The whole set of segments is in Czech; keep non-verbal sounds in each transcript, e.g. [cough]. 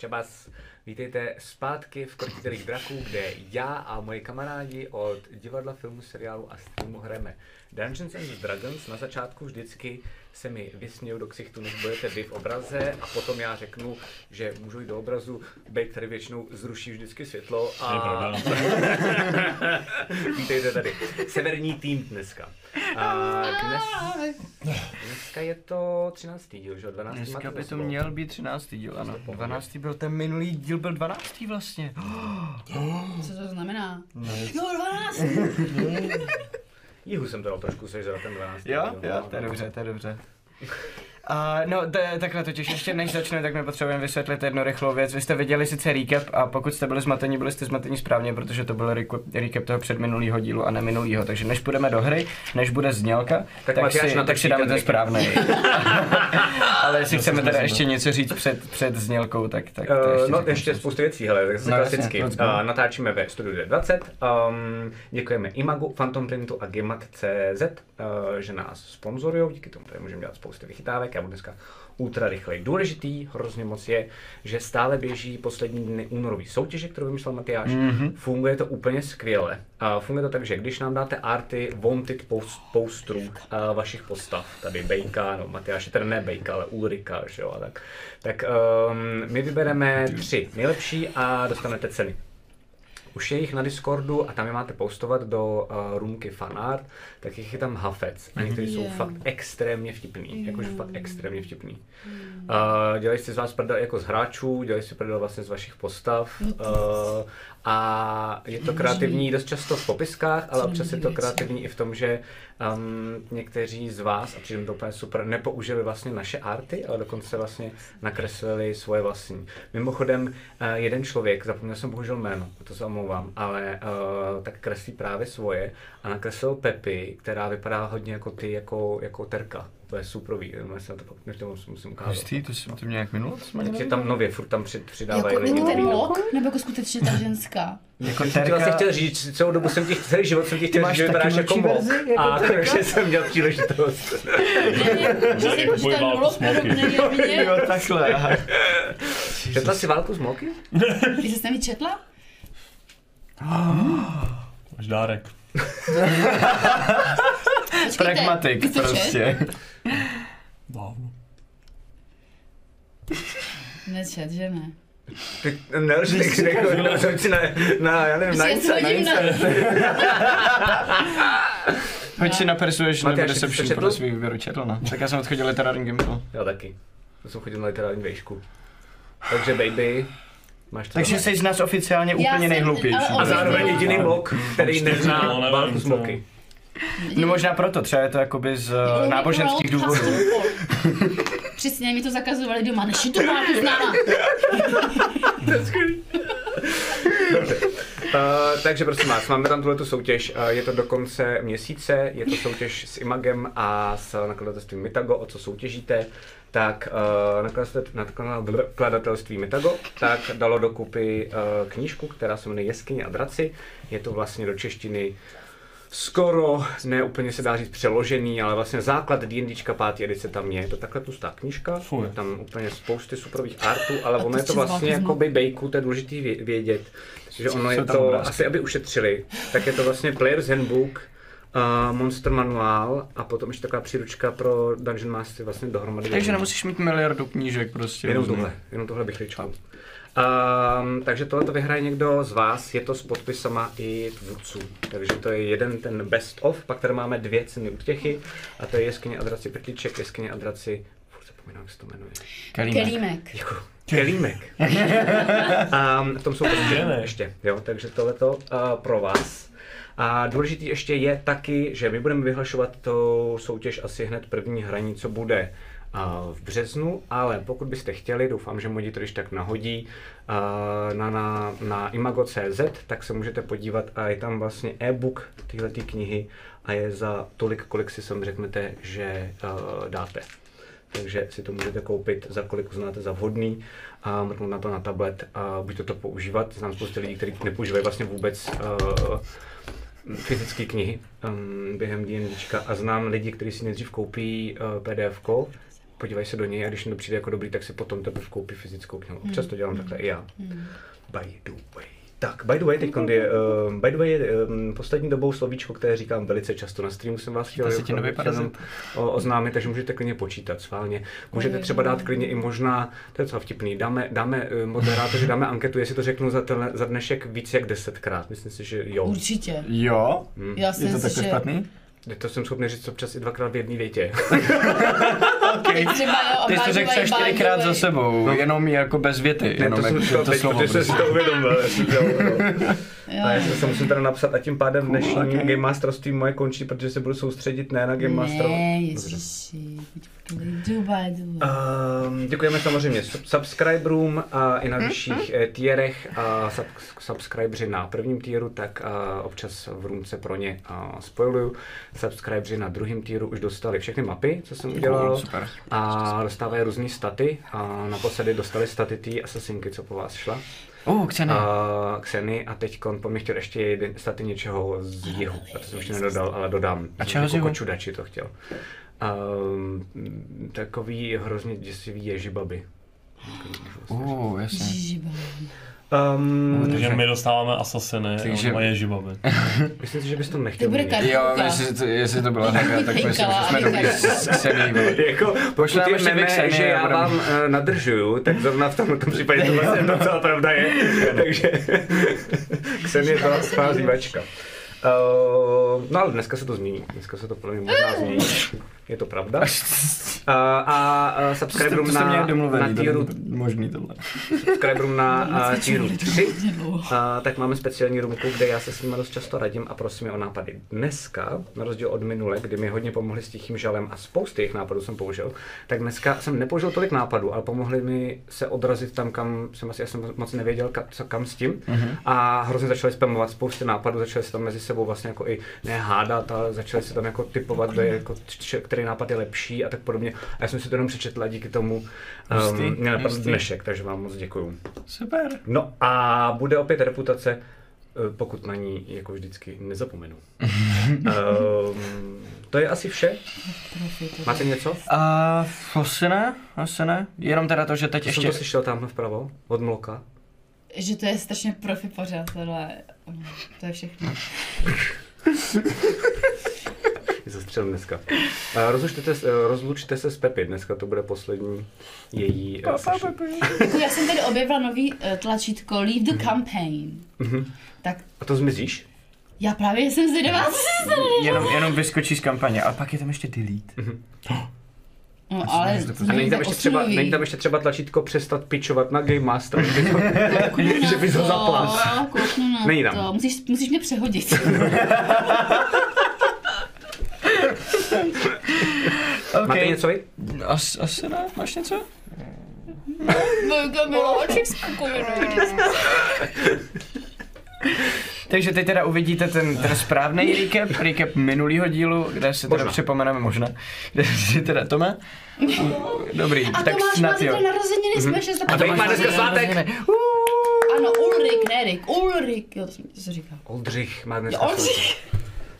Čabas, vítejte zpátky v Krotitelých draků, kde já a moji kamarádi od divadla, filmu, seriálu a streamu hrajeme Dungeons and Dragons. Na začátku vždycky se mi vysmějou do ksichtu, než budete vy v obraze a potom já řeknu, že můžu jít do obrazu, Bake tady většinou zruší vždycky světlo a [laughs] vítejte tady. Severní tým dneska. A dnes, dneska je to 13. díl, že jo? 12. Dneska by to měl být 13. díl, ano. pohodě. 12. byl ten minulý díl, byl 12. vlastně. [gasps] Co to znamená? Nice. Jo, 12. [laughs] Jihu jsem to dal trošku sežrat ten 12. Jo, jo, to je dobře, to je dobře. [laughs] Uh, no, t- takhle totiž ještě než začneme, tak mi potřebujeme vysvětlit jednu rychlou věc. Vy jste viděli sice recap a pokud jste byli zmatení, byli jste zmatení správně, protože to byl recap, recap toho předminulého dílu a ne minulýho. Takže než půjdeme do hry, než bude znělka, Tak tak, si, tak si dáme ten správný. [laughs] Ale jestli Já chceme teda ještě no. něco říct před, před znělkou, tak, tak to Uh, ještě no řeknu. ještě spoustu věcí, hele, tak No, klasicky. jasně. Uh, natáčíme ve studiu 20. Um, děkujeme Imagu, Phantom Printu a Gimat.cz, uh, že nás sponzorují, díky tomu tady můžeme dělat spoustu vychytávek. Budu dneska ultra rychlej. Důležitý hrozně moc je, že stále běží poslední dny únorový soutěže, kterou vymyslel Matyáš. Mhm. Funguje to úplně skvěle. A funguje to tak, že když nám dáte arty wanted post, posterů uh, vašich postav, tady Bejka, no Matyáš je teda ne Bejka, ale Ulrika, že jo, a tak, tak um, my vybereme tři nejlepší a dostanete ceny. Už je jich na Discordu a tam je máte postovat do uh, roomky fanart, tak jich je tam hafec. A někteří jsou Yeah. fakt extrémně vtipný, Yeah. jakože fakt extrémně vtipný. Uh, dělají si z vás prdel jako z hráčů, dělají si prdel vlastně z vašich postav. Uh, a je to kreativní dost často v popiskách, ale občas je to kreativní i v tom, že um, někteří z vás, a přijde to úplně super, nepoužili vlastně naše arty, ale dokonce vlastně nakreslili svoje vlastní. Mimochodem, uh, jeden člověk, zapomněl jsem bohužel jméno, to se omlouvám, ale uh, tak kreslí právě svoje a nakreslil Pepi, která vypadá hodně jako ty, jako, jako Terka. To je superový, já se na to pak než to musím, musím ukázat. Hustý, to jsem to nějak minul? Takže tam nově, furt tam při, přidávají Jako, lidi. jako ten blok? Nebo jako skutečně ta ženská? Jako Jsem ti vlastně chtěl říct, celou dobu jsem ti, celý život jsem ti chtěl máš říct, že vypadáš jako mok. jako A Terka? takže jsem měl příležitost. Jako. Jo, takhle. [laughs] Četla jsi válku s moky? Ty jsi s námi četla? Máš dárek. [laughs] Pragmatik prostě. Dávno. Nečet, že ne? Ty nelži, tak si řekl, že jsem si na, na, já nevím, na já se Insta, na hodím Insta. na... Hoď si na Persuasion Matyáš, nebo Deception podle svých výběrů četl, no. Tak já jsem odchodil literární gimpl. Já taky. Já jsem chodil na literární vejšku. Takže baby, máš to Takže jsi z nás oficiálně Já úplně jsem- nejhloupější. ale A zároveň jediný mok, který nezná no, nevím, válku s co. moky. No možná proto, třeba je to jakoby z eh, náboženských důvodů. Přesně, mi to zakazovali doma, než je to válku s náma. Uh, takže prosím vás, máme tam tuhletu soutěž, uh, je to do konce měsíce, je to soutěž s Imagem a s nakladatelstvím Mitago, o co soutěžíte, tak uh, nakladatelství, nakladatelství Mitago tak dalo dokupy uh, knížku, která se jmenuje Jeskyně a draci, je to vlastně do češtiny skoro, ne úplně se dá říct přeložený, ale vlastně základ D&Dčka pátý edice tam je. Je to takhle tlustá knížka, Fuj. je tam úplně spousty superových artů, ale A ono je to vlastně jako by bejku, to je důležité vědět, že ono je to, asi aby ušetřili, tak je to vlastně Player's Handbook, uh, Monster Manuál a potom ještě taková příručka pro Dungeon Mastery vlastně dohromady. Takže nemusíš mít miliardu knížek prostě. Jenom různých. tohle, jenom tohle bych ličil. Um, takže tohle to vyhraje někdo z vás, je to s podpisama i tvůrců. Takže to je jeden ten best of, pak tady máme dvě ceny útěchy a to je jeskyně a draci Petlíček, jeskyně a draci, furt zapomínám, jak se to jmenuje. Kelímek. Kelímek. Děkuji. Kelímek. A [laughs] v tom jsou Kelímek. ještě, jo, takže tohleto uh, pro vás. A důležitý ještě je taky, že my budeme vyhlašovat tu soutěž asi hned první hraní, co bude v březnu, ale pokud byste chtěli, doufám, že Modi to když tak nahodí na, na, na imago.cz, tak se můžete podívat a je tam vlastně e-book tyhle knihy a je za tolik, kolik si sem řeknete, že dáte. Takže si to můžete koupit za kolik uznáte za vhodný a mrknout na to na tablet a budete to používat. Znám spoustu lidí, kteří nepoužívají vlastně vůbec uh, fyzické knihy um, během D&Dčka a znám lidi, kteří si nejdřív koupí uh, PDF podívají se do něj a když jim to přijde jako dobrý, tak si potom teprve koupí fyzickou knihu. Občas to dělám takhle i já. By the way. Tak, by the way, teď je, uh, by the way, je um, poslední dobou slovíčko, které říkám velice často na streamu, jsem vás chtěl, To se ti nový chtěl parazit. o, oznámit, takže můžete klidně počítat sválně. Můžete třeba dát klidně i možná, to je docela vtipný, dáme, dáme eh, moderátoři, [laughs] dáme anketu, jestli to řeknu za, tenhle, za dnešek víc jak desetkrát. Myslím si, že jo. Určitě. Jo? Já si Je to takhle že... špatný? To jsem schopný říct občas i dvakrát v jedné větě. [laughs] Teď [laughs] třeba jo, a Ty jsi to řekl čtyřikrát za sebou, jenom jako bez věty, Ne, jenom to jsem jako to teď, slovo. protože jsem si to uvědomil. no. A já se musím teda napsat a tím pádem dnešní okay. Game Masterství moje končí, protože se budu soustředit ne na Game Master. Ne, ježiši. By the way. Um, děkujeme samozřejmě sub- subscriberům a i na Mhm. vyšších eh, tierech a sub- subscribeři na prvním tieru, tak a občas v roomce pro ně a spoiluju. Subscribeři na druhém tieru už dostali všechny mapy, co jsem udělal super. a dostávají různé staty a naposledy dostali staty té asasinky, co po vás šla. Uh, Xeny. A Xeny a teď po mě chtěl ještě jeden staty něčeho z jihu, a to jsem ještě nedodal, ale dodám. A čeho z jihu? Kočudači to chtěl. Um, takový hrozně děsivý ježibaby. Uh, jasně. Um, Takže my dostáváme asasiny Takže- a ježibaby. myslím si, že bys to To nechtěl bude mít. karta. Jo, jestli to, jestli to byla hra, tak myslím, že jsme dobrý s vole. Jako, pokud Pošleme je meme, Xeny že já vám uh, nadržuju, tak zrovna v tomhle tom případě to vlastně docela pravda je. [laughs] Takže [laughs] Xen je to úplná zývačka. Uh, no ale dneska se to změní. Dneska se to podle mě možná změní. Je to pravda. Uh, a, a subscriberům na, na domluvený, není možný tohle. subscriberům na uh, tieru 3 Dlouho. Uh, tak máme speciální roomku, kde já se s nimi dost často radím a prosím je o nápady. Dneska, na rozdíl od minule, kdy mi hodně pomohli s tichým žalem a spousty jejich nápadů jsem použil, tak dneska jsem nepoužil tolik nápadů, ale pomohli mi se odrazit tam, kam jsem asi já jsem moc nevěděl, ka, co kam s tím. Mhm. A hrozně začali spamovat spousty nápadů, začali se tam mezi sebou vlastně jako i ne hádat, ale začali se tam jako typovat, kdo je, jako, č- který nápad je lepší a tak podobně. A já jsem si to jenom přečetl a díky tomu um, mě napadl dnešek, takže vám moc děkuju. Super. No a bude opět reputace, eh, pokud na ní jako vždycky nezapomenu. um, [laughs] to je asi vše. Máte něco? A asi ne, asi ne. Jenom teda to, že teď Co jsem ještě... to slyšel tamhle vpravo? Od Mloka? Že to je strašně profi pořád, tohle. To je všechno. [laughs] Je zastřel dneska. Rozlučte, se- eh, rozlučte se s Pepi, dneska to bude poslední její uh, session. Jako já jsem tady objevila nový uh, tlačítko Leave the campaign. Tak A to zmizíš? já právě jsem zvědavá, co se stane. Jenom, jenom vyskočí z kampaně a pak je tam ještě delete. No, ale A není tam, ještě třeba, není tam ještě třeba tlačítko přestat pičovat na Game Master, že bys [laughs] ho, že bys ho zaplas. Není tam. to. Musíš, musíš mě přehodit. [laughs] [laughs] Okay. Máte něco vy? As, asi ne, máš něco? Kukovinu. [laughs] Takže teď teda uvidíte ten, ten správný recap, recap minulého dílu, kde si teda Možná. připomeneme možná, kde si teda Tome. Dobrý, A tak Tomáš má snad jo. jsme ještě A Vejk má dneska svátek. Ano, Ulrik, ne Rik, Ulrik, jo, to, jsem, to se říká. Oldřich má dneska svátek.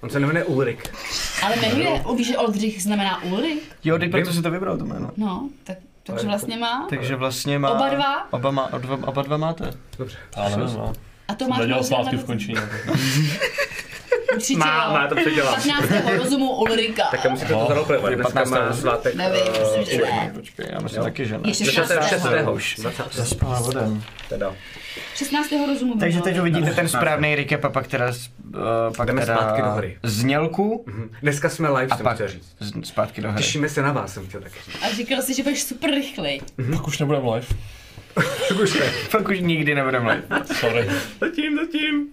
On se jmenuje Ulrik. Ale jmenuje, víš, že Oldřich znamená Ulrik? Jo, teď proto si to vybral to jméno. No, tak, takže vlastně má. Takže vlastně má... Oba dva? Oba, má, oba, oba dva máte. Dobře. Já nevím, no. A to máš Nedělal narozeniny svátky v Končíně. [laughs] Určitě Má, jo. má, to předělám. 15. rozumu Ulrika. Tak musíte to No, Dneska 15. má svátek. Nevím, eh, myslím, že ne. Počkej, já myslím taky, že ne. Ještě 26. 16. už. 20. Zaspala vodem. Teda. 16. rozumu. Takže teď uvidíte ten správný recap a pak teda, uh, pak Jdeme teda zpátky do hry. znělku Mhm. Dneska jsme live, a jsem pak chtěl říct. z- zpátky do hry. Těšíme se na vás, jsem chtěl taky říct. A říkal si, že budeš super rychlej. Pak už nebudem live. [laughs] Pak už nikdy nebudeme live. Sorry. Zatím, zatím.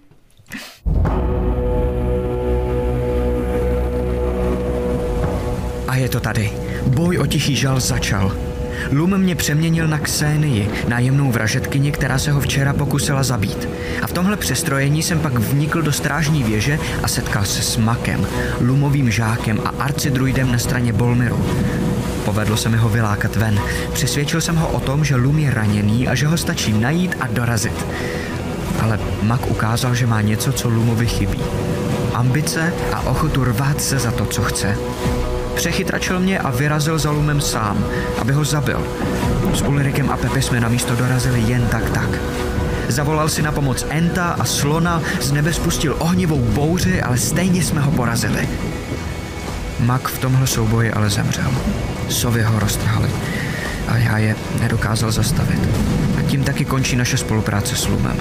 A je to tady. Boj o tichý žal začal. Lum mě přeměnil na Xénii, nájemnou vražetkyni, která se ho včera pokusila zabít. A v tomhle přestrojení jsem pak vnikl do strážní věže a setkal se s Makem, Lumovým žákem a arcidruidem na straně Bolmiru. Povedlo se mi ho vylákat ven. Přesvědčil jsem ho o tom, že Lum je raněný a že ho stačí najít a dorazit. Ale Mak ukázal, že má něco, co Lumovi chybí. Ambice a ochotu rvát se za to, co chce. Přechytračil mě a vyrazil za Lumem sám, aby ho zabil. S Ulrikem a Pepi jsme na místo dorazili jen tak tak. Zavolal si na pomoc Enta a Slona, z nebe spustil ohnivou bouři, ale stejně jsme ho porazili. Mak v tomhle souboji ale zemřel. Sovy ho roztrhali a já je nedokázal zastavit. A tím taky končí naše spolupráce s Lumem.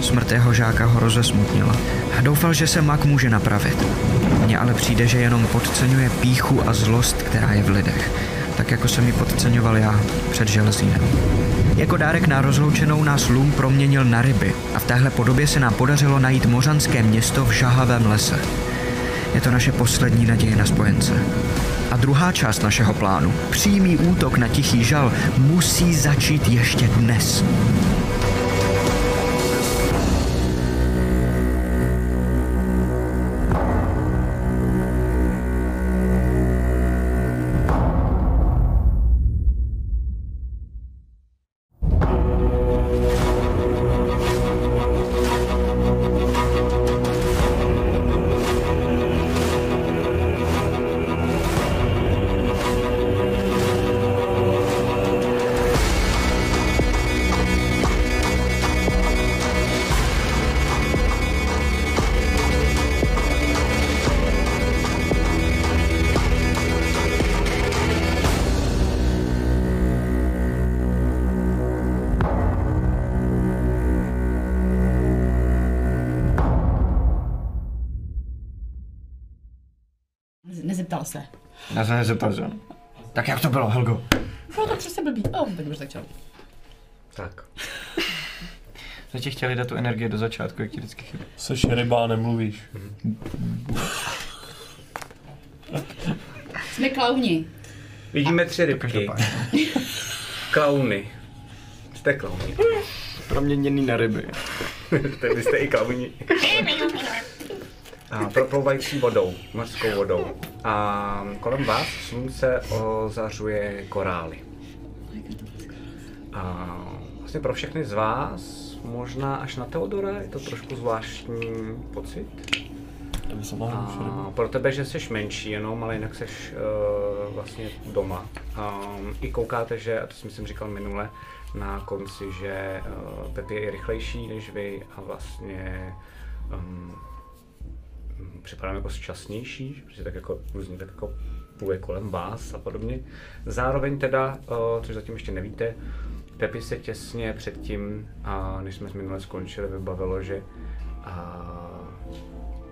Smrt jeho žáka ho rozesmutnila a doufal, že se Mak může napravit. Ale přijde, že jenom podceňuje píchu a zlost, která je v lidech, tak jako jsem ji podceňoval já před železínem. Jako dárek na rozloučenou nás Lum proměnil na ryby a v téhle podobě se nám podařilo najít mořanské město v žahavém lese. Je to naše poslední naděje na spojence. A druhá část našeho plánu, přímý útok na tichý žal, musí začít ještě dnes. Já jsem nezeptal, že? Tak jak to bylo, Helgo? No tak přesně blbý. Oh, tak už tak čau. Tak. [laughs] Jsme ti chtěli dát tu energii do začátku, jak ti vždycky chybí. Seš ryba a nemluvíš. [laughs] Jsme klauni. Vidíme tři rybky. Každopádně. [laughs] Klauny. Jste klauny. Proměněný na ryby. Vy jste i klauni. A proplouvající vodou, mořskou vodou. A kolem vás slunce ozařuje korály. A vlastně pro všechny z vás, možná až na Teodora, je to trošku zvláštní pocit. A pro tebe, že jsi menší jenom, ale jinak jsi uh, vlastně doma. Um, I koukáte, že, a to jsem myslím říkal minule, na konci, že uh, Pepi je rychlejší než vy a vlastně um, připadám jako šťastnější, protože tak jako různě tak jako pluje kolem vás a podobně. Zároveň teda, uh, což zatím ještě nevíte, Pepi se těsně předtím, uh, než jsme minule skončili, vybavilo, že uh,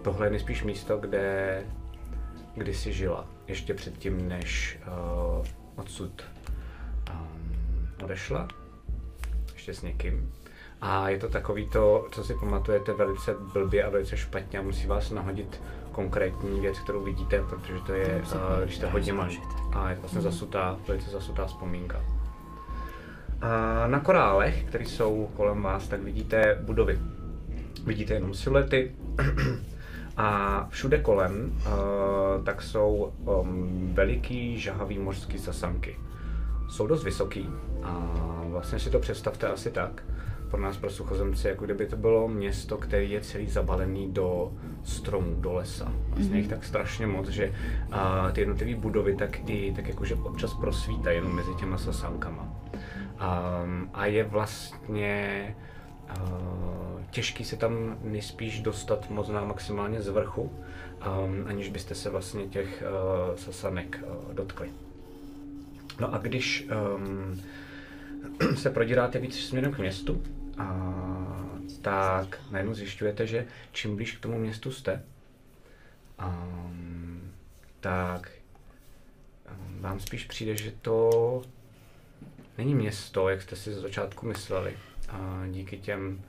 tohle je nejspíš místo, kde kdy jsi žila, ještě předtím, než uh, odsud um, odešla, ještě s někým. A je to takový to, co si pamatujete velice blbě a velice špatně a musí vás nahodit konkrétní věc, kterou vidíte, protože to je, uh, když jste hodně malý. A je vlastně zasutá, velice zasutá vzpomínka. A na korálech, které jsou kolem vás, tak vidíte budovy. Vidíte jenom siluety, [clears throat] a všude kolem uh, tak jsou um, veliký žahavý mořský sasanky. Jsou dost vysoký a vlastně si to představte asi tak, pro nás pro suchozemce, jako kdyby to bylo město, které je celý zabalený do stromů, do lesa. Vlastně jich tak strašně moc, že uh, ty jednotlivé budovy tak i tak jakože občas prosvítají jenom mezi těma sasankama. Um, a je vlastně Uh, těžký se tam nejspíš dostat možná maximálně z vrchu, um, aniž byste se vlastně těch uh, sasanek uh, dotkli. No a když um, [clears throat] se prodíráte víc směrem k městu, a, tak najednou zjišťujete, že čím blíž k tomu městu jste, um, tak um, vám spíš přijde, že to není město, jak jste si z začátku mysleli. A díky těm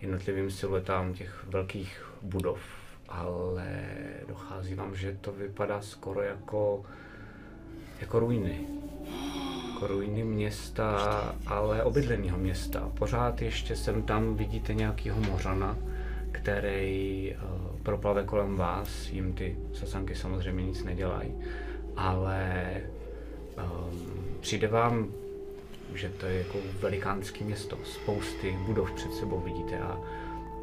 jednotlivým siluetám těch velkých budov, ale dochází vám, že to vypadá skoro jako, jako ruiny. Jako ruiny města, ale obydleného města. Pořád ještě sem tam vidíte nějakýho mořana, který uh, proplave kolem vás, jim ty sasanky samozřejmě nic nedělají, ale um, přijde vám že to je jako velikánský město, spousty budov před sebou vidíte a,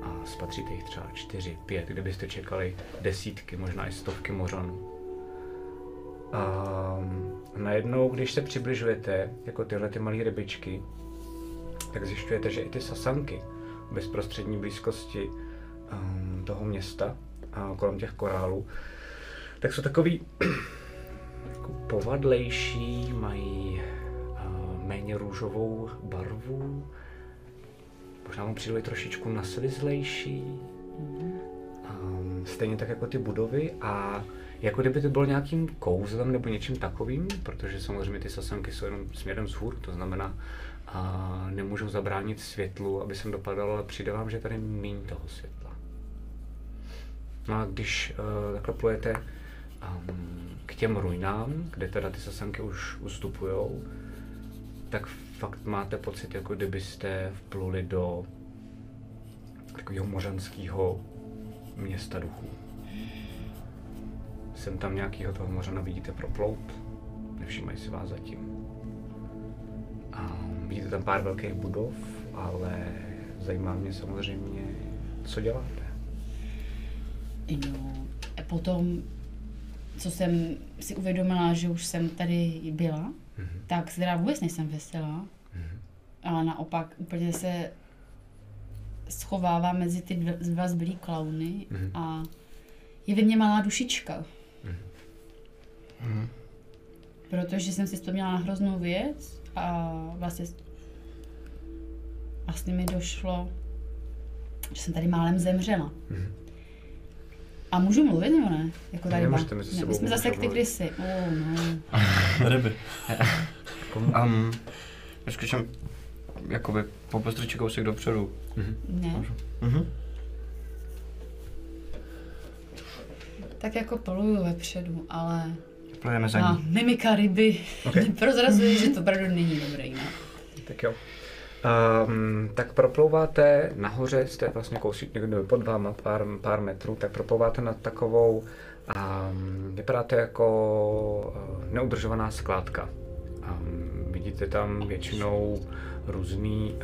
a spatříte jich třeba čtyři, pět, kde byste čekali desítky, možná i stovky mořanů. A najednou, když se přibližujete, jako tyhle ty malé rybičky, tak zjišťujete, že i ty sasanky v bezprostřední blízkosti um, toho města a kolem těch korálů, tak jsou takový [clears throat] jako povadlejší, mají uh, méně růžovou barvu, možná mu přijde trošičku naslizlejší, um, stejně tak jako ty budovy a jako kdyby to bylo nějakým kouzlem nebo něčím takovým, protože samozřejmě ty sasanky jsou jenom směrem vzhůr, to znamená, a nemůžou zabránit světlu, aby sem dopadalo, ale přijde vám, že tady méně toho světla. No a když uh, takhle plujete um, k těm ruinám, kde teda ty sasanky už ustupujou, tak fakt máte pocit, jako kdybyste vpluli do takového mořanského města duchů. Sem tam nějakého toho mořana vidíte proplout, nevšímají si vás zatím. A vidíte tam pár velkých budov, ale zajímá mě samozřejmě, co děláte. Jo. A potom, co jsem si uvědomila, že už jsem tady byla, Mhm. tak teda vůbec nejsem veselá. Ale naopak úplně se schovává mezi ty dva, zbylý klauny Mhm. a je ve mně malá dušička. Protože jsem si vzpomněla na hroznou věc a vlastně vlastně mi došlo, že jsem tady málem zemřela. A můžu mluvit nebo ne? Jako tady Nemůžete mezi sebou My jsme zase ty krysy. Oh, no. [laughs] Ryby. [laughs] Um, jakoby po postrčí kousek dopředu. Ne. Mhm. Tak jako poluju vepředu, ale Plujeme za ní. mimika ryby Ok. [laughs] okay. prozrazuje, že to opravdu není dobré. No. Tak jo. Um, tak proplouváte nahoře, jste vlastně kousík někde pod váma, pár, pár metrů, tak proplouváte nad takovou, um, vypadá to jako uh, neudržovaná skládka. Um, vidíte tam většinou různé uh,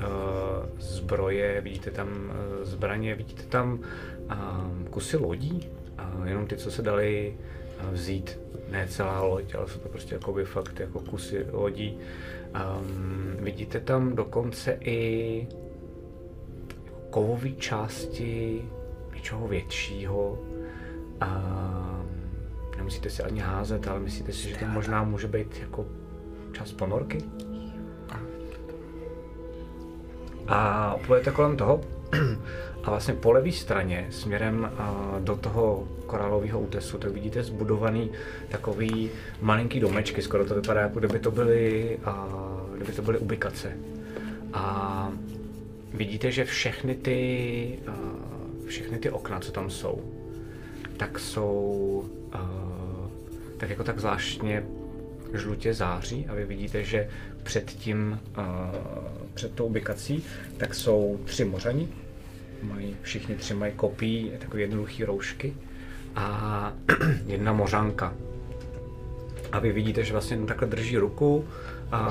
zbroje, vidíte tam uh, zbraně, vidíte tam um, kusy lodí, uh, jenom ty, co se dali vzít, ne celá loď, ale jsou to prostě jakoby fakt jako kusy lodí. Um, vidíte tam dokonce i kovové části něčeho většího. Um, nemusíte si ani házet, ale myslíte si, že to možná může být jako část ponorky? A plujete kolem toho a vlastně po levé straně směrem do toho korálového útesu, tak vidíte zbudovaný takový malinký domečky, skoro to vypadá, jako kdyby to byly, kdyby to byly ubikace. A vidíte, že všechny ty, všechny ty okna, co tam jsou, tak jsou tak jako tak zvláštně žlutě září a vy vidíte, že před tím, před tou ubikací, tak jsou tři mořani, mají, všichni tři mají kopí, takové jednoduché roušky a [clears throat] jedna mořanka. A vy vidíte, že vlastně takhle drží ruku a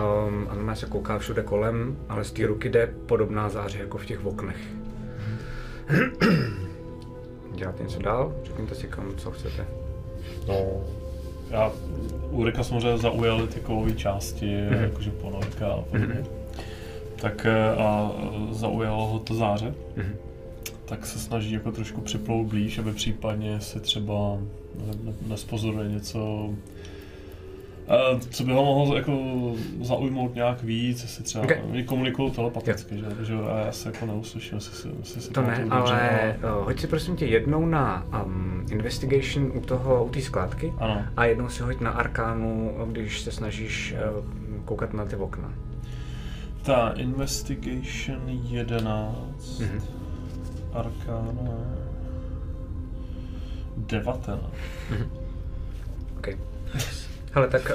normálně se kouká všude kolem, ale z té ruky jde podobná záře jako v těch oknech. [clears throat] Děláte něco dál? Řekněte si kam, co chcete. No, já Ulrika samozřejmě zaujaly ty kovové části, Mhm. jakože ponorka a podobně. Tak eh, a zaujalo ho to záře, Mhm. Tak se snaží jako trošku připlout blíž, aby případně si třeba ne- ne- nespozoruje něco, eh, co by ho mohlo jako zaujmout nějak víc, jestli třeba Ok. okay. komunikují telepaticky, že, že a já se jako neuslyším, jestli si, jestli si To ne, dobře, ale uh, hoď si prosím tě jednou na um, investigation u toho, u té skládky Ano, a jednou si hoď na arkánu, když se snažíš uh, koukat na ty okna. ta Investigation 11, Mhm. Arcana 19. [laughs] OK. [laughs] Hele, tak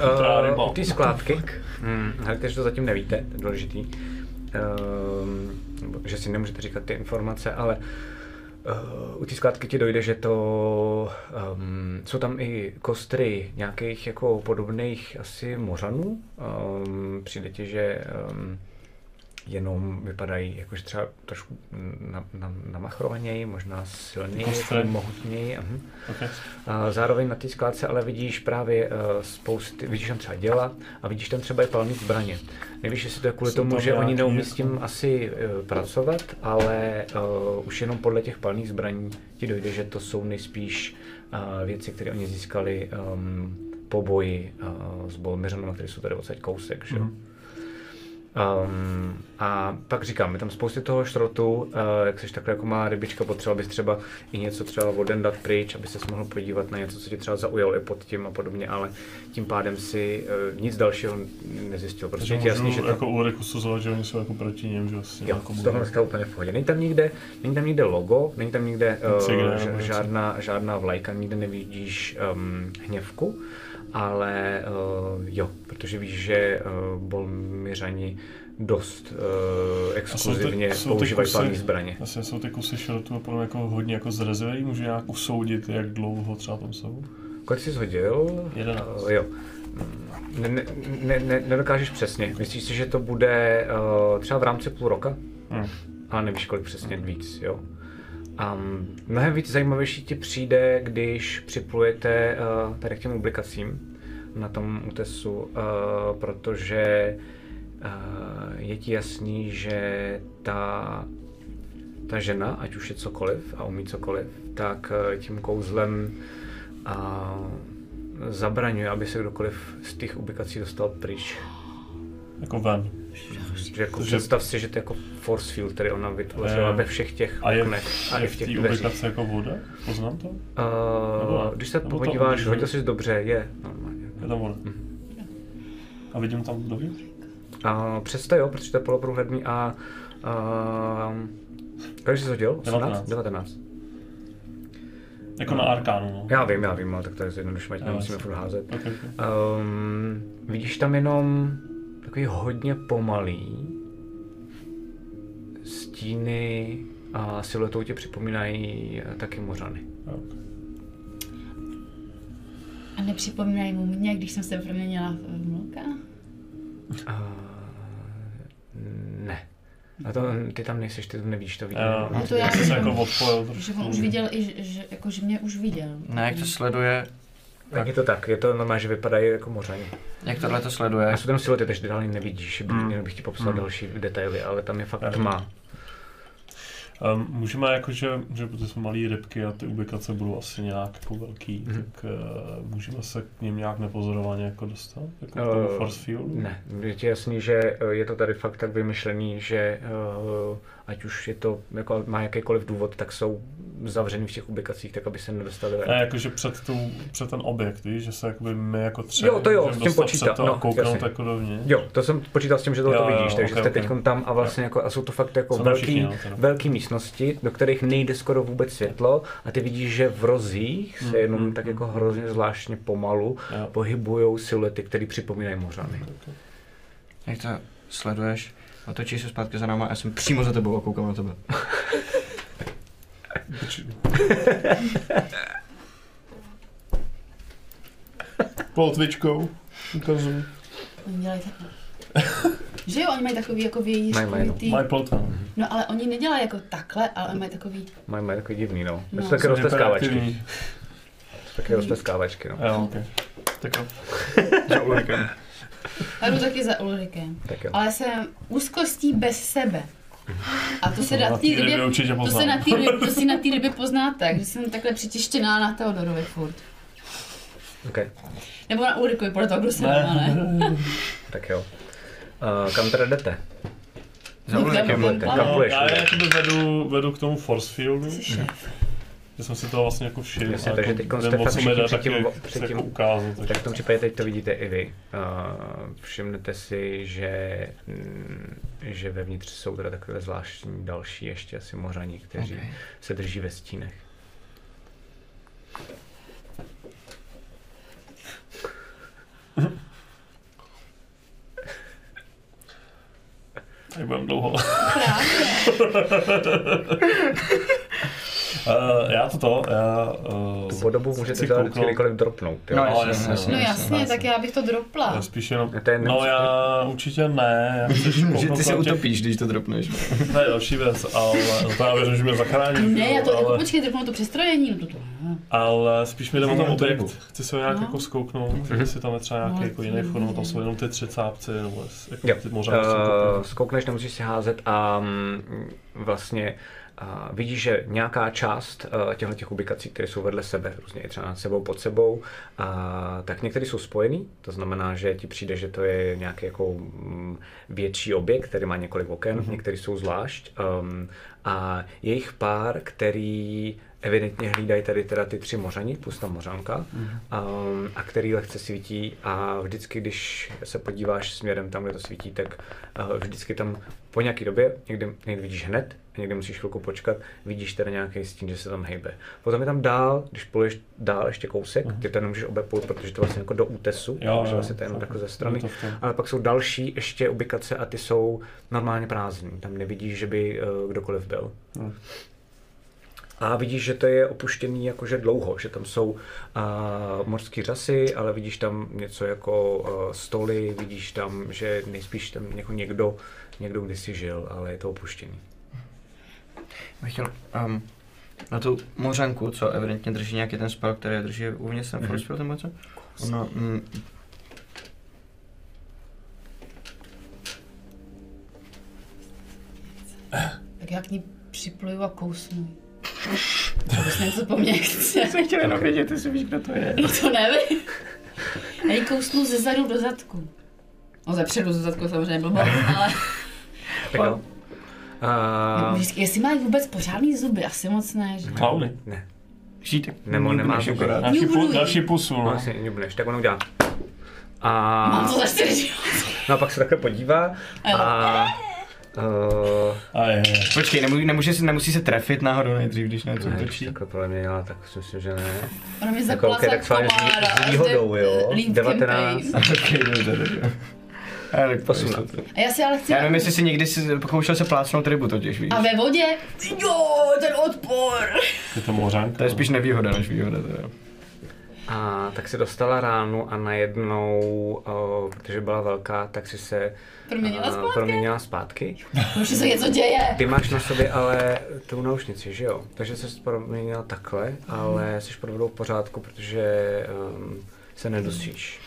uh, u té skládky, hm, hele, že to zatím nevíte, to je důležitý, nebo že si nemůžete říkat ty informace, ale uh, u té skládky ti dojde, že to, um, jsou tam i kostry nějakých jako podobných asi mořanů. Um, přijde ti, že um, jenom vypadají jakože třeba trošku na, na, namachrovaněji, možná silněji, Kostry. mohutněji. mhm. Okay. A zároveň na té skládce ale vidíš právě uh, spousty, vidíš tam třeba děla a vidíš tam třeba i palné zbraně. Nevíš, jestli to je kvůli Jsou tomu, tam že oni neumí s tím jako- asi uh, pracovat, ale uh, už jenom podle těch palných zbraní ti dojde, že to jsou nejspíš uh, věci, které oni získali um, po boji uh, s Bolmiřanem, které jsou tady odsaď kousek. Že? Mhm. Um, a pak říkám, je tam spousty toho šrotu, uh, jak jsi takhle jako má rybička, potřeboval bys třeba i něco třeba voden dát pryč, aby se mohl podívat na něco, co tě třeba zaujalo i pod tím a podobně, ale tím pádem si uh, nic dalšího nezjistil, protože je jasný, že to... jako Ulrik usuzovat, že oni jsou jako proti něm, že vlastně Jo, jako z stavu úplně v pohodě. Není tam nikde, není tam nikde logo, není tam nikde uh, ž- něco. žádná, žádná vlajka, nikde nevidíš um, hněvku, ale uh, jo, protože víš, že uh, Bolmiřani dost uh, exkluzivně jsou ty používají palné zbraně. Vlastně jsou ty kusy šrotu opravdu jako hodně jako zrezivělý, můžu nějak usoudit, jak dlouho třeba tam jsou. Kolik jsi hodil? Jedenáct. Uh, jo. Ne, ne, ne, ne, nedokážeš přesně. Myslíš si, že to bude uh, třeba v rámci půl roka? Hm. ale nevíš, kolik přesně víc, jo. Um, mnohem víc zajímavější ti přijde, když připlujete uh, tady k těm publikacím na tom útesu, uh, protože uh, je ti jasný, že ta, ta žena, ať už je cokoliv a umí cokoliv, tak uh, tím kouzlem uh, zabraňuje, aby se kdokoliv z těch publikací dostal pryč. Jako ven. Že jako Takže- představ si, že to je jako force field, který ona vytvořila ve všech těch A je, oknech a je i v v těch té dveřích. jako voda? Poznám to? Uh, Nebo- když se nebo to podíváš, udrží? hodil jsi dobře, je normálně. Je tam voda. A vidím tam dovnitř? A přesto jo, protože to je poloprůhledný a... Uh, kolik jsi hodil? 18? 19. 19. Jako na Arkánu, no. Já vím, já vím, ale tak to je Jo, nemusíme furt házet. Okay, okay. Um, vidíš tam jenom takový hodně pomalý stíny a siluetou tě připomínají taky mořany. okay. A nepřipomínají mu mě, když jsem se proměnila v mlka? Uh, ne. A to ty tam nejseš, ty to nevíš, to vidím. Jo, No to já jsem jako odpojil Že on už viděl, i, že- že, jako, že mě už viděl. Ne, jak to sleduje, Tak je to tak, je to normálně, že vypadají jako mořani. jak tohle to sleduje. A jsou tam siluety, takže ty dál nevidíš, mm. bych ti popsal Hmm. další detaily, ale tam je fakt Já tma. Um, můžeme jakože, že protože jsme malý rybky a ty ubikace budou asi nějak jako velký, Mhm. tak uh, můžeme se k ním nějak nepozorovaně jako dostat? Jako tomu force fieldu? Ne, je ti jasný, že eh, je to tady fakt tak vymyšlený, že uh, ať už je to, jako má jakýkoliv důvod, tak jsou zavřený v těch ubikacích, tak aby se nedostali ven. Ne, jakože před, tu, před ten objekt, víš, že se jakoby my jako tři Jo, to jo, s tím počítá, před to no, a kouknout jako dovnitř. Jo, to jsem počítal s tím, že tohle Jo, to jo, vidíš, takže ok, jste ok. teď tam a vlastně jako, a jsou to fakt jako velký, všichni, no, teda. velký místnosti, do kterých nejde skoro vůbec světlo a ty vidíš, že v rozích se Mm, jenom mm, tak mm. jako hrozně zvláštně pomalu Jo. pohybujou siluety, které připomínají mořany. Jak to sleduješ, otočíš se zpátky za náma a já jsem přímo za tebou a koukám na tebe. [laughs] Poltvičkou ukazuju. Oni dělají takhle. že jo, oni mají takový jako Mají, mají, no. ty... My polta. No ale oni nedělají jako takhle, ale oni mají takový... Mají, mají takový divný, no. No. To jsou taky Jsou rozteskávačky. hyperaktivní. Taky rozteskávačky, no. Jo, ok. Tak jo. [laughs] Za Ulrikem. Já jdu taky za Ulrikem. Tak jo. Ale jsem úzkostí bez sebe. A to se Na té té rybě to, se na tý rybě, to si na té rybě [laughs] poznáte, že jsem takhle přitěštěná na Teodorovi furt. Okay. Nebo na Ulrikovi, podle toho, kdo se Ne, ne? [laughs] Tak jo. Uh, kam teda jdete? Za Ulrikem. kam- půjdeš? já jakoby vedu, vedu k tomu force fieldu, Jsi šéf. Že jsem si toho vlastně jako všiml. Jasně, takže jako vím, jste fakt všichni předtím- předtím- jako ukázat. Tak v tom případě teď to vidíte i vy. Uh, všimnete si, že, mm, že vevnitř jsou teda takové zvláštní další ještě asi mořani, kteří Okay. se drží ve stínech. [laughs] Tak budem dlouho. Právě. [laughs] Uh, já to to, já... Uh, Tu podobu můžete kouknout. kdykoliv dropnout. Jo? No, No, jasně, jasně, jasně, No jasně, jasně, tak já bych to dropla. Já spíš jenom... Je No já určitě ne, já [laughs] Že ty se utopíš, když to dropneš. To je další věc, ale to já věřím, že mě zachrání. Ne, já to, ale, jako počkej, dropnu to přestrojení, no to to. ale spíš mi jde o ten Ne, objekt. Chci se ho nějak No. jako zkouknout, jestli tam je třeba nějaký No, jako jiný to fond, tam jsou jenom ty tři cápci, nebo jako ty možná Uh, zkoukneš, nemusíš si házet a mm, vlastně uh, vidíš, že nějaká část uh, těchto těch ubikací, které jsou vedle sebe, různě i třeba nad sebou, pod sebou, uh, tak některé jsou spojený, to znamená, že ti přijde, že to je nějaký jako mm, větší objekt, který má několik oken, mm-hmm. některé jsou zvlášť um, a je jich pár, který evidentně hlídají tady teda ty tři mořani, plus ta mořanka, mm-hmm. um, a který lehce svítí a vždycky, když se podíváš směrem tam, kde to svítí, tak uh, vždycky tam po nějaké době, někdy, někdy vidíš hned, někdy musíš chvilku počkat, vidíš teda nějaký stín, že se tam hejbe. Potom je tam dál, když poluješ dál ještě kousek, ty to nemůžeš obepnout, protože to vlastně jako do útesu, Jo, vlastně to je jenom takhle ze strany. to. Ale pak jsou další ještě ubikace a ty jsou normálně prázdný. Tam nevidíš, že by uh, kdokoliv byl. Hmm. A vidíš, že to je opuštěný jakože dlouho, že tam jsou uh, mořské řasy, ale vidíš tam něco jako uh, stoly, vidíš tam, že nejspíš tam jako někdo, někdo kdysi žil, ale je to opuštěný. Bych chtěl um, na tu mořanku, co evidentně drží nějaký ten spell, který drží uvnitř ten Mhm. force spell, nebo co? Ono, mm, Tak já k ní připluju a kousnu. To něco po mně chce. jsem chtěl jenom vědět, jestli víš, kdo to je. No to nevím. Já ji kousnu ze zadu do zadku. No ze předu do zadku samozřejmě blbo, ale Tak jo. Uh, vždycky, jestli mají vůbec pořádný zuby, asi moc ne, že? Klauny. ne, Šítek. Nemo nemá zuby. akorát. Další, pu, další pusu, no no. asi nebudeš, tak ono udělá. Mám A, to za čtyři no a pak se takhle podívá a uh, A je, je. Počkej, nemů- nemůže se, nemusí se trefit náhodou nejdřív, když na něco ne, útočí. takhle podle mě dělá, tak si myslím, že ne. Ona mi Jako, zapala okay, tak s výhodou, jo. 19. [laughs] Ok, dobře, dobře. Ale tak 18. A já si ale chci... Já nevím, jestli si někdy si pokoušel se plácnout rybu totiž, víš. A ve vodě? Jo, ten odpor. Je to mořánka. To je spíš nevýhoda než výhoda. Teda. A tak si dostala ránu a najednou, uh, protože byla velká, tak si se Proměnila eh, zpátky? proměnila zpátky. Už se něco děje. Ty máš na sobě ale tu náušnici, že jo? Takže se proměnila takhle, ale jsi vodou v pořádku, protože um, se nedusíš.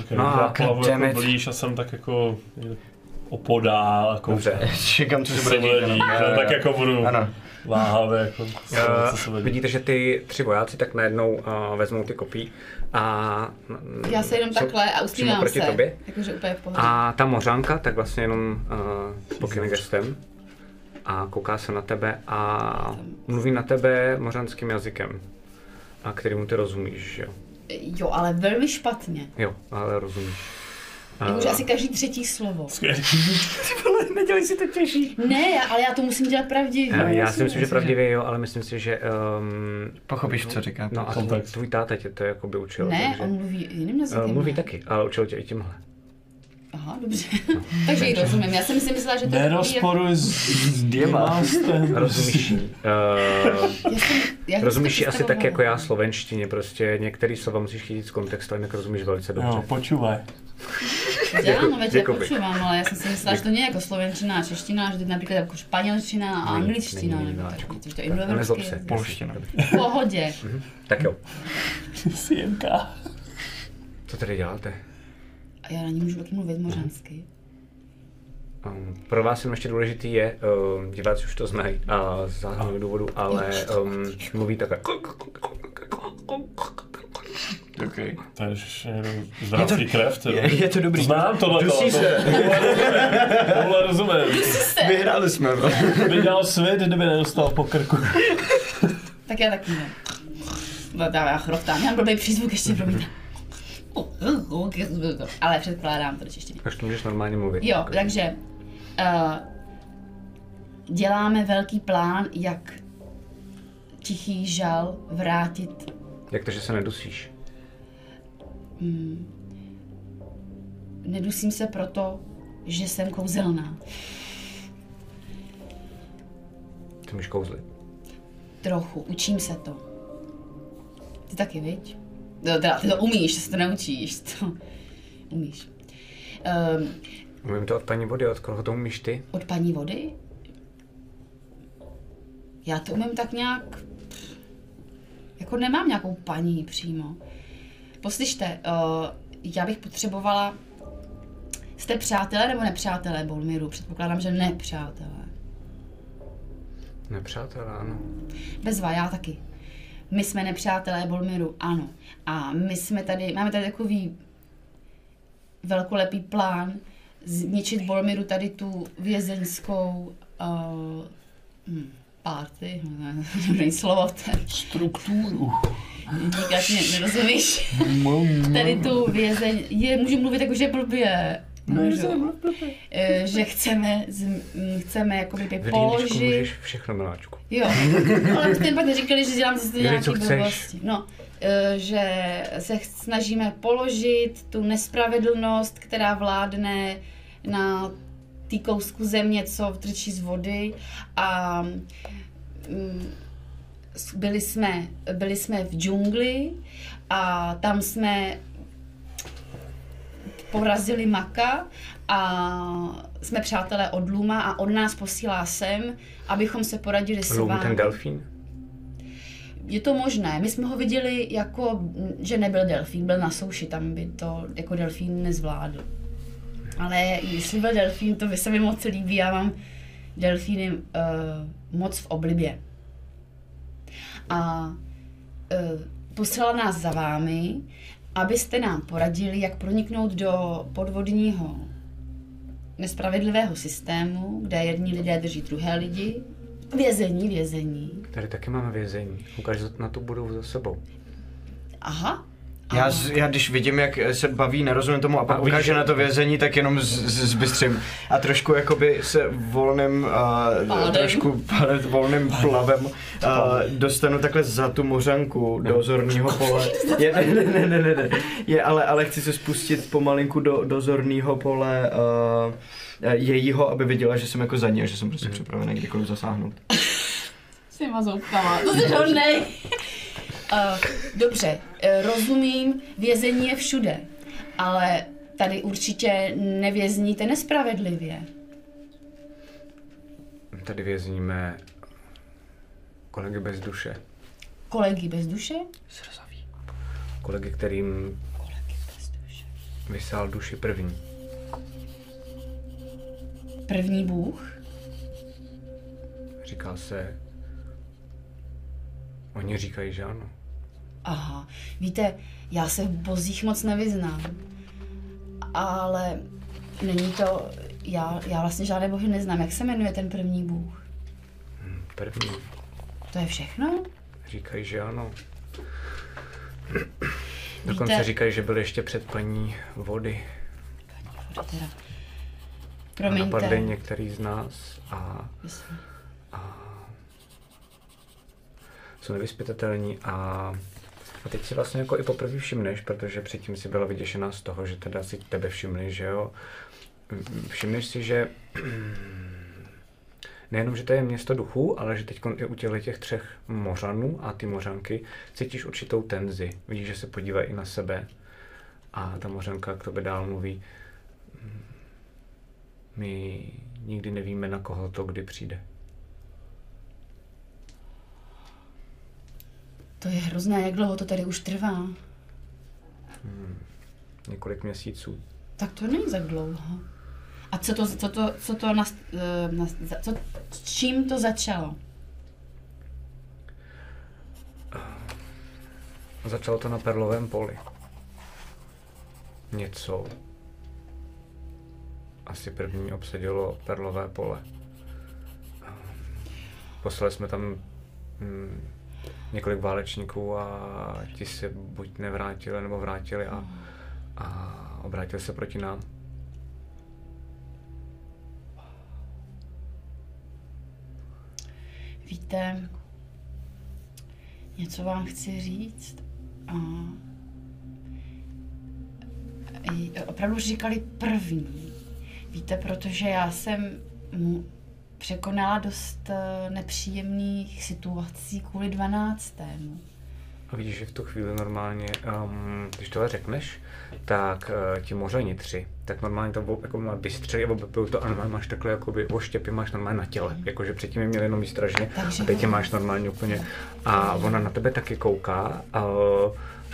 Okay, No a já jako blíž a jsem tak jako opodál koukám. Dobře. [laughs] [laughs] Čekám, co Co se bude dít. tak jako budu Ano. váhavě jako sledovat, co se Uh, bude dít. vidíte, že ty tři vojáci tak najednou uh, vezmou ty kopí a... Já se jenom jsou takhle a usmívám proti se. tobě. Jakože úplně v pohodě. A ta mořánka tak vlastně jenom uh, pokyne gestem a kouká se na tebe a mluví na tebe mořanským jazykem, a kterému ty rozumíš, že jo? Jo, ale velmi špatně. Jo, ale rozumíš. Jakože A- asi každý třetí slovo. Skvělý. [laughs] Nedělej si to těžší. Ne, ale já to musím dělat pravdivě. Já jasně, si myslím, že pravdivě jo, ale myslím si, že... Um, Pochopíš, co říká. no a tvůj, tvůj táta tě to jakoby učil. Ne, takže, on mluví jiným jazykem. mluví ne? taky, ale učil tě i tímhle. Aha, dobře. [laughs] Takže ji rozumím. Já jsem si myslela, že to je Nerozporuj s, s diamastem. Rozumíš. [laughs] Uh, Já jsem, já jsem rozumíš si ji asi tak jako já slovenštině, prostě některý slova musíš chytit z kontextu, jinak rozumíš velice dobře. Jo, počúvaj. Já, no veď já Děkuji. počívám, ale já jsem si myslela, že to není jako slovenčina a čeština, že to je například jako španělština a angličtina, nebo miláčku. takový, že to je jazyk. Polština. V pohodě. Tak jo, [laughs] Sienka. co tady děláte? A já na ní můžu taky mluvit mořansky. Um, pro vás jenom ještě důležitý je, um, diváci už to znají a z záhadného důvodu, ale um, mluví takhle. Okay. To je zdravý krev. Je, je to dobrý. Znám tohle. Dusí to- se. Tohle rozumím. Vyhráli jsme. bro. Vydělal svět, kdyby nedostal po krku. Tak já taky ne. No, já chrochtám, já mám blbý přízvuk ještě pro mě. Ale předkládám to češtiny. Až to můžeš normálně mluvit. Jo, Jako- takže uh, děláme velký plán, jak tichý žal vrátit Jak to, že se nedusíš? Nedusím se proto, že jsem kouzelná. Ty můžeš kouzlit. Trochu, učím se to. Ty taky, viď? No, teda, ty to umíš, se to neučíš, to umíš. Um, Umím to od paní vody, od koho to umíš ty? od paní vody? Já to umím tak nějak... Jako nemám nějakou paní přímo. Poslyšte, uh, já bych potřebovala... Jste přátelé nebo nepřátelé Bolmiru? Předpokládám, že nepřátelé. Nepřátelé, ano. Bezva, já taky. My jsme nepřátelé Bolmiru, ano. A my jsme tady, máme tady takový velkolepý plán zničit Bolmiru tady tu vězeňskou uh, hm, party, [laughs] ne, není slovo, ten, Strukturu. díkat mě, nerozumíš? Tady tu vězeň, je, můžu mluvit jako, že blbě. Můžu. Eh, že chceme, z, hm, chceme jakoby Rýničku položit můžeš všechno, miláčku. Jo, ale ty pak neříkali, že dělám zase nějaký blbosti. No, že se snažíme položit tu nespravedlnost, která vládne na tý kousku země, co trčí z vody a mm, byli jsme, byli jsme v džungli a tam jsme porazili Maka a jsme přátelé od Luma a on nás posílá sem, abychom se poradili s vámi. ten delfín? Je to možné. My jsme ho viděli jako, že nebyl delfín, byl na souši, tam by to jako delfín nezvládl. Ale jestli byl delfín, to by se mi moc líbí, já mám delfíny uh, moc v oblibě. A uh, poslala nás za vámi, abyste nám poradili, jak proniknout do podvodního nespravedlivého systému, kde jedni lidé drží druhé lidi. Vězení, vězení. Tady taky máme vězení. Ukáž na tu budovu za sebou. Aha. Já, já když vidím, jak se baví, nerozumím tomu a pak A ukáže na to vězení, tak jenom z- z- zbystřím. A trošku jakoby se volným, uh, Pádem. trošku pádem, volným plavem uh, dostanu takhle za tu mořanku do zorného pole. Je, ne, ne, ne, ne, ne, ne. Je, ale, ale chci se spustit pomalinku do, do zorného pole uh, jejího, aby viděla, že jsem jako za ní a že jsem prostě připravený kdykoliv zasáhnout. S těma zoubkama. To jsi hodnej. Uh, dobře, uh, rozumím, vězení je všude, ale tady určitě nevězníte nespravedlivě. Tady vězníme kolegy bez duše. Kolegy bez duše? Zrzavý. Kolegy, kterým Kolegy bez duše. vysál duši první. První Bůh? Říká se... Oni říkají, že ano. Aha, víte, já se v bozích moc nevyznám, ale není to, já, já vlastně žádné bohy neznám. Jak se jmenuje ten první Bůh? První. To je všechno? Říkají, že ano. Dokonce Víte- říkají, že byl ještě před paní vody. Voda teda. A napadli Promiňte. některý z nás a Myslím. jsou nevyspytatelní a, a teď si vlastně jako i poprvé všimneš, protože předtím si byla vyděšená z toho, že teda si tebe všimli, že jo. Všimneš si, že nejenom, že to je město duchů, ale že teď i u těchto těch třech mořanů a ty mořanky cítíš určitou tenzi. Vidíš, že se podívají i na sebe a ta mořanka k tobě dál mluví. "Mm, My nikdy nevíme, na koho to kdy přijde. To je hrozné, jak dlouho to tady už trvá. Několik měsíců. Tak to není tak dlouho. A co to, co to, co to nas, eh, za- co, čím to začalo? Začalo to na Perlovém poli. Něco. Asi první obsadilo Perlové pole. Poslali jsme tam hm, několik válečníků a ti se buď nevrátili, nebo vrátili a, a obrátili se proti nám. Víte, něco vám chci říct. A opravdu říkali první. Víte, protože já jsem mu překonala dost eh, nepříjemných situací kvůli 12. A vidíš, že v tu chvíli normálně, um, když tohle řekneš, tak uh, ti mořani tři, tak normálně to ob- jako má bystřeli a obepijou to a normálně máš takhle jakoby oštěpy máš normálně na těle, jakože předtím je měl jenom výstražně a teď je ono- máš normálně úplně a ona na tebe taky kouká a,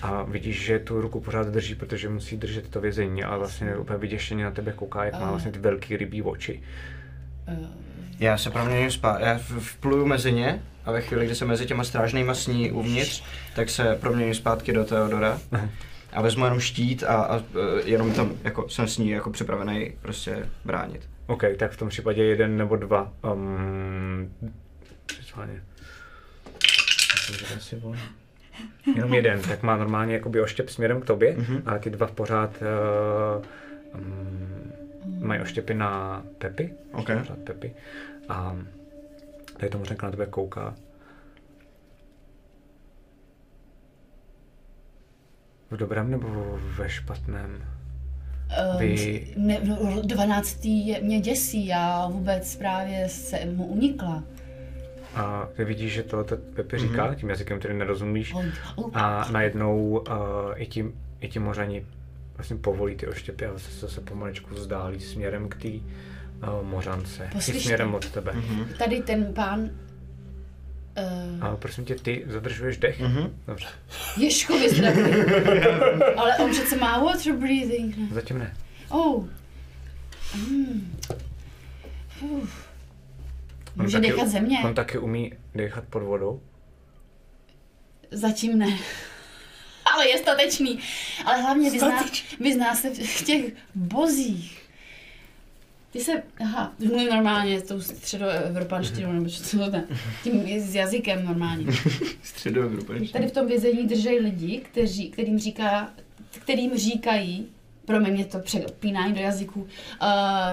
a vidíš, že tu ruku pořád drží, protože musí držet to vězení a vlastně úplně vyděšeně na tebe kouká, jak má vlastně ty velký rybí oči. Já se proměním spát, já v- vpluju mezi ně a ve chvíli, kdy se mezi těma strážnýma sní uvnitř, tak se proměním zpátky do Teodora [laughs] a vezmu jenom štít a, a e, jenom tam jako jsem s ní jako připravený prostě bránit. OK, tak v tom případě jeden nebo dva. Um, schválně. Myslím, že to asi bylo. Jenom jeden, tak má normálně jakoby oštěp směrem k tobě, mm-hmm. ale ty dva pořád uh, um, mají oštěpy na Pepi. OK. Pořád Pepi. A tady tomu řekl na tebe kouká. V dobrém nebo ve špatném? Vy- Um, ne, no, 12. Je, mě děsí, já vůbec právě se mu unikla. A ty vidíš, že to Pepi říká tím jazykem, který nerozumíš. A najednou uh, i, ti, i ti mořani vlastně povolí ty oštěpy a se zase pomaličku vzdálí směrem k té uh, mořance. I Poslyšte. směrem od tebe. Tady ten pán uh, A prosím tě, ty zadržuješ dech? Mm-hmm. Dobře, zdravý. Ale on přece má water breathing. ne? zatím ne. Oh. Mm. Uf. On Může taky- dechat země? On taky umí dechat pod vodou. Zatím ne. [laughs] Ale je statečný. Ale hlavně vyzná, vyzná se v těch bozích. Ty se, aha, ty mluvím normálně s tou středoevropanštinou, nebo co to je, tím s jazykem normálně. [laughs] Středoevropanští. Tady v tom vězení drží lidi, kteří, kterým, říká, kterým říkají, promiň mě to přepínání do jazyku, uh,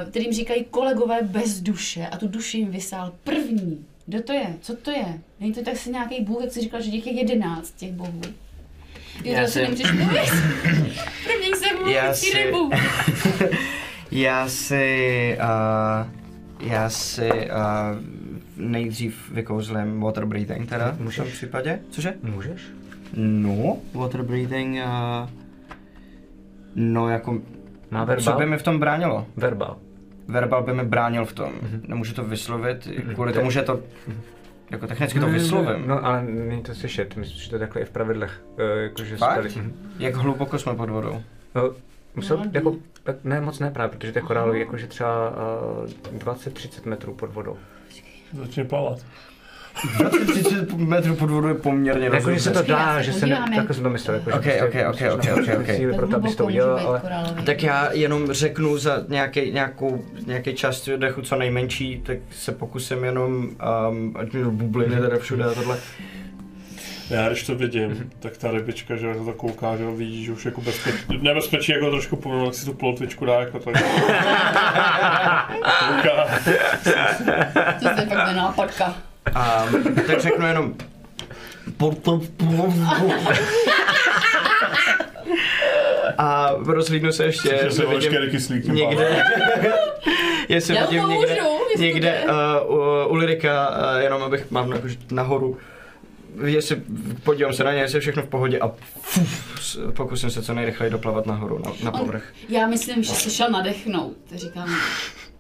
kterým říkají kolegové bez duše a tu duši jim vysál první. Kdo to je? Co to je? Není to tak si nějaký bůh, jak jsi říkal, že těch je jedenáct těch bohů. Ty Já to si nemůžeš mluvit. [laughs] První jsem Já si- rybu. [laughs] Já si, uh, já si uh, nejdřív vykouzlím water breathing teda v Můžeš. tom případě. Cože? Můžeš? No, water breathing, uh, no jako, Má co verbal? by mi v tom bránilo? Verbal. Verbal by mi bránil v tom. Nemůžu to vyslovit, kvůli To- tomu, že to, jako technicky to vyslovím. No, ale není to slyšet. Myslím, že to je takhle i v pravidlech. Uh, jakože Fakt? tady. Mhm. Jak hluboko jsme pod vodou? No, musel, No, jako, tak ne, moc ne právě, protože to je korálový, jakože třeba uh, 20-30 metrů pod vodou. Začne plavat. 30 metrů pod vodou je poměrně Jakože se to dá, se že se ne, jak- takhle jsem to myslel. Jako, Ok, ok, ok, ok, ok, ok. Síly pro to, abys to udělal, ale Tak já jenom řeknu za nějaký, nějakou, nějaký čas dechu co nejmenší, tak se pokusím jenom, um, ať mi bubliny teda všude a tohle. Já když to vidím, tak ta rybička, že to kouká, že ho vidí, že už jako bezpečí, nebezpečí jako trošku pomalu, tak si tu plotvičku dá jako tak. [laughs] kouká. To je fakt nenápadka. Um, tak řeknu jenom a rozhlídnu se ještě, Že jestli se vidím někde, [laughs] jestli Já vidím někde, jestli někde uh, u, u Lirika, uh, jenom abych mám na, nahoru, jestli podívám se na ně, jestli je všechno v pohodě a fuf, pokusím se co nejrychleji doplavat nahoru, na, na On- povrch. Já myslím, že se šel nadechnout, to říkám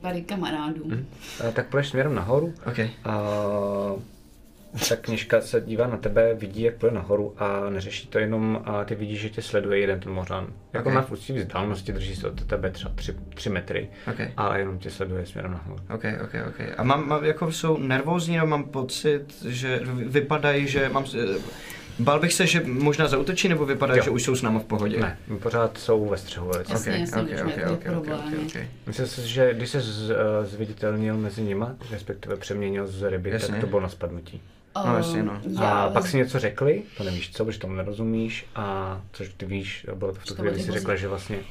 tady kamarádům. Eh, tak půjdeš směrem nahoru OK. a ta knižka se dívá na tebe, vidí, jak půjde nahoru a neřeší to jenom a ty vidíš, že tě sleduje jeden ten mořan. Jako Ok. na určitý vzdálenosti drží se od tebe třeba 3 metry, OK. ale jenom tě sleduje směrem nahoru. OK, OK, OK. A mám, mám jako jsou nervózní, nebo mám pocit, že vy- vypadají, že mám... Bál bych se, že možná zautočí, nebo vypadají, Jo. že už jsou s náma v pohodě? Ne, pořád jsou ve střehu velice. Jasně, Ok, jasně, ok, když ok, mají ok, ok, problémy. ok. Myslím si, že když se z, eh, zviditelnil mezi nima, respektive přeměnil z ryby, Jasně. tak to bylo na spadnutí. No, jasně, no. Já, A pak si něco řekli, to nevíš co, protože tomu nerozumíš, a což ty víš, bylo to v tu chvíli, byly si ty řekla, že vlastně uh,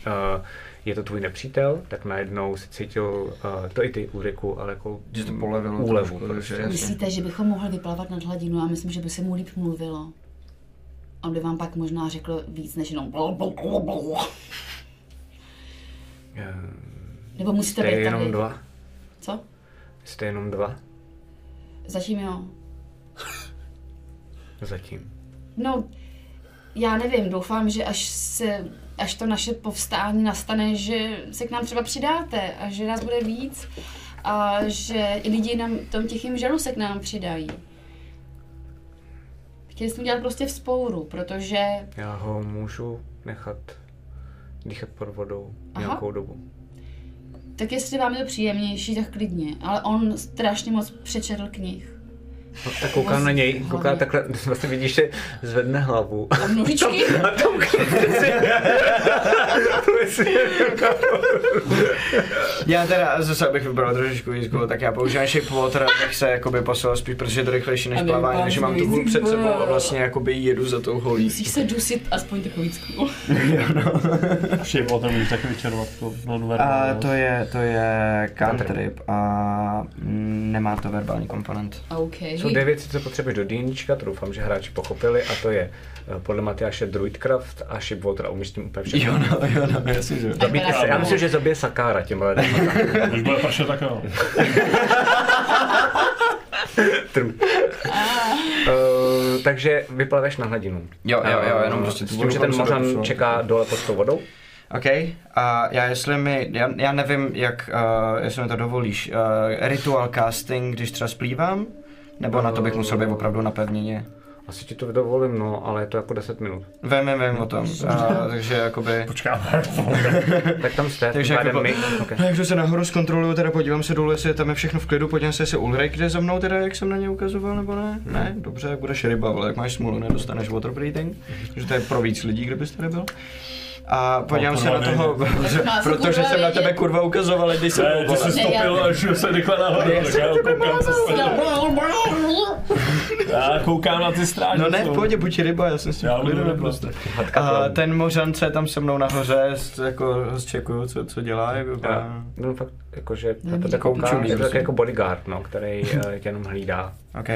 je to tvůj nepřítel, tak najednou si cítil, uh, to i ty Ulriku, ale jako Že to polevilo úlevu. trošku, prostě. že- Myslíte, že bychom mohli vyplavat nad hladinu? Já myslím, že by se mu líp mluvilo. On by vám pak možná řekl víc než jenom Eh, Nebo musíte Jste být jenom tady. dva. Co? Jste jenom dva? Zatím jo. [laughs] Zatím. No, já nevím, doufám, že až se, až to naše povstání nastane, že se k nám třeba přidáte a že nás bude víc a že i lidi na tom tichým žalu se k nám přidají. Chtěli jsme udělat prostě vzpouru, protože Já ho můžu nechat dýchat pod vodou Aha. nějakou dobu. tak jestli vám je to příjemnější, tak klidně. Ale on strašně moc přečetl knih. No, tak koukám na něj, kouká Hlavně. takhle, [laughs] vlastně vidíš, že zvedne hlavu. A nožičky? [laughs] A [laughs] si Já teda zase abych vybral trošičku jízku, tak já používám shape water, abych se jakoby poslal spíš, protože je to rychlejší než plavání, takže mám tu hůl před sebou a vlastně jakoby jedu za tou holí. Musíš se dusit aspoň takovýcku. Shape water můžeš taky vyčerovat A to je, to je cantrip a mm, nemá to verbální komponent. OK. Jsou dvě věci, co potřebuješ do D&Dčka, to doufám, že hráči pochopili, a to je eh, podle Matyáše Druidcraft a Shipwater a umístím úplně všechno. Jo no, jo no, jasně, že. Zabít, Akorát- já myslím, že zabije Sakára těmhle lidem. [laughs] Když bude pršet, tak jo. [laughs] True. Uh, takže vyplaveš na hladinu. Jo, jo, jo, Eh, jenom prostě s tím, že ten mořan čeká dole pod tou vodou. OK, a já jestli mi, já, já nevím, jak, uh, jestli mi to dovolíš, uh, ritual casting, když třeba splývám? Nebo na to bych musel být opravdu na pevnině? Asi ti to dovolím, no, ale je to jako 10 minut. Vím, vím, vím o tom, uh, [laughs] takže jakoby... Počkáme. [laughs] Tak tam jste, Takže jako, my. Okay. no, jak se nahoru zkontroluju, teda podívám se dolů, jestli tam je všechno v klidu, podívám se, jestli Ulrich jde za mnou, teda jak jsem na ně ukazoval, nebo ne? Ne, dobře, jak budeš ryba, ale jak máš smůlu, nedostaneš water breathing, že to je pro víc lidí, kdybyste nebyl. A podívám se na toho, [laughs] protože, protože jsem na tebe kurva ukazoval, když jsem Ne, ty jsi stopil, až se rychle nahoru, tak já koukám, Já koukám na ty stráže. No ne, v pohodě, buď ryba, já jsem s tím Já v. Hadka A ten mořan, co je tam se mnou nahoře, jako zčekuju, co, co dělá, jako Já, no fakt, jakože na tebe kouká, čumí, je to tak prostě. jako bodyguard, no, který eh, tě jenom hlídá. OK.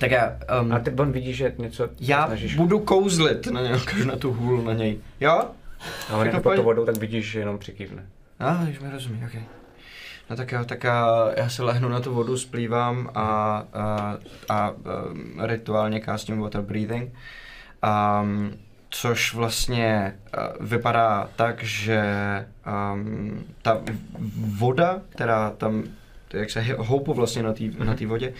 Tak já, um, A ty on vidí, že něco já snažíš, budu kouzlit na něj, na tu hůlu na něj. Jo? a on pod tou vodou, tak vidíš, že jenom přikývne. A, ah, už mi rozumí, OK. No tak jo, tak já, já se lehnu na tu vodu, splývám a, a, a um, rituálně kástím water breathing. Um, což vlastně uh, vypadá tak, že um, ta voda, která tam, jak se houpu vlastně na té na té vodě,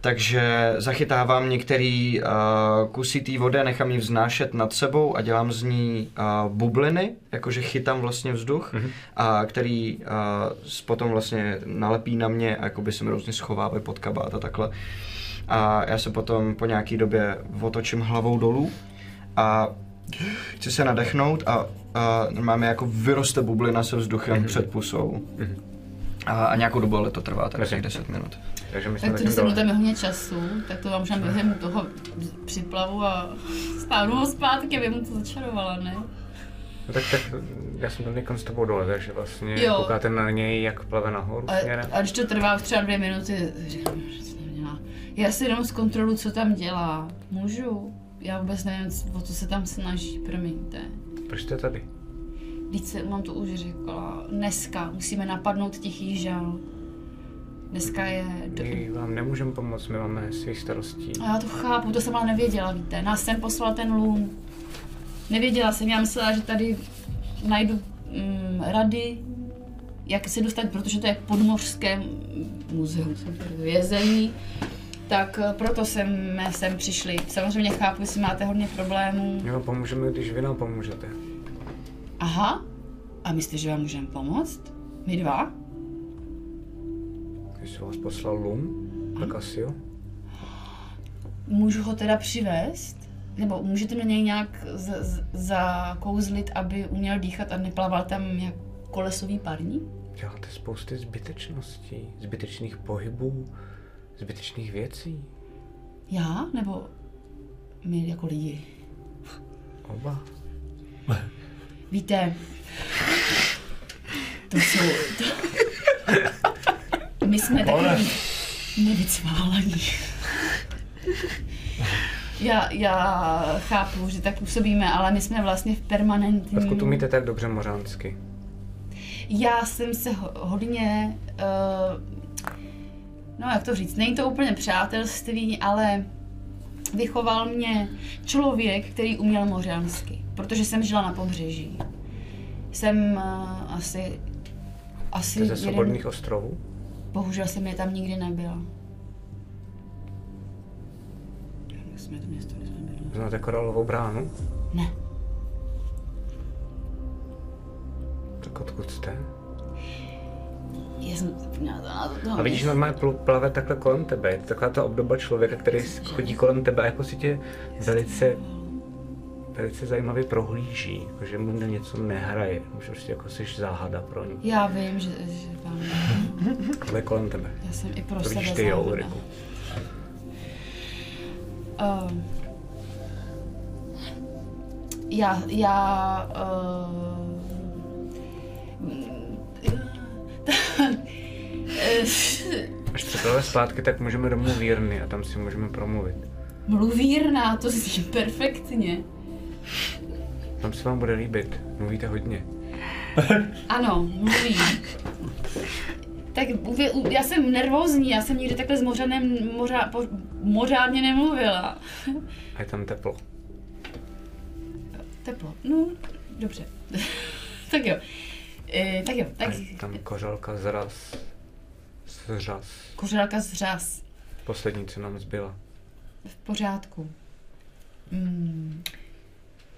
takže zachytávám některé uh, kusy té vody, nechám ji vznášet nad sebou a dělám z ní uh, bubliny, jakože chytám vlastně vzduch, Mhm. a který uh, potom vlastně nalepí na mě a jakoby se mi různě schovávají pod kabát a takhle. A já se potom po nějaký době otočím hlavou dolů a chci se nadechnout a, a normálně jako vyroste bublina se vzduchem Mhm. před pusou. Mhm. A, a nějakou dobu ale to trvá, tak těch 10 minut. Takže my jsme Tak to zatím se tam hodně času, tak to vám můžeme během toho připlavu a stáhnu ho zpátky, aby mu to začarovala, ne? No tak, tak já jsem tam někam s tebou dole, takže vlastně Jo. koukáte na něj, jak plave nahoru A, směrem. a když to trvá třeba dvě minuty, říkám, že to neměla. Já si jenom zkontroluji, co tam dělá. Můžu? Já vůbec nevím, o co se tam snaží, promiňte. Proč jste tady? Se mám to už řekla. Dneska musíme napadnout tichý žal. Dneska je... Do... My vám nemůžeme pomoct, my máme svých starostí. A já to chápu, to jsem ale nevěděla, víte. Nás sem poslal ten lům. Nevěděla jsem, já myslela, že tady najdu mm, rady, jak se dostat, protože to je podmořské muzeum, vězení. Tak eh, proto jsem sem přišli. Samozřejmě chápu, jestli máte hodně problémů. Vám pomůžeme, když vy nám pomůžete. Aha, a myslíte, že vám můžeme pomoct? My dva? Když vás poslal Lum, tak asi jo. Můžu ho teda přivést? Nebo můžete mě něj nějak z- z- zakouzlit, aby uměl dýchat a neplaval tam jak kolesový parní? Děláte spousty zbytečností, zbytečných pohybů, zbytečných věcí. Já? Nebo my jako lidi? Oba. Víte, to jsou... To... [laughs] My jsme takový nevycválení. Já, já chápu, že tak působíme, ale my jsme vlastně v permanentním... Odkud umíte tak dobře mořánsky? Já jsem se ho- hodně, uh, no jak to říct, není to úplně přátelství, ale vychoval mě člověk, který uměl mořansky, protože jsem žila na pobřeží. Jsem uh, asi, asi Jste ze jeden, svobodných ostrovů? Bohužel jsem je tam nikdy nebyla. Jak jsme to město, kde jsme bydleli? Znáte koralovou bránu? Ne. Tak odkud jste? Já jsem zapomněla to na to. A vidíš, normálně pl- plave takhle kolem tebe. Je to taková ta obdoba člověka, který chodí kolem tebe a jako si tě velice, velice zajímavě prohlíží. Jako, že mu něco nehraje. Že prostě jako jsi záhada pro ní. Já vím, že, že tam, Ale je kolem tebe. já jsem i pro To sebe ty, jo. Ulriku. Um, já, já, uh, [laughs] Až připravíme zpátky, tak můžeme domů Vírny a tam si můžeme promluvit. mluvírna, to zní perfektně. Tam se vám bude líbit. Mluvíte hodně. [laughs] Ano, mluví. Tak já jsem nervózní, já jsem nikdy takhle s mořanem mořa, mořádně nemluvila. A je tam teplo. Teplo. No, dobře. [laughs] tak jo. E, tak jo, A tak je tam kořalka zraz. Zřaz. kořálka z řas. Poslední, co nám zbyla. V pořádku. Mm.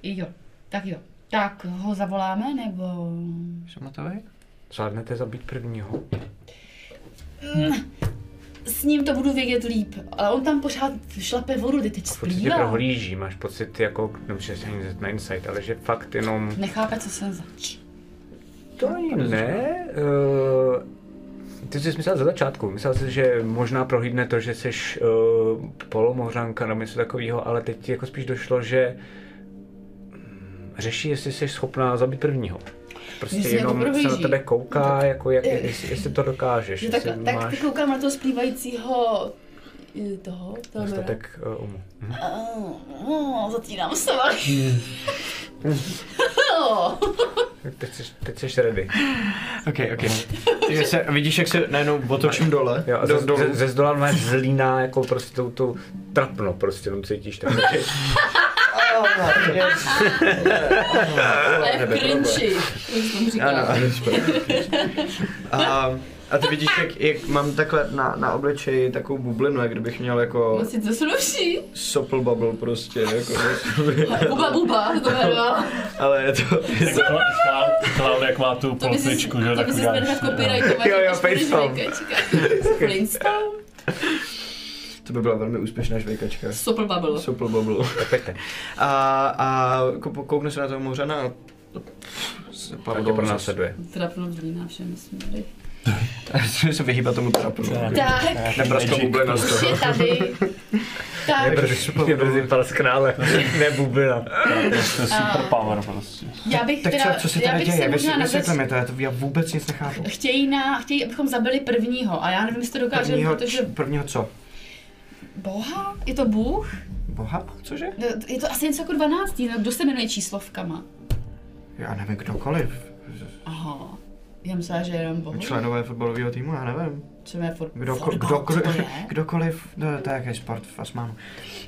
Jo, tak jo. Tak ho zavoláme, nebo... Šamatovej? Zvládnete zabít prvního? S ním to budu vědět líp, ale on tam pořád šlape vodu, ty teď splývá. prohlíží, máš pocit jako, nemůžeš si ani na insight, ale že fakt jenom... Nechápe, co jsem zač. To ani ne. Uh, ty jsi myslel za začátku. Myslel jsi, že možná prohlídne to, že jsi uh, polomořanka nebo něco takového, ale teď ti jako spíš došlo, že mm, řeší, jestli jsi schopná zabít prvního. Prostě Že si jako jenom se na tebe kouká, jako jak, jestli, jestli to dokážeš. Že tak, tak máš ty koukám na toho splývajícího eh, toho, toho dostatek uh, umu. Mhm. [laughs] Oh, zatínám se. Teď jsi, teď jsi ready. Ok, ok. Takže se, vidíš, jak se najednou otočím dole. Jo, a do, ze, dolů. ze, ze zdola máš zlíná, jako prostě tou, tou trapno, prostě jenom cítíš tak. [laughs] že- Ale v cringy. Jak jsem říkala. Ano, [laughs] a, ty vidíš, jak, jak mám takhle na, na obličeji takovou bublinu, jak kdybych měl jako Asi to sluší. sopl bubble prostě, jako, Buba [laughs] buba, to jmenuje. ale je to, je to Clown, jak má tu si, plotvičku, že to by tak si nechat copyrightovat. Jo, jo, když budeš facepalm. vejkačka. Facepalm? to by byla velmi úspěšná žvejkačka. Super bubble. Sopl bubble. A, a kou- kouknu se na toho mořana a se A pár tě dolů zase. pronásleduje. Trapno dlína všemi směry. Se vyhýbat tomu trapnu. Tak, Nepraskla bublina z toho. je tady. Tak, Je brzy prasknále, ne bublina. To je super power prostě. já bych Tak teda, co, co se já teda bych děje? možná Vysvětli mi to, já, to, já vůbec nic nechápu. Chtějí, na, chtějí, abychom zabili prvního a já nevím, jestli to dokážeme, Prvního, protože prvního co? Boha? Je to Bůh? Boha? Cože? No, Je to asi něco jako 12. No, kdo se jmenuje číslovkama? Já nevím, kdokoliv. Aha. Já myslela, že jenom Bohu. Členové fotbalového týmu, já nevím. Co je for, Kdo, fotbal, kdokoliv, co to je? [laughs] kdokoliv, no, to je jaký sport v Asmánu.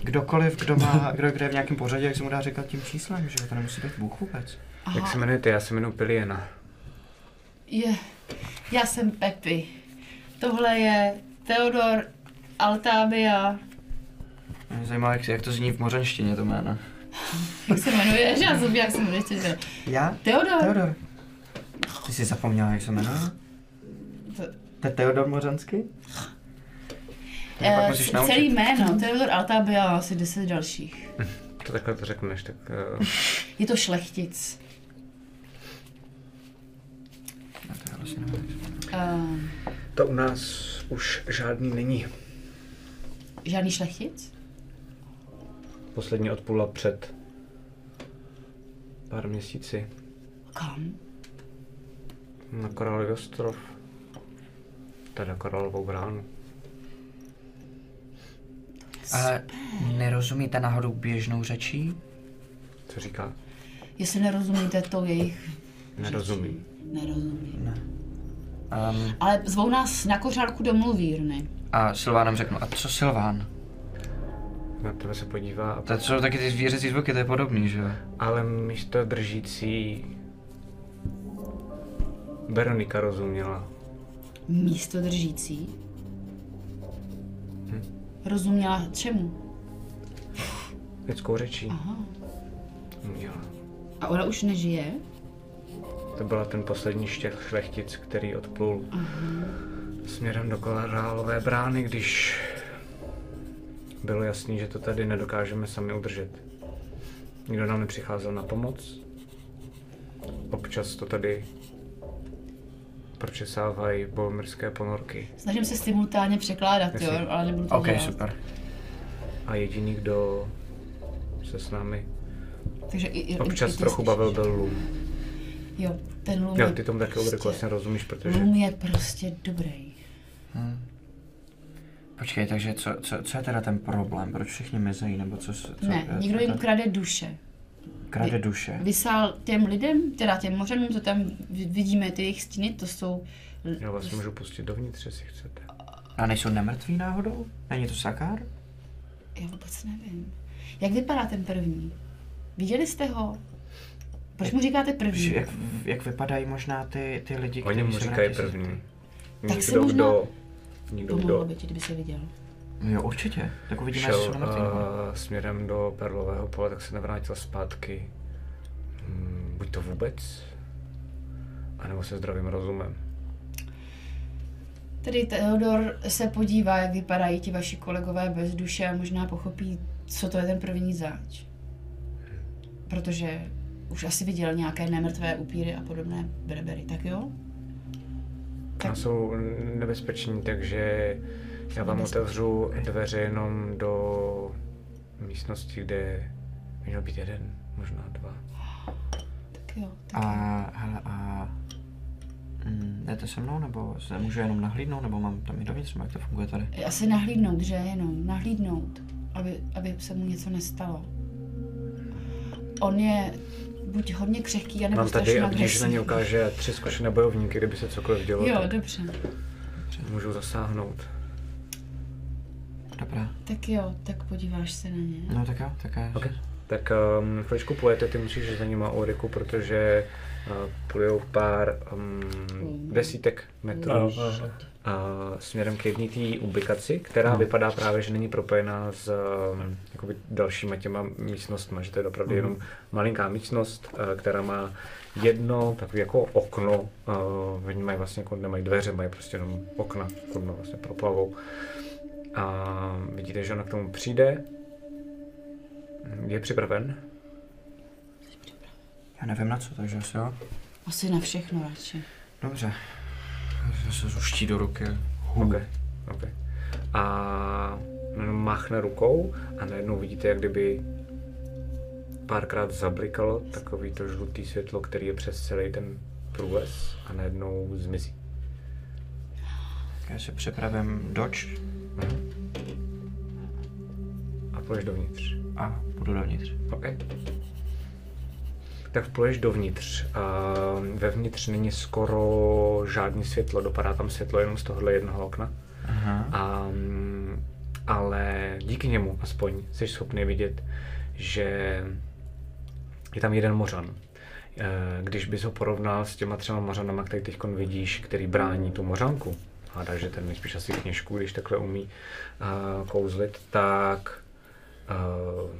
Kdokoliv, kdo má, [laughs] kdo, kdo je v nějakém pořadí, jak se mu dá říkat tím číslem, že to nemusí být Bůh vůbec. Jak se Aha, jmenujete? Já se jmenuji Piliena. je. Já jsem Pepi. Tohle je Theodor Altavia. Mě zajímá, jak, jak to zní v mořenštině to jméno. Jak se jmenuje? Že [laughs] já jsem, jak se jmenuje? ještě- Já? Theodor? Teodor. Ty jsi zapomněla, jak se jmenuje? To- je Teodor Mořanský? Eh, c- naučit. celý jméno, Theodor Altavia a asi 10 dalších. [laughs] To takhle to řekneš, tak... Uh, [laughs] Je to šlechtic. Vlastně. Uh, to u nás už žádný není. žádný šlechtic? Poslední odplula před pár měsíci Kam? Na Koralový ostrov. Teda Koralovou bránu. Ale nerozumíte náhodou běžnou řečí? Co říká? Jestli nerozumíte tou jejich Nerozumím. Nerozumím. Ne. Um, Ale zvou nás na kořálku do mluvírny. a Silvánem řeknu, a co Silván? Na tebe se podívá, a To jsou taky ty zvířecí zvuky, to je podobný, že jo? ale místo držící Veronika rozuměla. Místo držící. Hm. Rozuměla čemu? Lidskou řečí Aha. uměla. A ona už nežije? To byla ten poslední štěch šlechtic, který odplul směrem do Kolorálové brány, když bylo jasný, že to tady nedokážeme sami udržet. Nikdo nám nepřicházel na pomoc. Občas to tady pročesávají bolmirské ponorky. Snažím se simultánně překládat, jo, Jasně. ale nebudu to OK, dělat. super. A jediný, kdo se s námi Takže i, i, občas i trochu bavil, byl Lum. Jo, ten Lum Jo, je ty tomu taky prostě, vlastně rozumíš, protože Lum je prostě dobrý. Hm. Počkej, takže co, co, co je teda ten problém? Proč všichni mizejí, nebo co? co Ne, někdo co- jim krade duše. Krade duše. Vysál těm lidem, teda těm mořanům, co tam vi- vidíme, ty jejich stíny, to jsou... já vás můžu pustit dovnitř, jestli chcete. A nejsou nemrtví náhodou? Není to Sakár? Já vůbec nevím. Jak vypadá ten první? Viděli jste ho? Proč mu říkáte Že první? Jak, jak vypadají možná ty, ty lidi, Oni mu se říkají první. Tak si Nikdo, možná- kdo, Pomohlo kdo by ti, kdyby se viděl. Jo, určitě. Tak uvidíme, šel uh, směrem do Perlového pole, tak se nevrátil zpátky. Hmm, buď to vůbec, anebo se zdravým rozumem. Tedy Theodor se podívá, jak vypadají ti vaši kolegové bez duše a možná pochopí, co to je ten první záč. Protože už asi viděl nějaké nemrtvé upíry a podobné berbery, tak jo? Tak- A jsou nebezpeční, takže já vám otevřu dveře jenom do místnosti, kde měl být jeden, možná dva. Tak jo, tak A, jo. hele, a... Mm, jdete se mnou, nebo se můžu jenom nahlídnout, nebo mám tam i dovnitř, nebo jak to funguje tady? Asi nahlídnout, že jenom, nahlídnout, aby, aby se mu něco nestalo. On je buď hodně křehký, anebo Mám tady, a když na ně ukáže tři zkušené bojovníky, kdyby se cokoliv dělo, Jo, tak dobře. můžou zasáhnout. Dobrá. Tak jo, tak podíváš se na ně. No tak jo, tak je. Ok. Tak um, chviličku pojete, ty musíš za nima Ulriku, protože uh, plujou pár um, desítek metrů Ano, uh, směrem k jedné té ubikaci, která No. vypadá právě, že není propojená s um, jakoby dalšíma těma místnostmi, že to je opravdu Mhm. jenom malinká místnost, uh, která má jedno takové jako okno, uh, oni mají vlastně jako nemají dveře, mají prostě jenom okna, okno vlastně proplavou. A vidíte, že ona k tomu přijde, je připraven? Já nevím na co, takže asi jo. Asi na všechno radši. Dobře. Já se zuští do ruky. OK. OK. A máchne rukou a najednou vidíte, jak kdyby párkrát zablikalo takový to žlutý světlo, který je přes celý ten průles a najednou zmizí. Já si připravím doč. A půjdeš dovnitř. a půjdu dovnitř. OK. Tak vpluješ dovnitř. A vevnitř není skoro žádný světlo, dopadá tam světlo jenom z tohohle jednoho okna. Aha. A, mm, ale díky němu aspoň jsi schopný vidět, že je tam jeden mořan. Eh, Když bys ho porovnal s těma třema mořanama, který teď vidíš, který brání tu mořanku, hádá, že ten nejspíš asi kněžku, když takhle umí uh, kouzlit, tak uh,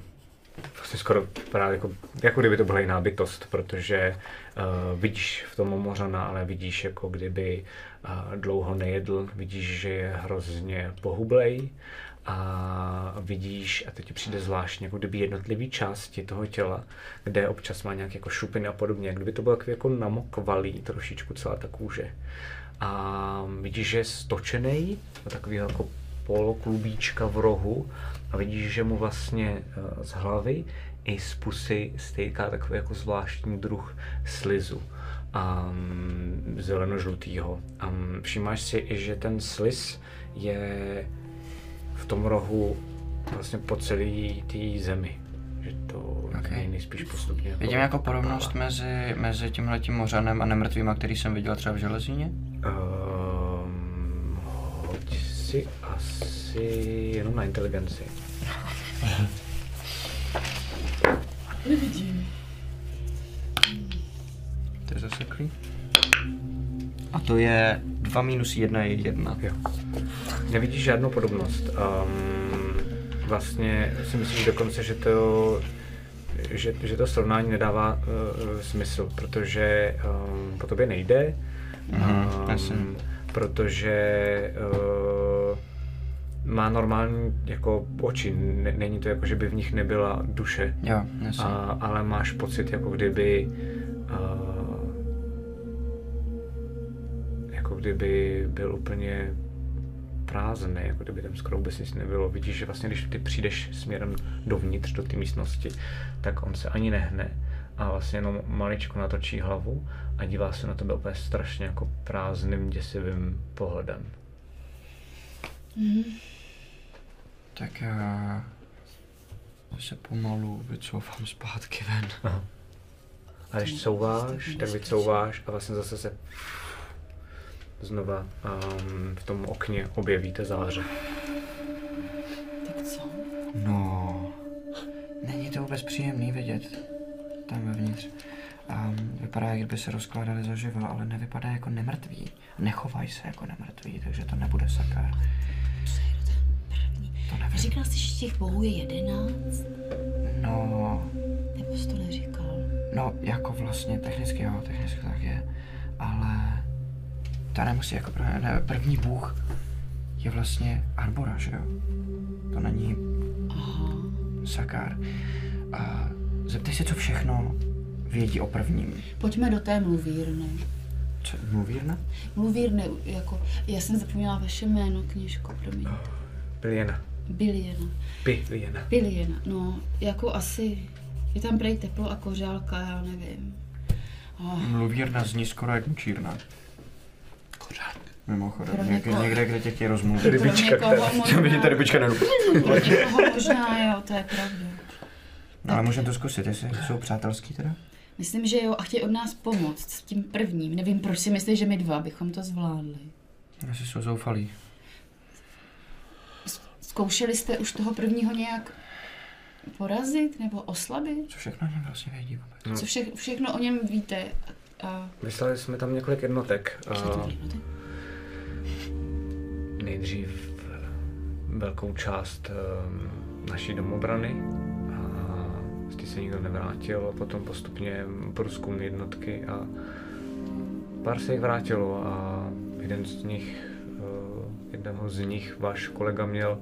vlastně skoro právě jako, jako kdyby to byla jiná bytost, protože uh, vidíš v tom mořana, ale vidíš jako kdyby uh, dlouho nejedl, vidíš, že je hrozně pohublej a vidíš, a teď ti přijde zvláštně, jako kdyby jednotlivé části toho těla, kde občas má nějaké jako šupiny a podobně, jak kdyby to bylo jako namokvalý trošičku celá ta kůže. A vidíš, že je stočený do takového jako poloklubíčka v rohu a vidíš, že mu vlastně eh, z hlavy i z pusy stejká takový jako zvláštní druh slizu a mm, zeleno-žlutýho. A mm, všimáš si i, že ten sliz je v tom rohu vlastně po celé té zemi. že to Ok. okay. nejspíš postupně. Jako Vidím jako porovnost vypává. mezi, mezi tímhletím mořanem a nemrtvýma, který jsem viděl třeba v železíně? Um, hoď si asi jenom na inteligenci. [laughs] Nevidím. To je zaseklý. A to je 2 minus 1 je 1. Jo. Nevidíš žádnou podobnost. Um, vlastně si myslím dokonce, že to, že, že to srovnání nedává uh, smysl, protože um, po tobě nejde, Mhm, jasně. protože uh, má normální jako oči, ne, není to jako, že by v nich nebyla duše, Jo, jasně. a, ale máš pocit, jako kdyby uh, jako kdyby byl úplně prázdný, jako kdyby tam skoro vůbec nic nebylo. Vidíš, že vlastně, když ty přijdeš směrem dovnitř do té místnosti, tak on se ani nehne a vlastně jenom maličko natočí hlavu a dívá se na tebe úplně strašně jako prázdným, děsivým pohledem. Tak já se pomalu vycouvám zpátky ven. A když couváš, tak vycouváš a vlastně zase se znova um, v tom okně objevíte záře. Tak co? No, není to vůbec příjemný vidět tam vevnitř. Um, vypadá, jak kdyby se rozkládali zaživa, ale nevypadá jako nemrtví. Nechovají se jako nemrtví, takže to nebude sakár. To nevím. Říkal jsi, že těch bohů je jedenáct? No, Nebo jsi to neříkal? no, jako vlastně, technicky jo, technicky tak je, ale to nemusí jako první, ne, první bůh je vlastně Arbora, že jo? To není Aha. Sakár. A zeptej se, co všechno vědí o prvním. Pojďme do té mluvírny. Co, mluvírna? Mluvírny, jako, já jsem zapomněla vaše jméno, knížko, promiň. Biliena. Biliena. Biliena. Biliena, no, jako asi, je tam prej teplo a kořálka, já nevím. Oh, Mluvírna zní skoro jak mučírna. Kořák. Mimochodem, Pro někde, někde, kde tě chtějí rozmluvit. Rybička, [laughs] možná, Vidíte rybička na ruku. možná, jo, to je pravda. No, ale můžeme to zkusit, jestli jsou přátelský teda. Myslím, že jo, a chtějí od nás pomoct s tím prvním. Nevím, proč si myslíš, že my dva bychom to zvládli. Asi jsou zoufalí. Zkoušeli jste už toho prvního nějak porazit nebo oslabit? Co všechno o něm vlastně vědí vůbec? Co vše, všechno o něm víte? A, Vyslali jsme tam několik jednotek. a... Nejdřív eh, velkou část eh, naší domobrany té se nikdo nevrátil a potom postupně průzkum jednotky a pár se jich vrátilo a jeden z nich, eh, jednoho z nich váš kolega měl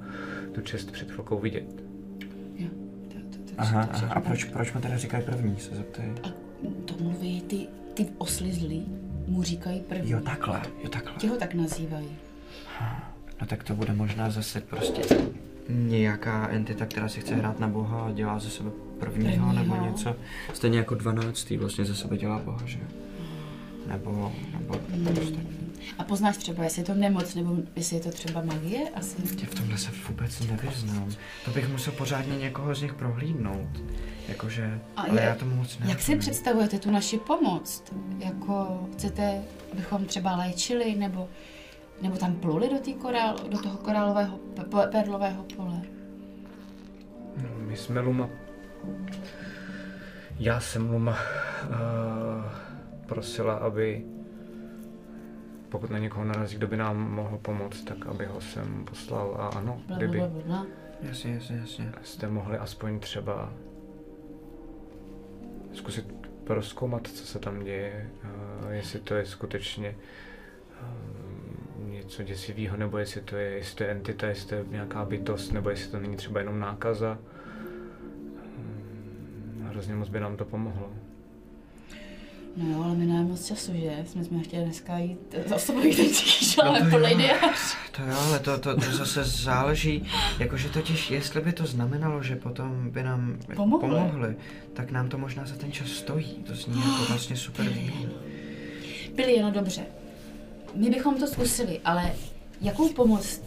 tu čest před chvilkou vidět. Jo, to, to, to, Aha, a proč, proč mu teda říkají první, se zeptej. A to mluví ty, ty osly zlí, mu říkají první. Jo, takhle, jo, takhle. Ti ho tak nazývají. No tak to bude možná zase prostě nějaká entita, která si chce hrát na boha a dělá ze sebe prvního, Prvního. nebo něco. Stejně jako dvanáctý vlastně ze sebe dělá boha, že? Nebo, nebo prostě. A poznáš třeba, jestli je to nemoc, nebo jestli je to třeba magie? Asi. Tě v tomhle se vůbec nevyznám. To bych musel pořádně někoho z nich prohlídnout. Jakože, A ale je- já tomu moc Jak si představujete tu naši pomoc? Jako chcete, abychom třeba léčili, nebo, nebo tam pluli do, tý korál, do toho korálového, pe- pe- perlového pole? No, My jsme Luma... Já jsem Luma uh, prosila, aby pokud na někoho narazí, kdo by nám mohl pomoct, tak aby ho sem poslal. A ano, Bla, kdyby bla, bla, bla. Jasně, jasně, jasně. jste mohli aspoň třeba zkusit proskoumat, co se tam děje, uh, jestli to je skutečně uh, něco děsivého, nebo jestli to je, jestli to je entita, jestli to je nějaká bytost, nebo jestli to není třeba jenom nákaza. Hrozně moc by nám to pomohlo. No jo, ale my nemáme moc času, že? Jsme, jsme chtěli dneska jít za osobový ten ale to no podle ideář. To jo, ale to, to, to zase záleží, jakože totiž, jestli by to znamenalo, že potom by nám Pomohli. pomohli tak nám to možná za ten čas stojí. To zní jako [gasps] vlastně super výhodně. Byli jen dobře. My bychom to zkusili, ale jakou pomoc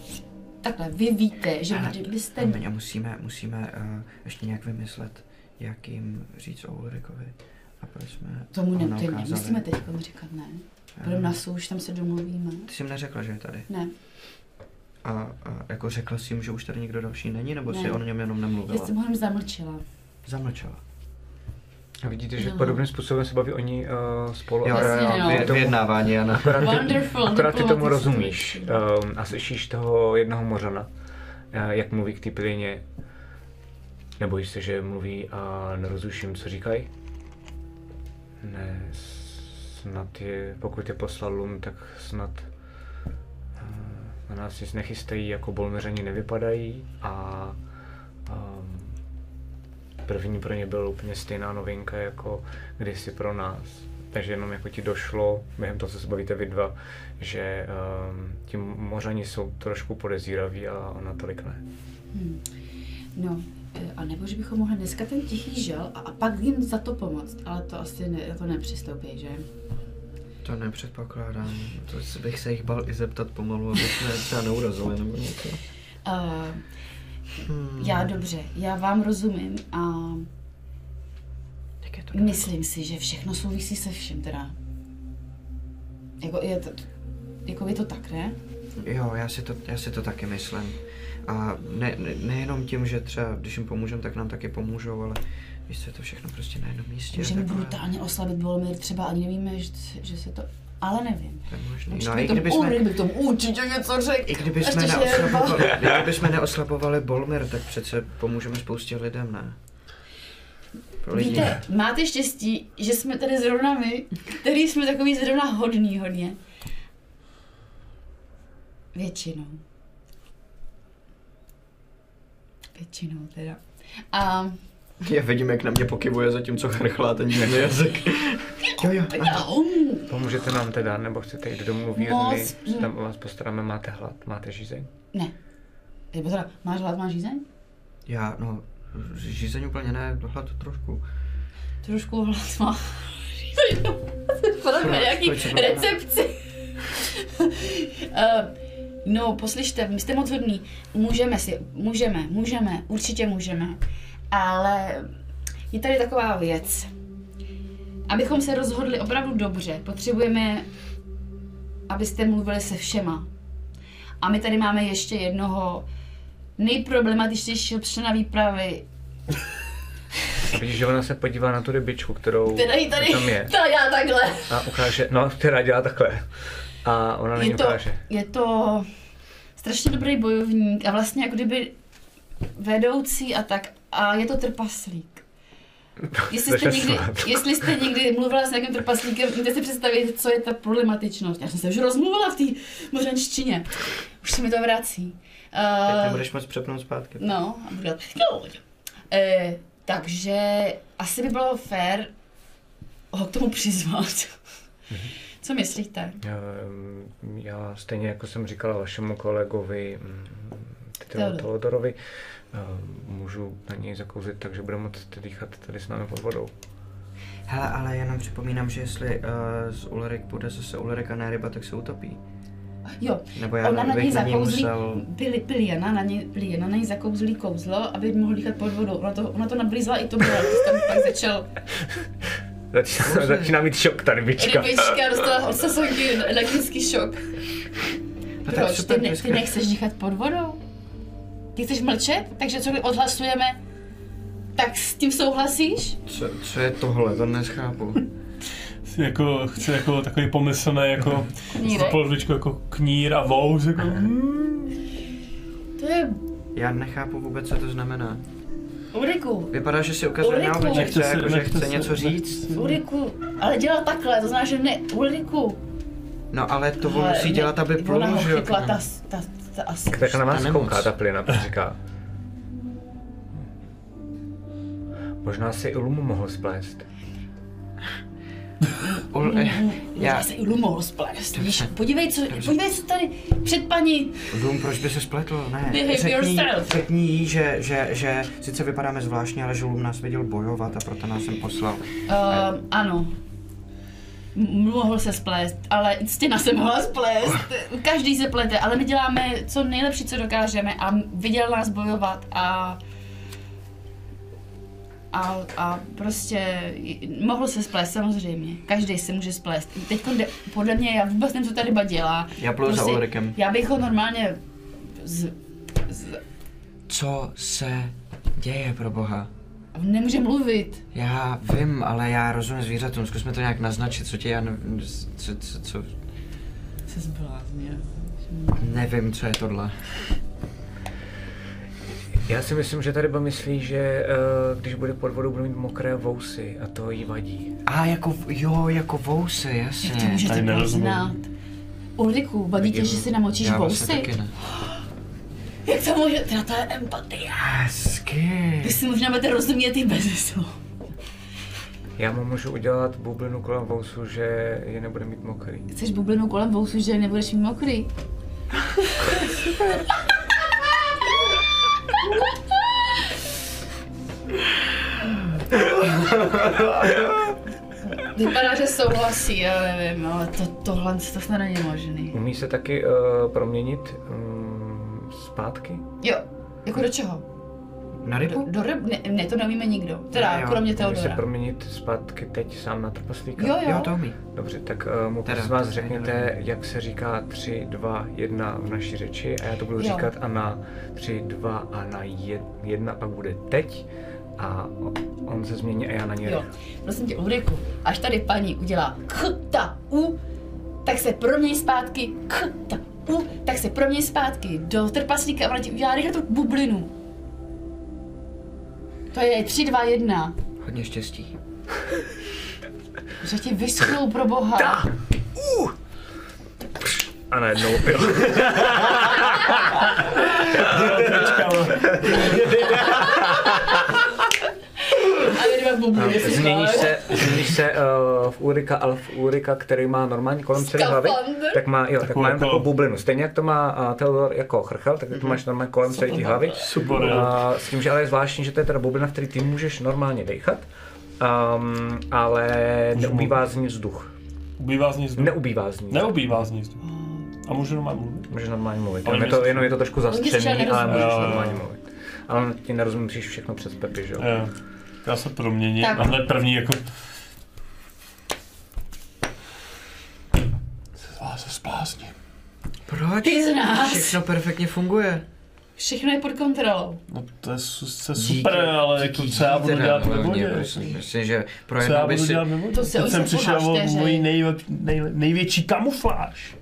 Takhle, vy víte, že Ale kdybyste... A musíme, musíme uh, ještě nějak vymyslet, jak jim říct o Ulrikovi. A proč jsme Tomu ne, to nemusíme teď říkat, ne. Budeme na souš, tam se domluvíme. Ty jsi jim neřekla, že je tady. Ne, A, a jako řekla jsi jim, že už tady nikdo další není, nebo Ne. si o něm jenom já nemluvila? jsem ho jenom zamlčela. Zamlčela. A vidíte, že No. podobným způsobem se baví oni uh, spolu. Jo, Jasně, no. vy, vyjednávání, Jana. Akorát ty, Wonderful, akorát ty tomu rozumíš um, a slyšíš toho jednoho mořana, uh, jak mluví k té pilině. Nebojíš se, že mluví a nerozluším, co říkají? Ne, snad je, pokud je poslal Lum, tak snad uh, na nás nic nechystají, jako bolmeřani nevypadají a um, první pro ně byla úplně stejná novinka jako kdysi pro nás. Takže jenom jako ti došlo, během toho, co se bavíte vy dva, že um, ti mořani jsou trošku podezíraví a ona tolik ne. Hmm. No, eh, a nebo že bychom mohli dneska ten tichý žel a, a pak jim za to pomoct, ale to asi ne, to nepřistoupí, že? To nepředpokládám. To bych se jich bal i zeptat pomalu, aby jsme je třeba neurazili nebo něco. Uh, Hmm. já dobře, já vám rozumím a Tak je to myslím si, že všechno souvisí se vším teda. Jako je to, jako je to tak, ne? Jo, já si to, já si to taky myslím. A ne, ne, nejenom tím, že třeba když jim pomůžeme, tak nám taky pomůžou, ale víš co, je to všechno prostě na jednom místě. Můžeme takové- brutálně oslabit Volmir, třeba ani nevíme, že, že se to... Ale nevím. To je možný. No by i kdyby jsme, by tomu určitě něco řekl. i kdyby jsme, neoslabovali, [laughs] kdyby jsme neoslabovali Bolmir, tak přece pomůžeme spoustě lidem, ne? Pro lidi. Víte, máte štěstí, že jsme tady zrovna my, který jsme takový zrovna hodný hodně. Většinou. Většinou teda. A Já vidím, jak na mě pokivuje, zatímco chrchlá ten divný jazyk. [laughs] jo, jo. Pomůžete nám teda, nebo chcete jít domů Moc, vírny, mm. tam o vás postaráme, máte hlad, máte žízeň? Ne. Nebo teda, máš hlad, máš žízeň? Já, no, žízeň úplně ne, hlad trošku. Trošku hlad má. Žízeň. [laughs] Nějaký recepci. uh, [laughs] no, poslyšte, vy jste moc hodný. Můžeme si, můžeme, můžeme, určitě můžeme. Ale je tady taková věc. Abychom se rozhodli opravdu dobře, potřebujeme, abyste mluvili se všema. A my tady máme ještě jednoho nejproblematičtějšího člena výpravy, vidíš, že ona se podívá na tu rybičku, kterou která tady, tam je. ta já takhle. A ukáže, no, která dělá takhle. A ona na ní Je to, ukáže. je to strašně dobrý bojovník a vlastně jako kdyby vedoucí a tak. A je to trpaslík. [laughs] Jestli jste, někdy, jestli jste někdy mluvila s nějakým trpaslíkem, můžete si představit, co je ta problematičnost. Já jsem se už rozmluvila v té mořanštině. Už se mi to vrací. Teď Uh, nebudeš moc přepnout zpátky. no, a budu no, uh, takže asi by bylo fér ho k tomu přizvat. Co myslíte? Já, mm, já stejně jako jsem říkala vašemu kolegovi mm, Teodor. Teodorovi, eh, můžu na něj zakouzit, takže bude moct dýchat tady s námi pod vodou. Hele, ale jenom připomínám, že jestli uh, z Ulrik bude zase Ulrik a ne ryba, tak se utopí. Jo, Nebo já ona na něj bych na něj zakouzlí, musel... Jana, na něj, byli Jana na něj zakouzlí kouzlo, aby mohl dýchat pod vodou. Ona to, ona to nablízla i to bylo, to tam pak začal [laughs] Začíná, začíná mít šok ta rybička. rybička, dostala odsasovky, elektrický šok. No tak Proč? super, Ty, ne, ty nechceš dýchat pod vodou? Ty chceš mlčet? Takže co my odhlasujeme, tak s tím souhlasíš? Co, co je tohle, to neschápu. Jako, chci jako takový pomyslný, jako polovičku jako knír a vous, jako To je Já nechápu vůbec, co to znamená. Ulriku. Vypadá, že si ukazuje na Nechte si- jako že chce něco říct. Ulriku, ale dělal takhle, to znamená, že ne, Ulriku. No ale to on Ale musí ne, dělat, aby Ona ho že jo? chytla, ta, ta, ta asi. Tak na vás kouká ta plina, to říká. Možná si i Lumu mohl splést. Ul, eh, Já já, se i Lu mohl splést, víš? Podívej, co, podívej, co tady před paní. Dům, proč by se spletl? Ne, Behave řekni, řekni jí, že, že, že sice vypadáme zvláštně, ale že Lum nás viděl bojovat a proto nás sem poslal. Uh, ano. M- Mohl se splést, ale stěna se mohla splést. Každý se plete, ale my děláme co nejlepší, co dokážeme a viděl nás bojovat a a, a prostě mohl se splést samozřejmě. Každý se může splést. Teď podle mě, já vůbec nevím, co ta ryba dělá. Já pluju za Ulrikem. Já bych ho normálně z, z, Co se děje pro boha? on nemůže mluvit. Já vím, ale já rozumím zvířatům, zkusme to nějak naznačit, co tě já nevím, co, co, co, Se zbláznil. nevím, co je tohle. Já si myslím, že ta ryba myslí, že eh, když bude pod vodou, bude mít mokré vousy a to jí vadí. A jako, jo, jako vousy, Jak to jasně. můžete Tady poznat? Ulriku, vadí tě, že si namočíš Já vlastně vousy? taky ne. [gasps] Jak to může? Teda to je empatie. Hezky. Vy si možná budete rozumět i bez slov. Já mu můžu udělat bublinu kolem vousu, že je nebude mít mokrý. Chceš bublinu kolem vousu, že nebudeš mít mokrý? [laughs] [laughs] Vypadá, že souhlasí, já nevím, ale to, tohle to snad není možný. Umí se taky uh, proměnit um, zpátky? Jo, jako do čeho? Na Do, rybu? do ryb? Ne, ne, to neumíme nikdo. Teda, Jo, kromě se Teodora. proměnit zpátky teď sám na trpaslíka? Jo, Jo, jo. to umí. Dobře, tak uh, mu Teda, prosím vás řekněte, jak se říká 3, 2, 1 v naší řeči a já to budu Jo. říkat a na 3, 2 a na 1 pak bude teď a on se změní a já na něj. Jo, prosím tě, Ulriku, až tady paní udělá k, ta, u, tak se promění zpátky k, ta, u, tak se promění zpátky do trpaslíka a ona ti udělá rychle tu bublinu. To je 3, 2, 1. Hodně štěstí. Že ti vyschnou pro boha. A najednou, jo. A bubliny si Změníš se, změníš se uh, v Urika, ale v Urika, který má normálně kolem celé hlavy, tak má, jo, tak má jen jako- takovou bublinu. Stejně jak to má uh, Theodor jako chrchel, tak to máš normálně kolem celé té hlavy. Super. Uh, s tím, že ale je zvláštní, že to je teda bublina, v který ty můžeš normálně dechat, um, ale neubývá z ní vzduch. Ubývá z ní vzduch? Neubývá z ní. Neubývá z ní vzduch. A můžu normálně mluvit? Můžeš normálně mluvit. Ale Jenom je, to, jenom je to trošku zastřený, ale můžeš normálně mluvit. Ale ti nerozumím, všechno přes Pepi, že jo? Jo. Já se proměním Tak. a hned první jako... Z vás se splázním. Proč? Ty z nás. Všechno perfektně funguje. Všechno je pod kontrolou. No to je, su- to je super, ale jako díky co já budu dělat ve vodě? Myslím, že pro Co já jednou by budu si... dělat ve vodě? To se Teď už jsem se přišel o moji nejlep, nej, největší kamufláž.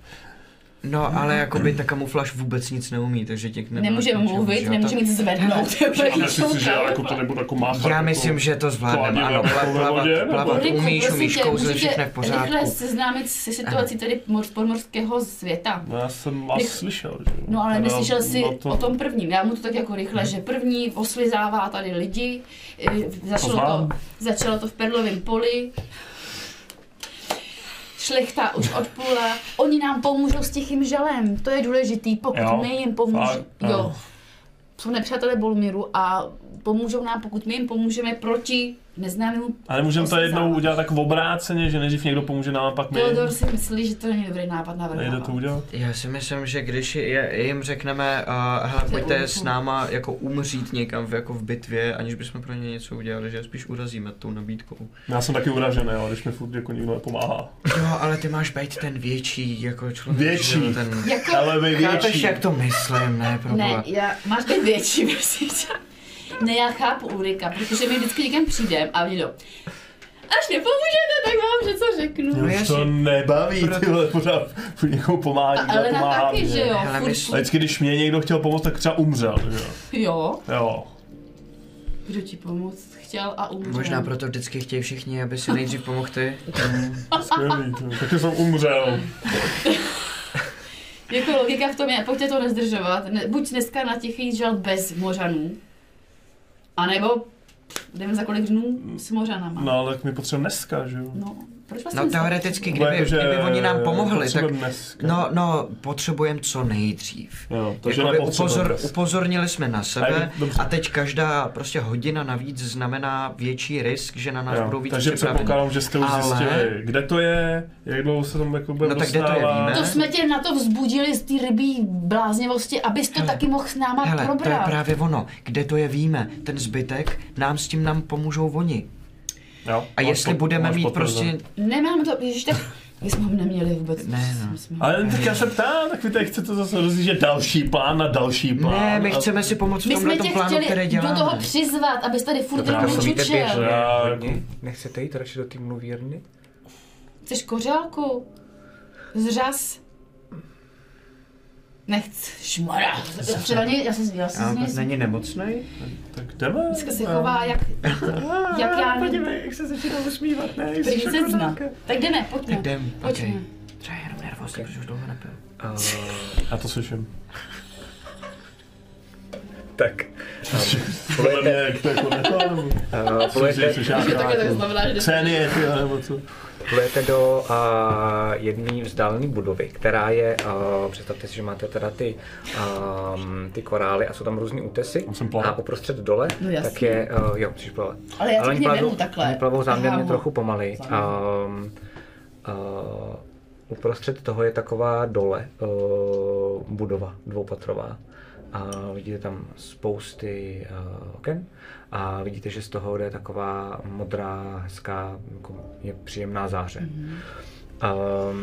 No, ale jakoby ta kamufláž vůbec nic neumí, takže tě nebude Nemůžeme k ničemu, mluvit, že jo? nemůžeme nic zvednout. [laughs] Myslím si, že jako to nebudu jako máchat. Já jako myslím, že to zvládneme, kladivem ano, jako plavat, plavat umíš, umíš kouzlit, všechno je v pořádku. rychle seznámit se situací tady mor- podmorského světa. No já jsem vás slyšel, že jo. No ale neslyšel jsi o tom prvním. Já mu to tak jako rychle, že první oslizává tady lidi. eh, Začalo to, začalo to v Perlovém poli. Šlechta už odplula. Oni nám pomůžou s tichým žalem. To je důležitý, pokud Jo, my jim pomůžeme. Jo. Jsou nepřátelé Bolmíru a pomůžou nám, pokud my jim pomůžeme proti neznámému A nemůžeme to jednou oslizávání. udělat tak v obráceně, že nejdřív někdo pomůže nám a pak my. Teodor si myslí, že to není dobrý nápad Nejde navrhovat. to udělat? Já si myslím, že když je, jim řekneme, uh, hele, To je pojďte s náma jako umřít někam v, jako v bitvě, aniž bychom pro ně něco udělali, že je spíš urazíme tou nabídkou. Já jsem taky uražený, jo, když mi furt jako nikdo nepomáhá. Jo, ale ty máš být ten větší jako člověk. Větší. Ten... Jako, Ale vy Chápeš, větší. jak to myslím, ne, pro Ne, já, máš být větší, [laughs] tě. Ne, já chápu Ulrika, protože my vždycky někam přijdem a oni jdou. Až nepomůžete, tak vám něco řeknu. No Mě už to nebaví, ty Proto- vole, pořád furt někomu pomáhá, A nikdo Elena pomáhá taky, mně. že jo? Hele, Furt, A furt, vždycky, když mě někdo chtěl pomoct, tak třeba umřel, že jo. jo, Jo. kdo ti pomoct chtěl a umřel. Možná proto vždycky chtějí všichni, aby si nejdřív pomohl ty. Skvělý, taky jsem umřel. Jako logika v tom je, pojďte to nezdržovat, ne, buď dneska na tichý žal bez mořanů, anebo nevím za kolik dnů s mořanama. No ale tak my potřebujeme dneska, že jo. no proč vlastně No teoreticky, kdyby, jakože kdyby oni nám pomohli, tak... potřebujeme dneska. No, no, potřebujeme co nejdřív. Jo, takže Jakoby upozor, upozornili jsme na A sebe je- dobře. a teď každá prostě hodina navíc znamená větší risk, že na nás Jo, budou víc takže předpokládám, že jste už Ale- zjistili, kde to je, jak dlouho se tam jako budeme No tak kde to je, víme? To jsme tě na to vzbudili z té rybí bláznivosti, abys to taky mohl s náma Hele, to je probrat. právě ono. Kde to je víme. Ten zbytek nám s tím nám pomůžou oni. Jo, A máš jestli pot- budeme máš mít prostě... Nemám to, ježiš, tak my jsme ho neměli vůbec. Ne, no. Jsme- Ale tak já se ptám, tak vy tady chcete zase rozjíždět další plán na další plán. Ne, my a- chceme si pomoct v My tomhle jsme tě plánu, chtěli který do děláme. toho přizvat, abys tady furt jenom hodně? Nechcete jít radši do té mluvírny? Chceš kořálku? Zřas? Nechc, šmara. Já se, já vůbec není nemocný? Tak jdeme. Dneska se chová jak, [laughs] jak já ne... jak se začíná usmívat, ne? princezna. Tak jdeme, pojďme. Tak jdem, Pojďme. okej. Třeba je jenom nervózní, protože už dlouho nepil. Uh, Já to slyším. tak. Podle mě, jak to jako že Ksenie, ty, nebo co? plujete do uh, jedné vzdálené budovy, která je, uh, představte si, že máte teda ty, um, ty korály a jsou tam různý útesy. A uprostřed dole, No tak je, uh, jo, musíš plavat. Ale já něm plavou- takhle. Plavou záměrně ho- trochu pomalej. Um, uh, uprostřed toho je taková dole uh, budova dvoupatrová. A vidíte tam spousty uh, oken a vidíte, že z toho jde taková modrá, hezká, jako je příjemná záře. Mhm. Um,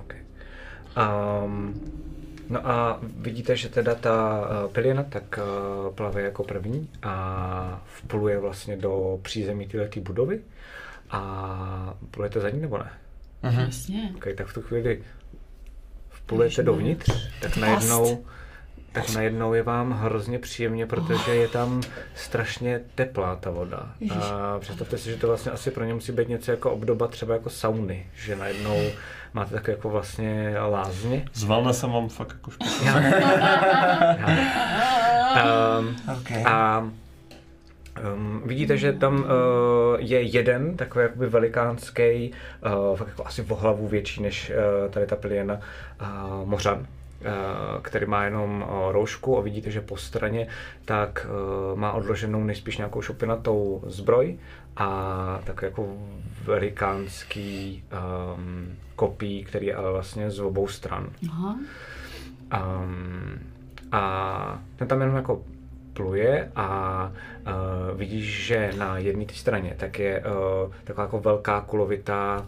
okay. um, no a vidíte, že teda ta uh, pilina tak uh, plave jako první a vpluje vlastně do přízemí této budovy. A plujete za ní nebo ne? Jasně. Okay, tak v tu chvíli Ježišmarja. dovnitř, tak najednou, tak najednou je vám hrozně příjemně, protože je tam strašně teplá ta voda. A představte si, že to vlastně asi pro ně musí být něco jako obdoba třeba jako sauny, že najednou máte tak jako vlastně lázně. Zvalna jsem vám fakt jako špatně. Um, [laughs] [laughs] Okay. a um, vidíte, že tam uh, je jeden takový jakoby velikánský, uh, fakt jako asi o hlavu větší než uh, tady ta piliena, uh, mořan, uh, který má jenom uh, roušku a vidíte, že po straně tak uh, má odloženou nejspíš nějakou šupinatou zbroj a tak jako velikánský um, kopí, který je ale vlastně z obou stran. Aha. Um, a ten tam jenom jako pluje a uh, vidíš, že na jedné té straně tak je uh, taková jako velká kulovitá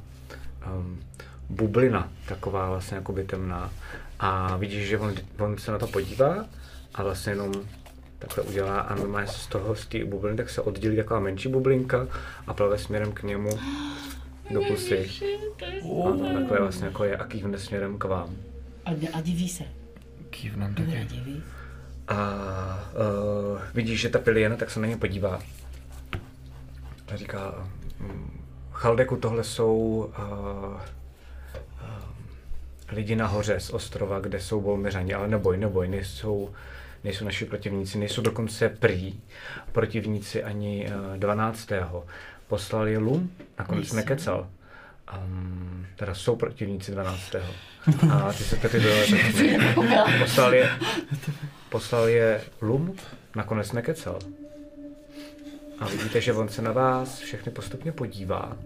um, bublina, taková vlastně jako by temná. A vidíš, že on, on se na to podívá a vlastně jenom takhle udělá a normálně z toho, z té bubliny, tak se oddělí taková menší bublinka a plave směrem k němu do pusy. A tam takhle vlastně jako je a kývne směrem k vám. A, a diví se. Kývnem taky. diví. A uh, vidíš, že ta piliena, tak se na ně podívá. A říká, "Mm, Chaldeku, tohle jsou uh, uh, lidi nahoře z ostrova, kde jsou Bolmiřani, ale neboj, neboj, nejsou, nejsou naši protivníci, nejsou dokonce prý protivníci ani uh, 12. Poslal je Lum, nakonec nekecal. Um, teda jsou protivníci 12. A ty se tady dole tak poslal je, poslal je Lum, nakonec nekecal. A vidíte, že on se na vás všechny postupně podívá.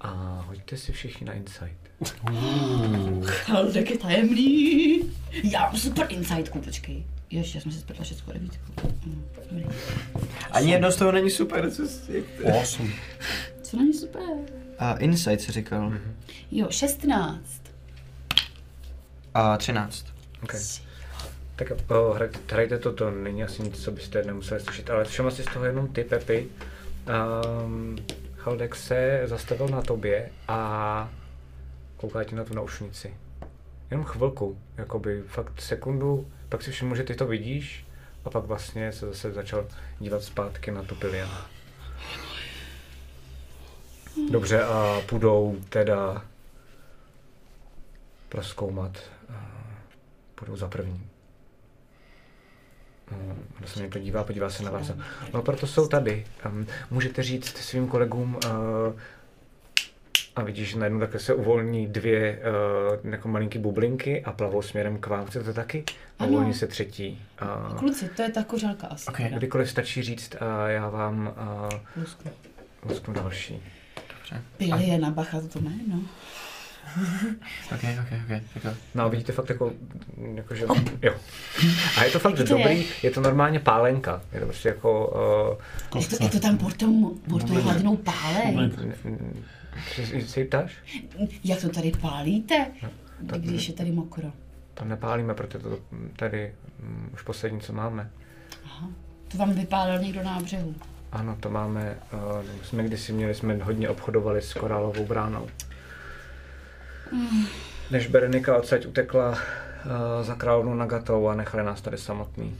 A hoďte si všichni na insight. Chaldek je tajemný. Já mám super insightku, počkej. Ještě jsme si spletla šestku devítku. Dobrý. Ani jedno z toho není super, co jsi. Osm. Co není super? A Insight si říkal. Jo, 16. A 13. Okay. Tak o, hrajte, hrajte to, to není asi nic, co byste nemuseli slyšet, ale všiml si z toho jenom ty, Pepi. Um, Chaldek se zastavil na tobě a kouká ti na tu naušnici. Jenom chvilku, jakoby fakt sekundu, pak si všiml, že ty to vidíš a pak vlastně se zase začal dívat zpátky na tu pilienu. Dobře, a půjdou teda proskoumat. Půjdou za první. No, Kdo se mě podívá, podívá se na vás. No, proto jsou tady. Um, můžete říct svým kolegům, uh, a vidíš, že najednou takhle se uvolní dvě uh, jako malinký bublinky a plavou směrem k vám. Chcete to taky? A uvolní se třetí. Uh, Kluci, to je ta kořálka asi. Okay. teda. kdykoliv stačí říct a já vám uh, Lusknu. lusknu další. Pili je na bacha to jméno. [laughs] Ok, ok, ok. tak jo. No a vidíte fakt jako, jako že, jo. A je to fakt Jaký to dobrý, je? je to normálně pálenka. Je to prostě jako, uh, Jak to, jak to tam pod tou, pod tou hladinou pále? uh, se jí ptáš? Jak to tady pálíte? tak- Když je tady mokro. To nepálíme, protože to tady um, už poslední, co máme. Aha. To vám vypálil někdo na břehu. Ano, to máme, uh, jsme kdysi měli, jsme hodně obchodovali s korálovou bránou. Než Berenika odsaď utekla uh, za královnou Nagatou a nechali nás tady samotný.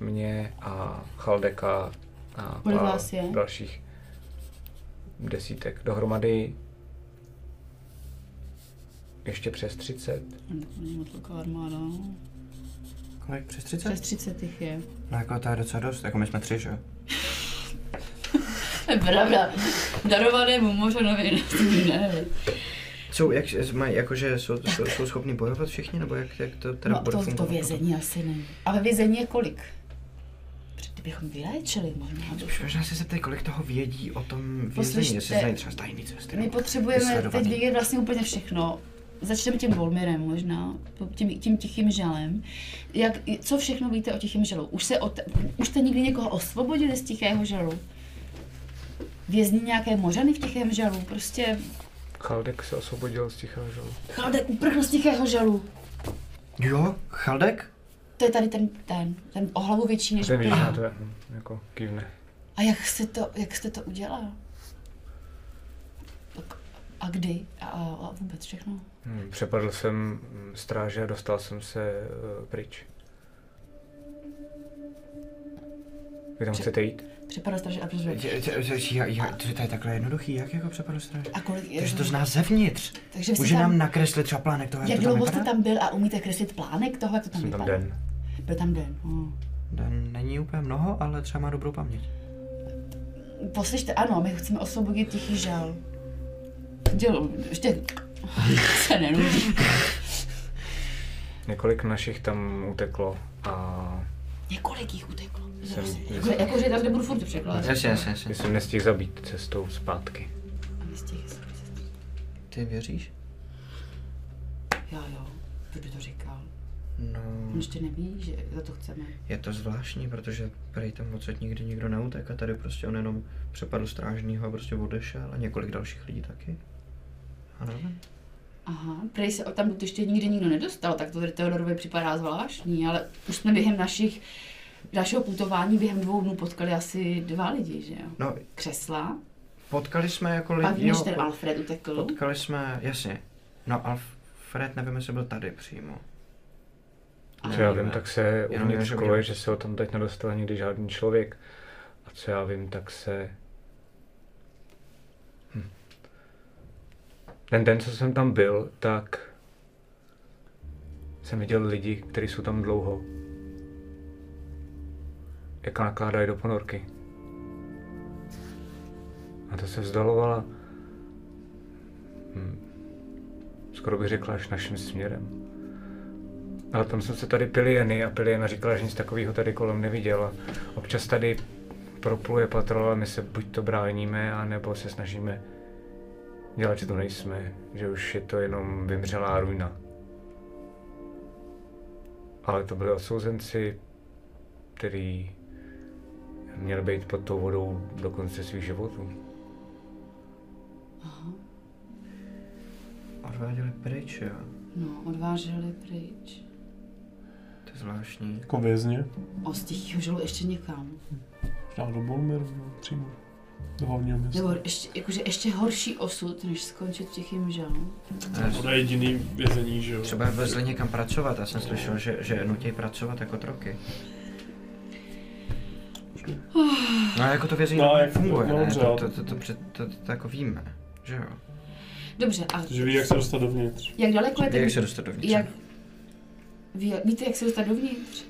Mě a Chaldeka a Kolik vás je? dalších desítek. Dohromady ještě přes 30. Není moc velká armáda. Kolik? Přes 30? Přes 30 jich je. No jako to je docela dost, jako my jsme tři, že jo? [laughs] To je pravda. Darovanému mořanovi ne. Jsou, jak, mají, jakože jsou, jsou, jsou schopni bojovat všichni, nebo jak, jak to teda No bude to, to vězení asi ne. A ve vězení je kolik? Kdybychom vyléčili možná. Už možná se zeptej, kolik toho vědí o tom vězení, Poslyšte, jestli znají třeba tajný cesty. My potřebujeme teď vědět vlastně úplně všechno. Začneme tím Volmirem možná, tím, tím tichým žalem. Jak, co všechno víte o tichém žalu? Už, se od, už jste někdy někoho osvobodili z tichého žalu? Vězní nějaké mořany v tichém žalu? Prostě Chaldek se osvobodil z tichého žalu. Chaldek uprchl z tichého žalu. Jo, Chaldek? To je tady ten, ten, ten o hlavu větší než Ten na to je, hm, jako kývne. A jak jste to, jak jste to udělal? Tak A kdy? A, a vůbec všechno? Hm, Přepadl jsem stráže a dostal jsem se uh, pryč. Vy tam Pře- chcete jít? Že a protože... Je- je- je- já- já- To je takhle jednoduchý, jak jako přepadu stráž? A kolik je? Takže to zná zevnitř. Takže Může jste tam, nám nakreslit třeba plánek toho, jak, jak to tam dlouho jste tam byl a umíte kreslit plánek toho, jak to tam Jsem tam vypadá? den. Byl tam den. Oh. Den Není úplně mnoho, ale třeba má dobrou paměť. Poslyšte, ano, my chceme osvobodit tichý žal. Dělo, ještě [laughs] se nenudí. Několik našich tam uteklo a Několik jich uteklo. Jsem- Jako, jako, že tam nebudu furt překládat. Jasně, jasně, jasně. jsem nestihl zabít cestou zpátky. A z těch- Ty věříš? Jo, jo, kdo by to říkal? No, On ještě neví, že za to chceme. je to zvláštní, protože prej tam odsud nikdy nikdo neutek a tady prostě on jenom přepadl strážního a prostě odešel a několik dalších lidí taky. Ano, Aha, prej se tam ještě nikdy nikdo nedostal, tak to Teodorovi připadá zvláštní, ale už jsme během našich, našeho putování během dvou dnů potkali asi dva lidi, že jo? no Křesla, potkali jsme jako pak lidi, než jo, ten Alfred utekl. potkali jsme, jasně. No Alfred, nevím, jestli byl tady přímo. Co já vím, tak se uvnitř školy, že se ho tam teď nedostal nikdy žádný člověk. A co já vím, tak se... Hm. Ten den, co jsem tam byl, tak jsem viděl lidi, kteří jsou tam dlouho. Jak nakládají do ponorky. A to se vzdalovala hm, skoro bych řekla až naším směrem. Ale tam jsem se tady Pilieny a Piliena říkala, že nic takového tady kolem neviděl. A občas tady propluje patrola, my se buď to bráníme, anebo se snažíme dělat, že to nejsme, že už je to jenom vymřelá ruina. Ale to byli odsouzenci, který měli být pod tou vodou do konce svých životů. Aha, Odváděli pryč, jo. no, odváželi pryč. To je zvláštní. Jako vězně. O z tichého žalu ještě někam. Možná do Bolmir přímo. Do hlavního města. Nebo ještě, jakože ještě horší osud, než skončit v tichým žalu. To je jediný vězení, že jo. Třeba je vezli někam pracovat, já jsem slyšel, že, že je nutí pracovat jako troky. [sighs] No a jako to vězení No, jak- funguje, no, ne? dobře, To, ale- to, to, to, před- to, to, to, jako víme, že jo? Dobře, a Že ví, jak se dostat dovnitř. jak daleko je Ví, jak ten... se dostat dovnitř. Jak, ví, víte, jak se dostat dovnitř?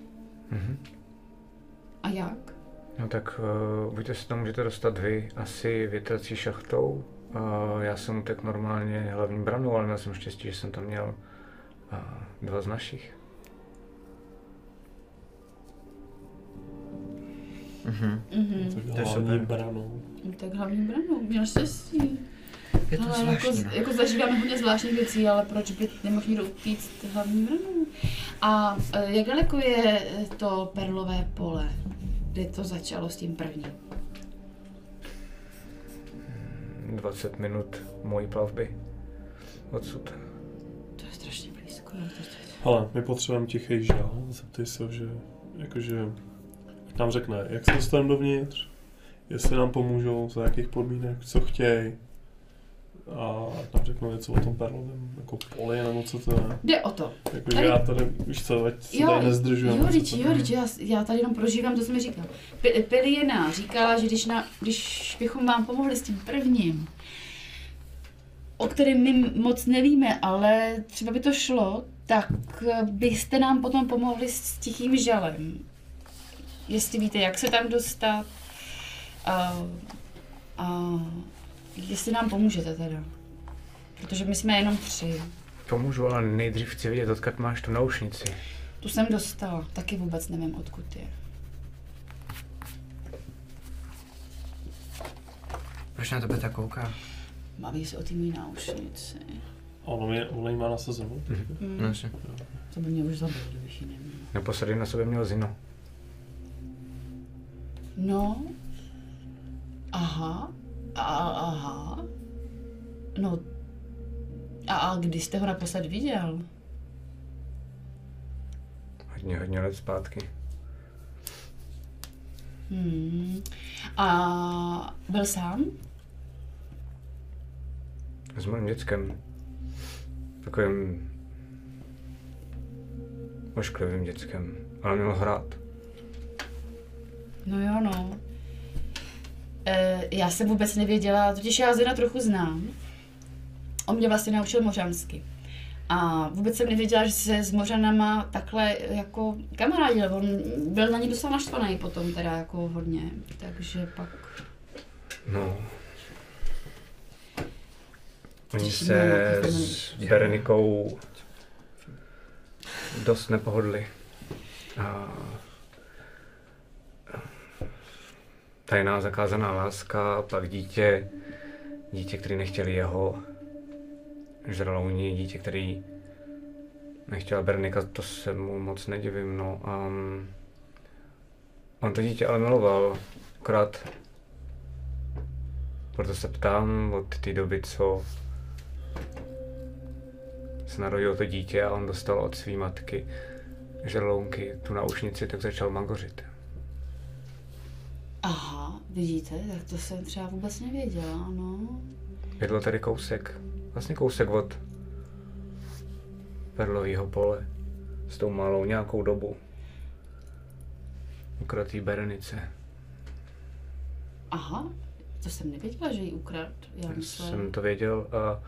Mhm. A jak? No tak uh, buďte se tam můžete dostat vy asi větrací šachtou. Uh, já jsem utek normálně hlavní branou, ale měl jsem štěstí, že jsem tam měl uh, dva z našich. Mhm. Mhm. Tak To je hlavní branou. Tak hlavní branou, měl štěstí. Je to Ale zvláštní, jako, no. jako zažíváme hodně zvláštních věcí, ale proč by nemohl někdo upíct hlavní vrnu? A e, jak daleko je to perlové pole, kdy to začalo s tím prvním? 20 minut mojí plavby odsud. To je strašně blízko. Hele, my potřebujeme tichý žál, zeptej se že, jakože, nám řekne, jak se dostaneme dovnitř, jestli nám pomůžou, za jakých podmínek, co chtějí. A nám řeknou něco o tom perlovém, jako poli, nebo co to je. Jde o to. Jakože Tady- já tady, víš co, ať se Jo, tady nezdržujeme. jo, to- jo, říč, já, já tady jenom prožívám to, co mi říkal. P- říkala, že když, na, když bychom vám pomohli s tím prvním, o kterém my moc nevíme, ale třeba by to šlo, tak byste nám potom pomohli s tichým žalem. Jestli víte, jak se tam dostat a, a jestli nám pomůžete teda. Protože my jsme jenom tři. Pomůžu, ale nejdřív chci vidět, odkud máš tu naušnici. Tu jsem dostala, taky vůbec nevím, odkud je. Proč na tebe tak kouká? Baví se o té mojí náušnici. A ono, je, jí má nasazenou. Mm. No, jasně. To by mě už zabilo, kdybych ji neměl. Naposledy na sobě měl Zino. No. Aha. A, aha. No. A, a kdy jste ho naposled viděl? Hodně, hodně let zpátky. Hmm. A byl sám? S mým dětskem. Takovým ošklivým dětskem. Ale měl hrát. No jo, no. E, já jsem vůbec nevěděla, totiž já Zena trochu znám. On mě vlastně naučil mořansky. A vůbec jsem nevěděla, že se s Mořanama takhle jako kamarádil. On byl na ně docela naštvaný potom teda jako hodně. Takže pak... No. Oni se na s Berenikou dost nepohodli. A tajná zakázaná láska, pak dítě, dítě, který nechtěli jeho, žralouni, dítě, který nechtěla Berenika, to se mu moc nedivím, no. Um, on to dítě ale miloval, akorát proto se ptám od té doby, co se narodilo to dítě a on dostal od své matky žralounky tu náušnici, tak začal magořit. Aha, vidíte, tak to jsem třeba vůbec nevěděla, no. Bydlo tady kousek, vlastně kousek od perlového pole s tou malou nějakou dobu. Ukratý berenice. Aha, to jsem nevěděla, že ji ukrad. Já myslela... jsem to věděl a,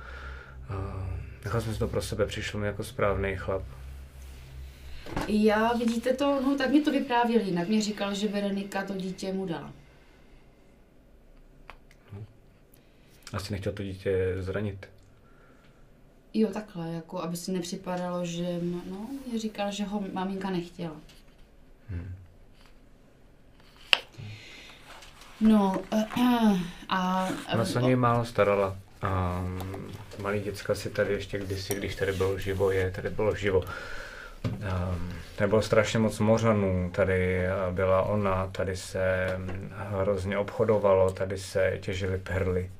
a nechal jsem si to pro sebe, přišel mi jako správný chlap. Já, vidíte to, no tak mě to vyprávěl jinak. Mě říkal, že Berenika to dítě mu dala. Asi nechtěl to dítě zranit. Jo, takhle, jako aby si nepřipadalo, že, no, mě říkal, že ho maminka nechtěla. Hmm. No, a... Ona se o něj málo starala. A malý děcka si tady ještě kdysi, když tady bylo živo, je, tady bylo živo. Um, tady bylo strašně moc mořanů, tady byla ona, tady se hrozně obchodovalo, tady se těžily perly.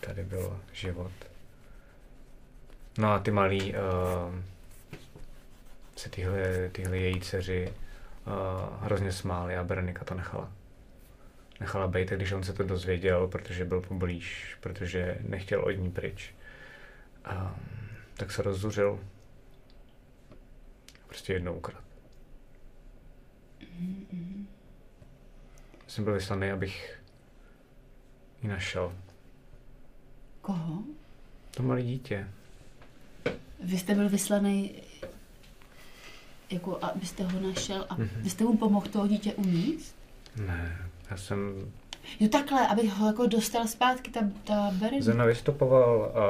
Tady byl život. No a ty malí, uh, se tyhle, tyhle její dceři uh, hrozně smály a Berenika to nechala nechala být, když on se to dozvěděl, protože byl poblíž, protože nechtěl od ní pryč. A, tak se rozzuřil. Prostě jednou krát. Jsem byl vyslaný, abych ji našel. Koho? To malé dítě. Vy jste byl vyslaný, jako abyste ho našel a Mhm. vy jste mu pomohl toho dítě umíst? Ne, já jsem Jo takhle, aby ho jako dostal zpátky ta, ta Berenika. Zena vystupoval a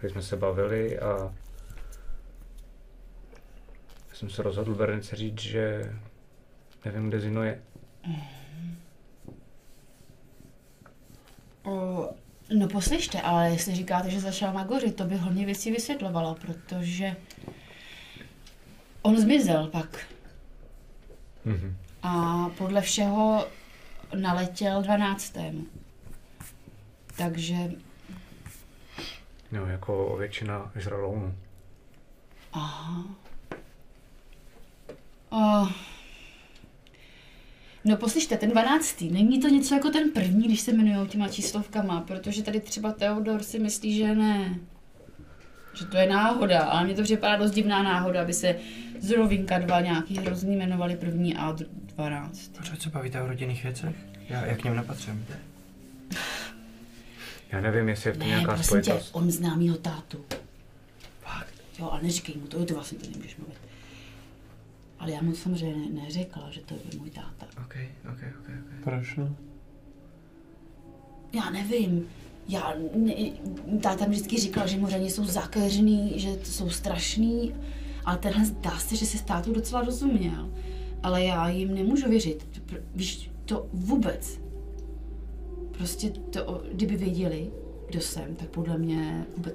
když jsme se bavili a jsem se rozhodl Berenice říct, že nevím, kde Zino je. O, No poslyšte, ale jestli říkáte, že začal na goři, to by hodně věcí vysvětlovalo, protože on zmizel pak Mhm. a podle všeho naletěl 12. Takže, No, jako většina žralounů. aha. Oh. No poslyšte, ten 12. Není to něco jako ten první, když se jmenují těma číslovkama, protože tady třeba Theodor si myslí, že ne. Že to je náhoda, ale mně to připadá dost divná náhoda, aby se z rovinka dva nějaký hrozný jmenovali první a dr- 12. Pořád se bavíte o rodinných věcech? Já, já k něm nepatřím. Já nevím, jestli je v tom Ne, nějaká prosím tě, spojitost. on zná mýho tátu. Fakt. Jo, ale neříkej mu to, jo, ty vlastně to nemůžeš mluvit. Ale já mu samozřejmě ne, neřekla, že to je můj táta. Ok, ok, ok, ok. Proč ne? Já nevím. Já, ne, táta mi vždycky říkal, že mořani jsou zakeřný, že to jsou strašný, ale tenhle zdá se, že se s tátou docela rozuměl. Ale já jim nemůžu věřit. Víš, to vůbec. Prostě to, kdyby věděli, kdo jsem, tak podle mě vůbec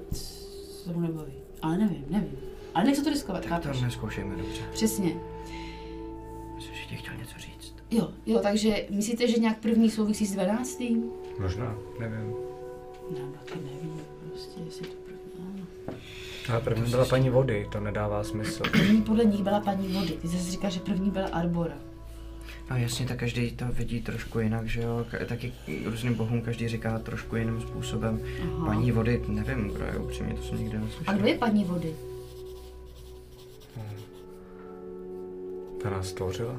se mu nebaví. Ale nevím, nevím. Ale nechci to riskovat, Tak to chápeš? neskoušejme dobře. Přesně. Ti chtěl něco říct. Jo, jo, takže myslíte, že nějak první souvisí s 12. Možná, nevím. Ne, taky nevím, prostě jestli to první. ano. Ale první byla paní vody, to nedává smysl. [clears throat] První podle nich byla paní vody. Ty zase říkáš, že první byla Arbora. No jasně, tak každý to vidí trošku jinak, že jo? Ka- taky různým bohům každý říká trošku jiným způsobem. Aha. Paní vody, nevím, kdo je upřímně, to jsem nikdy A neslyšel. kdo je paní vody? Ta nás stvořila.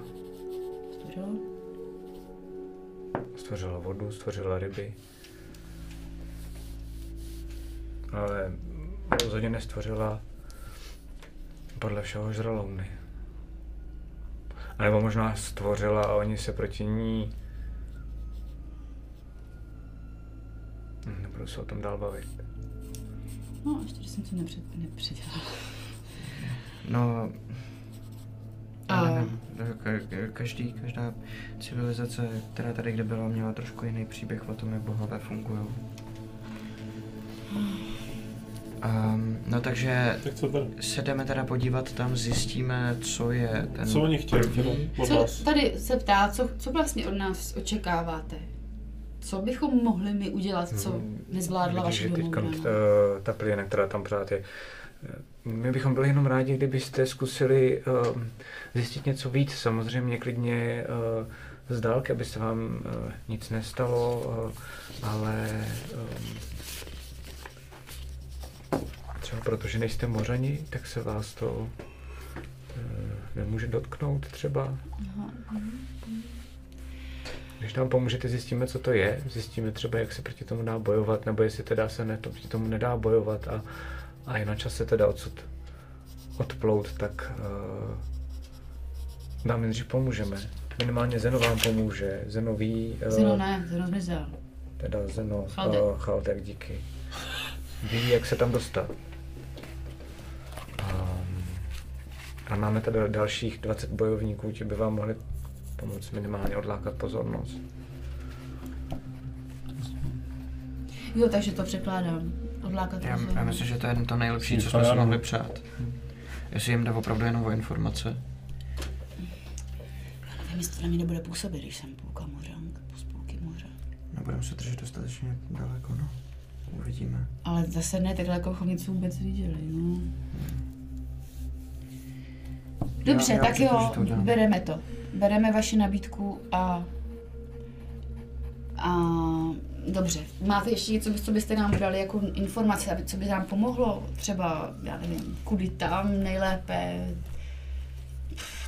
Stvořilo? Stvořila vodu, stvořila ryby. Ale rozhodně nestvořila podle všeho žralouny. A nebo možná stvořila a oni se proti ní... Hm, Nebudu se o tom dál bavit. No, ještě že jsem to nepřed, nepředělala. No, A- každý, každá civilizace, která tady kde byla, měla trošku jiný příběh o tom, jak bohové fungují. Um, no takže Tak co tady? se jdeme teda podívat tam, zjistíme, co je ten Co oni chtějí první. od Co tady se ptá, co, co vlastně od nás očekáváte? Co bychom mohli my udělat, co Hmm, nezvládla Vidíš, vaše teď domovina? uh, ta plína, která tam pořád je. My bychom byli jenom rádi, kdybyste zkusili uh, zjistit něco víc. Samozřejmě klidně uh, z dálky, aby se vám uh, nic nestalo, uh, ale um, třeba protože nejste mořani, tak se vás to uh, nemůže dotknout třeba. Aha, Když nám pomůžete, zjistíme, co to je, zjistíme třeba, jak se proti tomu dá bojovat, nebo jestli teda se ne, to proti tomu nedá bojovat a, a je na čase teda odsud odplout, tak uh, nám nejdřív pomůžeme. Minimálně Zeno vám pomůže. Zeno ví, uh, Zeno ne, Zeno zmizel. teda Zeno, Chaldek. uh, Chaldek, díky. Ví, jak se tam dostat. Um, a máme tady dalších 20 bojovníků, ti by vám mohli pomoct minimálně odlákat pozornost. Jo, takže to překládám. Odlákat Já, já myslím, že to je to nejlepší, co jsme já si mohli přát. Jestli jim jde opravdu jenom o informace. Nevím, jestli to na mě nebude působit, když jsem půlka mořanka, půlky moře. Nebudeme se držet dostatečně daleko, no. Uvidíme. Ale zase ne, takhle jako bychom nic vůbec viděli, no. Dobře, Já- já tak jo, to udělám. bereme to. Bereme vaši nabídku a... A... Dobře, máte ještě něco, co byste nám dali jako informace, aby, co by nám pomohlo? Třeba, já nevím, kudy tam nejlépe,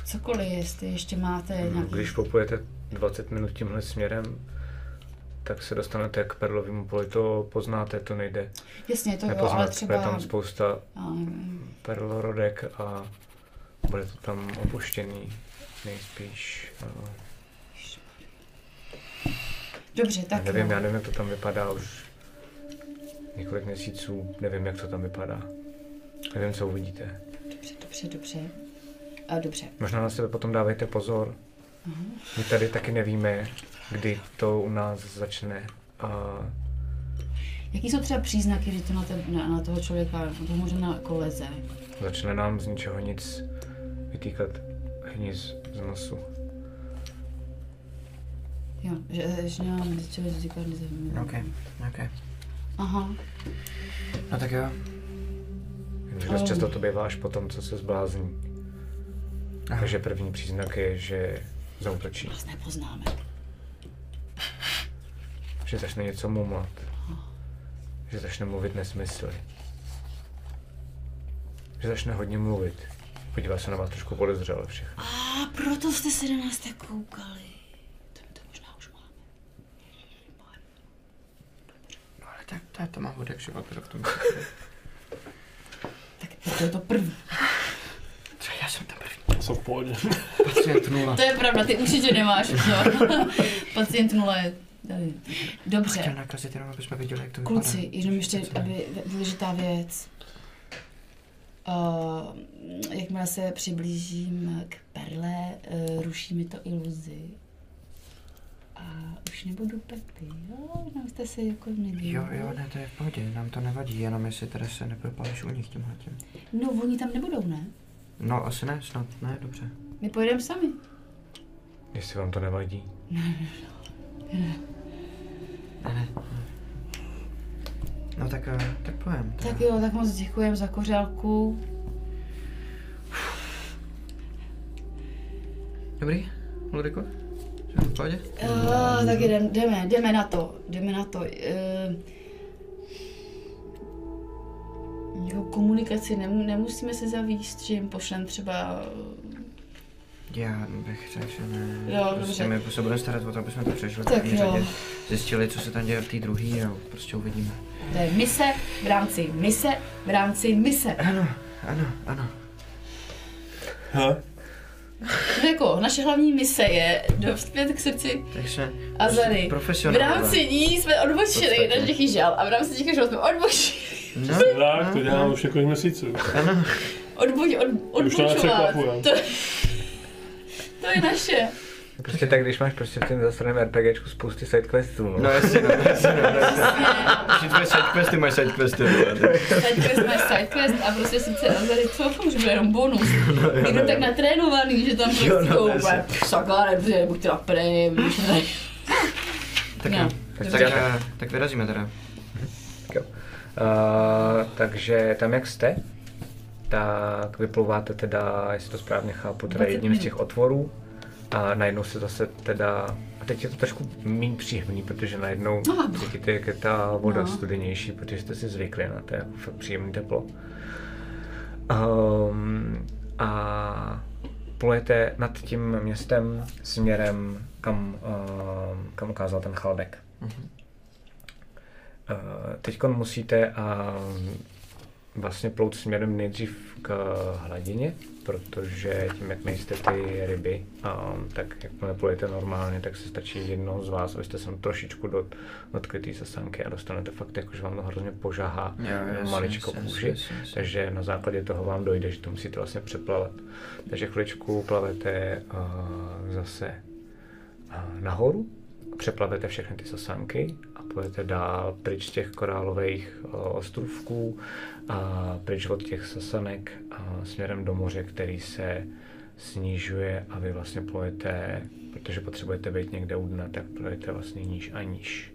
cokoliv, jestli ještě máte nějaký... No, Když popujete 20 minut tímhle směrem, tak se dostanete k perlovému poli, to poznáte, to nejde Jasně, to jo, ale je třeba... tam spousta perlorodek a bude to tam opuštěný nejspíš. uh, Dobře, Já tak nevím, jo. já nevím, jak to tam vypadá už několik měsíců, nevím, jak to tam vypadá. Nevím, co uvidíte. Dobře, dobře, dobře. A dobře. Možná na sebe potom dávejte pozor. My tady taky nevíme, kdy to u nás začne. A Jaký jsou třeba příznaky, že to na, ten, na, na toho člověka, na toho možná jako leze? Začne nám z ničeho nic vytýkat hníz z nosu. Jo, že, že čeho říká nezavím. OK, OK. Aha, No tak jo. Jenže dost často to bývá až po tom, co se zblázní. Aha. Takže první příznak je, že zautočí. nás nepoznáme. Že začne něco mumlat. Že začne mluvit nesmysly. Že začne hodně mluvit. Podívá se na vás trošku podezřele všechno. A proto jste se na nás tak koukali. To, to možná už máme. No ale tak to, to mám vodek život teda v tom. [laughs] Tak to je to první. Co, já jsem ten první. Jsou v pohodě. Pacient nula. [laughs] To je pravda, ty určitě nemáš vzor. [laughs] Pacient nula je tady. Chtěl Dobře, nakazit jenom, aby jsme viděli, jak to kluci, vypadá. jenom ještě aby, důležitá věc. Uh, jakmile se přiblížím k perle, uh, ruší mi to iluzi. A už nebudu Pepi, jo? Jenom jste se jako nedívali. Jo, jo, ne, to je v pohodě, nám to nevadí, jenom jestli teda se nepropálíš u nich tímhle tím. No, oni tam nebudou, ne? No, asi ne, snad ne, dobře. My pojedeme sami. Jestli vám to nevadí. Ne, ne. No tak, eh, tak pojem. Tak jo, tak moc děkujem za kořálku. Dobrý, Ludiko? Pohodě? Uh, tak jdem, jdeme, jdeme na to, jdeme na to. Uh, jako komunikaci nem, nemusíme se zavíst, že jim pošlem třeba... Já bych řekl, že ne. Jo, prostě dobře. my se budeme starat o to, aby jsme to přežili Tak jo. řadě. Zjistili, co se tam děje v té druhé a prostě uvidíme. To je mise v rámci mise v rámci mise. Ano, ano, ano. Ha? No [laughs] jako, naše hlavní mise je dospět k srdci Takže Azary. V rámci ní jsme odbočili na těch žal a v rámci těch žal jsme odbočili. No, Tak, to dělám už několik měsíců. ano. Odboč, od, Už to. To, to je naše. Prostě tak, když máš prostě v tom zasraném RPGčku spousty sidequestů, no. No jasně, no, jasně, no, jasně. Všichni tvoje sidequesty mají sidequesty. Sidequest máš sidequest a prostě sice Azary, co to už bude jenom bonus. Někdo tak natrénovaný, že tam prostě no, úplně sakra, nebře, buď teda ne. Tak No, jo. Tak, eh, tak vyrazíme teda. Tak jo. Uh, takže tam jak jste, tak vyplouváte teda, jestli to správně chápu, teda 20 jedním z těch otvorů a najednou se zase teda, a teď je to trošku méně příjemný, protože najednou cítíte, jak je ta voda No. studenější, protože jste si zvykli na to jako fakt příjemné teplo. Um, a plujete nad tím městem směrem, kam, um, kam ukázal ten chaldek. Uh, Teď musíte uh, vlastně plout směrem nejdřív k hladině, protože tím, jak nejste ty ryby, um, tak jakmile plujete normálně, tak se stačí jedno z vás, abyste se trošičku do, dotkli té sasanky a dostanete fakt jako, že vám to hrozně požahá jasně, maličko jasně, kůži, jasně, jasně. takže na základě toho vám dojde, že to musíte vlastně přeplavat. Takže chviličku plavete uh, zase uh, nahoru, přeplavete všechny ty sasanky a půjdete dál pryč těch korálových uh, ostrovků a pryč od těch sasanek a směrem do moře, který se snižuje a vy vlastně plujete, protože potřebujete být někde u dna, tak plujete vlastně níž a níž.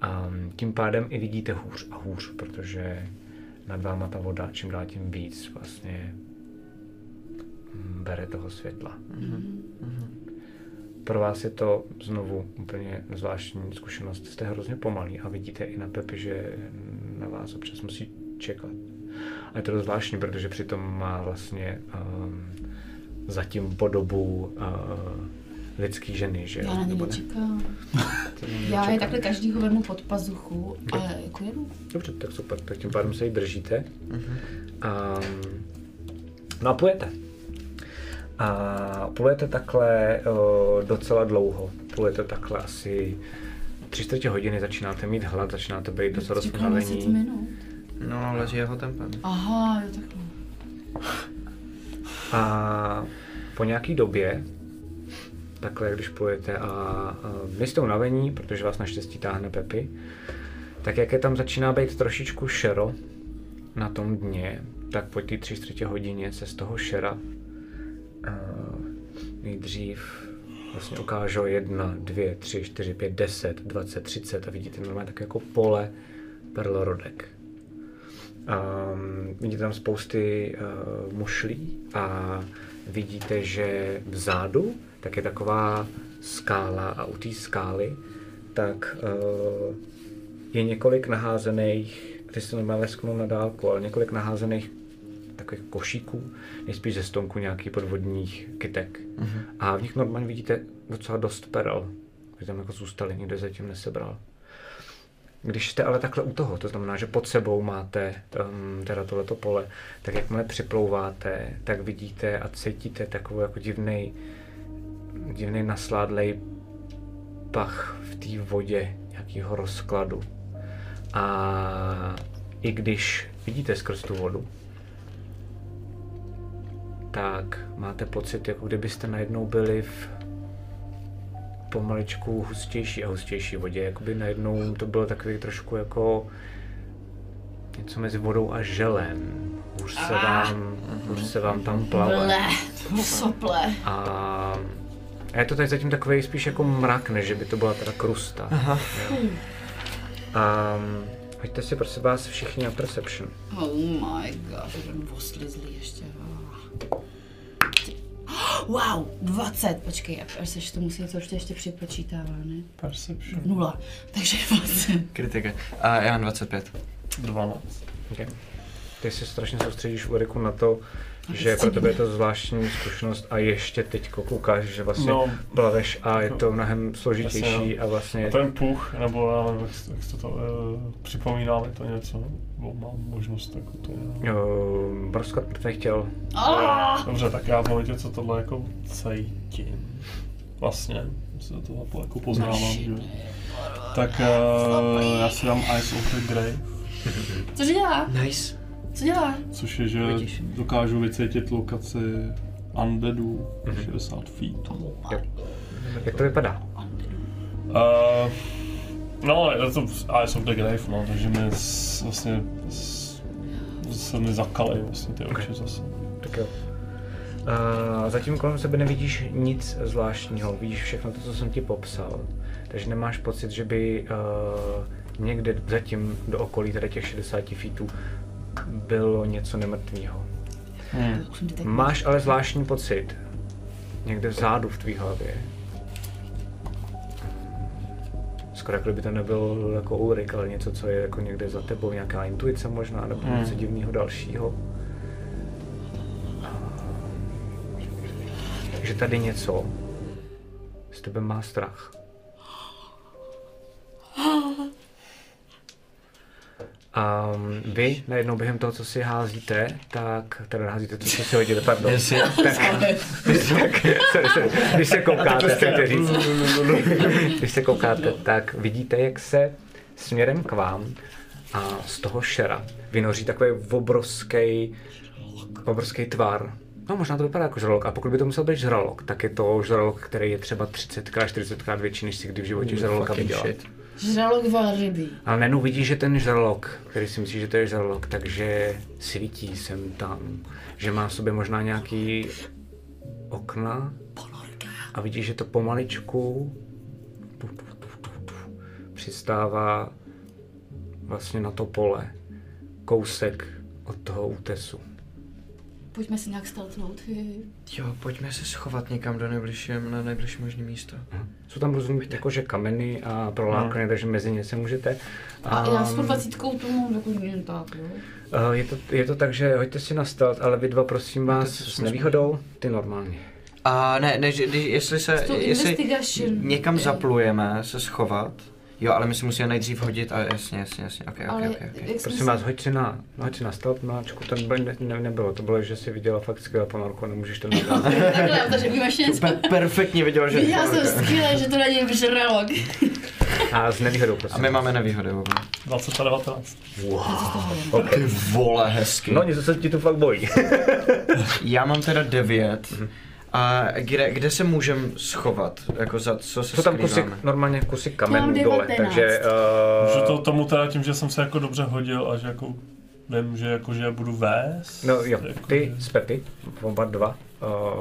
A tím pádem i vidíte hůř a hůř, protože nad váma ta voda čím dál tím víc vlastně mm, bere toho světla. Pro vás je to znovu úplně zvláštní zkušenost. Jste hrozně pomalý a vidíte i na Pepi, že na vás občas musí čekat. A je to dost zvláštní, protože přitom má vlastně um, zatím podobu uh, lidský ženy, že jo? Já na ně Nebo ne? není [laughs] Já je takhle každýho vezmu pod pazuchu a jako jedu. Dobře, tak super, tak tím pádem se jí držíte. A, no a plujete. A plujete takhle o, docela dlouho. Plujete takhle asi tři čtvrtě hodiny, začínáte mít hlad, začínáte být docela dost Říkám 20 unavení. minut. No, leží jeho tempem. Aha, jo takhle. A po nějaký době, takhle když plujete a, a nejste unavení, protože vás naštěstí táhne Pepi, tak jak je tam začíná být trošičku šero na tom dně, tak po té tři čtvrtě hodině se z toho šera uh, nejdřív vlastně ukážou jedna, dvě, tři, čtyři, pět, deset, dvacet, třicet a vidíte normálně tak jako pole perlorodek. Um, vidíte tam spousty uh, mušlí a vidíte, že vzadu tak je taková skála a u té skály tak uh, je několik naházených, ty se normálně lesknou na dálku, ale několik naházených takových košíků, nejspíš ze stonku nějakých podvodních kytek. Mm-hmm. A v nich normálně vidíte docela dost perel, že tam jako zůstali, nikdo zatím nesebral. Když jste ale takhle u toho, to znamená, že pod sebou máte um, teda tohleto pole, tak jakmile připlouváte, tak vidíte a cítíte takovou jako divnej, divnej nasládlej pach v té vodě nějakého rozkladu. A i když vidíte skrz tu vodu, tak máte pocit, jako kdybyste najednou byli v pomaličku hustější a hustější vodě. Jakoby najednou to bylo takový trošku jako něco mezi vodou a želem. Už se vám, už se vám tam plave. Ble, sople. A, a je to tady zatím takový spíš jako mrak, než že by to byla teda krusta. Aha. A hoďte si prosím vás všichni na Perception. Oh my god, že jsem oslizlý ještě. [gasps] Wow, 20, počkej, až se to musí něco ještě, ještě připočítává, ne? Perception. Nula, [laughs] takže 20. Kritika. A já mám 25. 12. Okay. Ty se strašně soustředíš u Eriku na to, že pro tebe je to zvláštní zkušenost a ještě teď koukáš, že vlastně no, No. plaveš a je to mnohem složitější Jasně, a vlastně A ten puch, nebo já nevím, jak, jak to, to uh, připomíná mi to něco, nebo mám možnost tak to je. jo, Broskot to chtěl. Ah! Dobře, tak já v momentě, co tohle jako cítím, vlastně, se to jako, jako poznávám, že? Tak uh, já si dám Eyes of the Grave, Cože dělá? Nice. Co dělá? což je, že Vidíš. dokážu vycítit lokaci undeadů 60 feet. Jo. Jak to vypadá? Uh, no, je to Eyes of the Grave, no, takže mi s, vlastně s, se mi zakaly vlastně ty oči zase. Tak jo. Uh, zatím kolem sebe nevidíš nic zvláštního, vidíš všechno to, co jsem ti popsal. Takže nemáš pocit, že by uh, někde zatím do okolí tady těch 60 feetů bylo něco nemrtvého. Hmm. Máš ale zvláštní pocit, někde vzadu v tvý hlavě. Skoro jako by to nebyl jako Ulrik, ale něco, co je jako někde za tebou, nějaká intuice možná, nebo Hmm. něco divného dalšího. Že tady něco z tebe má strach. [gasps] [gasps] A vy najednou během toho, co si házíte, tak, teda házíte to, co si hodíte, pardon. Jestli. Tak, [laughs] když, tak, sorry, sorry, když se koukáte, chtěl říct. Když se koukáte, tak vidíte, jak se směrem k vám a z toho šera vynoří takový obrovský, obrovský tvar. No možná to vypadá jako žralok, a pokud by to musel být žralok, tak je to žralok, který je třeba 30x, 40x větší, než si kdy v životě žraloka viděla. shit. Žralok velryby. Ale najednou vidíš, že ten žralok, který si myslí, že to je žralok, takže svítí sem tam. Že má v sobě možná nějaký okna a vidíš, že to pomaličku přistává vlastně na to pole. Kousek od toho útesu. Pojďme si nějak steltnout. Jo, pojďme se schovat někam do nejbližšího, na nejbližší možný místo. Jsou tam různý jakože kameny a prolákany, takže mezi ně se můžete. A já s tou Ehm, dvacítkou to mám takový jen tak, jo. Uh, je, to, je to tak, že hoďte si na stealth, ale vy dva prosím vás to s nevýhodou, ty normálně. A ne, ne, že, když- jestli se, jestli někam zaplujeme se schovat, jo, ale my si musíme nejdřív hodit, a jasně, jasně, jasně, ok, ok, Ale ok, ok. jak jsme Prosím vás, hoď si na, hoď si na stealth, Máčku, ten by ne, ne, nebylo, to bylo, že jsi viděla fakt skvělou ponorku, nemůžeš to nedát. [laughs] Takhle, takže. Pe- perfektně viděla, že... Viděla jsem skvěle, že to není žralok. A s nevýhodou, prosím. A my máme nevýhody, oba. 20 a 19. Ty vole, hezky. No, něco se ti tu fakt bojí. Já mám teda 9 Mhm. A kde, kde se můžem schovat? Jako za co se Jsou tam kusy, skrýváme? normálně kusy mám kamenů dole, 19. takže... Že Uh, to tomu teda tím, že jsem se jako dobře hodil a že jako vím, že jako, že je budu vést. No jo, jako, ty že- s Pepi, oba dva,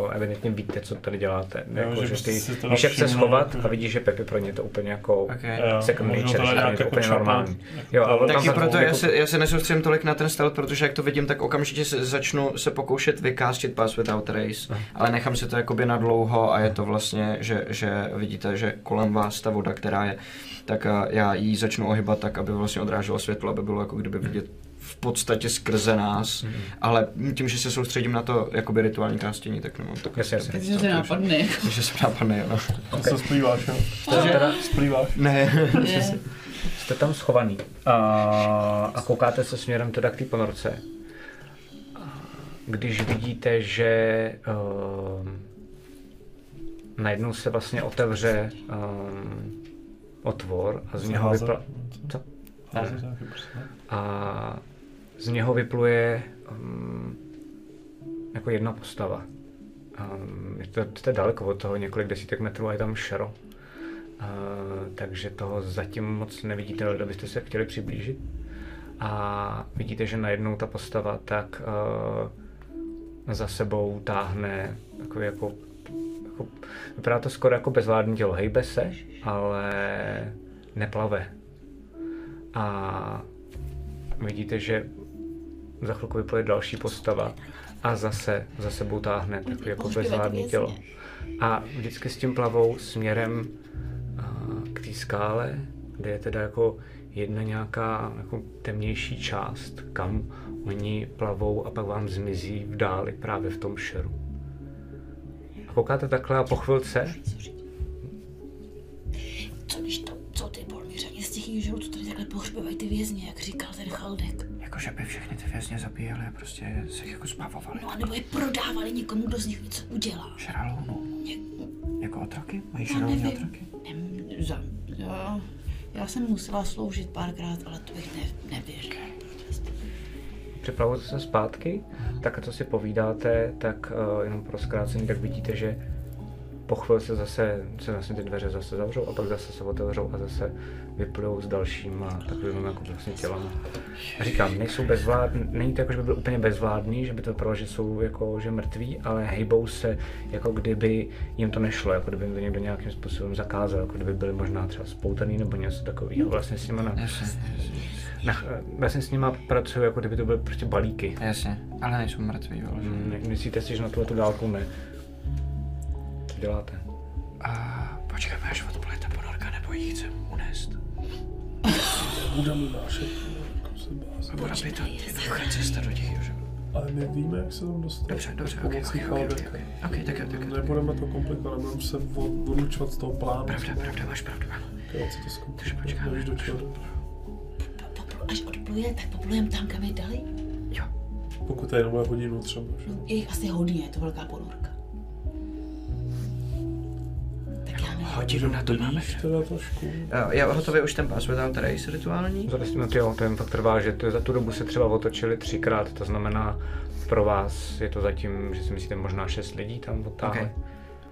uh, evidentně víte, co tady děláte. Jo, jako, že že ty víš, jak se schovat jako, a vidíš, že Pepi pro ně to úplně jako Okay. Second nature, že nějak je to jako úplně čapat, normální. jako Jo, ale to- tam Taky za- proto jako- já se, já se nesoustředím tolik na ten stealth, protože jak to vidím, tak okamžitě se, začnu se pokoušet vykástit Pass Without Trace, Aha. ale nechám si to jakoby na dlouho a je to vlastně, že, že vidíte, že kolem vás ta voda, která je, tak a já ji začnu ohybat tak, aby vlastně odráželo světlo, aby bylo jako kdyby vidět podstatě skrze nás, Mhm. ale tím, že se soustředím na to jakoby rituální kástění, tak nemám tak. Jasně, jasně. Takže to nápadne. Takže se nápadne, jo. No. To se splýváš, jo? Takže teda Splýváš. Ne. [laughs] Je. jste tam schovaný a, a koukáte se směrem teda k té ponorce. A Když vidíte, že um, najednou se vlastně otevře um, otvor a z něho vypla- Co? Ne. a z něho vypluje um, jako jedna postava. Um, je to, to je daleko od toho, několik desítek metrů a je tam šero. Uh, takže toho zatím moc nevidíte, ale kdybyste se chtěli přiblížit. A vidíte, že najednou ta postava tak uh, za sebou táhne takový jako, jako vypadá to skoro jako bezvládní tělo. Hejbe se, ale neplave. A vidíte, že za chvilku vypluje další postava a zase za sebou táhne takový jako vězně. tělo. A vždycky s tím plavou směrem k té skále, kde je teda jako jedna nějaká jako temnější část, kam oni plavou a pak vám zmizí v dáli právě v tom šeru. A koukáte takhle a po chvilce Co když to, co ty polmiřani z těch jížrů, co tady takhle pohřbívají ty vězně, jak říkal ten Chaldek. Jakože by všechny ty vězně zabíjeli a prostě se jich jako zbavovali. No a nebo je prodávali někomu, kdo z nich něco udělá. Žralounu. Ně, Jako otroky? Mají nevím. otroky? nem, za, já, já jsem musela sloužit párkrát, ale to bych ne, nevěřila. připravujete se zpátky, tak co si povídáte, tak uh, jenom pro zkrácení, tak vidíte, že po chvíli se zase, se vlastně ty dveře zase zavřou a pak zase se otevřou a zase vyplujou s dalšíma takovými jako vlastně tělama. A říkám, nejsou bezvládní, není to jako, že by byl úplně bezvládný, že by to vypadalo, že jsou jako, že mrtví, ale hejbou se, jako kdyby jim to nešlo, jako kdyby jim to někdo nějakým způsobem zakázal, jako kdyby byli možná třeba spoutaný nebo něco takového. Vlastně s nimi na, na, vlastně s nima pracuju, jako kdyby to byly prostě balíky. jasně, ale nejsou mrtví, vyloženě. Mm, Myslíte si, že na tuhle tu dálku ne? Co děláte? A počkáme, až odpluje ta ponorka, nebo jí chcem unést. Budeme nášet, jako se bát. Bude by to jednoduchá cesta do těch južů. Ale my víme, jak se tam dostat. Dobře, dobře, ok, Pomocí ok, ok, ok, ok, ok, tak jo, tak jo. Nebudeme to komplikovat, nebudeme se odlučovat z toho plánu. Pravda, pravda, máš pravdu, ano. Se to zkusím. Takže počkáme, do až odpluje, tak poplujeme tam, kam je dali. Jo, Pokud tady nebude hodinu třeba. Že? No, je jich asi hodně, je to velká ponorka. Hodinu na to máme. Blíž teda trošku. Jo, Je hotový už ten pass without trace rituální? Za 10 minut, jo, to jen fakt trvá, že to, za tu dobu se třeba otočili třikrát, to znamená pro vás je to zatím, že si myslíte možná 6 lidí tam odtáhli. Ok.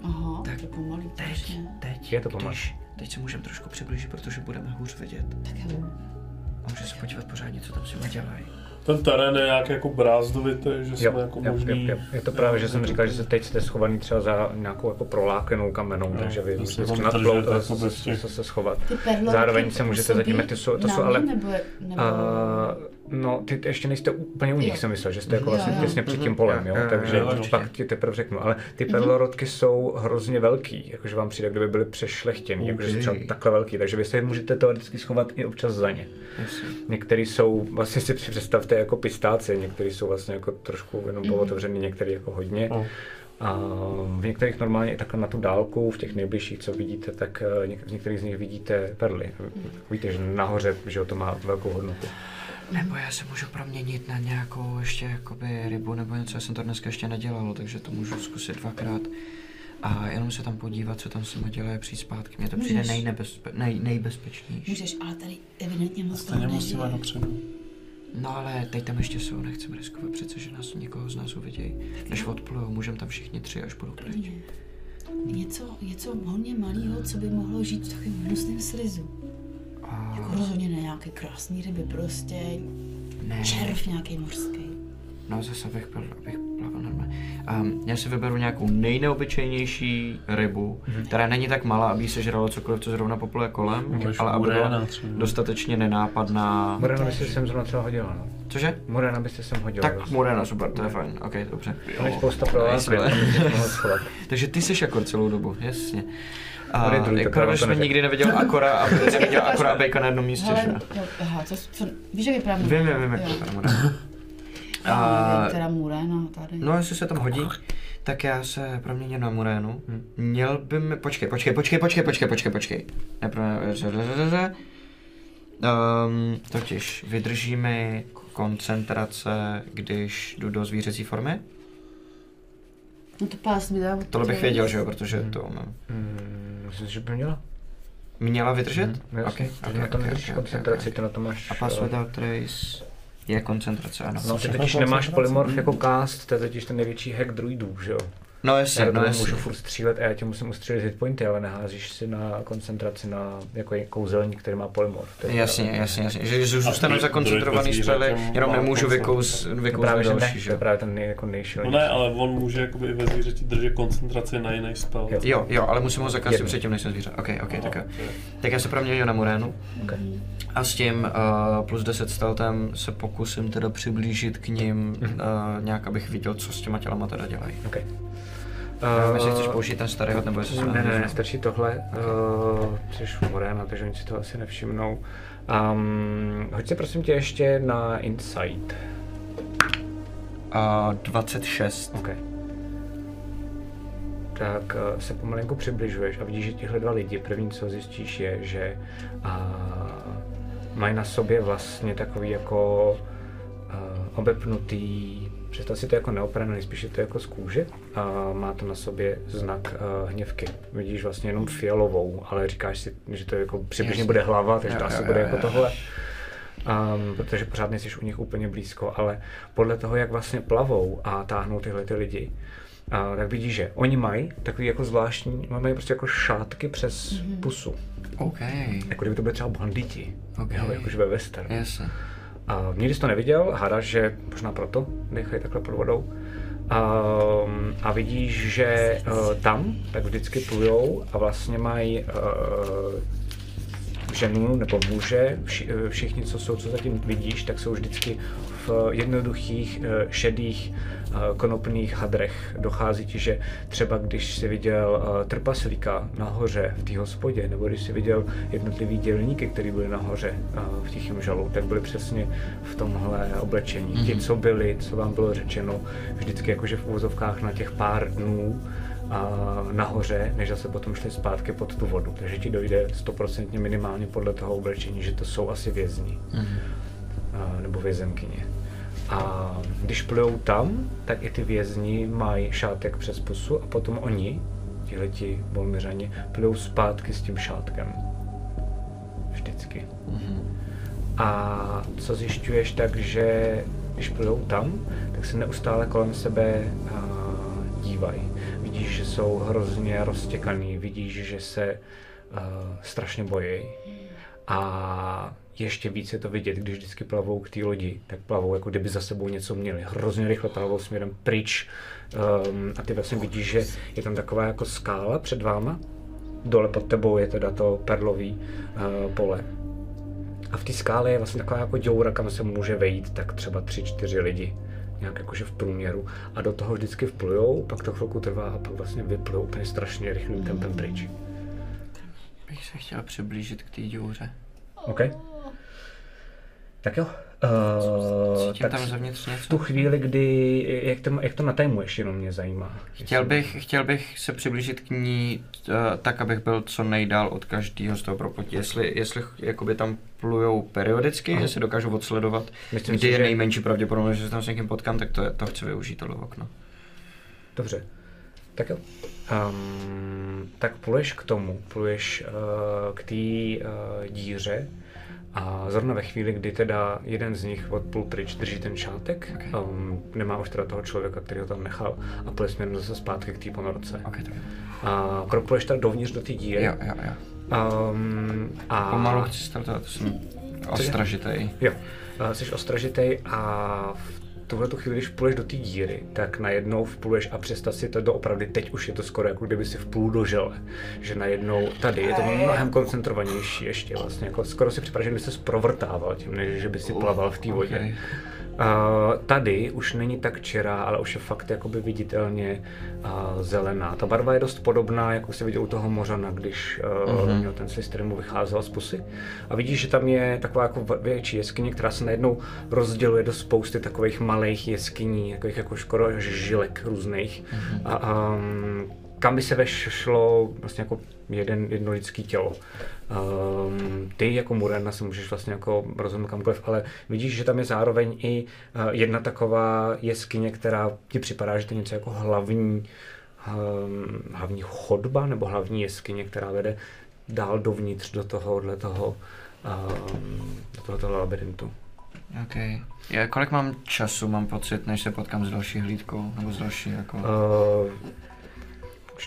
Aha, Tak to je pomalý Teď, strašně. teď, Je to pomalé. když, teď se můžeme trošku přiblížit, protože budeme hůř vidět. Tak jo. A může se podívat pořádně, co tam s nimi dělají. Ten terén je nějak jako brázdovitý, že Jo, jsme jako jo, možný... jo, jo. Je to právě, že jsem říkal, že se teď jste schovaný třeba za nějakou jako prolákenou kamenou, takže vy musíte nadplout a jako se schovat. Zároveň se můžete zatím, ty jsou, to jsou ale... Nebo, nebo... Uh, no, ty ještě nejste úplně u nich, jsem myslel, že jste jako vlastně těsně před tím polem, jo, takže jo, pak ti teprve řeknu, ale ty perlorodky jsou hrozně velký, jakože vám přijde, kdyby byly přešlechtěný, jakože jsou třeba takhle velký, takže vy se můžete teoreticky schovat i občas za ně. Některý jsou, vlastně si představte jako pistáci, některý jsou vlastně jako trošku jenom pootevřený, některý jako hodně. A v některých normálně i takhle na tu dálku, v těch nejbližších, co vidíte, tak eh, v některých z nich vidíte perly. Víte, že nahoře, že to má velkou hodnotu. Nebo já se můžu proměnit na nějakou ještě jakoby rybu nebo něco, já jsem to dneska ještě nedělal, takže to můžu zkusit dvakrát. A jenom se tam podívat, co tam se mi dělá, přijít zpátky. Mně to přijde Můžeš. nejnebezpe- nej, nejbezpečnější. Můžeš, ale tady evidentně moc toho Stejně musíme dopředu. No ale teď tam ještě jsou, nechceme riskovat přece, že nás někoho z nás uvidějí. Než odplujou, můžeme tam všichni tři, až budou pryč. Něco, něco hodně malého, co by mohlo žít v takovém hnusném slizu. A Jako rozhodně ne nějaké krásné ryby, prostě ne, červ nějaký mořský. no zase abych, byl, abych plaval normálně. Um, já si vyberu nějakou nejneobyčejnější rybu, která není tak malá, aby jí sežralo cokoliv, co zrovna popluje kolem, Můžeš ale aby byla třeba. dostatečně nenápadná. Morena byste sem zrovna třeba hodila, no. Cože? Morena byste sem hodila. Tak Morena, super, to je fajn, ok, dobře. Tam je spousta pro vás, se. Takže ty jsi Akor celou dobu, jasně. A je druhý, jako pravda, jsme nikdy neviděl Akora a jsem viděl Akora a Bacon na jednom místě, že? Hele, jo, aha, co, co, víš, jak vypadá Vím, vím, vím, jak vypadá Morena. [laughs] A, teda Murena tady. No, jestli se tam hodí, tak já se proměním na Morénu. Měl by mi... Počkej, počkej, počkej, počkej, počkej, počkej, počkej. Nepro... Um, totiž vydrží mi koncentrace, když jdu do zvířecí formy? No to pás mi dá. Tohle bych věděl, že jo, protože to mám. Hmm, myslím, že by měla. Měla vydržet? No, jasně, Ok, ty na tom ok, vydržíš ok, koncentraci, ok. ty na to máš... A pass eh, without trace je koncentrace, ano. No, ty totiž nemáš polymorf jako cast, to je totiž ten největší hack druidů, že jo? No Já jasně, no jasně. můžu furt střílet a já tě musím ustřílet hitpointy, ale neházíš si na koncentraci na jako kouzelník, který má je Jasně, právě- jasně, jasně. Že že zůstanu zakoncentrovaný druid střely, jenom má nemůžu vykous, vykouzlit právě, že další, to že je právě ten nej, jako No nejšilnější. ne, ale on může jakoby ve zvířeti držet koncentraci na jiný spell. Jo. Jo, jo, ale musím ho zakázat předtím, než jsem zvíře. Ok, ok, No, tak, tak já se proměním na Murénu Okay. a s tím uh, plus 10 stealthem se pokusím teda přiblížit k ním uh, nějak, abych viděl, co s těma tělama teda dělají. Okay. Uh, jestli chceš použít ten starý hod, nebo jestli se Ne, ne, ne, stačí tohle. Uh, jsi Morena, takže oni si to asi nevšimnou. Um, hoď si prosím tě ještě na Insight. Uh, 26. OK. Tak uh, se pomalinku přibližuješ a vidíš, že tihle dva lidi, první co zjistíš je, že uh, mají na sobě vlastně takový jako uh, obepnutý, představ si to jako neopraný, spíš je to jako z kůže a má to na sobě znak uh, hněvky. Vidíš vlastně jenom fialovou, ale říkáš si, že to jako přibližně Jasně. bude hlava, takže to asi bude jako tohle. Um, protože pořád nejsi u nich úplně blízko, ale podle toho, jak vlastně plavou a táhnou tyhle ty lidi, a tak vidíš, že oni mají takový jako zvláštní, mají prostě jako šátky přes mm-hmm. pusu. OK, Jako kdyby to byly třeba banditi, Ok. jo, jakože ve western. jasně. A nikdy jsi to neviděl, hádáš, že možná proto dechají takhle pod vodou. Um, a vidíš, že uh, tam tak vždycky plujou a vlastně mají uh, ženu nebo muže, vši, eh, všichni, co jsou, co zatím vidíš, tak jsou vždycky v jednoduchých eh, šedých eh, konopných hadrech. Dochází ti, že třeba když jsi viděl eh, trpaslíka nahoře v té hospodě, nebo když jsi viděl jednotlivý dělníky, který byli nahoře eh, v tichém žalu, tak byli přesně v tomhle oblečení. Ti, co byli, co vám bylo řečeno, vždycky jakože v úvozovkách na těch pár dnů a nahoře, než zase potom šli zpátky pod tu vodu. Takže ti dojde stoprocentně minimálně podle toho oblečení, že to jsou asi vězni. A, nebo vězenkyně. A když plujou tam, tak i ty vězni mají šátek přes pusu a potom oni, tihleti volmiřani, plujou zpátky s tím šátkem. Vždycky. A co zjišťuješ, tak že když plujou tam, tak se neustále kolem sebe a, dívají. Vidíš, že jsou hrozně roztěkaný, vidíš, že se uh, strašně bojí. A ještě víc je to vidět, když vždycky plavou k té lodi, tak plavou, jako kdyby za sebou něco měli. Hrozně rychle plavou směrem pryč. Um, a ty vlastně vidíš, že je tam taková jako skála před váma. Dole pod tebou je teda to perlový uh, pole. A v té skále je vlastně taková jako děura, kam se může vejít tak třeba tři, čtyři lidi. Nějak jakože v průměru. A do toho vždycky vplujou, pak to chvilku trvá a pak vlastně vyplujou úplně strašně rychlým tempem pryč. Bych se chtěl přiblížit k té díře. OK? Tak jo. Uh, tak tam zevnitř v něco. tu chvíli, kdy, jak to, jak to natajmuješ, jenom mě zajímá. Chtěl bych, chtěl bych se přiblížit k ní uh, tak, abych byl co nejdál od každého z toho propotí. Jestli, jestli jakoby tam plujou periodicky, Aha. jestli dokážu odsledovat, Myslím kdy si, je že- nejmenší pravděpodobnost, že se tam s někým potkám, tak to, je, to chci využít tohle okno. Dobře. Tak jo. Um, tak pluješ k tomu, pluješ uh, k té uh, díře A zrovna ve chvíli, kdy teda jeden z nich odplul pryč, drží ten šátek, Okay. um, nemá už teda toho člověka, který ho tam nechal a pluje směrem zase zpátky k té ponorce. Ok, tak. A kropuješ teda dovnitř do té díry. Jo, jo, jo. Um, a Pomalu chci startovat, to jsem ostražitej. Jo, uh, jsi ostražitej a v tuhle tu chvíli, když půjdeš do té díry, tak najednou vpluješ a představ si to doopravdy, teď už je to skoro jako kdyby si vplul do žele. Že najednou tady je to mnohem koncentrovanější ještě vlastně, jako skoro si připadá, že by se provrtával tím, než že by si plaval v té vodě. Okay. Uh, tady už není tak čerá, ale už je fakt jakoby viditelně uh, zelená. Ta barva je dost podobná, jako se viděl u toho mořana, když uh, Mhm. měl ten slist, který mu vycházel z pusy. A vidíš, že tam je taková jako větší jeskyně, která se najednou rozděluje do spousty takových malých jeskyní, takových jako skoro žilek různých. Mhm. A, um, kam by se vešlo vlastně jako jeden, jedno lidský tělo. Um, ty jako Murena se můžeš vlastně jako rozhodnout kamkoliv, ale vidíš, že tam je zároveň i uh, jedna taková jeskyně, která ti připadá, že to je něco jako hlavní, um, hlavní chodba nebo hlavní jeskyně, která vede dál dovnitř do tohohle toho, um, do tohoto labirintu. OK. Já, kolik mám času, mám pocit, než se potkám s další hlídkou, nebo s další jako... Uh,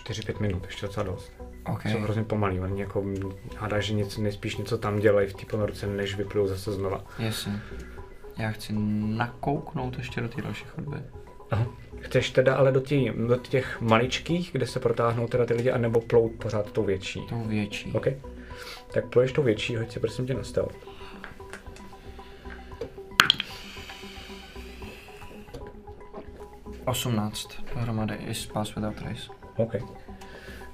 4-5 minut, ještě docela dost. OK. Jsou hrozně pomalý, oni jako hádá, že něco, nejspíš něco tam dělají v té ponorce, než vyplujou zase znova. Jasně. Já chci nakouknout ještě do té další chodby. Aha. Chceš teda ale do, tí, do těch maličkých, kde se protáhnou teda ty lidi, anebo plout pořád tou větší? Tou větší. OK. Tak pluješ tou větší, hoď si prosím tě na stealth. Osmnáct dohromady i s Pass Without Trace. OK.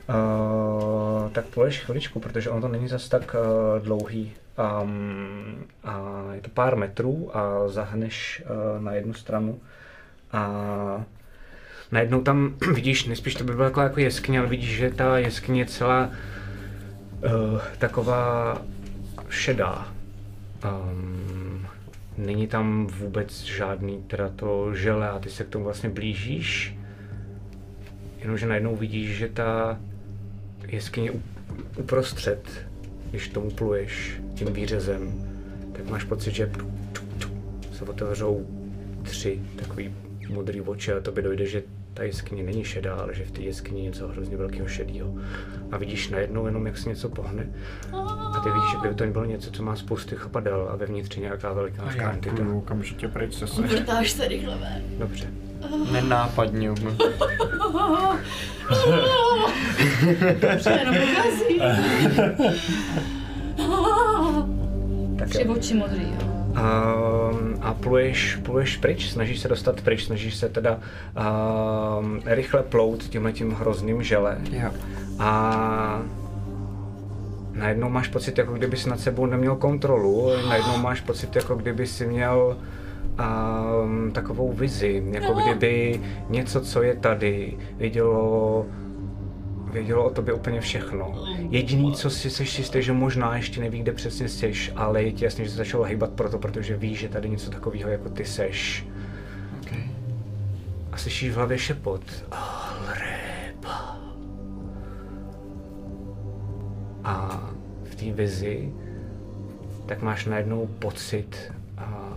Uh, tak pluješ chviličku, protože ono to není zas tak uh, dlouhý. Um, a je to pár metrů a zahneš uh, na jednu stranu a najednou tam [clears throat] vidíš, nejspíš to by byla jako jeskyně, ale vidíš, že ta jeskyně je celá uh, taková šedá. Um, není tam vůbec žádný teda to žele a ty se k tomu vlastně blížíš Jenomže najednou vidíš, že ta jeskyně uprostřed, když tomu pluješ tím výřezem, tak máš pocit, že se otevřou tři takový modrý oči a to by dojde, že ta jeskyně není šedá, ale že v té jeskyni je něco hrozně velkého šedého. A vidíš najednou jenom, jak se něco pohne. A ty vidíš, že kdyby to bylo něco, co má spousty chapadel a vevnitř je nějaká velikánská entita. okamžitě pryč se Vrtáš se rychle ven. Dobře. Nenápadně. Dobře, pokazí. Tak Tři oči modrý, jo. Um, a pluješ, pluješ pryč, snažíš se dostat pryč, snažíš se teda um, rychle plout tímhle tím hrozným žele. Jo. A najednou máš pocit, jako kdyby si nad sebou neměl kontrolu, najednou máš pocit, jako kdyby si měl um, takovou vizi, jako kdyby něco, co je tady, vědělo, vědělo o tobě úplně všechno. Jediný, co si seš jistý, že možná ještě neví, kde přesně seš, ale je ti jasný, že se začal hýbat proto, protože ví, že tady něco takového jako ty seš. OK. A slyšíš v hlavě šepot. Alreba. A v té vizi tak máš najednou pocit, a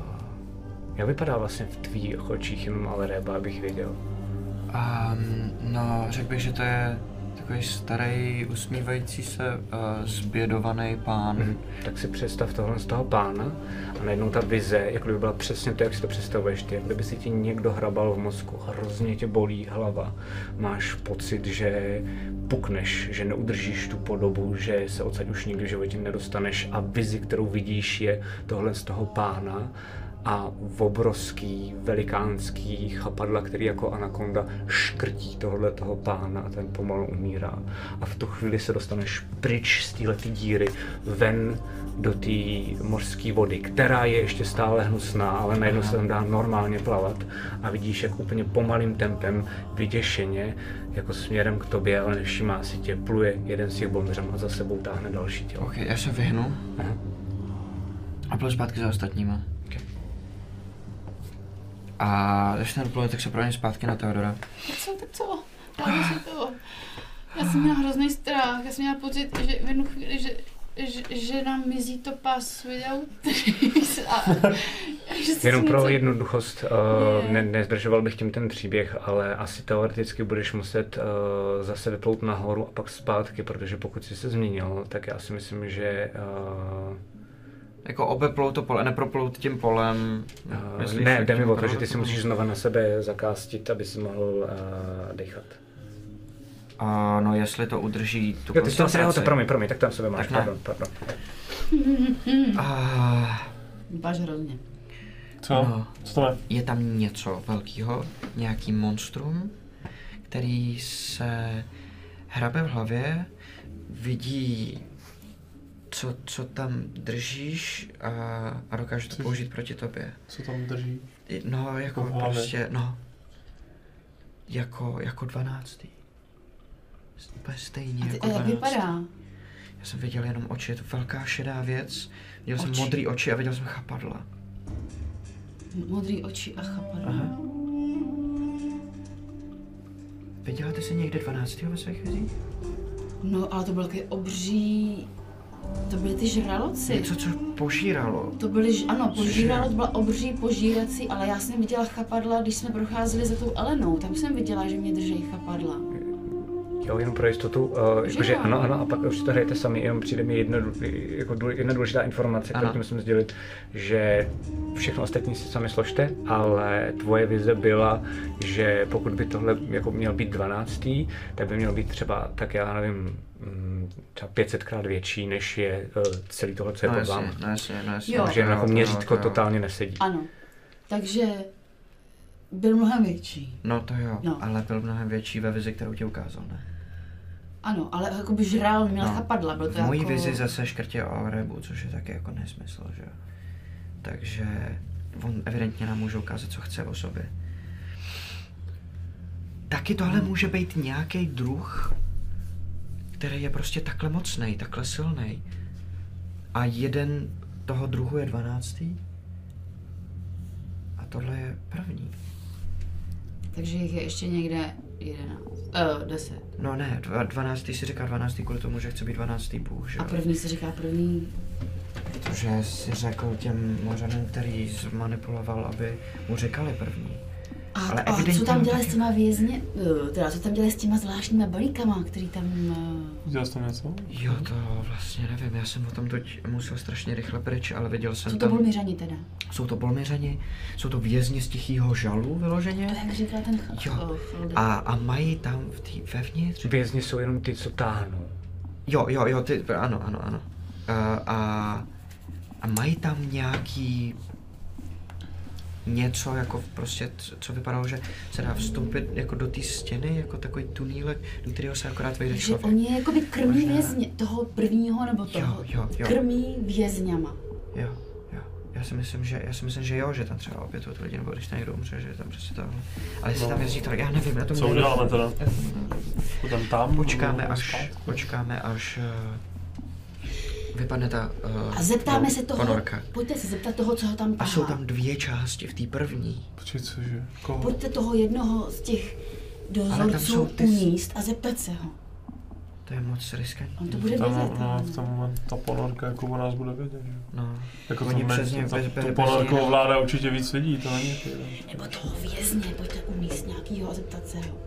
jak vypadá vlastně v tvých očích jenom Alreba, abych věděl. Um, no, řekl bych, že to je takový starý, usmívající se, uh, zbědovaný pán. Mhm. Tak si představ tohle z toho pána a najednou ta vize, jako kdyby byla přesně to, jak si to představuješ ty, jak kdyby si ti někdo hrabal v mozku, hrozně tě bolí hlava, máš pocit, že pukneš, že neudržíš tu podobu, že se odsaď už nikdy v životě nedostaneš a vizi, kterou vidíš, je tohle z toho pána a obrovský, velikánský chapadla, který jako anakonda škrtí tohle toho pána a ten pomalu umírá. A v tu chvíli se dostaneš pryč z této díry, ven do té mořské vody, která je ještě stále hnusná, ale najednou se tam dá normálně plavat a vidíš, jak úplně pomalým tempem, vyděšeně, jako směrem k tobě, ale nevšímá si tě, pluje jeden z těch bombřem a za sebou táhne další tělo. OK, já se vyhnu Aha. a půjdu zpátky za ostatníma. A když ten pluje, tak se projím zpátky na Teodora. Tak co, tak co? Dáme si to. Já jsem měla hrozný strach, já jsem měla pocit, že v jednu chvíli, že že, že nám mizí to pass without [laughs] a, že se Jenom pro něco- jednoduchost, uh, ne, nezdržoval bych tím ten příběh, ale asi teoreticky budeš muset uh, zase vyplout nahoru a pak zpátky, protože pokud jsi se změnil, tak já si myslím, že uh, Jako obeplout to pole, neproplout tím polem. uh, Myslíš, ne, jde mi o to, že ty si musíš znova na sebe zakástit, aby si mohl uh, dechat. A no, jestli to udrží tu Jo, ty jsi tam se jo, to promiň, promiň, tak tam sebe máš, Tak ne. pardon, pardon. A, [laughs] Vypadáš hrozně. Co? no, Co to je? je tam něco velkého, nějaký monstrum, který se hrabe v hlavě, vidí, co, co tam držíš a, a dokáže to Což- použít proti tobě. Co tam drží? No, jako hlavě? prostě, no. Jako, jako dvanáctý. Úplně stejně A, ty, jako a jak vypadá? Já jsem viděl jenom oči, je to velká šedá věc. Viděl jsem Oči. modrý oči a viděl jsem chapadla. Modrý oči a chapadla. Aha. Viděla ty se někde 12. ve svých vizích? No, ale to byl takový obří... To byly ty žraloci. Něco, co požíralo. To byly, ž- ano, požíralo, to byla obří požírací, ale já jsem viděla chapadla, když jsme procházeli za tou Elenou, tam jsem viděla, že mě drží chapadla. Jo, jenom pro jistotu, uh, Že jakože ano, ano, a pak už si to hrajete sami, jenom přijde mi jedna, dů- jako důle- jedna důležitá informace, kterou musím sdělit, že všechno ostatní si sami složte, ale tvoje vize byla, že pokud by tohle jako měl být 12. tak by měl být třeba, tak já nevím, mm, třeba 500 krát větší, než je uh, celý tohle, co je No pod jasně, váma. no jasně, no jasně. Jo. Takže To jo, jako měřítko jo. totálně nesedí. Ano. Takže byl mnohem větší. No to jo, No. ale byl mnohem větší ve vizi, kterou ti ukázal, ne? Ano, ale jako by žrál, měl No. chapadla, byl to V mojí jako... vizi zase škrtě o Arebu, což je taky jako nesmysl, že jo. Takže on evidentně nám může ukázat, co chce o sobě. Taky tohle může být nějaký druh, který je prostě takhle mocný, takhle silný. A jeden toho druhu je dvanáctý. A tohle je první. Takže jich je ještě někde jedenáct, uh, deset. No ne, dva, dvanáctý si říká dvanáctý kvůli tomu, že chce být dvanáctý bůh, že A první se říká první, Protože si řekl těm mořanům, který zmanipuloval, aby mu říkali první. A, Ale a co tam dělali taky- s těma vězně, uh, teda co tam dělali s těma zvláštníma balíkama, který tam... Uh, Udělal jsi tam něco? Jo, to vlastně nevím, já jsem o tom teď musel strašně rychle pryč, ale viděl jsem co to tam... byl mířani teda? Jsou to bolměřani, jsou to vězni z tichého žalu To vyloženě. jak říkal ten ch- Jo. Frodo. A, a mají tam v tý, vevnitř... Vězni jsou jenom ty, co táhnou. Jo, jo, jo, ty, ano, ano, ano. A, a, a mají tam nějaký něco jako prostě, co vypadalo, že se dá vstoupit jako do té stěny, jako takový tunílek, do kterého se akorát vejde že člověk. oni jakoby krmí Možná- vězně, toho prvního nebo toho, jo, jo. krmí vězňama. Jo, jo. Já si myslím, že, já si myslím, že jo, že tam třeba opět tu lidi, nebo když tam někdo umře, že je tam přesně tohle. Ale jestli No. tam jezdí to, já nevím, já to Co uděláme teda? [laughs] Tam? Počkáme až, počkáme až uh, vypadne ta uh, A zeptáme se toho, ponorka. pojďte se zeptat toho, co ho tam A tahá. jsou tam dvě části v té první. Počkej, cože? Koho? Pojďte toho jednoho z těch dozorců jsou ty- uníst a zeptat se ho. To je moc riskantní. On to bude Tam, vědět. no, v moment ta ponorka jako o nás bude vědět, že? No. Jako Oni to přes ně ne, bez- ta, bez- tu ponorku ovládá určitě víc lidí, to není. Nebo toho vězně, pojďte umíst nějakýho a zeptat se ho.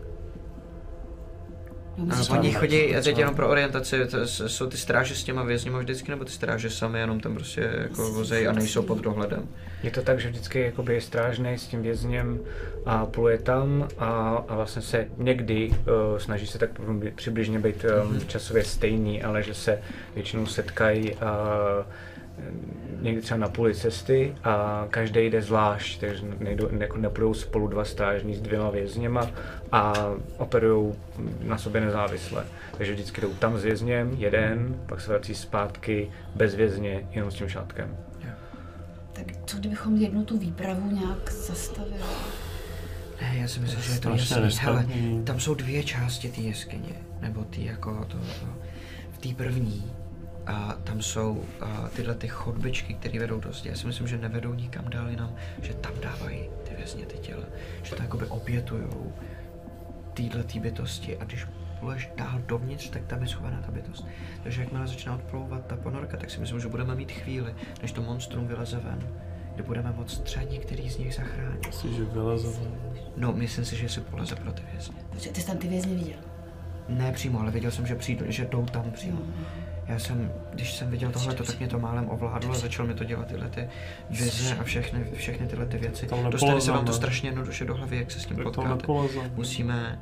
Oni chodí, a teď jenom pro orientaci, to jsou ty stráže s těma vězněma vždycky, nebo ty stráže sami jenom tam prostě jako vozej a nejsou pod dohledem. Je to tak, že vždycky jakoby je strážnej s tím vězněm a pluje tam a, a vlastně se někdy uh, snaží se tak přibližně být um, časově stejný, ale že se většinou setkají uh, někdy třeba na půli cesty a každý jde zvlášť, takže nejdou, jako nepůjdou spolu dva strážní s dvěma vězněma a operují na sobě nezávisle. Takže vždycky jdou tam s vězněm, jeden, pak se vrací zpátky bez vězně, jenom s tím šátkem. Tak co kdybychom jednu tu výpravu nějak zastavili? Ne, já si myslím, že je to jasný. Hele, tam jsou dvě části té jeskyně, nebo ty jako to, to v té první. A tam jsou a, tyhle ty chodbičky, které vedou do zdi. Já si myslím, že nevedou nikam dál jinam, že tam dávají ty vězně ty těla. Že to jakoby obětujou týhle tý bytosti a když odpluješ dál dovnitř, tak tam je schovaná ta bytost. Takže jakmile začne odplouvat ta ponorka, tak si myslím, že budeme mít chvíli, než to monstrum vyleze ven, kde budeme moct třeba některý z nich zachránit. Myslíš, že vyleze ven? No, myslím si, že si poleze pro ty vězně. Protože ty jsi tam ty vězně viděl. Ne přímo, ale viděl jsem, že přijdu, že jdou tam přímo. Já jsem, když jsem viděl tohle, tak mě to málem ovládlo a začal mi to dělat tyhle ty vize a všechny, všechny tyhle ty věci. Tam Dostane se vám to strašně jednoduše do hlavy, jak se s tím Tak potkáte. Musíme,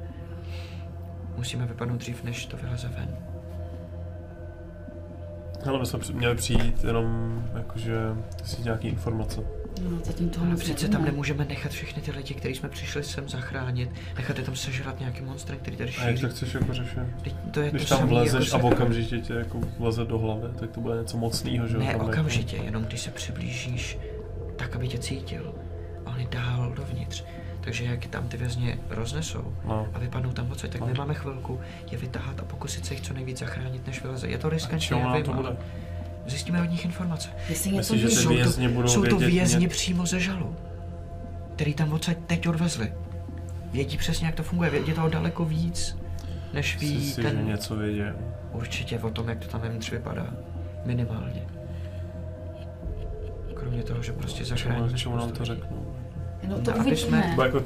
musíme vypadnout dřív, než to vyleze ven. Ale my jsme měli přijít jenom jakože si nějaký informace. No, zatím toho Ale moc přece tam nemůžeme nechat všechny ty lidi, kteří jsme přišli sem zachránit, nechat je tam sežrat nějakým monstrem, který tady A jak to šíří. chceš jako řešit? Teď To je Když to tam samý vlezeš jako a se- okamžitě tě jako vleze do hlavy, tak to bude něco mocného, že jo? Ne, tam jako- okamžitě, jenom když se přiblížíš, tak, aby tě cítil. A on je dál dovnitř. Takže jak tam ty vězně roznesou No. a vypadnou tam odsaď, tak No. my máme chvilku je vytahat a pokusit se jich co nejvíc zachránit, než vyleze. Je to riskantní, já vím, to ale bude? Zjistíme od nich informace. Jestli něco Myslíš, že ty Jsou to, vězni budou jsou to vědět vězni ně- přímo ze žalu, který tam odsaď teď odvezli. Vědí přesně, jak to funguje, vědí toho daleko víc, než ví si, že ten... něco vědí? Určitě o tom, jak to tam vevnitř vypadá. Minimálně. Kromě toho, že prostě Čemu, zachráníme čemu nám to řeknou? No to aby jsme- uvidíme. Bo jako,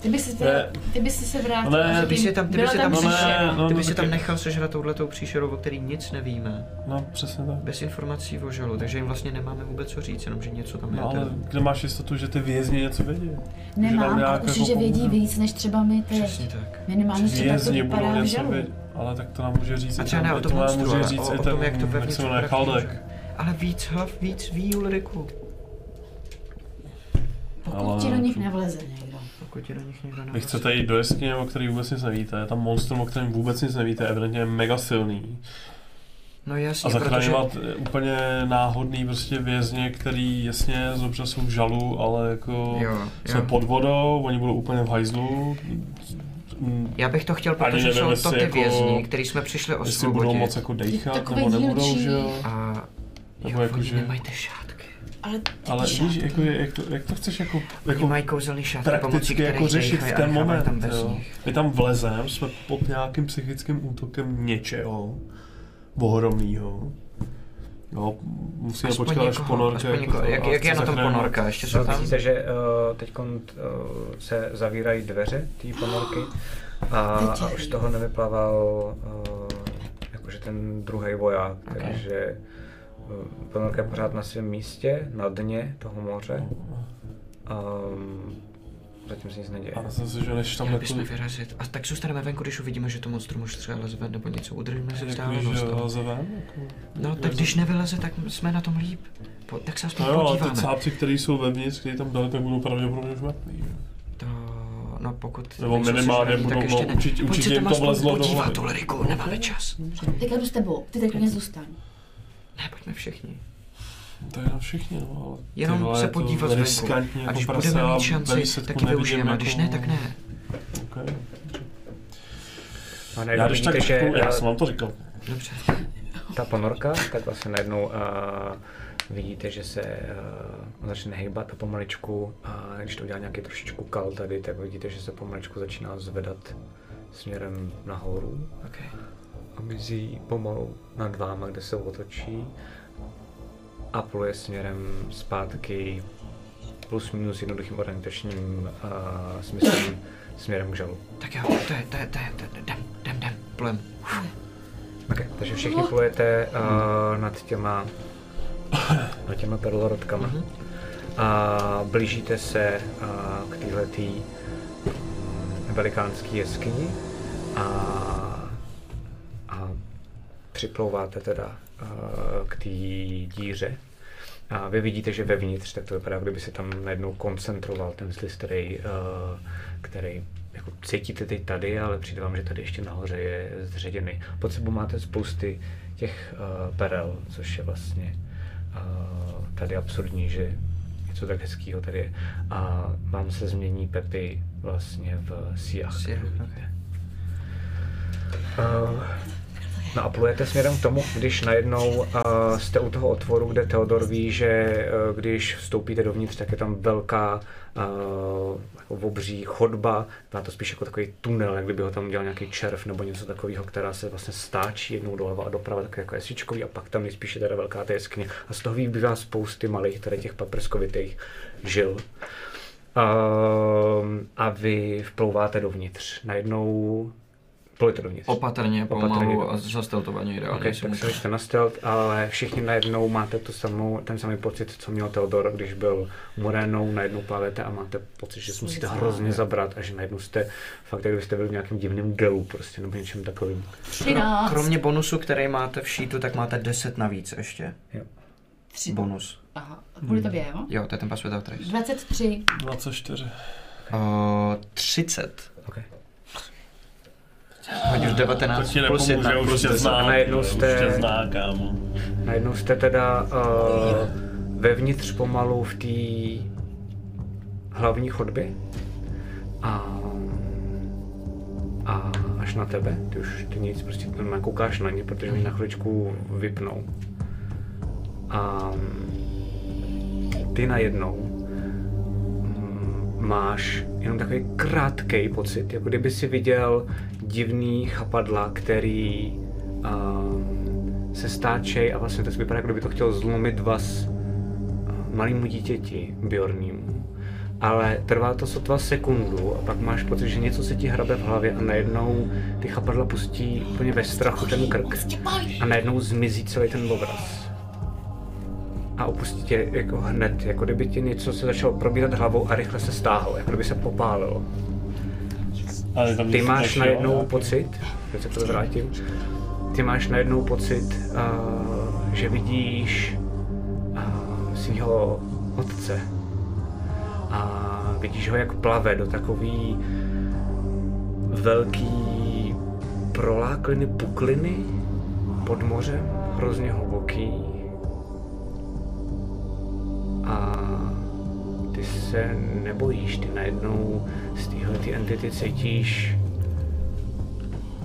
Ty bys si, Ne. ty bys si se vrátil. Ne, a že Ty by si tam, ty by byla si tam, ne, sešel, no, ty by no si tam nechal sežrat touhletou příšerou, o který nic nevíme. no přesně tak. Bez informací o žalu, takže jim vlastně nemáme vůbec co říct, jenom že něco tam je. No, ale ten- kde máš jistotu, že ty vězni něco vědí? Že Nemám, ale nějak určitě jako vědí pomůže? víc, než třeba my teď. Přesně tak. Minimálně třeba jak to vypadá v něco žalu. vědět, ale tak to nám může říct A třeba ne ten- o tom monstru, může ale říct o, tom, jak to vevnitř se. Ale víc hlav, víc ví, Ulriku. Pokud Ale- ti do nich nevleze někdo. Pokud ti do nich někdo Vy nevleze. chcete jít do jeskyně, o který vůbec nic nevíte, je tam monstrum, o kterém vůbec nic nevíte, evidentně je mega silný. No jasně, A protože... zachraňovat eh, úplně náhodný prostě vězně, který jasně dobře jsou v žalu, ale jako Jo, jsou jo. pod vodou, oni budou úplně v hajzlu. Já bych to chtěl, protože nevím, jsou to ty jako- vězni, který jsme přišli Jestli budou osvobodit. moc jako dejchat, nebo nebudou, že jo? A Nebo jo, jako, že- nemají ty šátky. Ale ty Ale víš, šátky. jako, je- jak, to, jak to chceš jako, Oni jako mají kouzelný šátky, pomocí prakticky jako řešit v ten moment. tam bez jo. My tam vlezem, jsme pod nějakým psychickým útokem něčeho ohromného. Jo, musíme Aspoň počkat, až někoho, ponorka aspoň jako Jak, jak je na tom ponorka? Ještě jsou No, tam? Vidíte, že uh, teď uh, se zavírají dveře té ponorky a, a už z toho nevyplaval uh, jakože ten druhý voják, Ok. takže ponorka je pořád na svém místě, na dně toho moře. Um, zatím se nic neděje. A myslím si, že než tam Měli jako, bychom vyrazit. A tak zůstaneme venku, když uvidíme, že to monstrum už třeba leze ven nebo něco. Udržíme si jako, vzdálenost. že no. leze ven, jako, No, tak když nevyleze, tak jsme na tom líp. Po, tak se aspoň No jo, ale ty podíváme. cápci, kteří jsou vevnitř, kteří tam dali, tak budou pravděpodobně už mrtví. To, no pokud Nebo minimálně budou, tak ještě ne. určitě- Pojď určitě se jim tam to aspoň vlezlo do podívat, hlavy. Ulriku, nemáme čas. Tak já jdu s tebou, ty teď mě zůstaň. Ne, pojďme všichni. To je na všichni, no, ale Jenom vole, se podívat zvenku. riskantní A jako když prase budeme mít šanci, taky nevidím využijeme, a když jako- ne, tak ne. Okay. A Já když tak že řeknu, já uh, jsem vám to říkal. Dobře. ta ponorka, tak vlastně najednou uh, vidíte, že se uh, začne hejbat a pomaličku, a když to udělá nějaký trošičku kal tady, tak vidíte, že se pomaličku začíná zvedat směrem nahoru Okay. A mizí pomalu nad váma, kde se otočí a pluje směrem zpátky plus minus jednoduchým orientačním uh, smyslem [coughs] směrem k žalu. Tak jo, to je, to je, to je, to je, jdem, jdem, jdem, plem. Okay, takže všichni plujete uh, nad těma [coughs] nad těma perlorodkama Mhm. a blížíte se uh, k téhletý mm, velikánský jeskyni a připlouváte teda uh, k té díře. A vy vidíte, že vevnitř, tak to vypadá, kdyby se tam najednou koncentroval ten zlis, který, uh, který jako cítíte teď tady, ale přijde vám, že tady ještě nahoře je zředěný. Pod sebou máte spousty těch uh, perel, což je vlastně uh, tady absurdní, že něco tak hezkého tady je. A vám se změní Pepy vlastně v siach. Siach. Uh, No a plujete směrem k tomu, když najednou uh, jste u toho otvoru, kde Theodor ví, že uh, když vstoupíte dovnitř, tak je tam velká uh, jako obří chodba, má to spíš jako takový tunel, jak kdyby ho tam dělal nějaký červ nebo něco takového, která se vlastně stáčí jednou doleva a doprava, tak jako jesvičkový a pak tam je spíše teda velká ta jeskyně a z toho vybývá spousty malých tady těch paprskovitých žil. Um, a vy vplouváte dovnitř. Najednou plujete dovnitř. Opatrně, Opatrně pomalu do- a zasteltovaně ideálně. Okay, tak se jste na stealth, ale všichni najednou máte tu samou, ten samý pocit, co měl Theodor, když byl Morénou, najednou plavete a máte pocit, že se musíte hrozně zabrat a že najednou jste fakt, jak kdybyste byli v nějakém divném gelu prostě, nebo něčem takovým. 13. Kromě bonusu, který máte v sheetu, tak máte 10 navíc ještě. Tři. Bonus. Aha, kvůli tobě, jo? Jo, to je ten pass without trace. 23. 24. Uh, 30. Okay. Hodíš 19 To plus nepomůže, 1. už Plus tě 10. zná. A najednou už jste- tě zná, kámo. Najednou jste teda uh, vevnitř pomalu v té hlavní chodbě a, a až na tebe, ty už ty nic, prostě normálně koukáš na ně, protože oni na chviličku vypnou. A ty najednou mm, máš jenom takový krátký pocit, jako kdyby si viděl divný chapadla, který um, se stáčej a vlastně to vypadá, jako kdyby to chtěl zlomit vás malému dítěti, Bjornímu. Ale trvá to sotva sekundu a pak máš pocit, že něco se ti hrabe v hlavě a najednou ty chapadla pustí úplně ve strachu ten krk a najednou zmizí celý ten obraz. A opustí tě jako hned, jako kdyby ti něco se začalo probírat hlavou a rychle se stáhlo, jako kdyby se popálilo. Ale tam Ty máš najednou pocit, teď se to vrátím, ty máš najednou pocit, uh, že vidíš uh, svého otce. A vidíš ho, jak plave do takový velký prolákliny, pukliny pod mořem, hrozně hluboký. Ty se nebojíš, ty najednou z téhle ty entity cítíš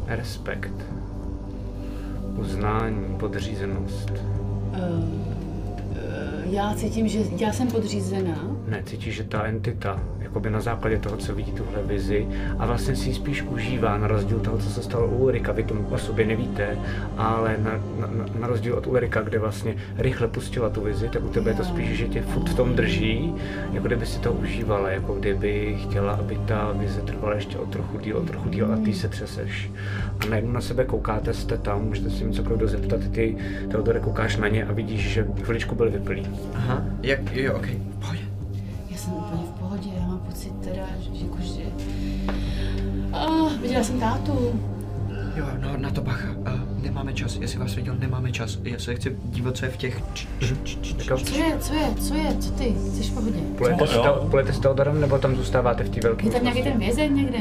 respekt, uznání, podřízenost. Uh, já cítím, že já jsem podřízená. Ne, cítíš, že ta entita, jakoby na základě toho, co vidí tuhle vizi, a vlastně si ji spíš užívá, na rozdíl toho, co se stalo u Ulrika, vy tomu o sobě nevíte, ale na, na, na rozdíl od Ulrika, kde vlastně rychle pustila tu vizi, tak u tebe je to spíš, že tě furt v tom drží, jako kdyby si to užívala, jako kdyby chtěla, aby ta vize trvala ještě o trochu díl, o trochu díl a ty se třeseš. A najednou na sebe koukáte, jste tam, můžete si cokoliv dozeptat, ty Teodore koukáš na ně a vidíš, že chviličku byl vyplý. Aha, jak, jo, ok, pohodě. Teda, že, že jakože... Ah, viděla jsem tátu. Jo, no na to bacha. Uh, nemáme čas, jestli vás viděl, nemáme čas. Já se chci dívat, co je v těch... č- č- č- č- Jako, Co je, co je, co je, co ty? Jsi v pohodě? Půjdete s. Teo- půjdete s Teodorem, nebo tam zůstáváte v té velké Je tam nějaký ten vězeň někde?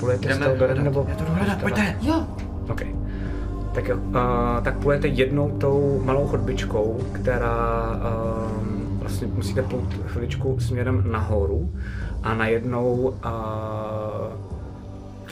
Půjdete s Teodorem, nebo... Já to jdu hledat, pojďte. Jo, OK. Tak jo, uh, tak půjdete jednou tou malou chodbičkou, která uh, vlastně musíte plout chviličku směrem nahoru a najednou uh,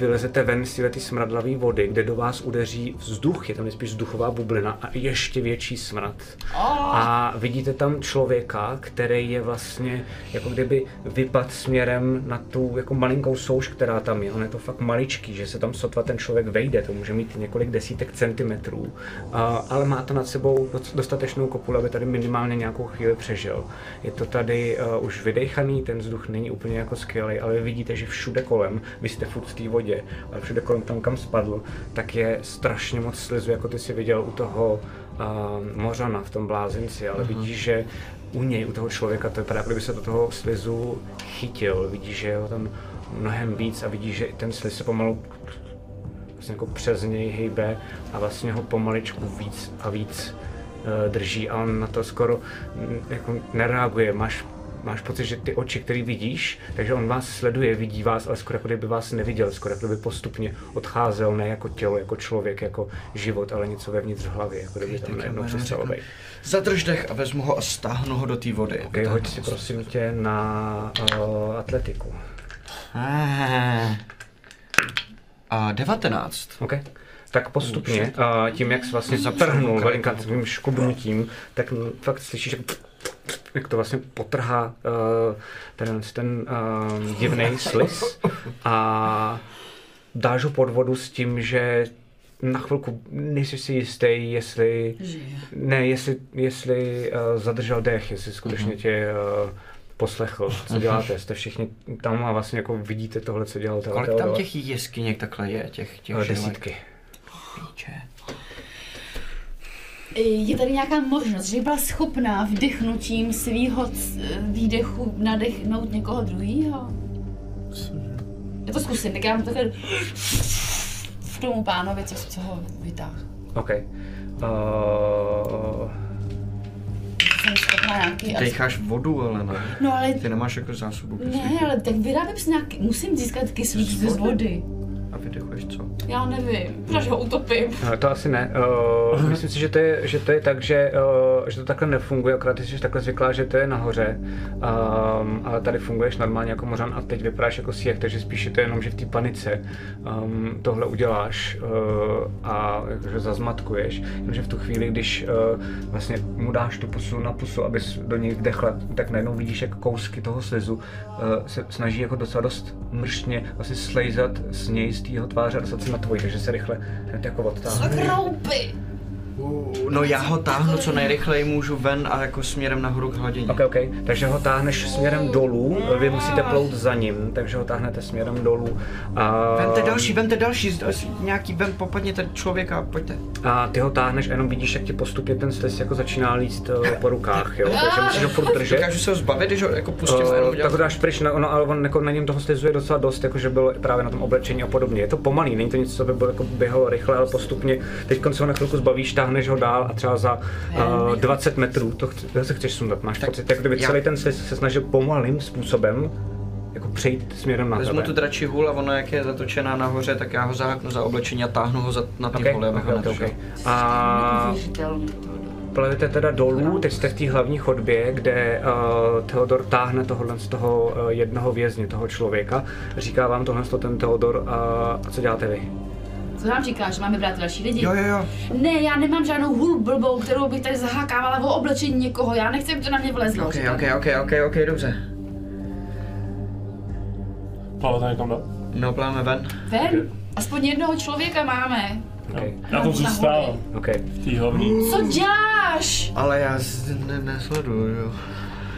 vylezete ven z té smradlavé vody, kde do vás udeří vzduch, je tam spíš vzduchová bublina a ještě větší smrad. A vidíte tam člověka, který je vlastně jako kdyby vypad směrem na tu jako malinkou souš, která tam je. On je to fakt maličký, že se tam sotva ten člověk vejde, to může mít několik desítek centimetrů, a, ale má to nad sebou dostatečnou kopuli, aby tady minimálně nějakou chvíli přežil. Je to tady uh, už vydechaný, ten vzduch není úplně jako skvělý, ale vidíte, že všude kolem, vy jste furt v té vodě, ale všude kolem tam, kam spadl, tak je strašně moc slizu, jako ty si viděl u toho uh, Mořana v tom blázinci, ale vidíš, že u něj, u toho člověka, to vypadá, kdyby se do toho slizu chytil. Vidíš, že je ho tam mnohem víc a vidíš, že i ten sliz se pomalu vlastně jako přes něj hejbe a vlastně ho pomaličku víc a víc uh, drží a on na to skoro jako nereaguje. Máš, máš pocit, že ty oči, které vidíš, takže on vás sleduje, vidí vás, ale skoro jako kdyby vás neviděl, skoro jako kdyby postupně odcházel, ne jako tělo, jako člověk, jako život, ale něco vevnitř hlavy, jako kdyby tam najednou přestalo řeknu, být. Zadrž dech a vezmu ho a stáhnu ho do té vody. Okay, hoď si prosím tě na uh, atletiku. Ah. A 19. OK. tak postupně, a tím, jak jsi vlastně zatrhnul velinka tvým škubnutím, tak fakt slyšíš, jak, jak to vlastně potrhá uh, ten, ten uh, divný [laughs] slis a dáš ho pod vodu s tím, že na chvilku nejsi si jistý, jestli, Žije. ne, jestli, jestli uh, zadržel dech, jestli skutečně tě uh, poslechl, co děláte, jste všichni tam a vlastně jako vidíte tohle, co dělal Kolik tam těch jeskyněk takhle je, těch, těch Eh? Desítky. Píče. Je tady nějaká možnost, že by byla schopná vdechnutím svýho c- výdechu nadechnout někoho druhého? Já to zkusím, tak já mu takhle v tomu pánovi, co, co ho vytáhl. OK. Uh, Jsem schopná nějaký... Ty decháš vodu, ale ne. No ale... Ty nemáš jako zásobu Ne, kyslíku. ale tak vyrábím si nějaký... Musím získat kyslík Z z vody? A vydechuješ co? Já nevím, protože ho utopím. No, to asi ne. Uh, myslím si, že to je, že to je tak, že, uh, že to takhle nefunguje, akorát ty jsi takhle zvyklá, že to je nahoře. Um, ale tady funguješ normálně jako mořan a teď vypadáš jako sěch, takže spíš je to jenom, že v té panice um, tohle uděláš uh, a jakože zazmatkuješ. Jenomže v tu chvíli, když uh, vlastně mu dáš tu pusu na pusu, abys do něj vdechla, tak najednou vidíš, jak kousky toho slizu uh, se snaží jako docela dost mrštně vlastně slejzat z něj, z tváře a dostat se na tvoji, takže se rychle hned jako odtáhne. Kroupy! No já ho táhnu co nejrychleji můžu ven a jako směrem nahoru k hladině. Ok, ok, takže ho táhneš směrem dolů, vy musíte plout za ním, takže ho táhnete směrem dolů. A, Vemte další, vemte další, nějaký ven, popadněte člověka a pojďte. a ty ho táhneš a jenom vidíš, jak ti postupně ten stres jako začíná líst eh, po rukách, jo, takže musíš ho furt [laughs] držet. Dokážu se ho zbavit, když ho jako pustím a jenom Uh, tak udělat. ho dáš pryč, no, no, ale on jako na něm toho slizu je docela dost, jakože byl právě na tom oblečení a podobně. Je to pomalý, není to nic, co by bylo jako běhalo rychle, ale postupně. Teď se ho na chvilku zbavíš, táhneš ho dál a třeba za uh, 20 metrů, to chci, zase chceš sundat, máš Tak pocit, jak kdyby já- celý ten sliz se snažil pomalým způsobem jako přejít směrem na Vezmu tebe. tu dračí hůl a ona jak je zatočená nahoře, tak já ho zaháknu za oblečení a táhnu ho za, na ty Okay, abych okay, okay, okay. A plavete teda dolů, teď jste v té hlavní chodbě, kde uh, Theodor táhne tohohle z toho uh, jednoho vězně, toho člověka. Říká vám tohle to ten Theodor uh, a co děláte vy? Co nám říkáš, že máme brát další lidi? Jo, jo, jo. Ne, já nemám žádnou hůl blbou, kterou bych tady zahákávala o oblečení někoho. Já nechci, aby to na mě vlezlo. Ok, říkám. ok, ok, ok, ok, dobře. Plavete někam dál? No, pláme ven. Ven, aspoň jednoho člověka máme. Okay. Já tam zůstávám. Okay. V té hlavní. Co děláš? Ale já ne, nesleduju, jo.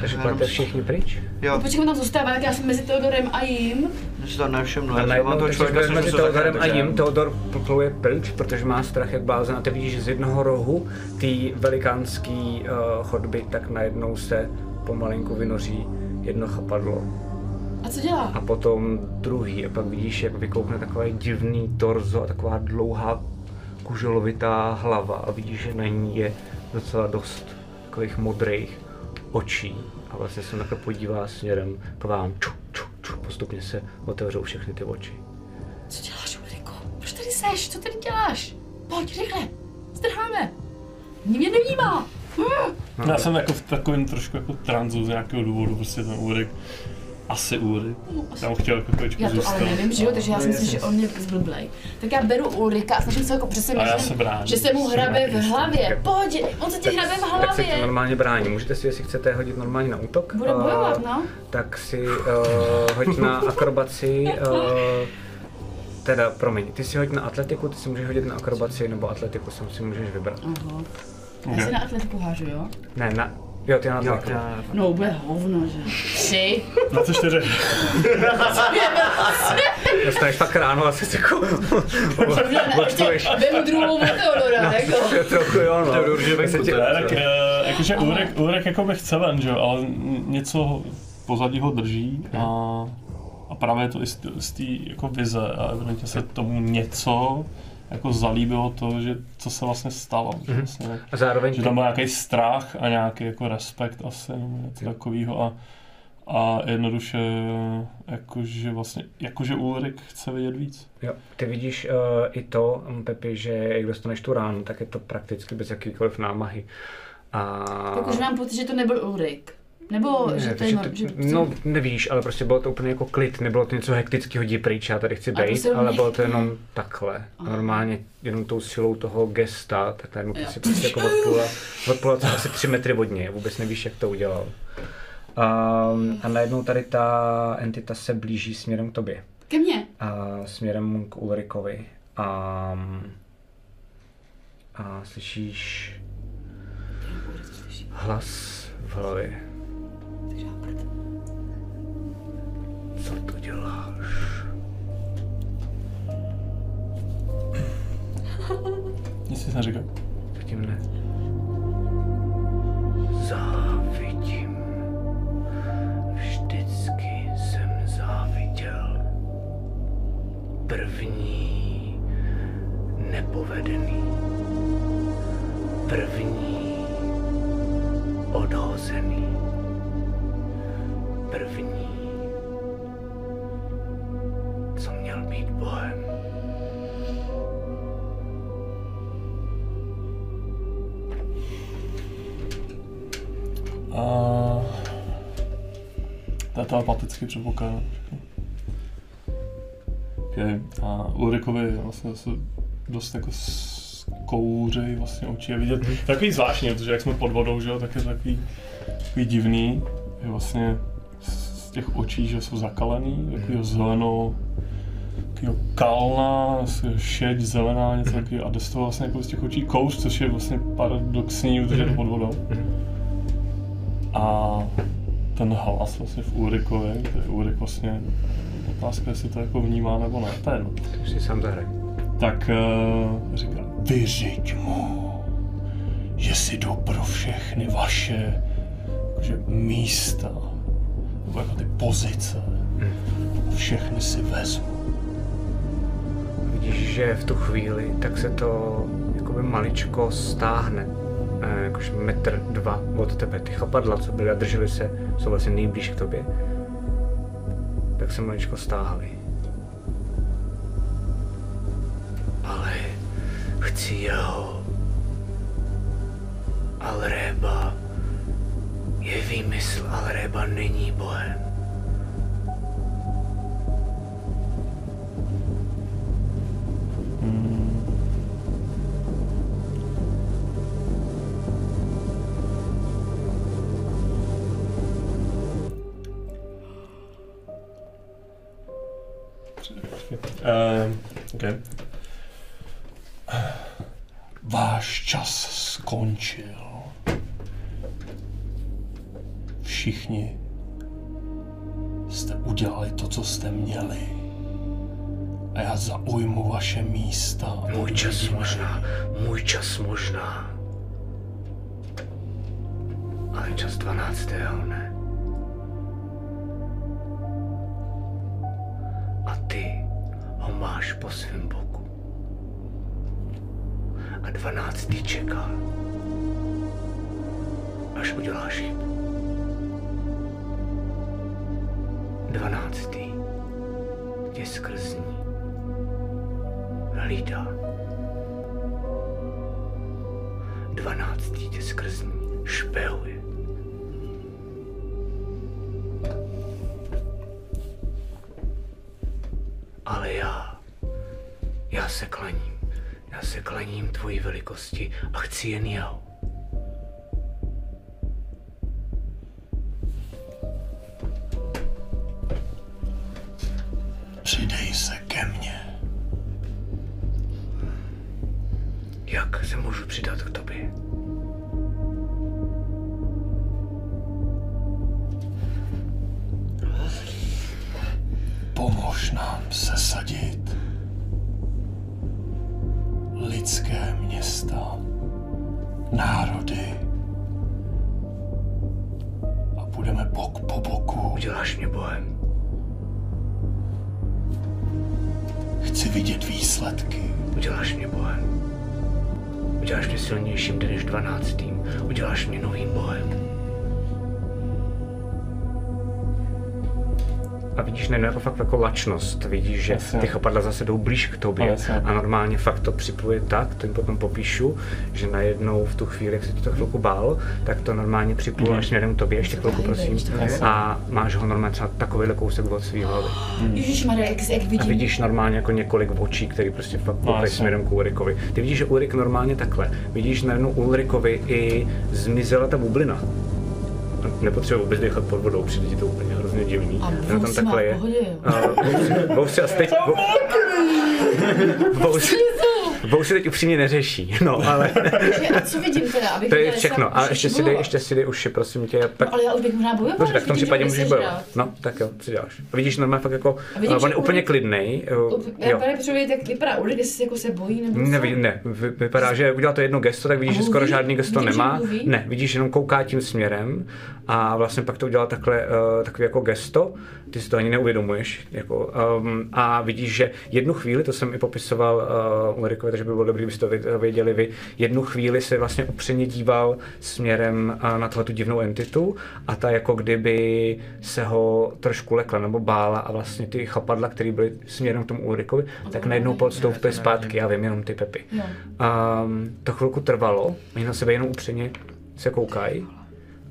Takže jenom- všichni pryč. Jo, Počkej, on tam zůstává, tak já jsem mezi Teodorem a jim. Si to nevšimnu. A najednou mám toho člověka, mezi jsem se Teodorem a jim, takže- Teodor pluje pryč, protože má strach jak blázen a ty vidíš, že z jednoho rohu té velikánský uh, chodby tak najednou se pomalinku vynoří jedno chapadlo A co dělá? a potom druhý a pak vidíš, jak vykoukne takové divný torzo a taková dlouhá kuželovitá hlava a vidíš, že na ní je docela dost takových modrých očí a vlastně se takhle podívá směrem k vám. Ču, ču. Postupně se otevřou všechny ty oči. Co děláš, Ulriko? Proč tady seš? Co tady děláš? Pojď, rychle. Zdrháme. Mě nevnímá. No, Já jsem jako v takovém trošku jako tranzu z nějakého důvodu, prostě ten úryk. Asi úryk. Tam chtěl jako chvíličku Já to zůstat. ale nevím, že jo, takže já si myslím, že on mě zblblej. Tak já beru Ulrika a snažím se jako já přesvědčit, se bráním. že se mu hrabe v hlavě. Pojď, on se ti hrabe v Tak se to hlavě. normálně brání. Můžete si, jestli chcete, hodit normálně na útok. Bude A, bojovat, no. Tak si uh, hoď na akrobaci. Uh, teda, promiň, ty si hoď na atletiku, ty si můžeš hodit na akrobaci nebo atletiku, sam si můžeš vybrat. Aha. Já si na atletiku hážu, jo? Ne, na, jo, ty na Jo, atletiku. já- No, bude hovno, že? Tři. 24. [laughs] Dostaneš fakt ráno a jsi jako... Vemu druhou od Teodora, jako. Trochu jo, no. Teodor, že Tak se venku ti- to je. Tak, eh, jakože úrek, úrek jako by chce ven, že jo, ale něco pozadí ho drží a, a právě je to i z té jako vize a evidentně se tomu něco jako zalíbilo to, že co se vlastně stalo. Že, vlastně, A zároveň že tam byl nějaký strach a nějaký jako respekt asi, nebo něco takového a, a jednoduše jakože vlastně, jakože Ulrik chce vidět víc. Jo, ty vidíš uh, i to, um, Pepi, že jak dostaneš tu ránu, tak je to prakticky bez jakýkoliv námahy. A... Tak už mám pocit, že to nebyl Ulrik. Nebo že to je takže nor- že no, nevíš, ale prostě bylo to úplně jako klid, nebylo to něco hektického, jdi pryč, já tady chci být, ale bylo to jenom takhle. Aha. Normálně jenom tou silou toho gesta, tak najednou Jo. si prostě jako odplula, odplula to asi tři metry od něj, vůbec nevíš, jak to udělal. Um, a najednou tady ta entita se blíží směrem k tobě. Ke mně. A směrem k Ulrikovi. A, a slyšíš hlas v hlavě. Co to děláš? [clears throat] Nic jsi neříkal. Zatím ne. Závidím. Vždycky jsem záviděl. První nepovedený. První odhozený. První, co měl být Bohem. A... To je telepaticky předpokládám. Okay. A Ulrikovi vlastně se dost jako kouřej vlastně oči je vidět. Takový zvláštní, protože jak jsme pod vodou, že jo, tak je to takový, takový divný, že vlastně těch očí, že jsou zakalený, takového zeleno, takového kalna, šeď, zelená, něco takového a jde z toho vlastně jako z těch očí kouř, což je vlastně paradoxní, protože je to pod vodou. A ten hlas vlastně v Ulrikovi, to je Ulrik vlastně, otázka, jestli to jako vnímá nebo ne, to je jedno. Si sám zahraj. Tak uh, říká, vyřiď mu, že si jdu pro všechny vaše jakože, místa, nebo jako ty pozice, všechny si vezmu. Vidíš, že v tu chvíli tak se to jakoby maličko stáhne. Eh, Jakož metr, dva od tebe. Ty chapadla, co byly a držely se, jsou vlastně nejblíž k tobě. Tak se maličko stáhly. Ale chci jeho. Alréba je výmysl, Alréba není bohem. Uh, okay. Váš čas skončil. Všichni jste udělali to, co jste měli. A já zaujmu vaše místa. Můj čas uvidíme. možná, můj čas možná. Ale čas 12. ne. A ty ho máš po svém boku. A 12. čeká, až uděláš chybu. 12. tě skrz ní hlídá. Dvanáctý tě skrz ní špehuje. Ale já, já se klaním. Já se klaním tvojí velikosti a chci jen jeho. Přidej se ke mně. Jak se můžu přidat k tobě? Pomož nám sesadit lidské města, národy a budeme bok po boku. Uděláš mě bohem. Chci vidět výsledky. Uděláš mě bohem. Uděláš mě silnějším než dvanáctým. Uděláš mě novým bohem. A vidíš najednou jako fakt jako lačnost. Vidíš, že Jasně. ty chapadla zase jdou blíž k tobě Jasně. a normálně fakt to připluje tak, to jim potom popíšu, že najednou v tu chvíli, jak se ti to chvilku bál, tak to normálně připluje Mhm. až směrem k tobě, ještě chvilku prosím, a máš ho normálně třeba takovýhle kousek od svý hlavy. Ježišmarja, jak, jak A vidíš normálně jako několik očí, který prostě fakt koukají jasně. směrem k Ulrikovi. Ty vidíš, že Ulrik normálně takhle. Vidíš najednou Ulrikovi i zmizela ta bublina. Nepotřebuje vůbec dýchat pod vodou, přijde ti to úplně hrozně divný. A vousy má v pohodě, jo. A teď... vo- Vousy, vousy teď upřímně neřeší, no [laughs] ale Takže, a co vidím teda? Abych to je všechno. A ještě si dej, ještě si dej uši, prosím tě. Tak, No, ale já už bych možná bojovala. Dobře, tak v tom případě můžeš bojovat. No, tak jo, co děláš? A vidíš normálně fakt jako, A vidím, on je úplně uh, Já právě potřebuji, jak vypadá Ulrik, jestli jako se bojí nebo? Ne, ne, vy, vypadá, že udělal to jedno gesto, tak vidíš, že skoro žádný gesto nemá. Ne, vidíš, jenom kouká tím směrem a vlastně pak to udělal takhle, uh, takový jako gesto, ty si to ani neuvědomuješ. Jako, um, a vidíš, že jednu chvíli, to jsem i popisoval uh, Ulrikovi, takže by bylo dobré, kdybyste to vě- věděli vy, jednu chvíli se vlastně upřeně díval směrem na tuhle tu divnou entitu a ta jako kdyby se ho trošku lekla nebo bála a vlastně ty chapadla, které byly směrem k tomu Ulrikovi, tak najednou podstoupily zpátky, já vím, jenom ty Pepy. Um, to chvilku trvalo, oni na sebe jenom upřeně se koukají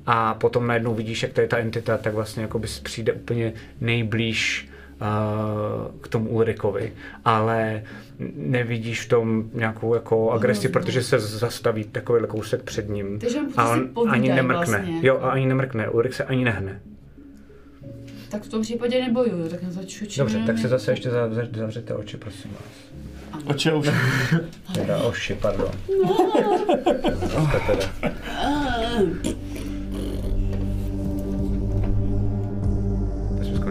a potom najednou vidíš, jak to je ta entita, tak vlastně jako přijde úplně nejblíž k tomu Ulrikovi, ale nevidíš v tom nějakou jako agresi, Hroznou. protože se zastaví takový kousek před ním Takže on a on ani nemrkne. vlastně. Jo, a ani nemrkne, Ulrik se ani nehne. Tak v tom případě nebojuju, tak na začučím. Dobře, tak si zase ještě zav- zavřete oči, prosím vás. Oči už. Teda oši, pardon. Jste teda.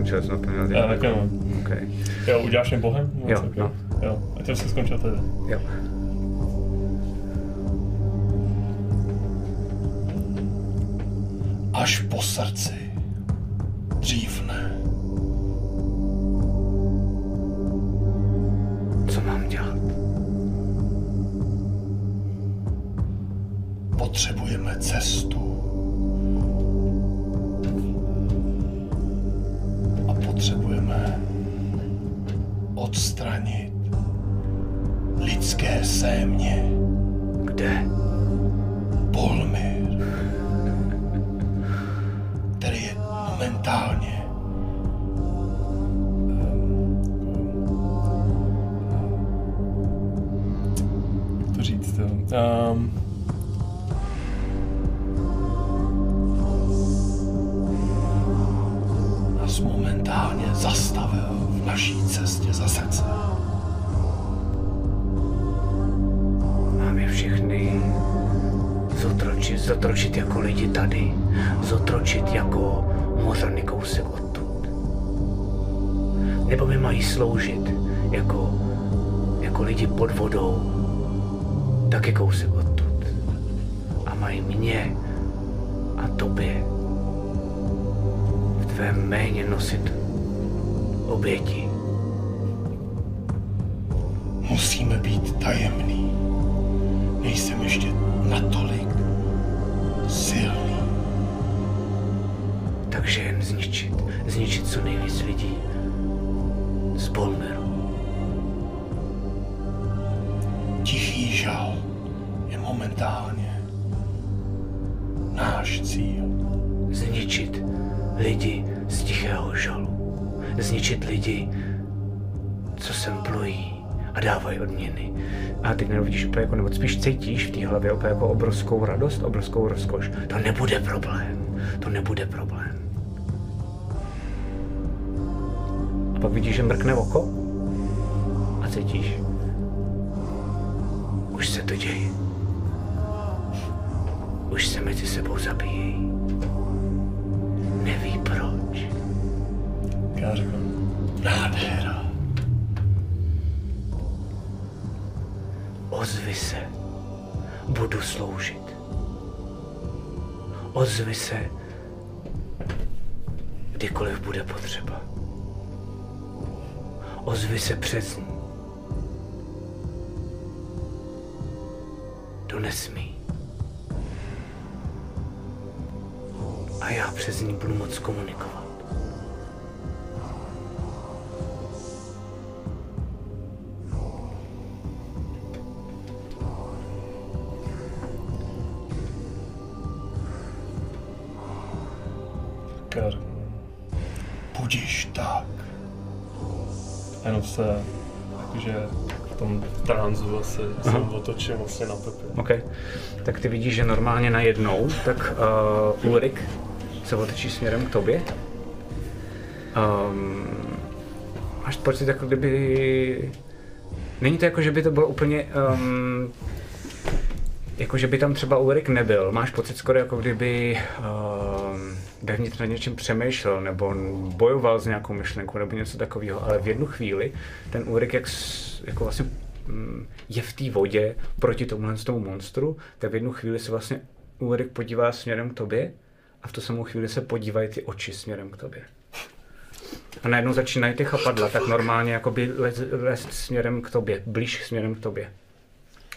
Skončili, jsme plně Já taky no. Okay. Jo, uděláš jen bohem? Nebo Jo, no. Jo, a tím se skončil tedy. Jo. Až po srdci. Dřív ne. Co mám dělat? Potřebujeme cestu. Potřebujeme odstranit lidské sémě. Kde? Polmir, který je momentálně jak to říct, jo. Um, naší cestě za srdce. Mám je všechny zotročit, zotročit jako lidi tady, zotročit jako mořany kousek odtud. Nebo mi mají sloužit jako, jako lidi pod vodou, taky kousek odtud. A mají mě a tobě v tvém méně nosit oběti. Musíme být tajemný. Nejsem ještě natolik silný. Takže jen zničit, zničit co nejvíc lidí z. dávají odměny. A teď najednou vidíš úplně jako, nebo spíš cítíš v té hlavě úplně jako obrovskou radost, obrovskou rozkoš. To nebude problém. To nebude problém. A pak vidíš, že mrkne oko a cítíš. Už se to děje. Už se mezi sebou zabíjejí. Neví proč. Já řeknu, nádhera. Ozvi se. Budu sloužit. Ozvi se, kdykoliv bude potřeba. Ozvi se přes ní. To nesmí. A já přes ní budu moc komunikovat. Se, jakože v tom tranzu asi se otočím vlastně na Pepe. OK. Tak ty vidíš, že normálně najednou, tak uh, Ulrik se otočí směrem k tobě. Um, máš pocit, jako kdyby... Není to jako, že by to bylo úplně... Um, jako, že by tam třeba Ulrik nebyl. Máš pocit skoro, jako kdyby um, vevnitř nad něčím přemýšlel, nebo bojoval s nějakou myšlenkou, nebo něco takového. Ale v jednu chvíli ten Ulrik, jak, jako vlastně mm, je v té vodě proti tomuhle tomu monstru, tak v jednu chvíli se vlastně Ulrik podívá směrem k tobě a v tu samou chvíli se podívají ty oči směrem k tobě. A najednou začínají ty chapadla, tak normálně jakoby lez směrem k tobě, blíž směrem k tobě.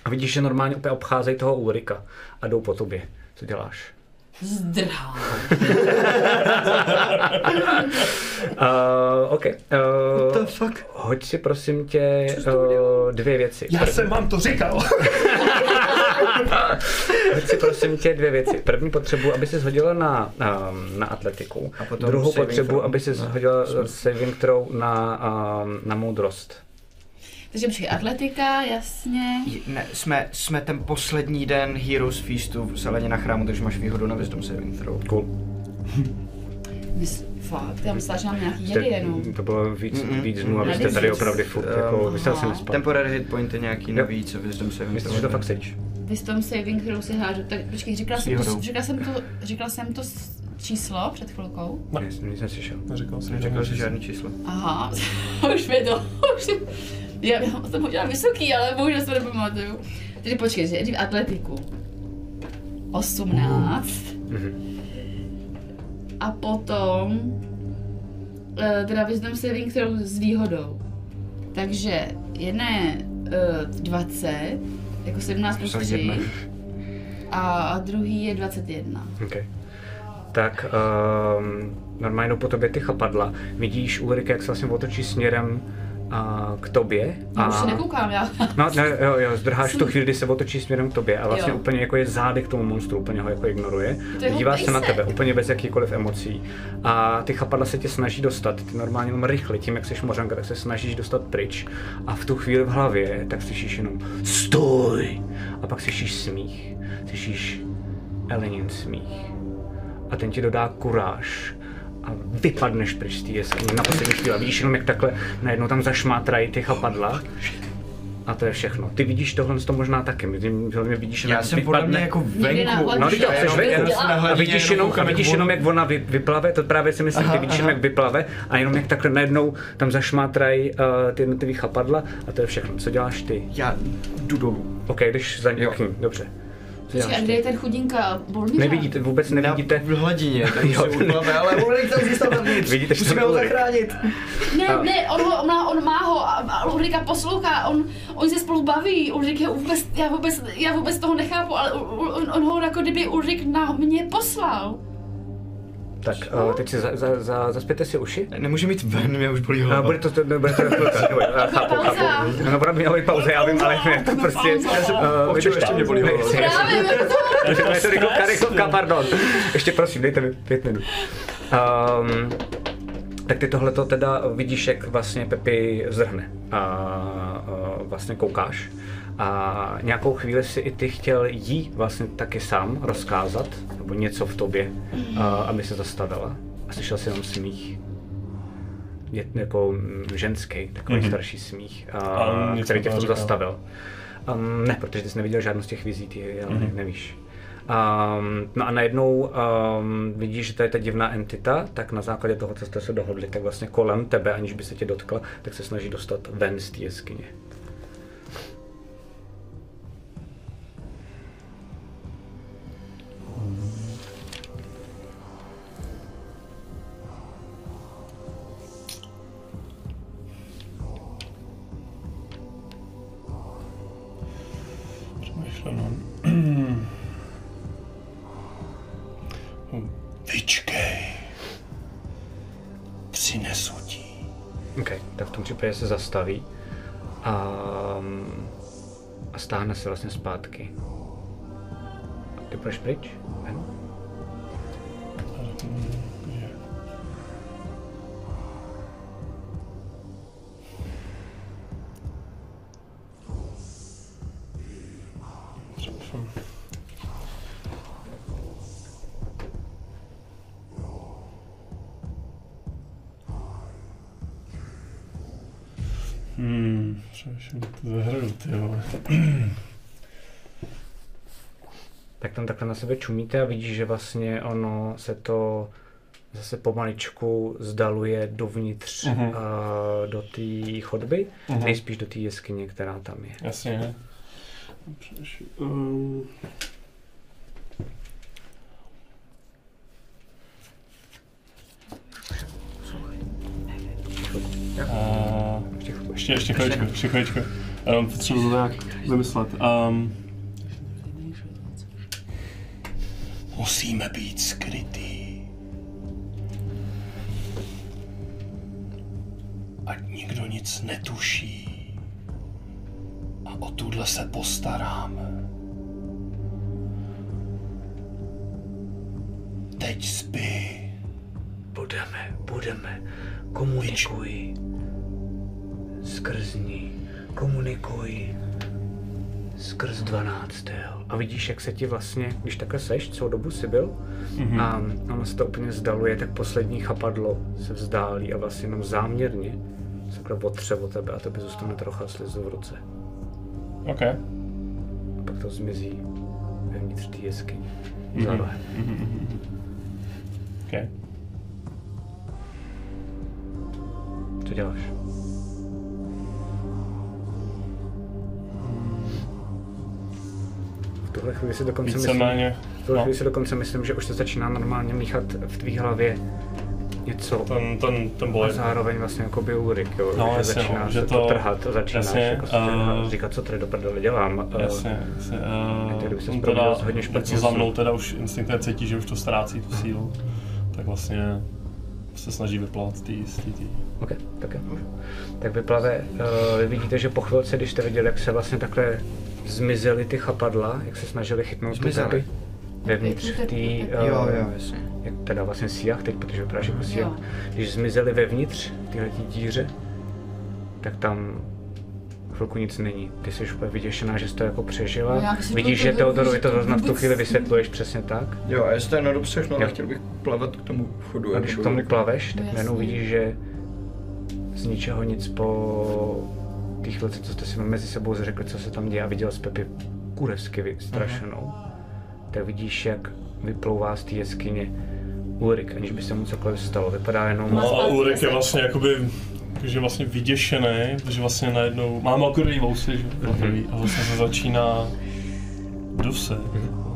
A vidíš, že normálně opět obcházejí toho Ulrika a jdou po tobě. Co děláš? Zdrhám. Uh, [laughs] OK. Uh, What the fuck? Hoď si prosím tě uh, dvě věci. Já jsem vám to říkal! [laughs] Hoď si prosím tě dvě věci. První potřebu, aby se hodila na, um, na atletiku. A potom Druhou potřebu, throw. aby se hodila saving throw na, um, na moudrost. Takže počkej, atletika, jasně. Ne, jsme, jsme ten poslední den Heroes Feastu v zeleně na chrámu, takže máš výhodu na Wisdom Saving Throw. Cool. [laughs] Fakt, já myslela, že mám nějaký jedy jenom. to bylo víc, Mm-mm. víc dnů, abyste tady opravdu furt, jako, vy jste asi. Temporary hit pointy nějaký navíc a Wisdom Saving Myslím, Throw. že to fakt seš. Wisdom saving throw si hážu. Tak počkej, říkala jsem, to, říkala jsem to, říkala jsem to číslo před chvilkou. Ne, nic neslyšel. Neříkal jsem, Neřekl jsi žádný číslo. Aha, [laughs] už mi to, už já, já jsem udělala vysoký, ale bohužel se nepamatuju. Takže počkej, že nejdřív atletiku. 18. Mhm. A potom eh, teda wisdom saving throw s výhodou. Takže jedna je uh, 20, jako 17 plus Za 3. jedna. A druhý je 21. Okay. Tak um, normálně po tobě ty chapadla. Vidíš Ulrike, jak se vlastně otočí směrem a, k tobě. Já A, už se nekoukám, já. No, ne, jo, jo, zdrháš v tu chvíli, kdy se otočí směrem k tobě a vlastně Jo. úplně jako je zády k tomu monstru, úplně ho jako ignoruje. Dívá se na tebe, úplně bez jakýchkoliv emocí. A ty chapadla se tě snaží dostat, ty normálně jenom rychle, tím jak jsi mořanka, tak se snažíš dostat pryč. A v tu chvíli v hlavě tak slyšíš jenom stoj! A pak slyšíš smích, slyšíš Elenin smích. A ten ti dodá kuráž a vypadneš pryč z té jeskyně na poslední chvíli. A Vidíš jenom, jak takhle najednou tam zašmátrají ty chapadla. A to je všechno. Ty vidíš tohle to možná taky. Ty hlavně vidíš, Já jak jsem podle mě jako venku. No, teď Já já jsem na A vidíš jenom jenom, a vidíš jenom, jak ona vy, vyplave, to právě si myslím, ty Aha, vidíš aha. jenom, jak vyplave a jenom jak takhle najednou tam zašmátrají uh, ty jednotlivý chapadla a to je všechno. Co děláš ty? Já jdu dolů. OK, jdeš za někým, dobře. Počkej, a kde je ten chudinka Bolmíra? Nevidíte, vůbec nevidíte. Na, v hladině, [laughs] takže Jo. ale Ulrik tam zůstal vevnitř. Vidíte, že Musíme ho zachránit. Ne, A- ne, on, ho, on, má, on má ho a, a Ulrika poslouchá, on, oni se spolu baví, Ulrik je vůbec, já vůbec, já vůbec toho nechápu, ale on, on ho jako kdyby Ulrik na mě poslal. Tak uh, teď si za, za, za, zaspěte si uši. Nemůže mít ven, mě už bolí Uh, hlava. bude to, to bude to chvilka, [laughs] chápu, chápu. No, bude měla být pauza, já vím, ale ne, to prostě... uh, ještě mě bolí hlava. Právě, to rychlovka, rychlovka, pardon. Ještě prosím, dejte mi pět minut. Um, tak ty tohleto teda vidíš, jak vlastně Pepi zdrhne. A uh, vlastně koukáš. A nějakou chvíli si i ty chtěl jí vlastně taky sám rozkázat, nebo něco v tobě, uh, aby se zastavila. A slyšel si jenom smích. Je, jako ženský, takový Mhm. starší smích, A nic který tě v tom zastavil. Um, ne, protože ty jsi neviděl žádnou z těch vizí, ty ale Mhm. nevíš. Um, no a najednou um, vidíš, že to je ta divná entita, tak na základě toho, co jste se dohodli, tak vlastně kolem tebe, aniž by se tě dotkla, tak se snaží dostat ven z té jeskyně. [clears throat] se zastaví a, a stáhne se vlastně zpátky. Aqui para frente. Hmm, 60 zero tyle. Tak tam takhle na sebe čumíte a vidíš, že vlastně ono se to zase pomaličku zdaluje dovnitř Mhm. uh, do té chodby, Mhm. nejspíš do té jeskyně, která tam je. Jasně. Um, A ještě, ještě chviličku, ještě chviličku. Um, potřebuji to nějak vymyslet. Um, musíme být skrytý. Ať nikdo nic netuší. A o tuhle se postaráme. Teď spí. Budeme, budeme, komunikuj. Skrz ní, komunikuj. Skrz 12. A vidíš, jak se ti vlastně, když takhle seš, celou dobu si byl, Mhm. a ono se to úplně vzdaluje, tak poslední chapadlo se vzdálí a vlastně jenom záměrně se takhle otře o tebe a tebe zůstane trocha slizu v ruce. OK. A pak to zmizí vevnitř té jeskyně. Mhm. Za rohem. OK. Co děláš? Tuhle chvíli si dokonce myslím, Víceméně v tuhle no. chvíli si dokonce myslím, že už se začíná normálně míchat v tvý hlavě něco ten, ten, ten a boj. zároveň vlastně jako by Ulrik, jo, No, že jasně, začíná no, se že to, to- trhat a začínáš jasně, jako se eh, říkat, co tady do prdele dělám. eh, Jasně, jasně. Uh, Kdyby se teda, hodně špatného něco za mnou teda už instinktem cítí, že už to ztrácí tu sílu. Tak vlastně se snaží vyplavat té z té- OK, tak je. Tak vyplave, uh, vy vidíte, že po chvilce, když jste viděli, jak se vlastně takhle zmizely ty chapadla, jak se snažili chytnout Zmizely? pepy vevnitř v té, uh, Jo, jo, jasně. jak teda vlastně síjach teď, protože vypadáš jako síjach, Jo. když zmizely vevnitř tyhle díře, tak tam chvilku nic není. Ty jsi úplně vyděšená, že jsi to jako přežila. No, Vidíš, že to- Teodorovi to zrovna v tu chvíli vysvětluješ přesně tak. Jo, a jestli to je na Jo. ale chtěl bych plavat k tomu chodu. A když k tomu plaveš, tak No, najednou vidíš, že z ničeho nic po té chvilce, co jste si mezi sebou řekli, co se tam děje a viděl z Pepy kurevsky vystrašenou, tak vidíš, jak vyplouvá z té jeskyně Ulrik, aniž by se mu cokoliv stalo. Vypadá jenom... Má No a Ulrik je vlastně jakoby že vlastně vyděšený, protože vlastně najednou, má okurý vousy, že? Mhm. A vlastně se začíná dusit.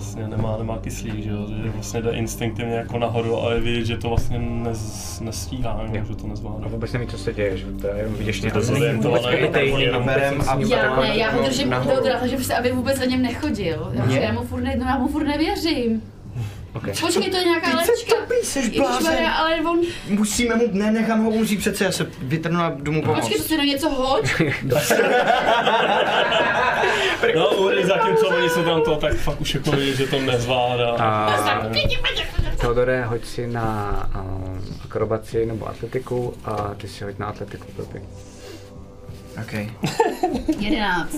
Vlastně nemá, nemá kyslík, že jo? Že vlastně jde instinktivně jako nahoru, ale je vidět, že to vlastně nez, nestíhá, Jo. že to A nezvládá. vůbec neví, co se děje, že to je jenom vyděšený. To ale je není vůbec zorientovaný, prytej, tak jenom berem vůbec a Já ne, já ho držím nahoru. Teodora, že prostě, aby vůbec za něm nechodil. Já, mu furt ne, no, já mu furt nevěřím. Okay. Počkej, to je nějaká Ty lečka. tupý, jsi blázen. Ale on... Musíme mu, ne, nechám ho umřít přece, já se vytrhnu a jdu mu pomoct. Počkej, to si na něco hoď. [laughs] No, Ulrik zatímco oni jsou tam to, tak fakt už jako že to nezvládá. A Teodore, hoď si na um, akrobaci nebo atletiku a ty si hoď na atletiku, Pepi. OK. [laughs] Jedenáct.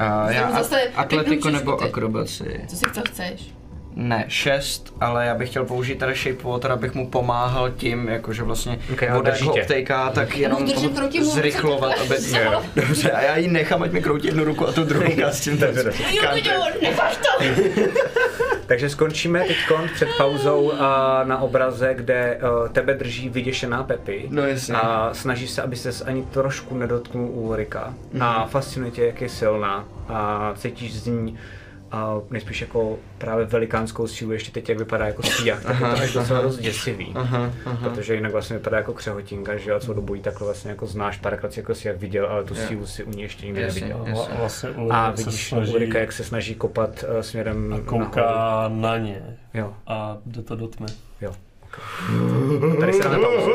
Uh, já zase a- atletiko pěknou nebo ty. akrobaci? Co si co chceš? Ne, šest, ale já bych chtěl použít tady shape water, abych mu pomáhal tím, jakože vlastně Ok, ale voda ho obtejká, tak jenom zrychlovat, aby... Dobře, a já ji nechám, ať mi kroutí jednu ruku a tu druhou kastím ten. [laughs] Takže skončíme teď před pauzou uh, na obraze, kde uh, tebe drží vyděšená Pepi. No jasně. A snaží se, aby ses ani trošku nedotknul Ulrika. Mhm. A fascinuje tě, jak je silná. A cítíš z ní a nejspíš jako právě velikánskou sílu, ještě teď jak vypadá jako síjach, tak je Aha, to až docela dost děsivý. Aha, aha. Protože jinak vlastně vypadá jako křehotinka, že jo, a celou dobu jí takhle vlastně jako znáš, párkrát si jako si jak viděl, ale tu sílu si u ní ještě nikdy Jasně, neviděl. jasně. A vlastně A se vidíš snaží Ulrika, jak se snaží kopat uh, směrem a nahoru. kouká na ně Jo, a jde to do tmy. jo. Tady se dáme pauzu.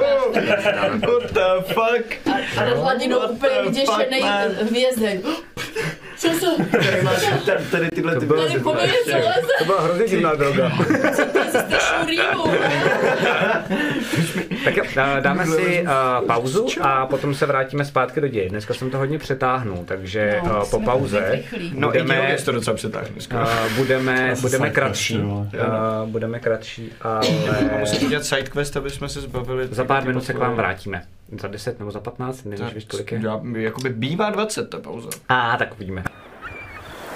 What the fuck? A, a nad hladinou úplně vyděšený hvězdeň. Co to? Tady, tady tyhle ty bylo- Tady. To byla hrozně divná droga. Strašnou rýmu. Tak jo, dáme si uh, pauzu a potom se vrátíme zpátky do děje. Dneska jsem to hodně přetáhnul, takže No, uh, po pauze. No i budeme, to docela přetáhne. uh, budeme, budeme kratší. Uh, budeme kratší, ale Musíme udělat sidequest, aby jsme se zbavili... za pár minut se k vám vrátíme. Za 10 nebo za 15, nevíš, víš, kolik je? Já, jakoby bývá 20 ta pauza. A tak uvidíme.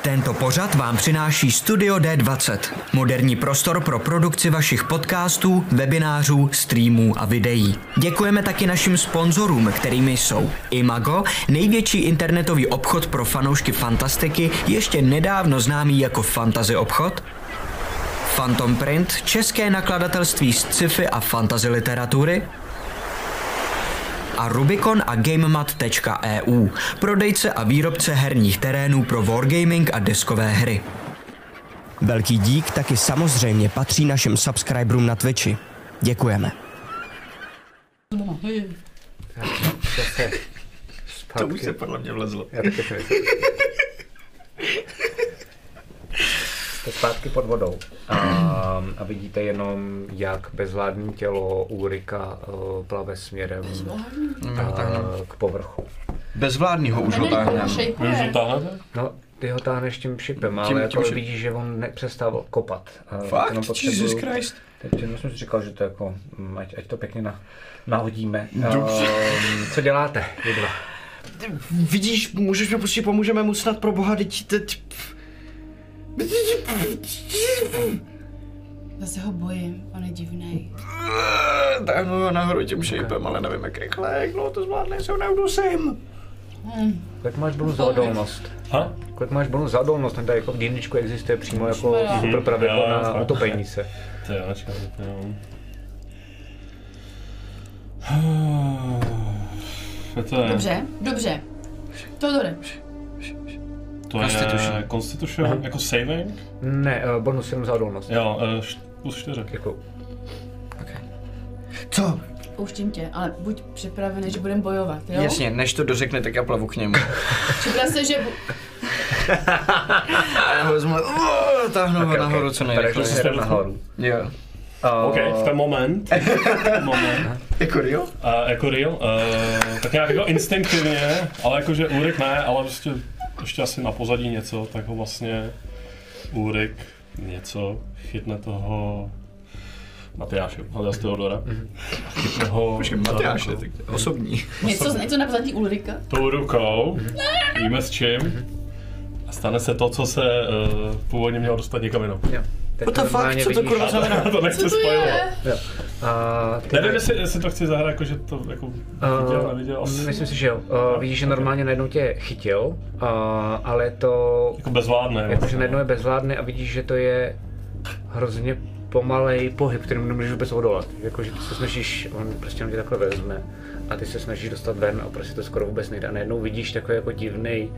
Tento pořad vám přináší Studio D20, moderní prostor pro produkci vašich podcastů, webinářů, streamů a videí. Děkujeme taky našim sponzorům, kterými jsou Imago, největší internetový obchod pro fanoušky fantastiky, ještě nedávno známý jako Fantasy obchod, Phantom Print, české nakladatelství z sci-fi a fantasy literatury, a Rubicon a GameMat.eu, prodejce a výrobce herních terénů pro wargaming a deskové hry. Velký dík taky samozřejmě patří našim subscriberům na Twitchi. Děkujeme. To už se podle mě vlezlo. Já [laughs] taky. Jste zpátky pod vodou a, a vidíte jenom, jak bezvládní tělo Ulrika uh, plave směrem uh, k povrchu. Bezvládnýho už ho už shapeuje. dotáhnete? No, ty ho táhneš tím šipem, ale tím jako šip- vidíš, že on nepřestal kopat. A Fakt? Jesus Christ. Teď jenom jsem si říkal, že to jako, mm, ať, ať to pěkně na, nahodíme. Dobře. Um, co děláte, vy dva? Vidíš, můžeš mi prostě pomůžeme mu snad pro boha, teď, teď... Zase ho bojím, on je divnej. Táhnu ho nahoru tím shapem, ale nevím jak rychle, jak dlouho to zvládne, se ho neudusím. Hm. Kolik máš bonus za odolnost? Ha? Kolik máš bonus za odolnost? Ten tady jako v D&Dčku existuje přímo jako super pravidlo na utopení se. To jo, čekám, jo. To je, Dobře, dobře. To jde. To je Constitution. Constitution, jako saving? Ne, eh, bonus jenom za odolnost. Jo, št- plus 4. Jako, Co? Pouštím tě, ale buď připravený, že budeme bojovat, jo? Jasně, než to dořekne, tak já plavu k němu. [laughs] Připrav se, že... Bu- [laughs] A já ho vezmu, uh, táhnu ho nahoru co Tady nejrychleji. šli směrem nahoru. Jo. Uh, OK, v ten moment, ten [laughs] moment, Jako real? uh, jako real, uh, tak nějak jako instinktivně, ale jakože Ulrik ne, ale prostě ještě asi na pozadí něco, tak ho vlastně Ulrik něco chytne toho Matyáše, hledá z Teodora. A chytne ho Počkej, Matyáše, tak osobní. [laughs] Něco, něco na pozadí Ulrika? tou rukou, víme s čím, a stane se to, co se uh, původně mělo dostat někam jinam. jo. What the fuck, co to kurva znamená? [laughs] to nechci spojovat. A ty Nevím, tady- jestli, jestli to chci zahrát, jako že to jako viděl, neviděl. Asi. [laughs] Myslím si, že jo. Uh, vidíš, že normálně najednou tě chytil, uh, ale to Jako bezvládné. jakože najednou je bezvládný a vidíš, že to je hrozně pomalej pohyb, kterým nemůžeš vůbec odolat. Jakože ty se snažíš, on prostě jenom tě takhle vezme a ty se snažíš dostat ven a prostě to skoro vůbec nejde. A najednou vidíš takový jako divný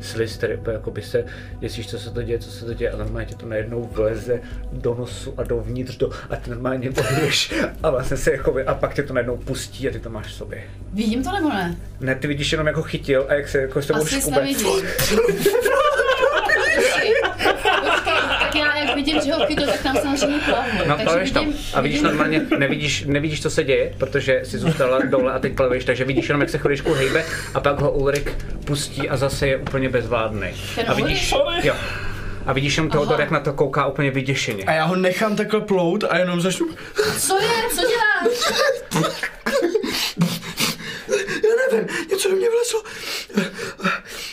sliz, který úplně jako by se děsíš, co se to děje, co se to děje a normálně tě to najednou vleze do nosu a dovnitř do, a ty normálně pohybuješ a vlastně se jako a pak tě to najednou pustí a ty to máš v sobě. Vidím to nebo ne? Ne, ty vidíš jenom jako chytil a jak se jako s tebou Asi škube. [laughs] Počkej, tak já jak vidím, že ho chytil, tak tam samozřejmě plavu. No, takže plaveš tam vidím, a vidíš vidím, normálně, nevidíš, nevidíš, co se děje, protože jsi zůstala dole a teď plaveš, takže vidíš jenom, jak se chviličku hejbe a pak ho Ulrik pustí a zase je úplně bezvládný. Ten A vidíš, Ulrik? jo. A vidíš jenom Teodor, Aha. jak na to kouká úplně vyděšeně. A já ho nechám takhle plout a jenom začnu... Co je? Co děláš? Já nevím, něco do mě vlezlo.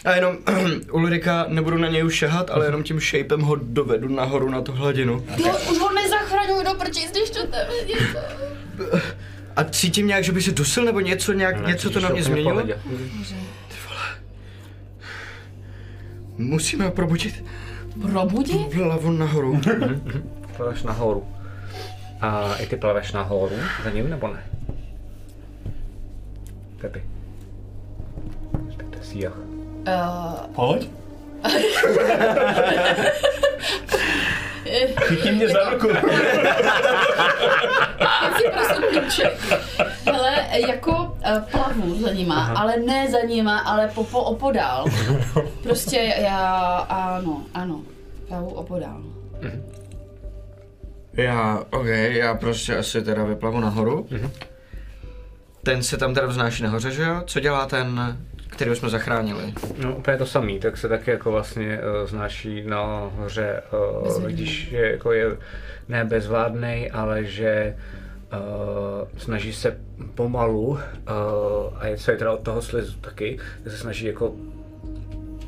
A jenom [clears throat] Ulrika, nebudu na něj už šahat, ale jenom tím shapem ho dovedu nahoru na tu hladinu. Jo, už ho nezachraňuju do prčí, když to něco. A cítím nějak, že by se dusil nebo něco, nějak, něco to na mě změnilo? Musíme ho probudit. Probudit? Hlavu nahoru. Plaveš nahoru. A i ty plaveš nahoru za ním nebo ne? Pepi. Respektive Siach. Uh, Pojď. Chytí mě za ruku. já si klíček. Hele, jako uh, plavu za nima, Aha. ale ne za nima, ale po, po opodál. [laughs] Prostě já, ano, ano, plavu opodál. Já, ok, já prostě asi teda vyplavu nahoru. Ten se tam teda vznáší nahoře, že jo? Co dělá ten, který jsme zachránili? No úplně to samý, tak se taky jako vlastně uh, znáší nahoře, uh, když je, jako je ne bezvládnej, ale že uh, snaží se pomalu, uh, a je co je teda od toho slizu taky, tak se snaží jako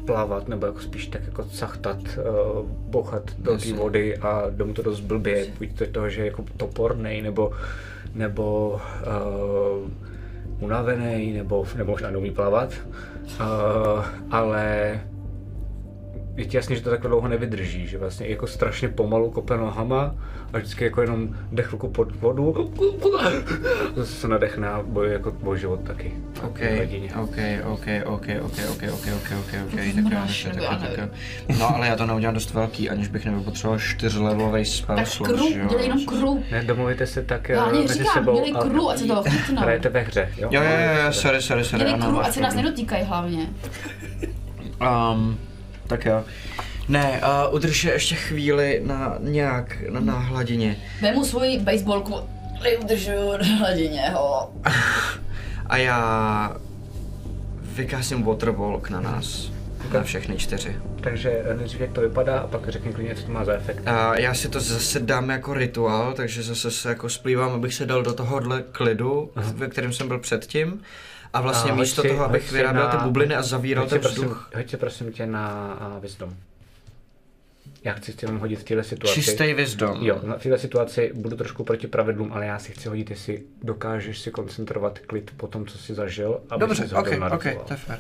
plavat, nebo jako spíš tak jako cachtat, uh, bouchat do té vody a mu to dost blbě, buď to toho, že je jako topornej, nebo, nebo uh, unavený, nebo, nebo neumí plavat, uh, ale je ti jasně, že to takhle dlouho nevydrží, že vlastně jako strašně pomalu kope nohama a vždycky jako jenom jde chvilku pod vodu, zase se nadechne a bojuje jako o život taky. OK. OK, OK, OK, OK, OK, OK, OK, OK, OK, tak tak já tak. No ale já to neudělám dost velký, aniž bych nebyl potřeboval čtyřlevelový spell Tak slot, kru, že jo? dělej jenom kru. Ne, domluvíte se tak Já eh, mezi říkám, sebou. dělej a- kru, ať se to chytnou. Hrajete ve hře, jo? Jo, jo, jo, sorry, sorry, sorry. Dělej ano, kru, ať se nás nedotýkají hlavně. Um, tak jo. Ne, uh, udrž je ještě chvíli na nějak, na, na hladině. Vemu svoji baseballku, udržuju na hladině ho. A já vykásím waterwalk na nás. Na všechny čtyři. Takže nejdřív jak to vypadá a pak řekni klidně, co to má za efekt. A já si to zase dám jako rituál, takže zase se jako splývám, abych se dal do tohohle klidu, ve kterém jsem byl předtím. A vlastně A místo si- toho, abych vyráběl na- ty bubliny a zavíral ten vzduch. Hoď prosím tě na uh, wisdom. Já chci si jenom hodit v téhle situaci. Čistý wisdom. Jo, na téhle situaci budu trošku proti pravidlům, ale já si chci hodit, jestli dokážeš si koncentrovat klid po tom, co jsi zažil, aby Dobře, si ok, hodil na ok, to je fér.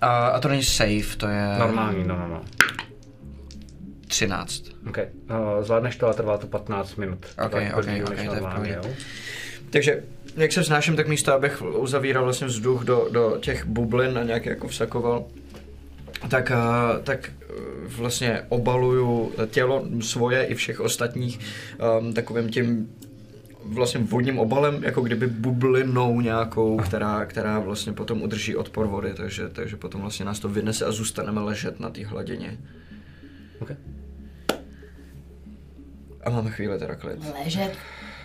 A, a to není safe, to je Normální, no, no, no. 13. Ok, uh, zvládneš to, ale trvá to 15 minut. Ok, To je ok, ok, to je v. Takže, jak se vznáším, tak místo, abych uzavíral vlastně vzduch do, do těch bublin a nějak jako vsakoval, tak, eh, tak eh, vlastně obaluju tělo svoje i všech ostatních um, takovým tím vlastně vodním obalem, jako kdyby bublinou nějakou, která, která vlastně potom udrží odpor vody, takže, takže potom vlastně nás to vynese a zůstaneme ležet na té hladině. Ok. A máme chvíli teda klid. Ležet.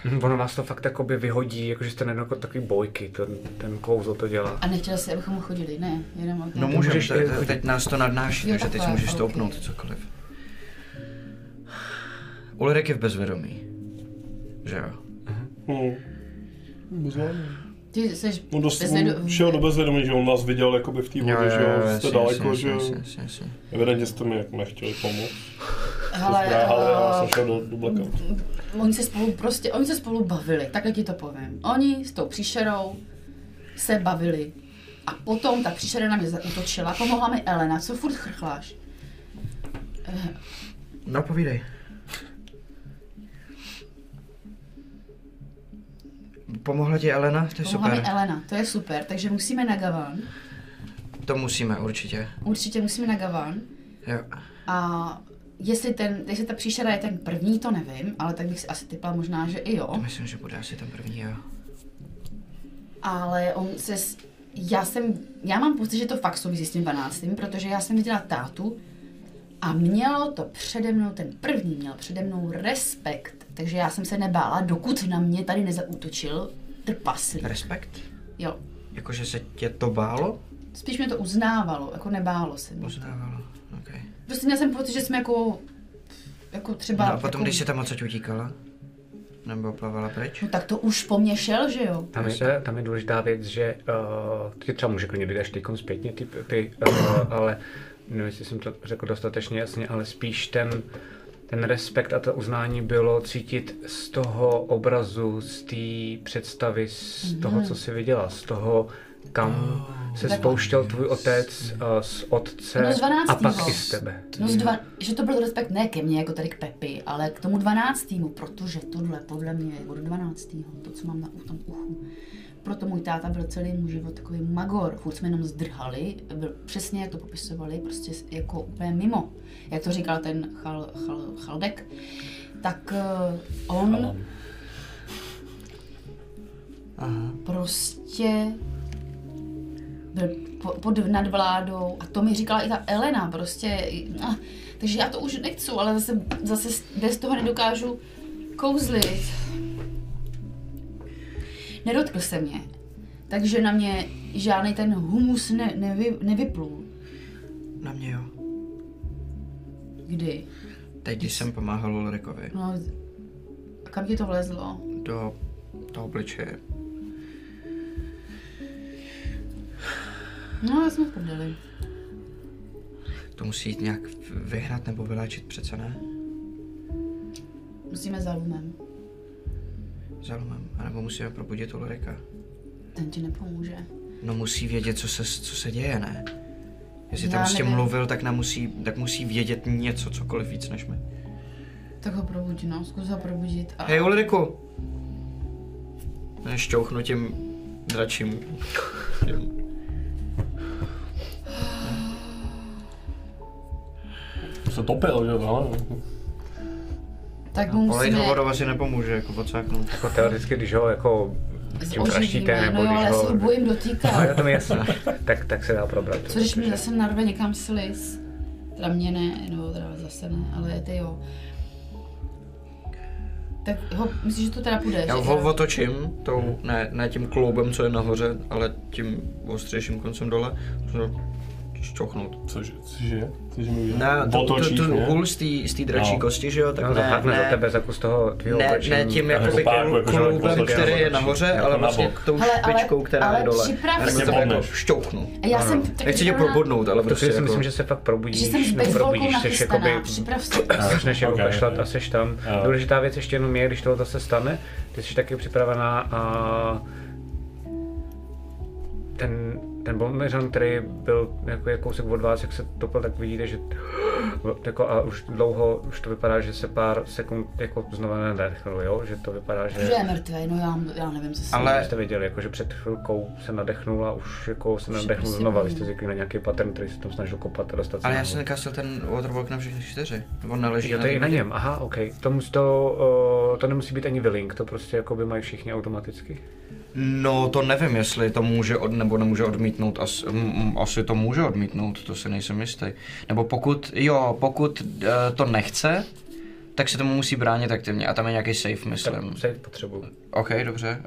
Hm, Ono vás to fakt jakoby vyhodí, jakože jste najednou jako takový bojky, ten, ten kouzlo to dělá. A nechtěl jsi, abychom chodili, ne, jenom No můžeš, můžeš te, teď nás to nadnáší, takže teď můžeš stoupnout cokoliv. Ulrik je v bezvědomí. Že jo? Hmm. Bezvládný. Ty jsi No dost bezvědo- on šel do bezvědomí, že on nás viděl jakoby v té vodě, že jo, jste daleko, že jo. Evidentně jste mi jako nechtěli pomoct. Hele, já eh, jsem šel do, do blackout. Oni se spolu prostě, oni se spolu bavili, takhle ti to povím. Oni s tou příšerou se bavili. A potom ta příšera na mě zautočila, pomohla mi Elena, co furt chrchláš? Eh, No povídej. Pomohla ti Elena? To je Pomohla mi super. Elena, to je super, takže musíme na Gavan. To musíme určitě. Určitě musíme na Gavan. Jo. A jestli, ten, jestli ta příšera je ten první, to nevím, ale tak bych si asi typla možná, že i jo. To myslím, že bude asi ten první, jo. Ale on se, s- já jsem, já mám pocit, že to fakt souvisí s tím 12. protože já jsem viděla tátu a mělo to přede mnou, ten první měl přede mnou respekt, takže já jsem se nebála, dokud na mě tady nezautočil trpaslík. Respekt? Jo, Jakože se tě to bálo? spíš mě to uznávalo, jako nebálo se mě. Uznávalo. Prostě měl jsem pocit, že jsme jako, jako třeba... No a potom, jako, když jsi tam odsud utíkala? Nebo plavala pryč? No tak to už po mně šel, že jo? Tam je, tam je důležitá věc, že uh, ty třeba může klidně až teď zpětně, ty, ty uh, ale nevím, jestli jsem to řekl dostatečně jasně, ale spíš ten, ten respekt a to uznání bylo cítit z toho obrazu, z té představy, z toho, co jsi viděla, z toho, kam se spouštěl tvůj otec uh, z otce No z 12. a pak i z tebe. No z dva, že to byl respekt ne ke mně, jako tady k Pepi, ale k tomu 12. protože tohle podle mě je od 12. to, co mám na u- tom uchu. Proto můj táta byl celý můj život takový magor, furt jsme jenom zdrhali, byl přesně jak to popisovali, prostě jako úplně mimo. Jak to říkal ten chal, chal, Chaldek, tak uh, on... Aha. prostě byl po- pod nadvládou a to mi říkala i ta Elena prostě. Ah, takže já to už nechci, ale zase, zase bez toho nedokážu kouzlit. Nedotkl se mě, takže na mě žádný ten humus ne, nevy, nevyplul. Na mě jo. Kdy? Teď, když jsem pomáhal Ulrikovi No, a kam ti to vlezlo? do toho obličeje. No, já jsme v prdeli. To musí jít nějak vyhnat nebo vyléčit přece ne? Musíme za lumem. Zalumem. A nebo musíme probudit Ulrika. Ten ti nepomůže. No musí vědět, co se, co se děje, ne? Jestli Já tam s tím nevím. mluvil, tak, nám musí, tak musí vědět něco, cokoliv víc než my. Tak ho probudí, no, zkus ho probudit. A... Hej Ulriku! Šťouchnu tím dračím. Se topil, že jo? no. tak mu Olej musíme vodou asi nepomůže, jako odsáknout. Jako teoreticky, když ho jako tím praštíte, oživíme. nebo No jo, když ale já se ho... ho bojím No, dotýkat. to mi jasné. tak, tak se dá probrat. Co když mi zase narve někam sliz? Teda mě ne, no teda zase ne, ale ty jo. Tak ho, myslíš, že to teda půjde? Já ho otočím, tou, ne, ne tím kloubem, co je nahoře, ale tím ostřejším koncem dole. Šťouchnout. Cože, cože? Cože mi Ne, to, to, Otočíš, to, ne? hůl z té dračí No. kosti, že jo, tak No, ne, zahákne za ne, tebe za kus toho tvýho ne, oblečení. ne tím Jako tím jako že kloubem, který je nahoře, Jako ale na vlastně tou Ale- ale- špičkou, která ale je dole. připrav to jako Bodneš. šťouchnu. A já jsem tak Nechci tě probodnout, ale prostě si jako... myslím, že se fakt probudíš, Že jsem s probudíš, jsi nachystaná, jakoby připrav se. [clears throat] začneš jako kašlat a seš tam. Důležitá věc ještě jenom je, když tohle se stane, ty jsi taky připravená a ten, ten bombeřan, který byl jako kousek od vás, jak se topil, tak vidíte, že [gasps] jako a už dlouho, už to vypadá, že se pár sekund jako znova nadechnul, jo? Že to vypadá, že... Že je mrtvý, no já, já nevím, co se Ale- Ale jste věděli, jako, že před chvilkou se nadechnul a už jako se Už nadechnul prostě znova. Vy jste zvykli na nějaký pattern, který se tam snažil kopat a dostat se Ale já jsem nekastil ten waterwalk na všechny čtyři. On neleží Jo, to je i na něm, aha, OK. To, to, uh, to nemusí být ani willing, to prostě jako by mají všichni automaticky. No to nevím, jestli to může od, nebo nemůže odmítnout, As, m, asi to může odmítnout, to si nejsem jistý. Nebo pokud, jo, pokud uh, to nechce, tak se tomu musí bránit aktivně a tam je nějaký safe, myslím. Tak se potřebuju. OK, dobře.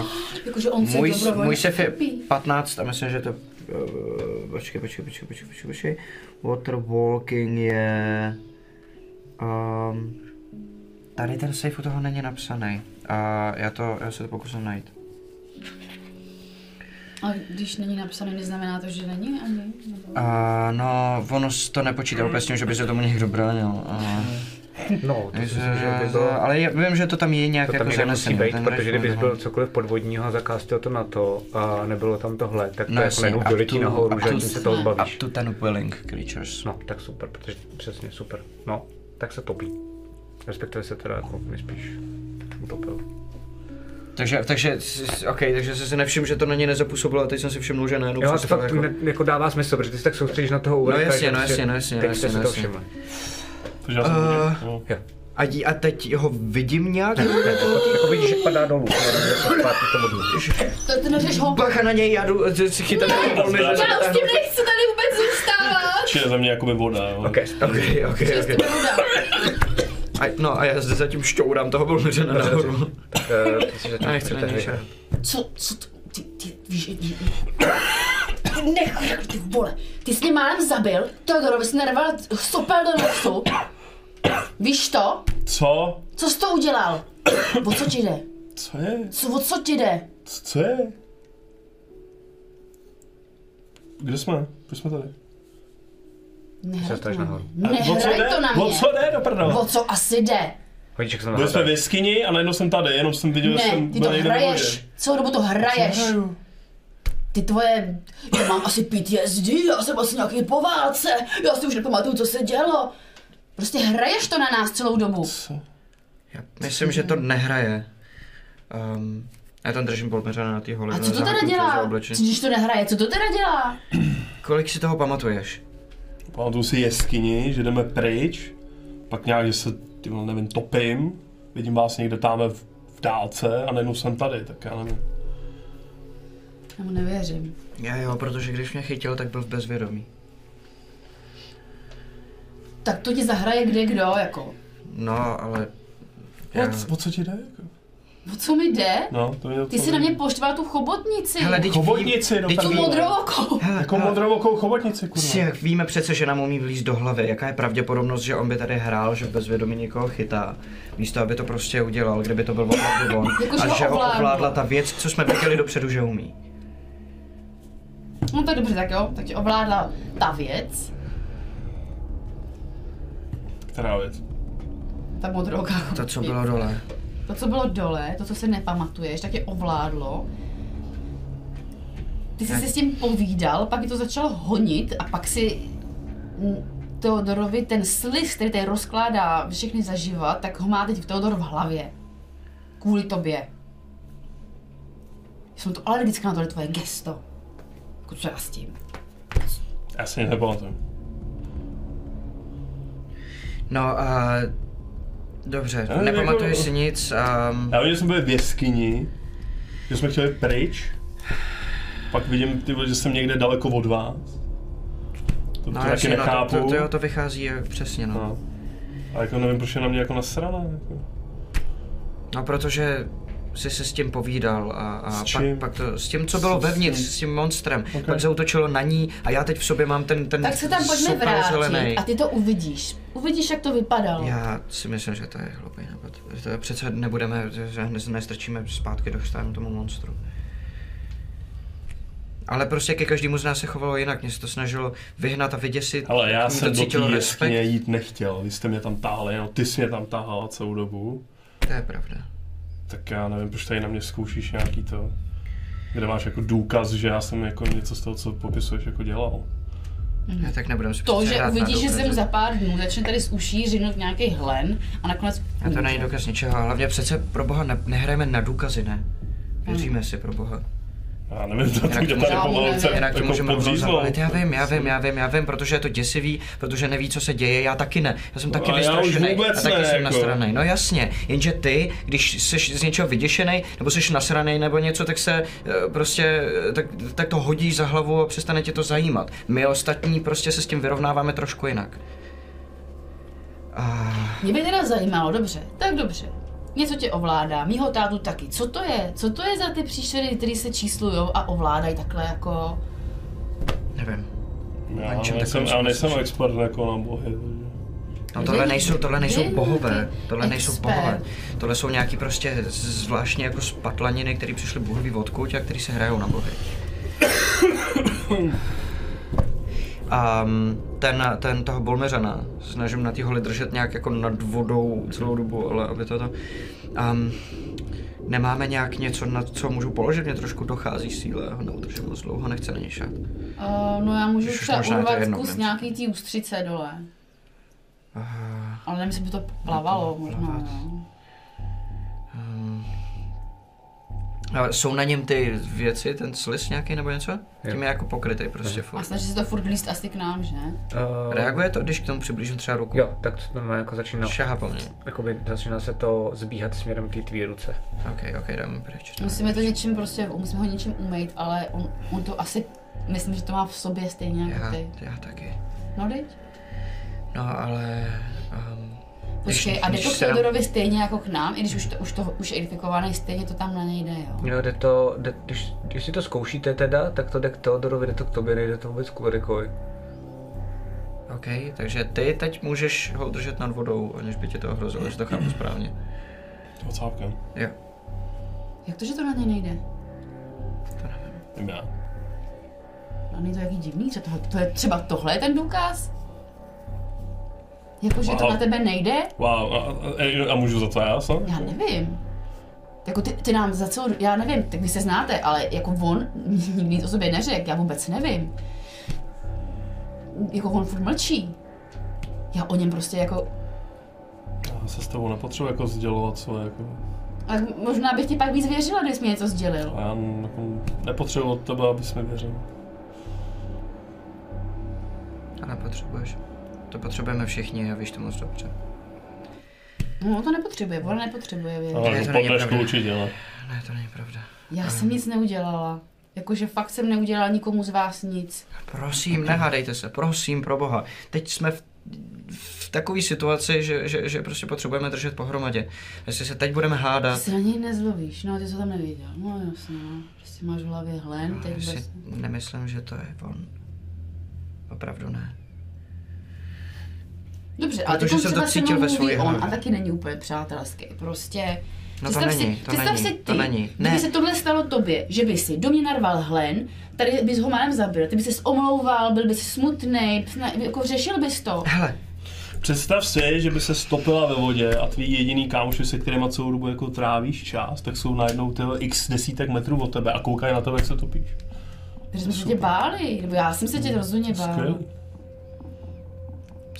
Uh, Jakože on se můj, dobrovolně můj safe je vstoupí. 15 a myslím, že to... Uh, počkej, počkej, počkej, počkej, počkej, počkej. Waterwalking je... Um, tady ten safe u toho není napsaný. A já to, já se to pokusím najít. A když není napsané, neznamená to, že není ani? Nebo... A no, ono to nepočítá úplně s tím, že by se tomu někdo bránil. A, No, to myslím, že by bylo... ale já vím, že to tam je nějak To jako tam musí zanesený. být, ten protože kdybys byl cokoliv podvodního a zakástil to na to a nebylo tam tohle, tak to No jako najednou vyletí to- nahoru, že to- tím se toho zbavíš. Up to ten willing creatures. No, tak super, protože přesně super. No, tak se topí. Respektive se teda jako nejspíš utopil. Takže, takže, s- ok, takže jsem si nevšiml, že to na ně nezapůsobilo a teď jsem si všiml, že najednou Jo, to fakt jako... ne, jako dává smysl, protože ty se tak soustředíš na toho Ulrika, jasně, že no prostě jasně, no jasně, Teď no jste jasně, si no to jasně. Takže já jsem Eh, uh, no. Jo. A, dí- a teď ho vidím nějak? Ne, jako, jako vidíš, že padá dolů, jako to. To ty neřeš ho. Bacha na něj, já jdu že si volný, že Já už táhnu. tím nechci tady vůbec zůstávat. Čili ze mě jakoby voda, jo. Ok, Ok, ok, Že ok. jste voda. A, no a já zde zatím šťourám toho volneře nahoru. eh, Já nechci na něj. Co, co to, ty, ty, víš, ty, ty, nech, ty vole, ty jsi mě málem zabil, Teodorovi jsi narval sopel do nosu. Víš to? Co? Co jsi to udělal? O co ti jde? Co je? Co, o co ti jde? Co, co je? Kde jsme? Proč jsme tady? Nehraj to na mě. O co Nehraj jde? to na O mě. co jde do prdele? O co asi jde? Jsem Byli jsme v jeskyni a najednou jsem tady, jenom jsem viděl, že Ne, jsem ty byl to hraješ. Celou dobu to hraješ. Ty tvoje, já mám asi PTSD, já jsem asi nějaký po válce, já si už nepamatuju, co se dělo. Prostě hraješ to na nás celou dobu. Co? Já myslím, že to nehraje. Um, já tam držím polmeřana na té hole. A co to teda dělá? Když to nehraje, co to teda dělá? Kolik si toho pamatuješ? Pamatuju si jeskyni, že jdeme pryč, pak nějak, že se, ty nevím, topím, vidím vás někde tam v, v dálce a najednou jsem tady, tak já nevím. Já mu nevěřím. Já jo, protože když mě chytil, tak byl v bezvědomí. Tak to ti zahraje kde kdo, jako. No, ale... Já... O, o co ti jde? Jako? O co mi jde? No, to je Ty si na mě poštval tu chobotnici. Hele, teď Chobotnici, no teď tu tak modrou okou. Hele, Jako hele, modrovokou chobotnici, kurva. Si, jak víme přece, že nám umí vlíz do hlavy. Jaká je pravděpodobnost, že on by tady hrál, že v bezvědomí někoho chytá, místo aby to prostě udělal, kdyby to byl opravdu on. [laughs] Jako, a že ho ovládl. ovládla ta věc, co jsme věděli dopředu, že umí. No tak dobře, tak jo. Tak tě ovládla ta věc, Která věc? ta modrooká To, co bylo dole. To, co bylo dole, to, co si nepamatuješ, tak tě ovládlo. Ty jsi si s tím povídal, pak je to začalo honit a pak si Teodorovi ten sliz, který tady rozkládá všechny zaživa, tak ho má teď v Teodor v hlavě. Kvůli tobě. Jsem to alergická na tohle tvoje gesto. Jako co já s tím? Já si nepamatuju. No a... Dobře, Ale nepamatuji jako- si nic a... Já vím, že jsme byli v jeskyni, že jsme chtěli pryč, pak vidím, ty, že jsem někde daleko od vás. To, No taky jasně, no, to, nechápu. to, to, to vychází přesně, no. no. A jako nevím, proč je na mě jako nasrana. Jako. No, protože jsi se s tím povídal a, a S pak, pak to, s tím, co bylo S- vevnitř, s tím- monstrem, Ok. pak zautočilo na ní a já teď v sobě mám ten, ten Tak se tam pojďme vrátit zelenej. a ty to uvidíš. Uvidíš, jak to vypadalo. Já si myslím, že to je hloupý nápad. To je přece nebudeme, že hned nestrčíme zpátky do stánu tomu monstru. Ale prostě ke každému z nás se chovalo jinak. Mě se to snažilo vyhnat a vyděsit. Ale já jsem to do té jeskyně jít nechtěl, vy jste mě tam táhli, no ty jsi mě tam tahal celou dobu. To je pravda. Tak já nevím, proč tady na mě zkoušíš nějaký to, kde máš jako důkaz, že já jsem jako něco z toho, co popisuješ, jako dělal. Já tak nebudem si To, že uvidíš, že jsem za pár dnů začne tady z uší řinout nějaký hlen a nakonec... A to není důkaz ničeho. Hlavně přece pro boha ne, nehrajeme na důkazy, ne? Věříme si pro boha. Já nevím, to Jinak tady můžeme- pomalce Jinak to jako můžeme zabalit. Já vím, já vím, já vím, já vím, protože je to děsivý, protože neví, co se děje, já taky ne. Já jsem taky já už vystrašený a taky ne, jsem jako. nasranej. No jasně, jenže ty, když jsi z něčeho vyděšený, nebo jsi nasranej nebo něco, tak se eh, prostě, eh, tak, tak to hodíš za hlavu a přestane tě to zajímat. My ostatní prostě se s tím vyrovnáváme trošku jinak. A Mě by teda zajímalo, dobře, tak dobře. Něco tě ovládá, mýho tátu taky. Co to je? Co to je za ty příšery, které se číslujou a ovládají takhle jako... nevím. Já ničem nejsem, já nejsem jsem expert jako na bohy. No tohle nejsou, tohle nejsou bohové, tohle nejsou bohové. Tohle jsou nějaký prostě zvláštní jako spatlaniny, které přišly bohoví odkud a který se hrajou na bohy. [coughs] A ten, ten toho Bolmeřana, snažím na té holi držet nějak jako nad vodou celou dobu, ale aby to to... Um, nemáme nějak něco, na co můžu položit, mě trošku dochází síle, ho neudržím moc dlouho, nechce na ně šát. Uh, no já můžu Když třeba je urvat jedno, kus nějaký té ústřice dole. Uh, Ale nevím, jestli by to plavalo to možná, ale jsou na něm ty věci, ten slis nějaký nebo něco? Tím je jako pokrytý prostě A furt. snaží se to furt líst asi k nám, že? Uh, Reaguje to, když k tomu přiblížím třeba ruku? Jo, tak to normálně jako začíná, Šahá po mně. jakoby začíná se to zbíhat směrem k té tvý ruce. Ok, ok, dáme pryč. dáme Musíme to něčím prostě, musíme ho něčím umýt, ale on, on to asi, myslím, že to má v sobě stejně jako Já, ty. já taky. No teď? No ale... Um, Počkej, a jde to k Teodorovi stejně jako k nám, i když už to, už to už je infikovaný, stejně to tam na něj jde, jo? Jo, jde to, jde, když, když si to zkoušíte teda, tak to jde k Teodorovi, jde to k tobě, nejde to vůbec k Ulrikovi. Ok, takže ty teď můžeš ho držet nad vodou, aniž by tě to ohrozilo, jestli to chápu správně. Ocápkem. Jo. Jak to, že to na něj nejde? Vím já. No není to jaký divný, že to, to je třeba tohle je ten důkaz? Jako, že to Wow. na tebe nejde? Wow, a, a, a můžu za to já sám? Já nevím. Jako ty, ty nám za celou, já nevím, tak vy se znáte, ale jako on nikdy nic o sobě neřekl, já vůbec nevím. Jako on furt mlčí. Já o něm prostě jako, Já se s tebou nepotřebuji jako sdělovat svoje jako... ale možná bych ti pak víc věřila, kdybys mi něco sdělil. A já jako nepotřebuji od tebe, abys mi věřil. A nepotřebuješ. To potřebujeme všichni a víš to moc dobře. No, to nepotřebuje, ona nepotřebuje věřit. Ale Ne, to není pravda. určitě, ne. Ne, to není pravda. Já jsem nic neudělala. Jakože fakt jsem neudělala nikomu z vás nic. Prosím, nehádejte se, prosím, pro boha. Teď jsme v, v takové situaci, že, že, že prostě potřebujeme držet pohromadě. Jestli se teď budeme Ty hádat, se na něj nezlovíš, no ty jsi to tam neviděl. No jasně, no. Prostě máš v hlavě hlen, teď já si bez... nemyslím, že to je on. Opravdu ne. Dobře, ale Protože jsem to cítil ve mluví svojí on hlavě. a taky není úplně přátelský. Prostě No to není, si, to představ není, si to ty, není. Kdyby Ne. se tohle stalo tobě, že by si do mě narval hlen, tady bys ho málem zabil, ty bys se omlouval, byl bys smutný, jako řešil bys to. Hele, Představ si, že by se stopila ve vodě a tvý jediný kámoši, se kterýma celou dobu jako trávíš čas, tak jsou najednou ty x desítek metrů od tebe a koukají na tebe, jak se topíš. Takže jsme se tě báli, nebo já jsem se tě rozhodně bál. Skvělý.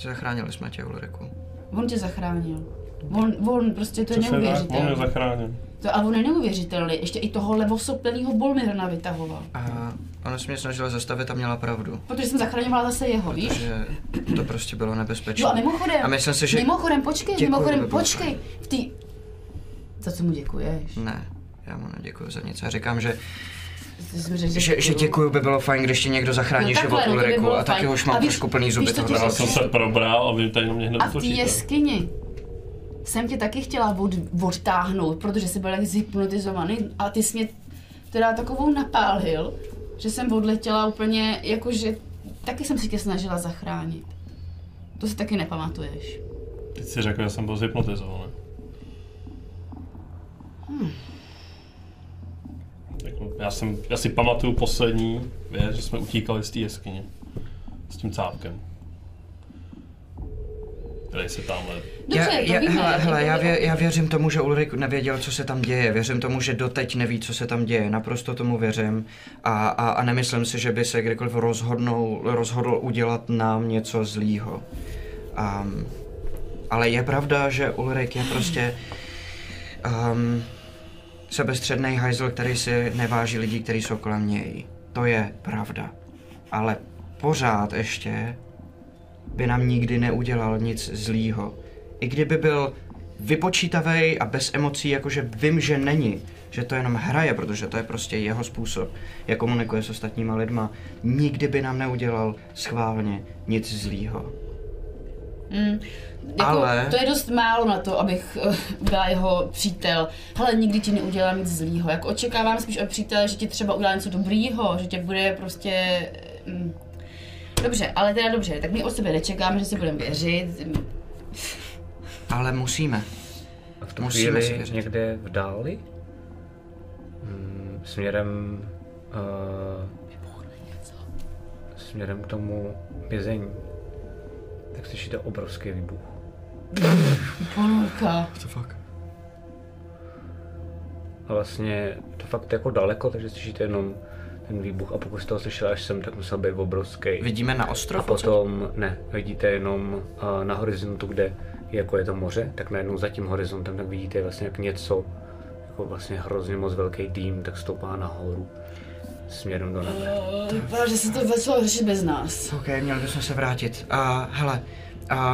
Zachránili jsme tě, Ulriku. On tě zachránil. On, on prostě to je Přesně tak, on mě neuvěřitelné. zachránil. To, a on je neuvěřitelný. Ještě i toho levosopilého Bolmirna vytahoval. A ona se mě snažila zastavit a měla pravdu. Protože jsem zachraňovala zase jeho, víš? Protože to prostě bylo nebezpečné. Jo a mimochodem, A myslím si, že... mimochodem, počkej, Děkuju, mimochodem, počkej, v té... Za co mu děkuješ? Ne, já mu neděkuji za nic. Já říkám, že, řekl, že, že děkuju by bylo fajn, když ti někdo zachrání No život by Ulriku bylo a taky fajn. už mám A víš- trošku plný zuby tohle. Já jsem se probral a vy tady na mě hned A v té jeskyni jsem tě taky chtěla od, odtáhnout, protože jsi byl jak zhypnotizovaný a ty jsi mě teda takovou napálil, že jsem odletěla úplně, jakože taky jsem si tě snažila zachránit. To si taky nepamatuješ. Teď si řekl, že jsem byl zhypnotizovaný. Jako, já, jsem, já si pamatuju poslední věc, že jsme utíkali z té jeskyně. S tím cápkem. Který se tamhle... Dobře, já, to já, víme, hele, hele, já, vě, já věřím tomu, že Ulrik nevěděl, co se tam děje. Věřím tomu, že doteď neví, co se tam děje. Naprosto tomu věřím. A, a, a nemyslím si, že by se kdykoliv rozhodnul, rozhodl udělat nám něco zlýho. Um, ale je pravda, že Ulrik je prostě um, sebestředný hajzl, který si neváží lidí, kteří jsou kolem něj. To je pravda. Ale pořád ještě by nám nikdy neudělal nic zlýho. I kdyby byl vypočítavý a bez emocí, jakože vím, že není, že to jenom hraje, protože to je prostě jeho způsob, jak komunikuje s ostatníma lidma, nikdy by nám neudělal schválně nic zlýho. Mm, jako, Ale- To je dost málo na to, abych uh, byla jeho přítel. Hele, nikdy ti neudělám nic zlýho. Jako očekávám spíš od přítele, že ti třeba udělá něco dobrýho, že tě bude prostě... Mm. Dobře, ale teda dobře, tak my od sebe nečekáme, že si budeme věřit. Ale musíme. A v tu Musíme si chvíli věřit. někde v dáli, mm, směrem, uh, směrem k tomu vězení, tak slyšíte obrovský výbuch. Ponorka. To fakt. A vlastně to fakt jako daleko, takže slyšíte jenom ten výbuch a pokud jste ho slyšeli až sem, tak musel být obrovský. Vidíme na A ostrov? potom, ne, vidíte jenom uh, na horizontu, kde jako je to moře, tak najednou za tím horizontem tak vidíte vlastně jak něco, jako vlastně hrozně moc velký dým, tak stoupá nahoru směrem do nebe. Vypadá, že se to začalo řešit bez nás. OK, měli bychom se vrátit. A hele,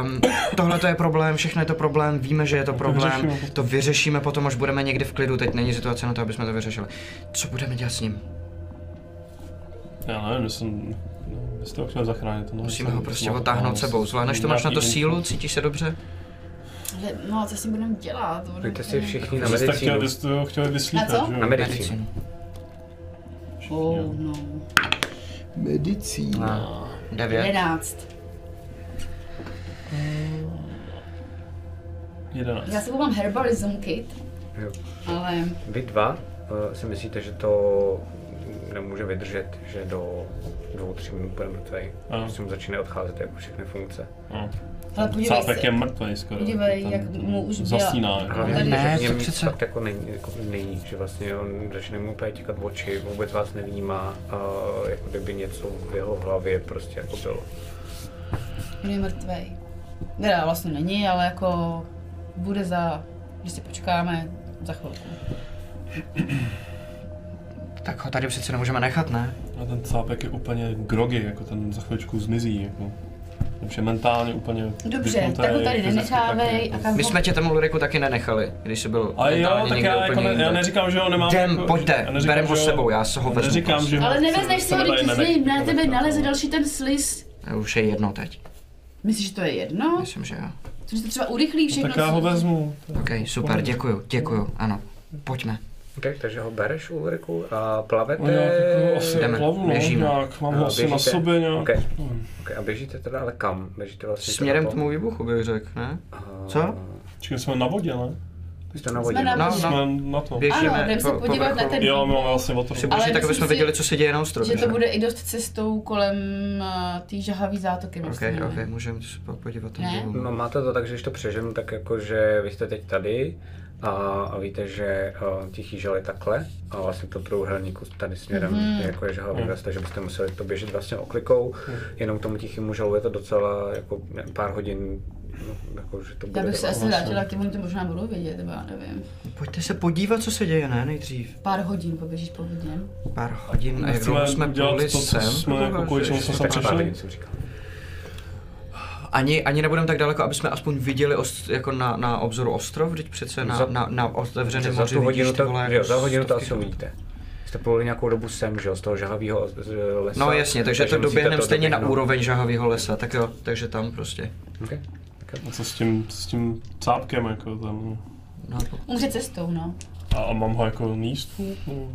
um, tohle to je problém, všechno je to problém, víme, že je to problém, to vyřešíme potom, až budeme někdy v klidu, teď není situace na to, aby jsme to vyřešili. Co budeme dělat s ním? Já nevím. Vy jste ho chtěli zachránit. No, Musíme ho prostě otáhnout sebou. Zvládneš to, máš na to sílu, cítíš se dobře? Ale, no a co si budeme dělat? Pojďte si všichni na chtěli, medicínu. vy jste ho chtěli vyslíchat, Na co? Na medicínu. Oh, no. Medicína. Devět. 11. Jedenáct. Já si mám herbalism kit, Jo. ale Vy dva uh, si myslíte, že to nemůže vydržet, že do dvou, tří minut bude mrtvej. Ano. Prostě mu začínají odcházet jako všechny funkce. No. Ale podívej Cápek se. je mrtvý skoro. Podívej, Ten- jak ten mu už byla- Zasíná. jako. Ne, že to přece- fakt jako není, jako není, že vlastně on začne mu úplně těkat oči, vůbec vás nevnímá, a jako kdyby něco v jeho hlavě prostě jako bylo. On je mrtvej. Teda vlastně není, ale jako bude za, když si počkáme, za chvilku. Tak ho tady přece nemůžeme nechat, ne? A ten cápek je úplně grogy, jako ten za chvíličku zmizí. Jako. Už je mentálně úplně Dobře, tak ho tady nenechávej a kam My ho... jsme tě tam Ulriku taky nenechali, když jsi byl A jo, mentálně tak já, jako úplně ne, já neříkám, že ho nemám Jdem, jako, pojďte, já neříkám, berem ho že s sebou, já se ho vezmu Neříkám, že ho Ale nevezneš si ho, když z něj na tebe naleze další ten sliz. A Už je jedno teď, Myslíš, že to je jedno? myslím, že jo. Což to třeba urychlí všechno. Tak já ho vezmu. Ok, super, děkuju, děkuju, ano. Pojďme. Okay, takže ho bereš Ulriku a plavete. No nějak asi Jdeme, plavu, no, běžíme. nějak, mám ho asi na sobě nějak. Okay. Hmm. Okay, a běžíte teda ale kam? Běžíte vlastně Směrem k po- tomu výbuchu bych řekl, ne? A- Co? Čekaj, jsme na vodě, ne? Jste na vodě. Jsme na No, vodě. no. Jsme na to. Běžíme Ano, jdem se po- po podívat na ten- Jo, my máme vlastně o to. Si Ale tak aby myslím jsme si, věděli, co se děje na ostrově. Že to bude i dost cestou kolem uh, té žahavý zátoky, Ok, ok, můžeme se pak podívat Ne? No máte to tak, že když to přeženu, tak jako, že vy jste teď tady a, a víte, že uh, tichý žal je takhle a vlastně to trouhelníku tady směrem Mhm. mm-hmm. jako je žahavý Mhm. mm. takže byste museli to běžet vlastně oklikou, Mhm. jenom k tomu tichému žalu je to docela jako pár hodin, no, jako, že to bude Já bych se asi vrátila k těm, oni to možná budou vědět, nebo já nevím. Pojďte se podívat, co se děje, ne, nejdřív. Pár hodin poběžíš po vodě. Pár hodin a jak jsme to, co sem. jsme jako kvůli čemu jsme sem přišli. Ani, ani nebudeme tak daleko, aby jsme aspoň viděli ost, jako na, na obzoru ostrov, teď přece na, Za- na, na otevřeném za moři tu hodinu vidíš ty to, vole, jo, za hodinu to asi uvidíte. Jste pluli nějakou dobu sem, že jo, z toho žahavého lesa. No jasně, takže, to musíte doběhneme to stejně na úroveň žahavého lesa, tak jo, takže tam prostě. Okay. A co s tím, s tím cápkem, jako tam, No, Umře cestou, no. a, a mám ho jako níst? No.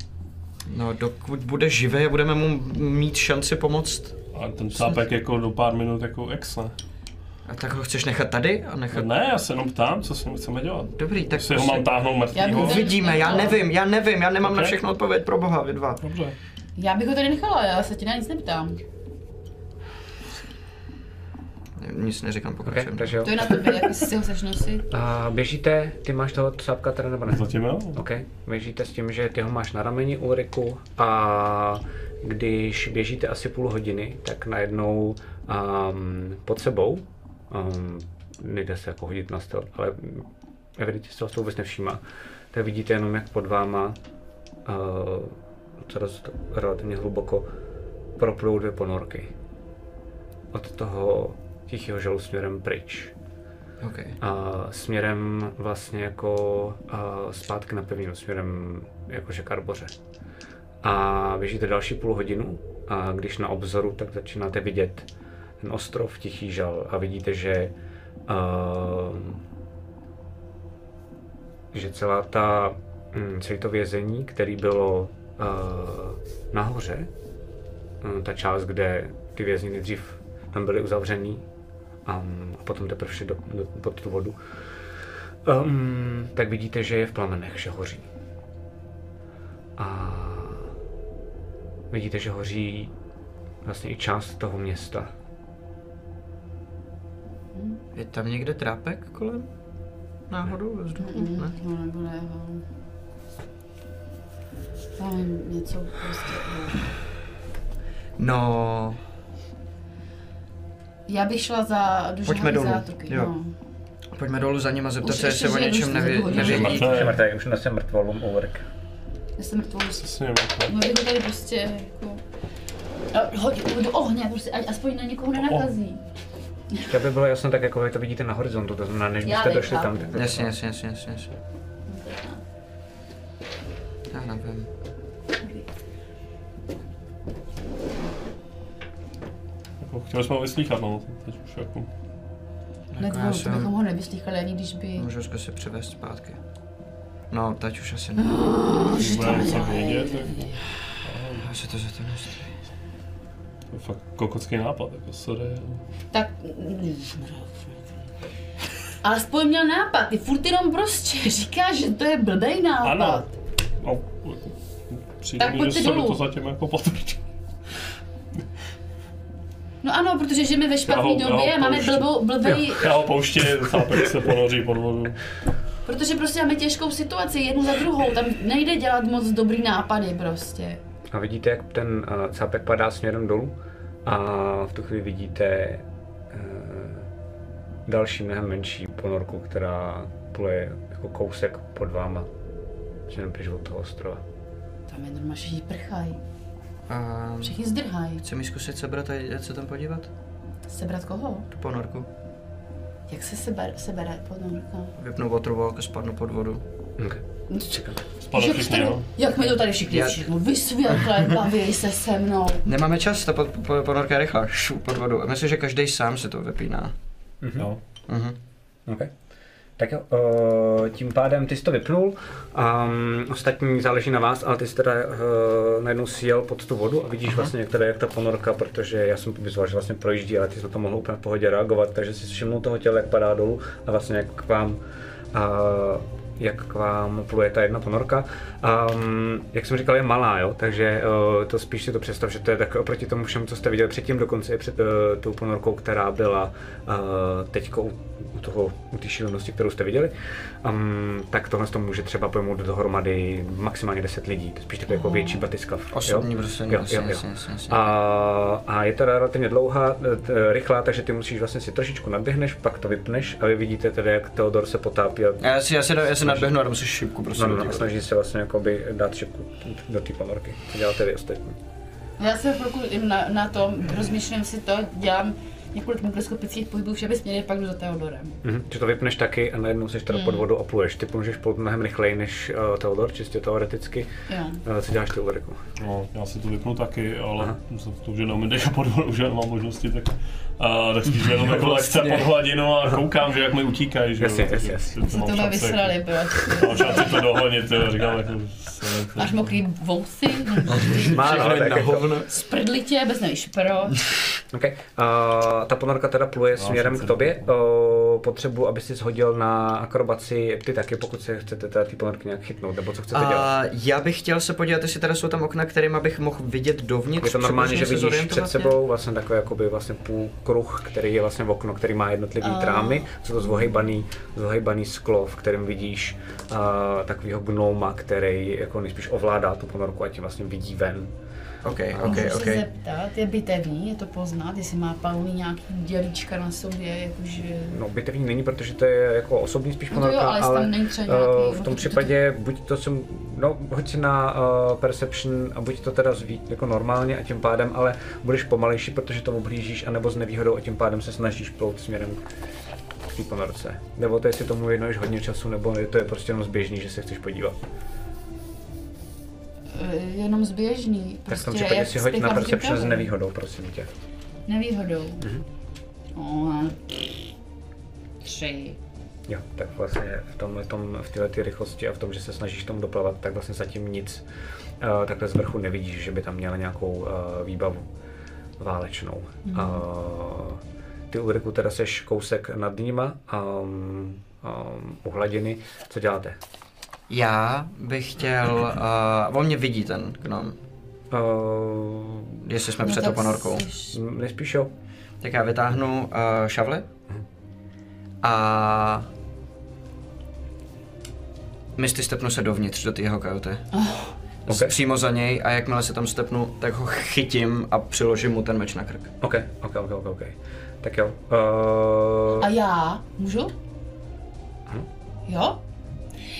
no dokud bude živý a budeme mu mít šanci pomoct, A ten cápek jako do pár minut jako ex, ne? A tak ho chceš nechat tady a nechat... Ne, já se jenom ptám, co s ním chceme dělat. Dobrý, tak Jestli ho mám táhnout Já mrtvýho? Uvidíme, já nevím, já nevím, já nemám na Ok. všechno odpověď pro boha, vy dva. Dobře. Já bych ho tady nechala, já se tě na nic neptám. Nic neříkám, Okay, pokračujeme. takže jo. To je na tobě, jak si ho chceš nosit. A běžíte, ty máš toho cápka teda nebo ne? Zatím jo? OK, běžíte s tím, že ty ho máš na rameni Ulriku a když běžíte asi půl hodiny, tak najednou um, pod sebou, um, nejde se jako hodit na styl, ale evidentně se toho vůbec nevšímá, tak vidíte jenom jak pod váma uh, dost relativně hluboko proplou dvě ponorky. Od toho tichého žalu směrem pryč Okay. a směrem vlastně jako a zpátky na pevninu, směrem jakože k Arboře. A běžíte další půl hodinu a když na obzoru, tak začínáte vidět ten ostrov Tichý žal a vidíte, že uh, že celá ta, hm, celé to vězení, které bylo uh, nahoře, hm, ta část, kde ty vězni nejdřív tam byli uzavřený a, a potom teprve šli do, do, pod tu vodu, um, tak vidíte, že je v plamenech, že hoří. A vidíte, že hoří vlastně i část toho města. Je tam někde trápek kolem? Náhodou ve vzduchu? Ne? No, nebo ne, no. Tam je něco prostě... no. No, Já bych šla za dolů, zátoky, jo. no. pojďme dolů za ním a zeptat se, jestli o něčem to nevědí. Už je mrtvý, už nese mrtvolům Ulrik. Já jsem mrtvou. Přesně, jako. No bych ho tady prostě jako... Hodit do ohně, prostě, ať aspoň na někoho nenakazí. Ještě aby bylo jasno, tak jako vy to vidíte na horizontu, to znamená, než Já byste došli tam, tak to Jasně, jasně, jasně, jasně, jasně. Já nevím. jako chtěli jsme ho vyslýchat, no, teď už jako. Ne, Jako to, já to jsem- bychom ho nevyslýchali, ani když by... Můžu zkusit přivést zpátky. No, teď už asi ne. [gasps] Bude něco vědět, tak Já se to za to nestojí. To je fakt kokocký nápad, jako sorry. Tak... Ale aspoň měl nápad, ty furt jenom prostě [laughs] říkáš, že to je blbej nápad. Ano. No, jako, přijde Tak mi, že dolů. to zatím jako potvrdí. No ano, protože žijeme ve špatné Já já době, máme pouštím. blbou, blbej, Já ho pouštím, chápek se ponoří pod vodu. protože prostě máme těžkou situaci, jednu za druhou, tam nejde dělat moc dobrý nápady prostě. A vidíte, jak ten uh, cápek padá směrem dolů a v tu chvíli vidíte uh, další mnohem menší ponorku, která pluje jako kousek pod váma, směrem pryč od toho ostrova. Tam je normálně všichni prchají, A všichni zdrhají. chce mi zkusit sebrat a jít se tam podívat? Sebrat koho? Tu ponorku. Jak se seber, sebere ponorka? Vypnu waterwalk a spadnu pod vodu. Okay. Spadlo Jak, všichni, tady, jo? jak mi to tady všichni Já- všechno vysvětle, baví se se mnou. Nemáme čas, ta pod, po, ponorka je rychlá. Šu, pod vodu. A myslím, že každý sám se to vypíná. Jo. Mhm. Okay. Tak jo, uh, tím pádem ty jsi to vypnul, um, ostatní záleží na vás, ale ty jsi teda uh, najednou sjel pod tu vodu a vidíš vlastně, jak, teda, jak ta ponorka, protože já jsem popisoval, že vlastně projíždí, ale ty jsi na to mohl úplně v pohodě reagovat, takže si všimnul toho těla, jak padá dolů a vlastně jak k vám uh, jak k vám pluje ta jedna ponorka. Um, jak jsem říkal, je malá, jo? takže uh, to spíš si to představ, že to je tak oproti tomu všemu, co jste viděli předtím, dokonce i před uh, tou ponorkou, která byla uh, teďko u, u toho, u té šílenosti, kterou jste viděli, um, tak tohle to může třeba pojmout dohromady maximálně 10 lidí, to spíš takový jako větší batyskav. Osobní prostě, Jo, jo, jo. A, a je teda relativně dlouhá, t- rychlá, takže ty musíš vlastně si trošičku nadběhneš, pak to vypneš a vy vidíte tedy, jak Theodor se potápí Já si, já si, já si nadběhnu a dám si šipku prostě No, no, vody. snaží se vlastně jakoby dát šipku do té ponorky. Co děláte vy ostatní? Já se pokud na, na tom, rozmýšlím si to, dělám několik mikroskopických pohybů všemi směry, pak jdu za Teodorem. Mhm. Že to vypneš taky a najednou jsi teda pod vodou a pluješ. Ty můžeš plout mnohem rychleji než uh, Theodor, čistě teoreticky. Jo. Uh, co děláš ty, Ulriku? No, já si to vypnu taky, ale Aha. to, to už je neumím dechat pod vodu, už nemám možnosti, tak, a, tak spíš jenom jako [laughs] lehce pod hladinu a koukám, že jak mi utíkají, že. Jasně, takže jasně, to Se mám to šanci, vysrali, bratře. Mám šanci to dohonit, jo, říkám jako... [laughs] Máš mokrý vousy, Má, no, tak na jako, hovno. sprdli tě, bez nevíš proč. [laughs] okay. uh, ta ponorka teda pluje směrem sice k tobě. Potřebuji, aby si shodil na akrobaci ty taky, pokud se chcete teda ty ponorky nějak chytnout, nebo co chcete dělat. A já bych chtěl se podívat, jestli teda jsou tam okna, kterým bych mohl vidět dovnitř. Je to normálně, že vidíš před sebou vlastně takový jakoby vlastně půl kruh, který je vlastně v okno, který má jednotlivý A. trámy. Jsou to zvohejbaný, zvohejbaný sklo, v kterém vidíš uh, takového gnoma, který jako nejspíš ovládá tu ponorku a tě vlastně vidí ven. OK, Můžu OK, se OK. zeptat, je bitevní, je to poznat, jestli má paluní nějaký dělíčka na sobě, jakože... No, bitevní není, protože to je jako osobní spíš No to ponorka, jo, ale není třeba nějaký- eh, v no tom to- případě buď to jsem, no hoď si na uh, perception a buď to teda zví, jako normálně a tím pádem, ale budeš pomalejší, protože to oblížíš, anebo s nevýhodou a tím pádem se snažíš plout směrem k té ponorce. Nebo to jestli tomu věnuješ hodně času, nebo je to je prostě jenom zběžný, že se chceš podívat. Eh, Jenom zběžný, Tak v tom prostě případě si hoď na perception s nevýhodou, prosím tě. Nevýhodou. Mhm. Oh, tři. Jo, tak vlastně v tomhle tom, v této rychlosti a v tom, že se snažíš tomu doplavat, tak vlastně zatím nic uh, takhle z vrchu nevidíš, že by tam měla nějakou uh, výbavu válečnou. Mm. Uh, ty Ulriku teda seš kousek nad nima um, um, u hladiny. Co děláte? Já bych chtěl, uh, on mě vidí ten gnom, Uh, jestli jsme No před tou ponorkou. jsi- nejspíš jo. Tak já vytáhnu uh, šavle a Misty stepnu se dovnitř do té jeho kajuty. Ok. Přímo za něj a jakmile se tam stepnu, tak ho chytím a přiložím mu ten meč na krk. OK, OK, OK, OK. okay. Tak jo. Uh, A já? Můžu? Hm? Jo?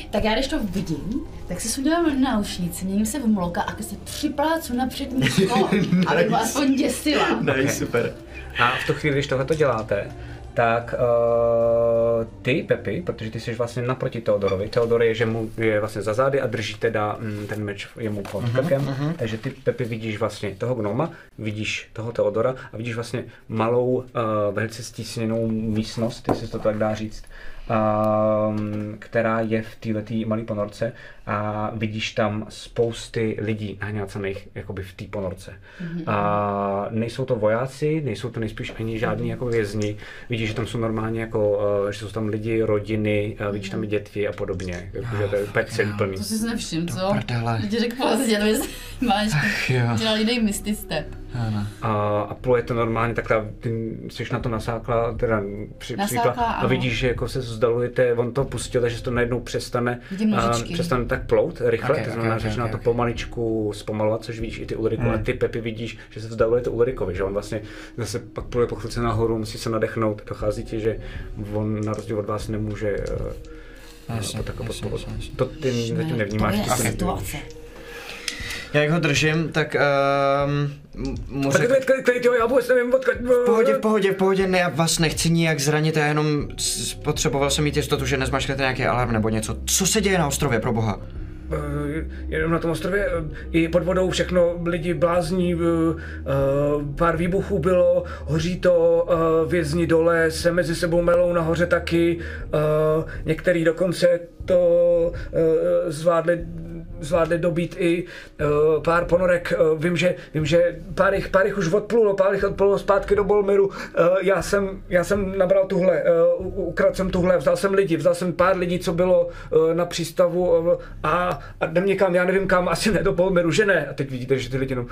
Tak já když to vidím, tak si sundám náušnici, měním se v mloka a se připlácu na přední sklo, [laughs] abych ho aspoň děsila. Nice, super. A v tu chvíli, když tohle děláte, tak uh, ty, Pepi, protože ty jsi vlastně naproti Teodorovi, Teodor je, že mu je vlastně za zády a drží teda mm, ten meč jemu pod krkem, takže ty, Pepi, vidíš vlastně toho gnoma, vidíš toho Teodora a vidíš vlastně malou, uh, velice stísněnou místnost, jestli se to tak dá říct, která je v této malé ponorce a vidíš tam spousty lidí nahňácaných jakoby v té ponorce. A nejsou to vojáci, nejsou to nejspíš ani žádní jako vězni. Vidíš, že tam jsou normálně jako, uh, že jsou tam lidi, rodiny, uh, vidíš tam i dětví a podobně. Takže to je úplně celý plný. To jsi nevšiml, co? ti řekl pozdě, no jestli máš jo. dělal jiný misty step. Ano. A, a pluje to normálně, takhle ty jsi na to nasákla, teda při, Nasákla, připla, a vidíš, že jako se vzdalujete, on to pustil, takže to najednou přestane, Vidím a, nožičky. přestane tak plout rychle, Ok, to znamená, ok, že ok, začíná to ok. pomaličku zpomalovat, což vidíš i ty Ulriku, Hmm. a ty Pepi vidíš, že se vzdalujete Ulrikovi, že on vlastně zase pak pluje po chvilce nahoru, musí se nadechnout, dochází ti, že on na rozdíl od vás nemůže uh, Jasně, pod, jako pod, jasně, pod, jasně, jasně. to ty zatím nevnímáš. To je ty to situace. Já jak ho držím, tak um, klid, jo, já vůbec nevím, odkud... v pohodě, v pohodě, v pohodě, ne, já vás nechci nijak zranit, já jenom potřeboval jsem mít jistotu, že nezmašlete nějaký alarm nebo něco. Co se děje na ostrově, pro boha? Eh, jenom na tom ostrově eh, i pod vodou všechno lidi blázní, eh, pár výbuchů bylo, hoří to, vězni dole se mezi sebou melou nahoře taky, některý dokonce to zvládli zvládli dobít i uh, pár ponorek. Uh, vím, že, vím, že pár jich, pár jich už odplulo, pár jich odplulo zpátky do Bolmeru. Uh, já, jsem, já jsem nabral tuhle, uh, ukradl jsem tuhle, vzal jsem lidi, vzal jsem pár lidí, co bylo uh, na přístavu uh, a, a jdem někam, já nevím kam, asi ne do Bolmeru, že ne. A teď vidíte, že ty lidi jenom...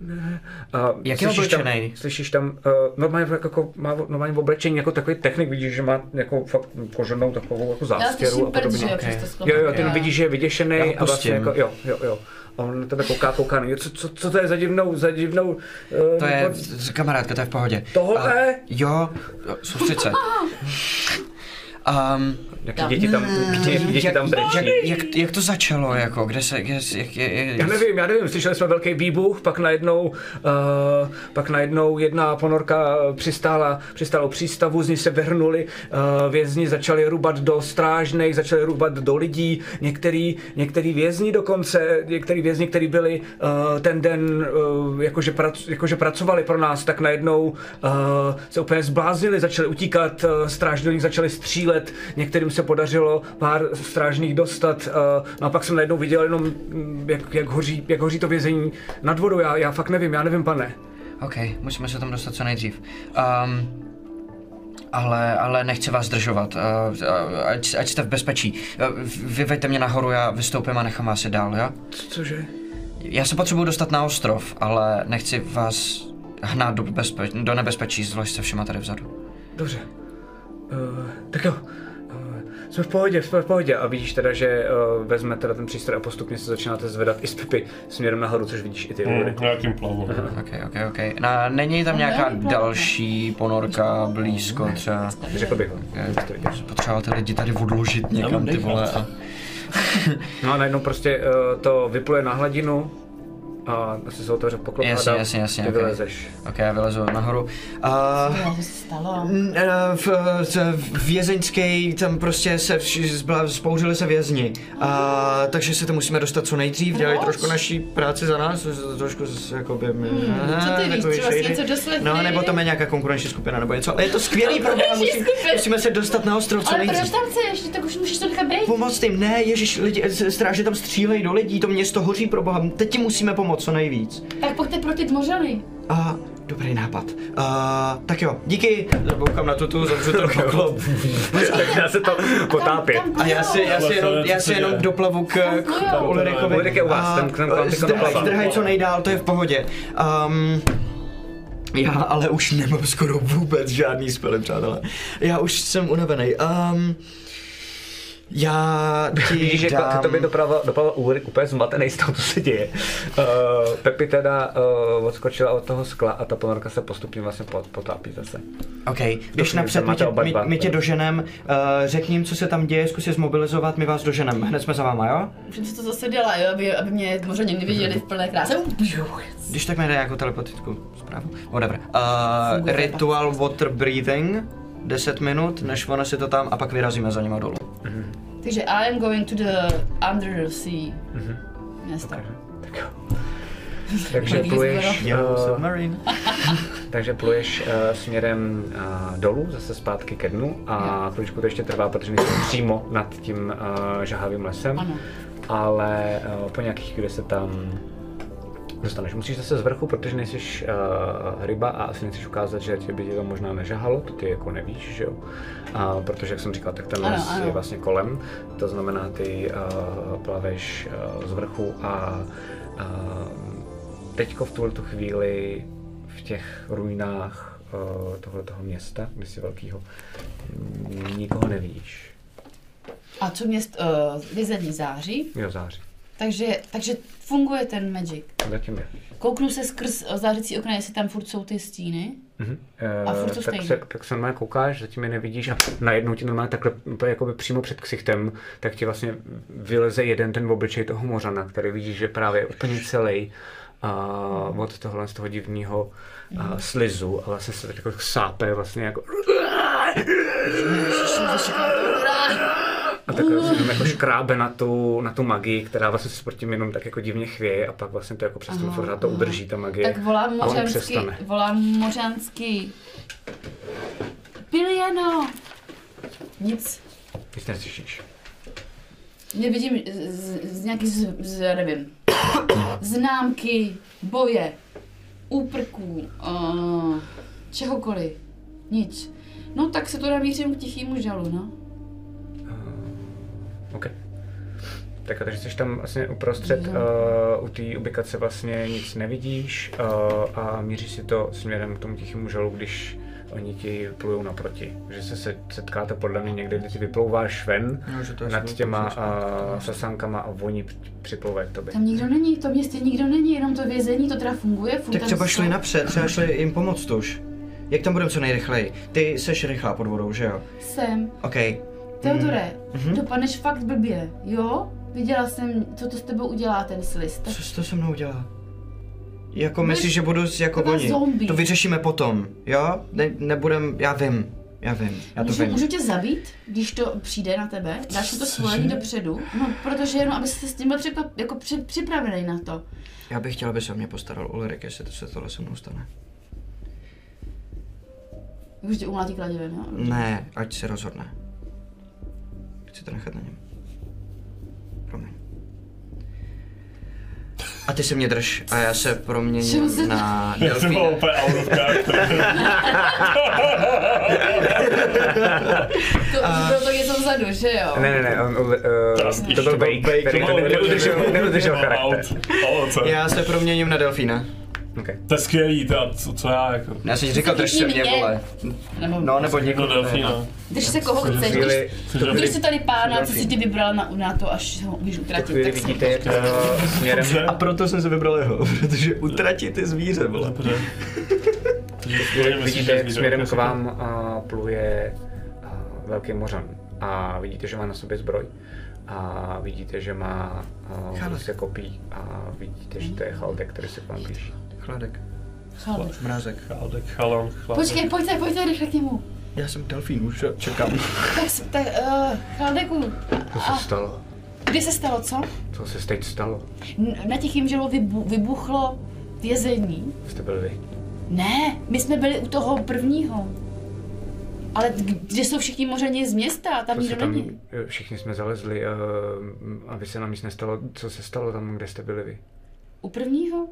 Ne. A Jak je slyšíš tam, slyšíš tam, uh, normálně, jako, má normálně v oblečení jako takový technik, vidíš, že má jako fakt koženou takovou jako Já zástěru slyším a prd, podobně. že jo. Jo, jo, ty vidíš, že je vyděšený a vlastně. Jako, jo, jo, jo. A on na tebe kouká, kouká, no, co, co, co to je za divnou, za divnou... Uh, To je, z- kamarádka, to je v pohodě. Tohle? A, jo, jo, soustřed se. [laughs] Um, Jaký děti tam, děti, děti jak, tam jak, brečí. jak, jak, to začalo, jako, kde se, kde, se- jak, jak, jak, Já nevím, já nevím, slyšeli jsme velký výbuch, pak najednou, uh, pak najednou jedna ponorka přistála, přistála u přístavu, z ní se vyhrnuli, uh, vězni začali rubat do strážnej, začali rubat do lidí, některý, některý vězni dokonce, některý vězni, kteří byli uh, ten den, uh, jakože, prac, jakože pracovali pro nás, tak najednou uh, se úplně zbláznili, začali utíkat, uh, strážní začali střílet, některým se podařilo pár strážných dostat, uh, no a pak jsem najednou viděl jenom, mm, jak, jak, hoří, jak hoří to vězení nad vodou, já, já fakt nevím, já nevím, pane. OK, musíme se tam dostat co nejdřív. Um, ale, ale nechci vás zdržovat, uh, uh, ať, ať jste v bezpečí. Vyveďte mě nahoru, já vystoupím a nechám vás jít dál, jo? Co- Cože? Já se potřebuji dostat na ostrov, ale nechci vás hnát do, bezpe- do nebezpečí, zvlášť se všema tady vzadu. Dobře. Uh, tak jo. Jsme v pohodě, jsme v pohodě. A vidíš teda, že uh, vezme teda ten přístroj a postupně se začínáte zvedat i z Pepy směrem nahoru, což vidíš i ty. Hmm. nějakým plavu. OK, OK, OK. Na, není tam nějaká další ponorka blízko třeba? Řekl bych vám. Eh, Potřeba ty lidi tady odložit někam, ty vole. A... No a najednou prostě uh, to vypluje na hladinu a asi se otevře poklop a Jasně, dál jasně, jasně, ty ok. vylezeš. OK, já vylezu nahoru. A... Co se stalo? Eh, V, v vězeňské tam prostě se spouřili se vězni. A, takže se to musíme dostat co nejdřív, dělají Proč? trošku naší práci za nás, trošku z- jakoby... Hmm, co ty víš, třeba si něco doslechli? No, nebo tam je nějaká konkurenční skupina nebo něco, ale je to skvělý problém, musí, musíme se dostat na ostrov co Ale proč nejdřív. tam chceš? Tak už můžeš to nechat být. Pomoct jim, ne, ježiš, lidi, stráže tam střílejí do lidí, to město hoří pro boha, teď ti musíme pomoct co nejvíc. Tak pojďte pro ty tmořany. A dobrý nápad. A, tak jo, díky. Koukám na tutu, zavřu ten poklop. tak dá se to potápět. A já si, já si jenom, já si se jenom doplavu k, k Ulrikovi. Ulrik je u vás, ten- ty zdrhaj, zdrhaj co nejdál, to je v pohodě. Um, já ale už nemám skoro vůbec žádný spely, přátelé. Já už jsem unavený. Um, já [laughs] ti Vidíš, že dám... k tobě doprava, doprava Ulrik úplně zmatený z toho, co se děje. Uh, Pepi teda uh, odskočila od toho skla a ta ponorka se postupně vlastně pot, potápí zase. OK, chvíli napřed, my tě, oba my, my tě doženem, uh, řekni jim, co se tam děje, zkus je zmobilizovat, my vás doženem. Hned jsme za váma, jo? Už jsem to zase dělala, jo, aby, aby mě tmořani neviděli v plné kráse. Když tak mi dej nějakou telepatickou zprávu. Whatever. Uh, ritual water breathing, 10 minut, než ona si to tam a pak vyrazíme za nima dolů. Takže I am going to the undersea města. Tak jo. [laughs] Takže Díky, pluješ, Yellow uh, submarine. [laughs] takže pluješ uh, směrem uh, dolů, zase zpátky ke dnu a chvíličku to ještě trvá, protože nejsi přímo nad tím uh, žahavým lesem, Ano. ale uh, po nějakých chvíli se tam dostaneš. Musíš zase z vrchu, protože nejsi uh, ryba a asi nechceš ukázat, že tě by tě to možná nežahalo, to ty jako nevíš, že jo? Uh, protože, jak jsem říkal, tak ten les ano. je vlastně kolem, to znamená, ty uh, plaveš uh, z vrchu a uh, teďko v tuhle tu chvíli v těch ruinách uh, tohoto města, kdysi velkého, nikoho nevidíš. A co měst, uh, vězení září? Jo, září. Takže, takže funguje ten magic. Zatím je. Kouknu se skrz zářící okna, jestli tam furt jsou ty stíny. Mhm. A Eh, furt to tak, stejný. se, tak se normálně koukáš, zatím je nevidíš a najednou ti normálně takhle jakoby přímo před ksichtem, tak ti vlastně vyleze jeden ten obličej toho mořana, který vidíš, že právě je úplně celý a od tohle z toho divného Mhm. a slizu a vlastně se tak jako sápe vlastně jako a takhle se jenom jako škrábe na tu, na tu magii, která vlastně se proti jenom tak jako divně chvěje a pak vlastně to jako přes pořád to udrží ta magie. Tak volám přestane. volám mořansky. Piliano! Nic. Nic neslyšíš. Nevidím z, z nějaký, z, z, já nevím, [coughs] známky, boje, úprků, uh, čehokoliv. Nic. No tak se to namířím k tichýmu žalu, no. OK. Tak a takže jsi tam vlastně uprostřed, uh, u té ubikace vlastně nic nevidíš uh, a míříš si to směrem k tomu tichému žalu, když oni ti plujou naproti. Že se se setkáte podle mě někde, kdy ty vyplouváš ven No, že to je nad svůj těma uh, sasánkama a oni při- připlouvají k tobě. Tam nikdo není, v tom městě nikdo není, jenom to vězení, to teda funguje. Furt Tak třeba jsou- šli napřed, třeba šli jim pomoct už. Jak tam budeme co nejrychleji? Ty seš rychlá pod vodou, že jo? Jsem. OK. Teodore, Mhm. dopadneš fakt blbě, jo? Viděla jsem, co to s tebou udělá ten slis. Tak Co to se mnou udělá? Jako Budeš myslíš, že budu s- jako oni? zombie. To vyřešíme potom, jo? Ne, nebudem, já vím, já vím, já to můžu, vím. můžu tě zabít, když to přijde na tebe? Dáš mi to svolení dopředu? No, protože jenom, aby se s tím byl překvap, jako při, připravený na to. Já bych chtěl, aby se o mě postaral Ulrik, jestli to se tohle se mnou stane. Už tě umlátí kladivem, jo? Ne, ať se rozhodne. Chci to nechat na něm. Promiň. A ty se mě drž a já se proměním se- na Já jsem byl delfína. úplně out of character. To bylo to něco vzadu, že jo? Ne, ne, ne, on, uh, to byl Bake, který to neudržel, neudržel charakter. charakter. Já se proměním na delfína. Okay. To je skvělý, teda, co, co já jako... Já jsem ti říkal, drž se mě, Mě. vole. Nebo, No, nebo Jako někoho. delfína. Drž se koho chceš, když, když si tady pána, co si ty vybral na, na to, až ho tu utratit, tak si vidíte, jak směrem, Dobře. A proto jsem se vybral jeho, [laughs] protože utratit ty zvíře, vole. [laughs] Vidíte, že jak směrem k vám pluje velký mořan. A vidíte, že má na sobě zbroj. A vidíte, že má uh, se kopí. A vidíte, že to je Chaldek, který se k vám blíží. Chladek, Chalde. mrázek. Chaldek, chalan, chlap. Počkej, pojďte, pojďte rychle k němu. Já jsem delfín, už čekám. Tak, tak uh, Chaldeku, Co a se stalo? kdy se stalo, co? Co se teď stalo? N- Na tichým želu vybu, vybuchlo vězení. Jste byli vy? Ne, my jsme byli u toho prvního. Ale kde jsou všichni mořani z města? Tam Co se nikdo tam, není. všichni jsme zalezli uh, a vy se nám nic nestalo. Co se stalo tam, kde jste byli vy? U prvního?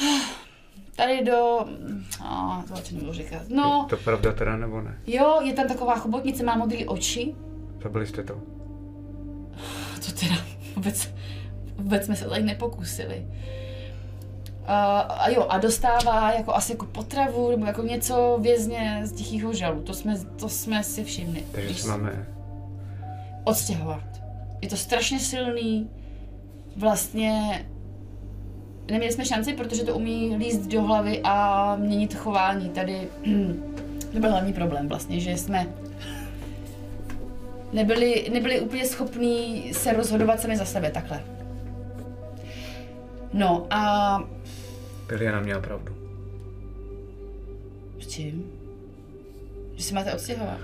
[sighs] Tady do... A, to co nebudu říkat. No, Je to pravda teda nebo ne? jo, je tam taková chobotnice, má modré oči. Zabili jste to? [sighs] To teda vůbec, vůbec jsme se tady nepokusili. A, a jo, a dostává jako asi jako potravu nebo jako něco vězně z tichého žalu. To jsme, to jsme si všimli. Takže se máme... odstěhovat. Je to strašně silný. Vlastně neměli jsme šanci, protože to umí líst do hlavy a měnit chování. Tady [clears throat] to byl hlavní problém vlastně, že jsme nebyli, nebyli úplně schopní se rozhodovat sami za sebe takhle. No a Piliana měla pravdu. s čím? Že se máte odstěhovat.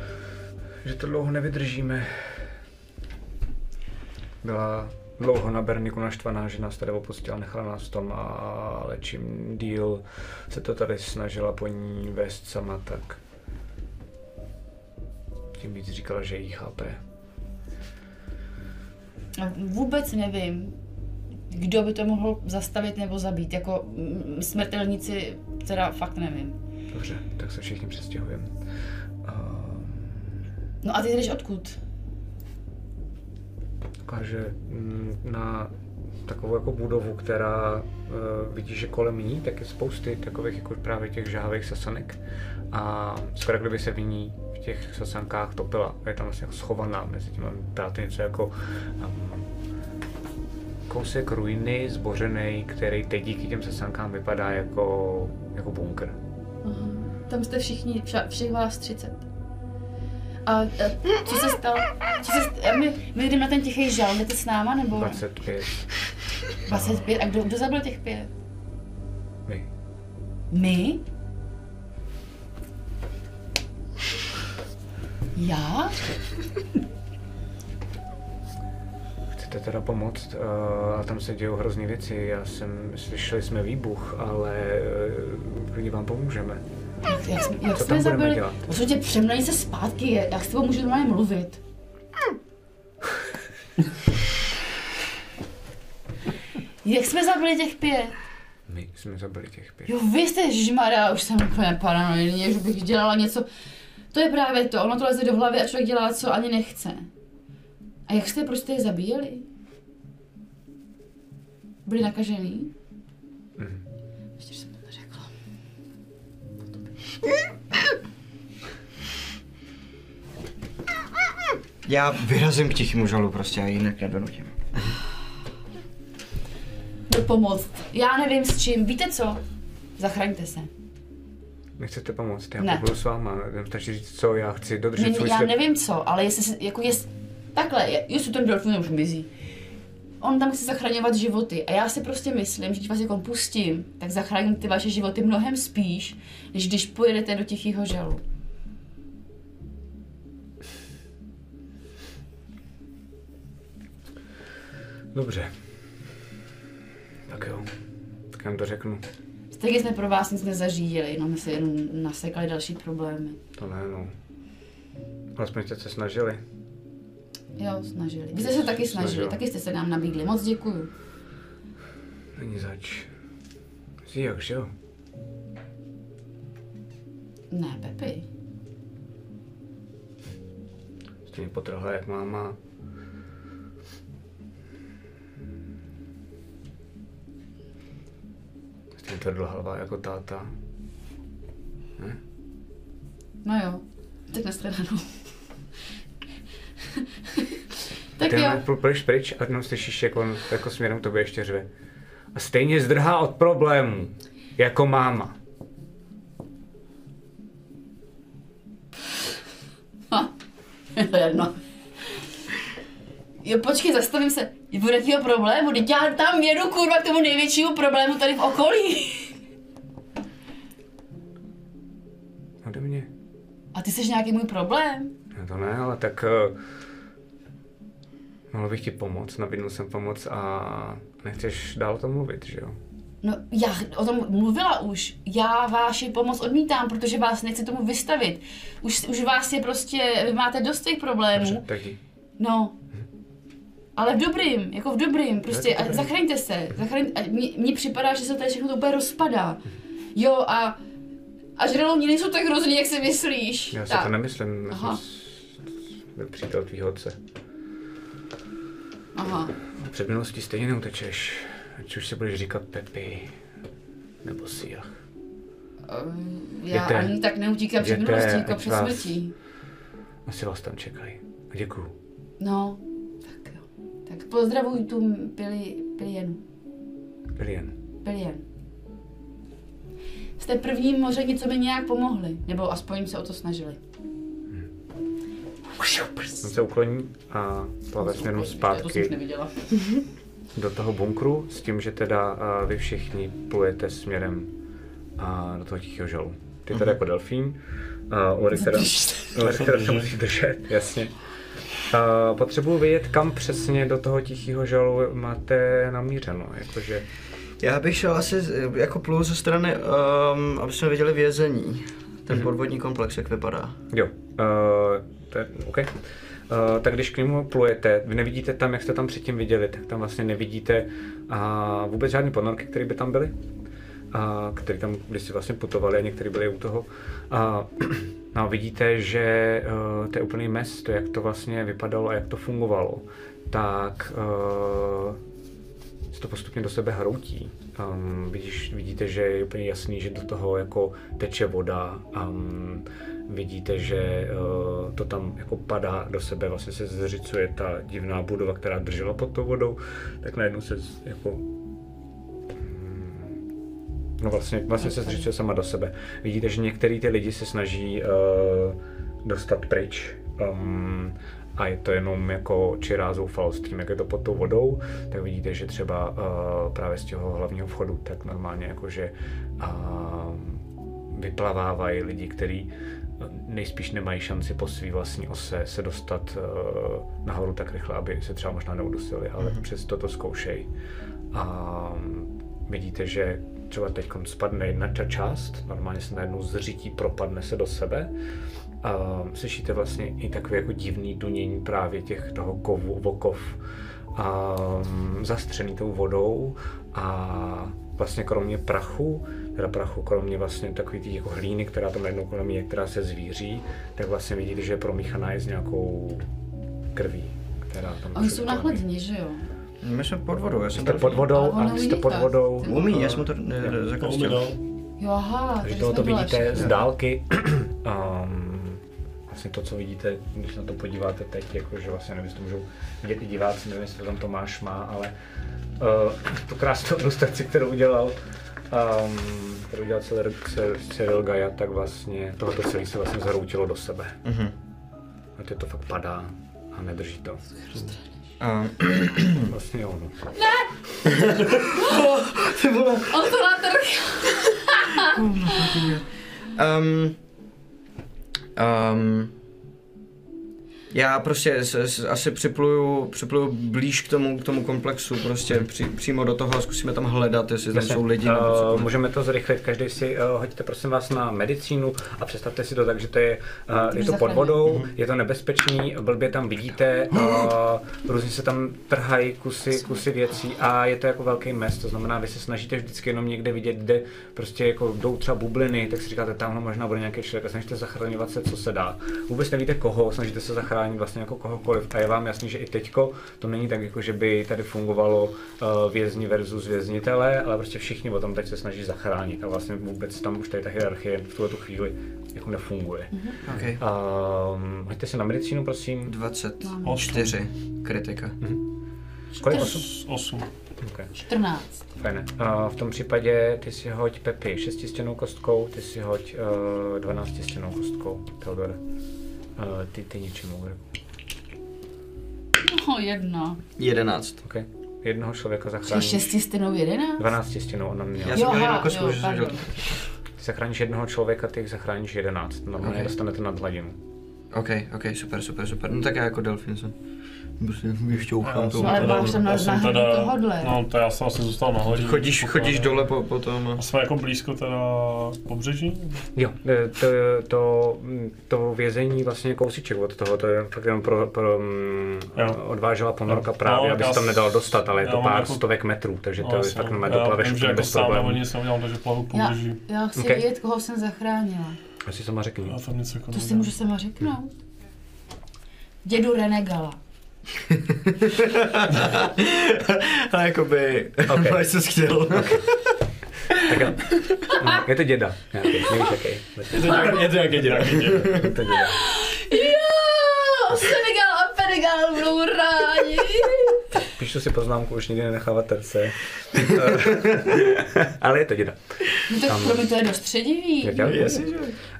Že to dlouho nevydržíme. Byla dlouho na Berniku naštvaná, že nás tady opustila, nechala nás v tom, ale čím díl se to tady snažila po ní vést sama, tak tím víc říkala, že jí chápe. A Vůbec nevím, kdo by to mohl zastavit nebo zabít. Jako smrtelníci, teda fakt nevím. Dobře, tak se všichni přestěhujeme. Uh, No a ty jdeš odkud? Ukáže mm, na takovou jako budovu, která uh, vidíš, že kolem ní tak je spousty takových jako právě těch žávých sasanek a skoro kdyby se v ní v těch sasankách topila je tam vlastně jako schovaná mezi těmi táty něco jako um, kousek ruiny zbořený, který teď díky těm sesankám vypadá jako, jako bunkr. Aha. Tam jste všichni, všech vás 30. A, a co se stalo? Co se st- a my, my jdeme na ten tichý žal, jdete s náma, nebo 25. 25? A kdo, kdo zabil těch pět? Vy. My? Já? Chcete teda pomoct? Uh, a tam se dějou hrozný věci. Já jsem, slyšeli jsme výbuch, ale klidně vám pomůžeme. Jak, jsme, jak jsme zabili? Prosím tě, se zpátky, jak s tebou můžu normálně mluvit? [laughs] jak jsme zabili těch pět? My jsme zabili těch pět. Jo, vy jste žmara, už jsem úplně paranoidní, že bych dělala něco. To je právě to, ono to leze do hlavy a člověk dělá, co ani nechce. A jak jste, proč jste je zabíjeli? Byli nakažený? Já vyrazím k tichému žalu prostě a jinak nedonutím. Jdu pomoct. Já nevím s čím. Víte co? Zachraňte se. Nechcete pomoct? Já Ne. budu s váma. Stačí říct, co já chci dodržet Ne, svůj já slib. nevím co, ale jestli se, jako jest, takhle, je- jestli ten delfín už mizí. On tam chce zachraňovat životy a já si prostě myslím, že když vás jako pustím, tak zachráním ty vaše životy mnohem spíš, než když pojedete do tichého žalu. Dobře. Tak jo. Tak vám to řeknu. Stejně jsme pro vás nic nezařídili, jenom se jenom nasekali další problémy. To ne, no. Alespoň jste se snažili. Jo, snažili. Vy jste se taky snažili, Snažil. taky jste se nám nabídli. Moc děkuju. Není zač. Jsi jak, jo? Ne, Pepi. Jste mě potrhla jak máma. Jste mě tvrdlhlava jako táta. Ne? No jo, teď na stranu. [laughs] tak Ty jo. půjdeš pryč a jenom slyšíš, jak on jako směrem k tobě ještě řve. A stejně zdrhá od problémů, jako máma. Ha, je to jedno. Jo, počkej, zastavím se. Je bude jakýho problému? Teď já tam jedu, kurva, k tomu největšímu problému tady v okolí. Ode mě. A ty jsi nějaký můj problém? No to ne, ale tak... Uh, mohl bych ti pomoct, nabídnul jsem pomoc a nechceš dál o tom mluvit, že jo? No, já o tom mluvila už. Já vaši pomoc odmítám, protože vás nechci tomu vystavit. Už, už vás je prostě, vy máte dost těch problémů. Dobře, tak jdi. No. Ale v dobrým, jako v dobrým, prostě a zachraňte se. Zachraň, a mně, připadá, že se tady všechno to úplně rozpadá. Jo a a žralovní nejsou tak hrozný, jak si myslíš. Já si tak. to nemyslím, já Aha. jsem s- byl přítel tvýho otce. Aha. Před minulostí stejně neutečeš, ať už si budeš říkat Pepi, nebo Siach. Um, já Jděte. ani tak neutíkám před minulostí, jako před smrtí. Asi vás tam čekají. Děkuju. No, tak jo. Tak pozdravuj tu pili, Pilienu. Pilien. Pilien. Jste první moření, co mi nějak pomohli. Nebo aspoň se o to snažili. On se ukloní a plave směrem zpátky do toho bunkru s tím, že teda vy všichni plujete směrem a, do toho tichého žalu. Ty teda jako delfín, a Ulrik teda, [laughs] teda se musí držet, jasně. A, potřebuji vědět, kam přesně do toho tichého žalu máte namířeno, jakože Já bych šel asi jako plul ze strany, um, aby jsme viděli vězení. Ten podvodní komplex, jak vypadá. Jo, uh, to je, OK. Uh, tak když k němu plujete, vy nevidíte tam, jak jste tam předtím viděli, tak tam vlastně nevidíte uh, vůbec žádné ponorky, které by tam byly, uh, které tam kdysi vlastně putovali a některé byly u toho. Uh, [clears throat] no, vidíte, že uh, to je úplný mes, to jak to vlastně vypadalo a jak to fungovalo. Tak uh, se to postupně do sebe hroutí. Um, vidíš, vidíte, že je úplně jasný, že do toho jako teče voda. Um, vidíte, že uh, to tam jako padá do sebe, vlastně se zřicuje ta divná budova, která držela pod tou vodou, tak najednou se jako No vlastně, vlastně se zřičuje sama do sebe. Vidíte, že některý ty lidi se snaží uh, dostat pryč. Um, a je to jenom jako čirá zoufalost tím, jak je to pod tou vodou, tak vidíte, že třeba uh, právě z toho hlavního vchodu tak normálně jakože uh, vyplavávají lidi, kteří nejspíš nemají šanci po svý vlastní ose se dostat uh, nahoru tak rychle, aby se třeba možná neudusili, ale mm-hmm. přesto to zkoušejí. A vidíte, že třeba teď spadne jedna ta část, normálně se najednou zřítí, propadne se do sebe. A slyšíte vlastně i takové jako divný dunění právě těch toho kovu, vokov a zastřený tou vodou a vlastně kromě prachu, teda prachu kromě vlastně takový ty jako hlíny, která tam najednou kolem je, která se zvíří, tak vlastně vidíte, že je promíchaná je s nějakou krví, která tam Oni jsou na hladině, že jo? My jsme pod vodou, já jsem Jste pod vodou Ale a ono jste pod vodou. Umí, já jsem to umí zakostil. dál. Jo, aha, Takže tohle to vidíte z dálky. um, [clears throat] vlastně to, co vidíte, když se na to podíváte teď, jakože vlastně nevím, jestli to můžou vidět i diváci, nevím, jestli to tam Tomáš má, ale uh, tu krásnou ilustraci, kterou udělal, um, kterou udělal Cyril, Cyril Gaia, tak vlastně tohoto celé se vlastně zhroutilo do sebe. Mhm. A teď to fakt padá a nedrží to. A, [clears throat] Vlastně jo, no. On to natrhl. um, um, já prostě s, s, asi připluju, připluju blíž k tomu, k tomu komplexu, prostě při, přímo do toho a zkusíme tam hledat, jestli tam Jasně. jsou lidi. nebo Uh, můžeme to zrychlit, každý si uh, hoďte prosím vás na medicínu a představte si to tak, že to je, uh, je to pod vodou, je to nebezpečný, blbě tam vidíte, uh, různě se tam trhají kusy, kusy věcí a je to jako velký mes, to znamená, vy se snažíte vždycky jenom někde vidět, kde prostě jako jdou třeba bubliny, tak si říkáte, tamhle možná bude nějaký člověk a snažíte zachraňovat se, co se dá. Vůbec nevíte koho, snažíte se zachránit vlastně jako kohokoliv a je vám jasný, že i teďko to není tak, jako že by tady fungovalo uh, vězni versus věznitele, ale prostě všichni o tom teď se snaží zachránit a vlastně vůbec tam už tady ta hierarchie v tuhle tu chvíli jako nefunguje. Okay. Um, hoďte se na medicínu, prosím. 24 kritika. Kolik? Os- Osm. Okay. 14. Fajn. Uh, v tom případě ty si hoď Pepi šestistěnou kostkou, ty si hoď uh, dvanáctistěnou kostkou, Teodore. Uh, ty, ty něčím může. No, jedna. 11. Okay. Jednoho člověka Či zachráníš. šestistěnou jedenáct? Dvanáctistěnou, ona měla. Já jsem měl jo, jsem pardon. Ty zachráníš jednoho člověka, ty jich zachráníš jedenáct. Normálně Ok. okay. dostanete nad hladinu. OK, OK, super, super, super. No tak já jako delfín jsem. Prostě vyšťouchám Já to. jsem Ale teda- máš tam já na jsem záhradě teda- tohodle. No, to já jsem asi zůstal na hodině. Chodíš, chodíš dole po, po tom. A jsme jako blízko teda pobřeží? Jo, e, to, to, to vězení vlastně kousíček od toho, to je fakt jenom pro, pro mm, Jo. odvážela ponorka No, právě, no, aby já se tam nedalo dostat, ale je já to pár jako- stovek metrů, takže to No, je fakt na Já doplaveš že úplně jako bez sám nebo problémů. nic neudělám, takže plavu k Já, pobřeží. já chci Ok. vědět, koho jsem zachránila. Asi sama řekni. Já tam něco jako To si můžu sama řeknout. Dědu Renegala. A jakoby, Ok. okay. se chtěl. Tak jo. No, je to děda. Nějaký, nevíš jaký. Je to nějaký, je to nějaký dělá. Je to děda. Jo, Senegal a Penegal budou rádi. Píšu si poznámku, už nikdy nenechávat terce. [laughs] ale je to děda. No tak Tam- pro mě to je dost středivý. Jak já?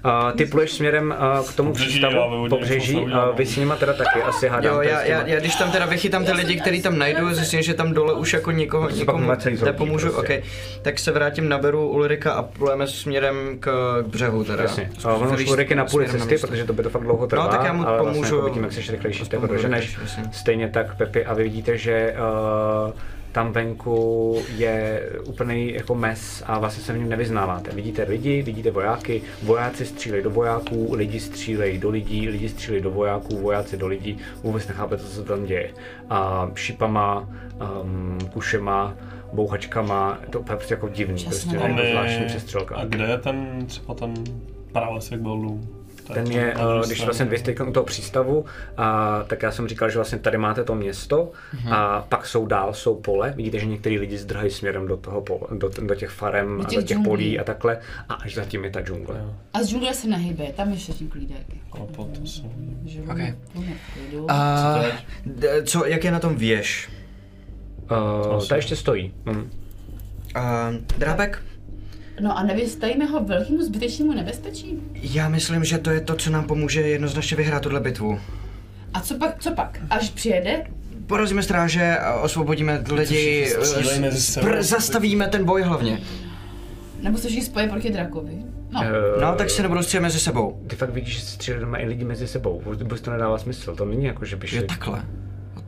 Uh, ty pluješ směrem uh, k tomu Pobřeží, přístavu, pobřeží, uh, vy s nima teda taky asi hádám. Jo, já, já, já, když tam teda vychytám ty lidi, který tam najdu, zjistím, že tam dole už jako nikoho, nikomu nepomůžu, prostě. okay. tak se vrátím, naberu Ulrika a plujeme směrem k, k břehu teda. Jasně. A ono už Ulrik je na půli cesty, protože to by to fakt dlouho trvá. No, tak já mu ale pomůžu. Vlastně jako vidíme, jak jsi rychlejší, doženeš. budu rychlejší, Stejně tak, Pepi, a vy vidíte, že uh, tam venku je úplný jako mes a vlastně se v něm nevyznáváte. Vidíte lidi, vidíte vojáky, vojáci střílejí do vojáků, lidi střílejí do lidí, lidi střílejí do vojáků, vojáci do lidí, vůbec nechápete, co se tam děje. A šipama, um, kušema, bouchačkama, to je prostě jako divný, Časně. prostě A jako my- zvláštní přestřelka. A kde je ten, třeba ten prales, jak byl dům? Ten je, eh, když vlastně vy jste u toho přístavu, a, tak já jsem říkal, že vlastně tady máte to město a pak jsou dál, jsou pole. Vidíte, že některý lidi zdrhají směrem do toho pole, do, do těch farem Do a těch do těch džunglí. polí a takhle. A až zatím je ta džungle. A z džungle se nehybe, tam je všechny klídek. Ale potom se uvidíme. Že Ok. lumy pojedou. A co, jak je na tom věž? Uh, ta ještě stojí. Hm. A drábek? No a nevystavíme ho velkému zbytečnému nebezpečí? Já myslím, že to je to, co nám pomůže jednoznačně vyhrát tuhle bitvu. A co pak, co pak? Až přijede? Porazíme stráže a osvobodíme lidi. eh, spr- zastavíme ten boj hlavně. Nebo se všichni spojí proti drakovi? No. Eh, No, tak se nebudou střílet mezi sebou. Ty fakt vidíš, že se stříleli doma i lidi mezi sebou. Vůbec to nedává smysl. To není jako, že by Jo, šli. takhle.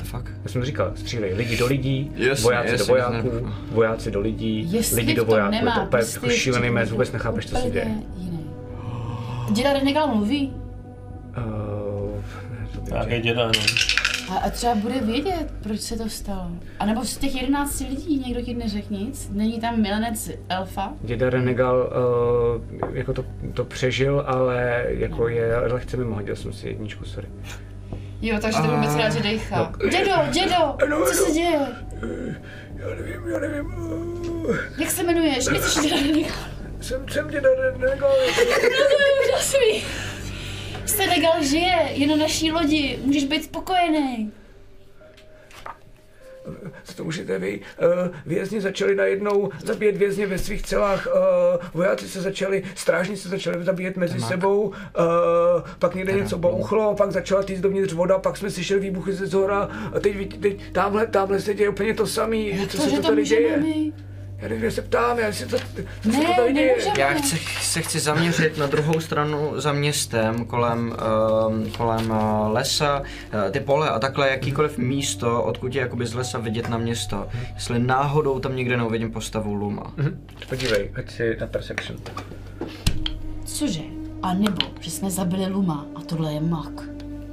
The fuck? Já jsem říkal, střílej lidi do lidí, Jasně, vojáci do jasně, vojáků, jasně. vojáci do lidí, Jestli lidi do vojáků. nemá je to úplně prostě jako šílený mez, vůbec nechápeš, co se děje. Jiný. Děda Renegal mluví. Uh, Nějaký děda, no. A, a třeba bude vědět, proč se to stalo. A nebo z těch 11 lidí někdo ti neřekl nic? Není tam milenec Elfa? Děda Renegal uh, jako to, to přežil, ale jako je lehce mimo, hodil jsem si jedničku, sorry. Jo, takže to vůbec rád, že dejchá. Dědo, dědo, co se děje? Já nevím, já nevím. Jak se jmenuješ? Nejsi děda jsem, jsem děda Renegal. No to je úžasný. Senegal žije, je na naší lodi, můžeš být spokojený. Co to můžete vy? Uh, vězni začali najednou zabíjet vězně ve svých celách, uh, vojáci se začali, strážníci se začali zabíjet mezi Temák. sebou, uh, pak někde něco bouchlo, pak začala týct dovnitř voda, pak jsme slyšeli výbuchy ze zhora a teď, teď tamhle, tamhle se děje úplně to samý, co To, se že to to tady děje. my. Já nevím, se ptám, já si to, se Ne, to tady nemůžeme. Já chci, se chci zaměřit na druhou stranu za městem, kolem, um, kolem uh, lesa, uh, ty pole a takhle jakýkoliv místo, odkud je jakoby z lesa vidět na město. Jestli náhodou tam někde neuvidím postavu Luma. Mhm. Podívej, ať si na perception. Cože? A nebo, že jsme zabili Luma a tohle je mak.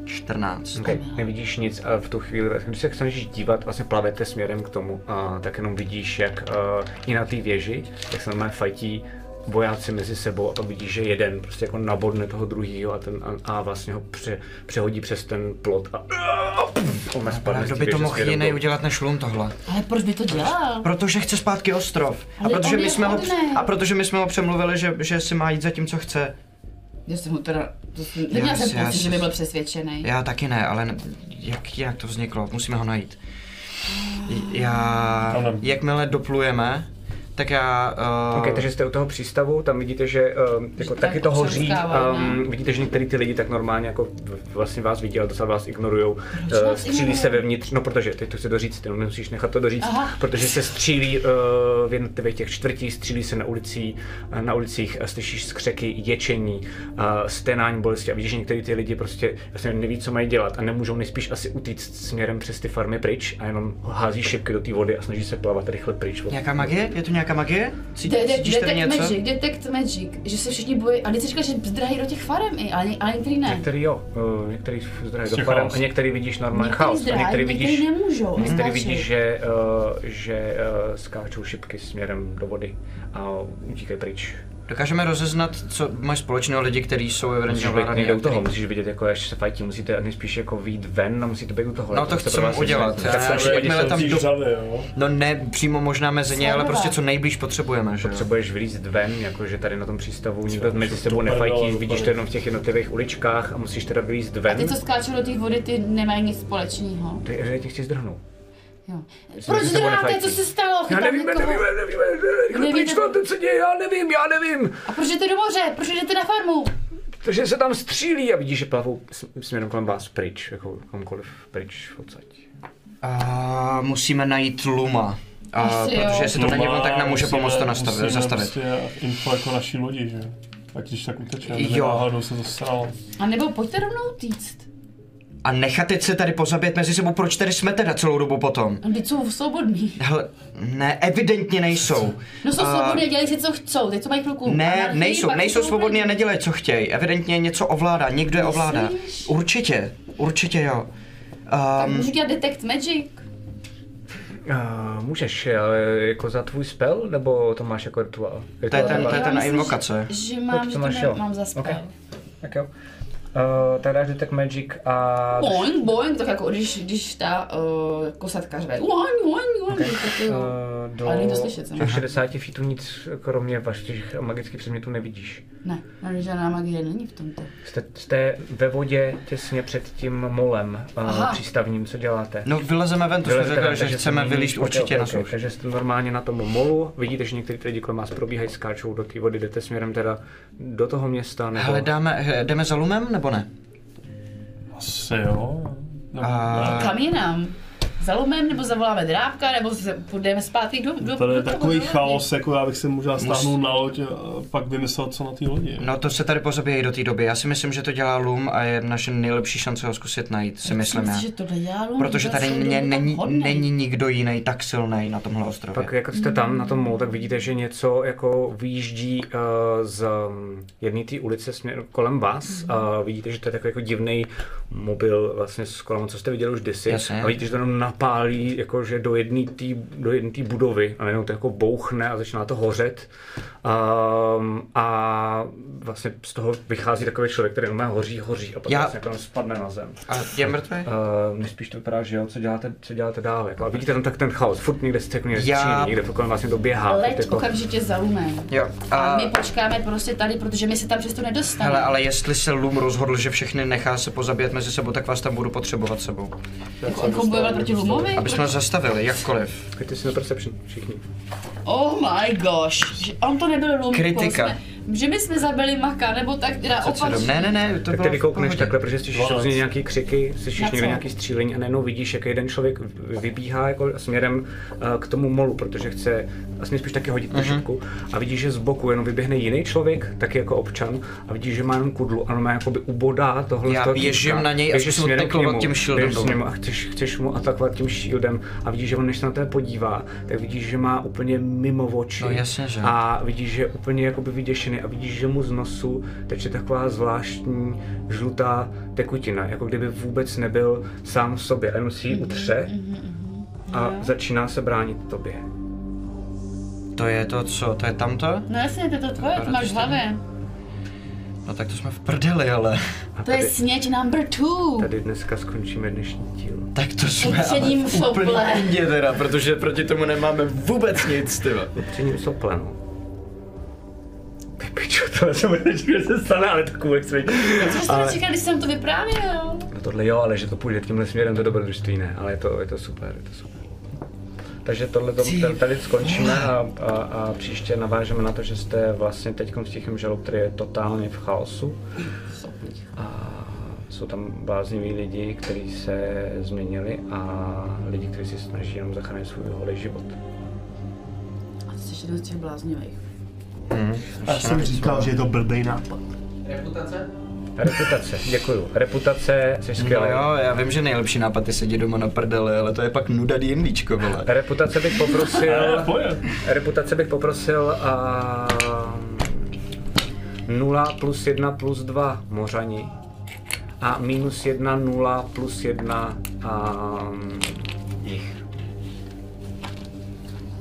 14. Okay. Nevidíš nic a v tu chvíli, když se snažíš dívat, vlastně plavete směrem k tomu, a tak jenom vidíš, jak uh, i na té věži, jak se normálně fajtí vojáci mezi sebou a to vidíš, že jeden prostě jako nabodne toho druhýho a, ten, a, a vlastně ho pře, přehodí přes ten plot a, a pff, on spadne kdo by to mohl jiný udělat než Lum tohle? Ale proč by to dělal? Protože chce zpátky ostrov. A Ale protože, on my jsme ho, a protože my jsme ho přemluvili, že, že si má jít za tím, co chce. Já jsem ho teda, to jsem, neměla jsem já pocit, že by byl přesvědčený. Já taky ne, ale ne, jak jinak to vzniklo? Musíme ho najít. Já, Ano. jakmile doplujeme, tak já... Uh, Ok, takže jste u toho přístavu, tam vidíte, že um, jako taky tak to hoří, um, no. vidíte, že některý ty lidi tak normálně jako vlastně vás vidí, ale docela vás ignorujou, uh, střílí se vevnitř, no protože, teď to chci doříct, jenom musíš nechat to doříct, Aha. protože se střílí uh, v jednotlivých těch čtvrtí, střílí se na ulicí, uh, na ulicích, uh, slyšíš skřeky, ječení, uh, sténání bolesti a vidíš, že některý ty lidi prostě vlastně neví, co mají dělat a nemůžou nejspíš asi utíct směrem přes ty farmy pryč a jenom hází šipky do té vody a snaží se plavat rychle pryč. Nějaká magie? Je to nějaká magie? De- de- Cítíš tady Detect něco? Magic, Detect Magic, že se všichni bojí, a jsi říkal, že zdrahají do těch farem i, ale, ale některý ne. Některý jo, uh, některý zdraví do farem a některý vidíš normálně Některý chaos. A zdrahají, některý některý vidíš, nemůžou, některý neskáčou. vidíš, že, uh, že uh, skáčou šipky směrem do vody a utíkají pryč. Dokážeme rozeznat, co mají společného lidi, kteří jsou evidentně Musíš být ovládaný. někde u a toho, musíš vidět, jako až se fajtí, musíte nejspíš jako výjít ven a musíte být u toho. No to chceme udělat. Já- jakmile tam do-. No ne přímo možná mezi ně, ale prostě co nejblíž potřebujeme, že? Potřebuješ vylízt ven, jakože tady na tom přístavu nikdo mezi co sebou nefajtí, vidíš to jenom v těch jednotlivých uličkách a musíš teda vylízt A ven. ty, co skáčou do té vody, ty nemají nic společného. Ty že tě chci zdrhnout. Jo. Proč nefajtí. co se stalo? Já nevím, já nevím, já nevím, rychle Nevíte- pryč, to, co děje, já nevím, já nevím. A proč jdete do moře? Proč jdete na farmu? Takže se tam střílí a vidíš, že plavou směrem kolem vás pryč, jako kamkoliv pryč odsaď. A musíme najít Luma. A, Asi jo. protože jestli to není on, tak nám může Musíme- pomoct to nastavit, musíme zastavit. Prostě info jako naší lodi, že? Ať když tak uteče, Jo. náhodou se to stalo. A nebo pojďte rovnou týct. A nechat teď se tady pozabět mezi sebou, proč tady jsme teda celou dobu potom? A Teď jsou svobodní. Hele, ne, evidentně nejsou. No jsou A- svobodní a dělají si, co chcou. Teď co mají chvilku Ne, anarchii, nejsou, nejsou jsou svobodní a nedělají, co chtějí. Evidentně něco ovládá, někdo je ovládá. Určitě, určitě jo. Tak Um, můžu dělat Detect Magic? Uh, můžeš, ale jako za tvůj spell, nebo to máš jako rituál? To je ten- Rituál? to je ten na invokace. Že, že mám, to že to máš, jo. mám za spell. Ok. Tak jo. Uh, tak dáš detect magic a... Boing, boing, tak jako když, když ta uh, kosatka řve. Boing, boing, boing, tak jo. Uh, do Ale není to slyšet, těch samozřejmě. 60 feetů nic kromě vašich magických předmětů nevidíš. Ne, ale žádná magie není v tomto. Jste, jste ve vodě těsně před tím molem uh, přístavním, co děláte? No vylezeme ven, to jsme řekli, že chceme vylíst určitě okay, na okay. Takže jste normálně na tom molu, vidíte, že některý lidi kolem vás probíhají, skáčou do té vody, jdete směrem teda do toho města, nebo... Hele, dáme, jdeme za lumem, nebo ne? Asi jo. Nebo, A-. Kam jinam? Za lumem, nebo zavoláme drábka, nebo se půjdeme zpátky do, do Tady je do toho takový lodi? chaos, jako já bych si možná stáhnul na loď a pak vymyslel, co na té lodi. No to se tady pozabíjejí do té doby. Já si myslím, že to dělá Lum a je naše nejlepší šance ho zkusit najít, si myslím já. Myslím si, že tohle dělá Lum, Protože tady mě, není, není nikdo jiný tak silný na tomhle ostrově. Pak jako jste tam na tom molu, tak vidíte, že něco jako vyjíždí uh, z um, jedné té ulice směr kolem vás a vidíte, že to je takový jako divný mobil vlastně s kolem, co jste viděli už kdysi. Jasně. A vidíte, že to jenom napálí jako, že do jedné té do jedné té budovy a najednou to jako bouchne a začíná to hořet. Um, a vlastně z toho vychází takový člověk, který normálně hoří, hoří a pak Já- vlastně jako spadne na zem. A je mrtvý? Uh, nejspíš to vypadá, že jo, co děláte, co děláte dál. Jako, a vidíte tam tak ten chaos, furt někde jste jako někde Já- někde kolem vás někdo běhá. furt Leď jako, okamžitě za lumem. Jo. A A, my počkáme prostě tady, protože my se tam přesto nedostaneme. hele, ale jestli se Lum rozhodl, že všechny nechá se pozabíjet mezi sebou, tak vás tam budu potřebovat sebou. Jako on proti lumovi? Aby jsme zastavili, jakkoliv. Pojďte si na perception, všichni. Oh my gosh, on to nebyl lum. Kritika. Jsme, že my jsme zabili Maka, nebo tak teda opačně. Ne, ne, ne, to tak bylo ty vykoukneš takhle, protože slyšíš různě nějaký křiky, slyšíš někde nějaký střílení a najednou vidíš, jak jeden člověk vybíhá jako směrem uh, k tomu molu, protože chce vlastně spíš taky hodit tu Mhm. šipku a vidíš, že z boku jenom vyběhne jiný člověk, taky jako občan a vidíš, že má jenom kudlu a on má jakoby ubodá tohle Já běžím na něj a zkusím směrem k taklovat němu, tím shieldem a chceš, chceš mu atakovat tím shieldem a vidíš, že on než se na tebe podívá, tak vidíš, že má úplně mimo oči. No jasně, že. A vidíš, že je úplně jakoby vyděšený a vidíš, že mu z nosu teče taková zvláštní žlutá tekutina, jako kdyby vůbec nebyl sám v sobě, a jenom si ji utře a začíná se bránit tobě. To je to co, to je tamto? No jasně, to je to tvoje, to máš v hlavě. No tak to jsme v prdeli, ale. A To je tady, sněť number two. tady dneska skončíme dnešní díl. Tak to jsme Upřením ale pindě teda, protože proti tomu nemáme vůbec nic, ty. Upřením soplenu. Ty pičo, tohle jsem nevěděl, že se stane, ale takovou extra. Co jste ale... říkal, když jsem to vyprávěl? No tohle jo, ale že to půjde tímhle směrem, to dobrodružství ne, ale je to, je to super, je to super. Takže tohle to, tady skončíme a, a, a, příště navážeme na to, že jste vlastně teď v tichém žalu, který je totálně v chaosu. A jsou tam blázniví lidi, kteří se změnili a lidi, kteří si snaží jenom zachránit svůj holý život. A ty jsi jeden z těch bláznivých. Já jsem říkal, že je to blbej nápad. Reputace, děkuju. Reputace, jsi No skvělý. jo, já vím, že nejlepší nápad je sedět doma na prdeli, ale to je pak nuda D&Dčko, vole. Reputace bych poprosil... [laughs] Reputace bych poprosil a 0 plus 1 plus 2 mořani a minus 1 0 plus 1 um,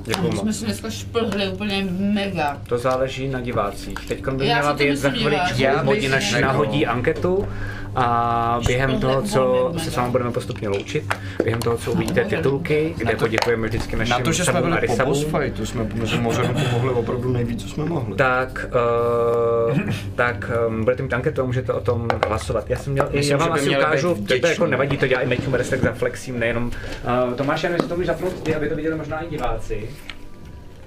Děkuju My jsme moc. si dneska šplhli úplně mega. To záleží na divácích. Teď by Já měla to být za myslím, chviličku. Já bych řekl- nahodí anketu a během toho, co se s vámi budeme postupně loučit, během toho, co uvidíte titulky, kde poděkujeme vždycky našim Na to, že jsme byli po boss fightu, jsme mořem pomohli opravdu nejvíc, co jsme mohli. tak, uh, tak um, budete mít anketu a můžete o tom hlasovat. Já jsem měl, Myslím, já vám asi ukážu, to, to jako nevadí, to dělá i Matthew Meresek za Flexím, nejenom. Uh, Tomáš, já nevím, to můžeš zapnout ty, aby to viděli možná i diváci.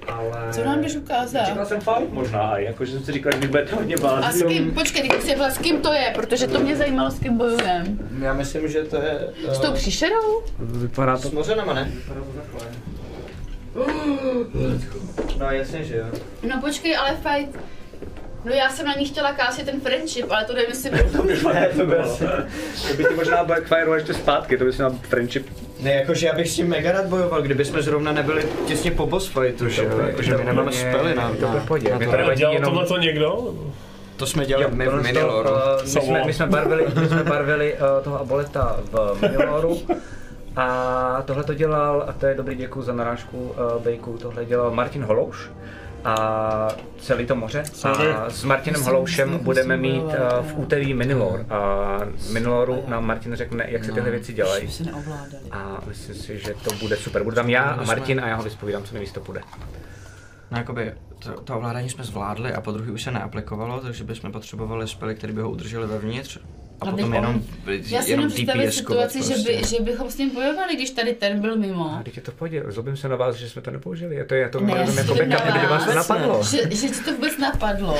Ale... Co nám jdeš ukázat? Říkal jsem faul možná, jakože jsem si říkal, že budete hodně blázni. A s kým, počkej, teď chci s kým to je, protože to mě zajímalo, s kým bojujem. Já myslím, že to je... S tou příšerou? Vypadá to S mořenama, ne? No jasně, že jo. No počkej, ale fight. No já jsem na ní chtěla kásit ten friendship, ale to nevím, jestli [laughs] Ne, to by asi, to by ti možná backfire ještě zpátky, to by si měl friendship. Ne, jakože já bych s tím mega rád bojoval, kdyby jsme zrovna nebyli těsně po boss fightu, že jo? Jakože my nemáme spely na, to na, na My to. to nevadí Dělal jenom- tohle to někdo? To jsme dělali my v to, Miniloru. eh, my, jsme, my jsme barvili, my jsme barvili uh, toho aboleta v Miniloru. A tohle to dělal, a to je dobrý děkuji za narážku uh, Bejku, tohle dělal Martin Holouš. A celý to moře. A s Martinem Holoušem budeme mít uh, v úterý Minilor. A Miniloru nám Martin řekne, jak se tyhle věci dělají. A myslím si, že to bude super. Budu tam já a Martin a já ho vyspovídám, co nejvíc to bude. No jakoby, to, to ovládání jsme zvládli a po druhý už se neaplikovalo, takže bychom potřebovali spely, které by ho udrželi vevnitř. A potom on- jenom, Já si jenom představit situaci, že, prostě. by, že bychom s ním bojovali, když tady ten byl mimo. A teď je to v pohodě, zlobím se na vás, že jsme to nepoužili. Je to, já to Ne, mluvím jako backup, kdyby vás to napadlo. Že, že ti to vůbec napadlo,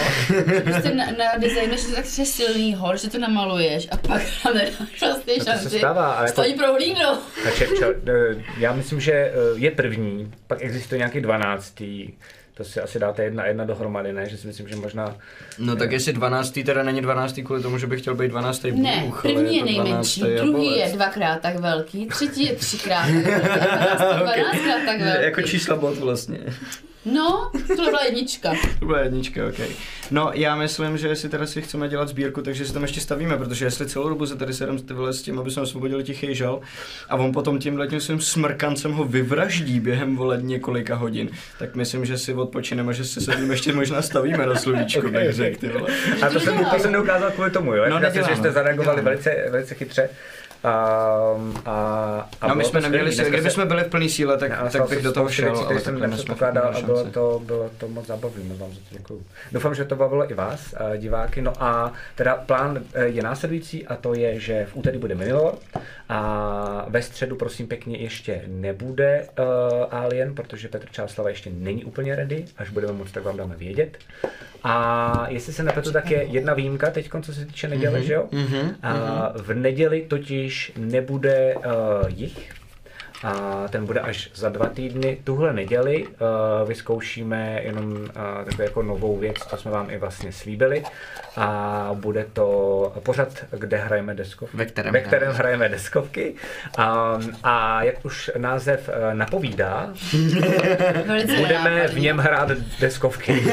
že prostě na, na designu, že to tak je silný hor, že to namaluješ a pak [laughs] nedáš vlastně No to se šanci. stává, ale jako- Stojí prohlídnout. Takže, čo, eh, já myslím, že eh, je první, pak existuje nějaký dvanáctý, to si asi dáte jedna jedna dohromady, ne? Že si myslím, že možná... No tak jestli 12. teda není 12. kvůli tomu, že bych chtěl být 12. Ne, bůh, první je to nejmenší, 12. druhý je dvakrát tak velký, třetí je třikrát [laughs] tak velký a dvanáctkrát tak velký. Jako čísla bod vlastně. No, tohle byla jednička. [laughs] To byla jednička, ok. No, já myslím, že si teda si chceme dělat sbírku, takže si tam ještě stavíme, protože jestli celou dobu se tady sedem s tím, aby jsme osvobodili tichý žal, a on potom tím letím svým smrkancem ho vyvraždí během vole několika hodin, tak myslím, že si odpočineme a že si se tím ještě možná stavíme na sluníčku, Ok, okay, bych řekl. A to jsem, to jsem neukázal kvůli tomu, jo? No, No, že neděláme, jste zareagovali neděláme. velice, velice chytře. A, a, a No, my jsme neměli, si, kdyby jsme byli v plný síle, tak, Já tak bych do toho šel, věcí, ale jsem nepředpokládal a bylo to, bylo to moc zábavné, moc vám za to děkuju. Doufám, že to bavilo i vás, eh, diváky. No a teda plán eh, je následující a to je, že v úterý bude Minilor a ve středu prosím pěkně ještě nebude uh, Alien, protože Petr Čáslava ještě není úplně ready, až budeme moct, tak vám dáme vědět. A jestli se nepletu, tak je jedna výjimka teď, co se týče neděle, Mhm, že jo? A v neděli totiž nebude uh, jich, a ten bude až za dva týdny. Tuhle neděli uh, vyzkoušíme jenom uh, takovou jako novou věc, co jsme vám i vlastně slíbili. A bude to pořad, kde hrajeme deskovky. Ve kterém ve kterém hrajeme. hrajeme deskovky. Um, a jak už název uh, napovídá, budeme v něm hrát deskovky. [laughs]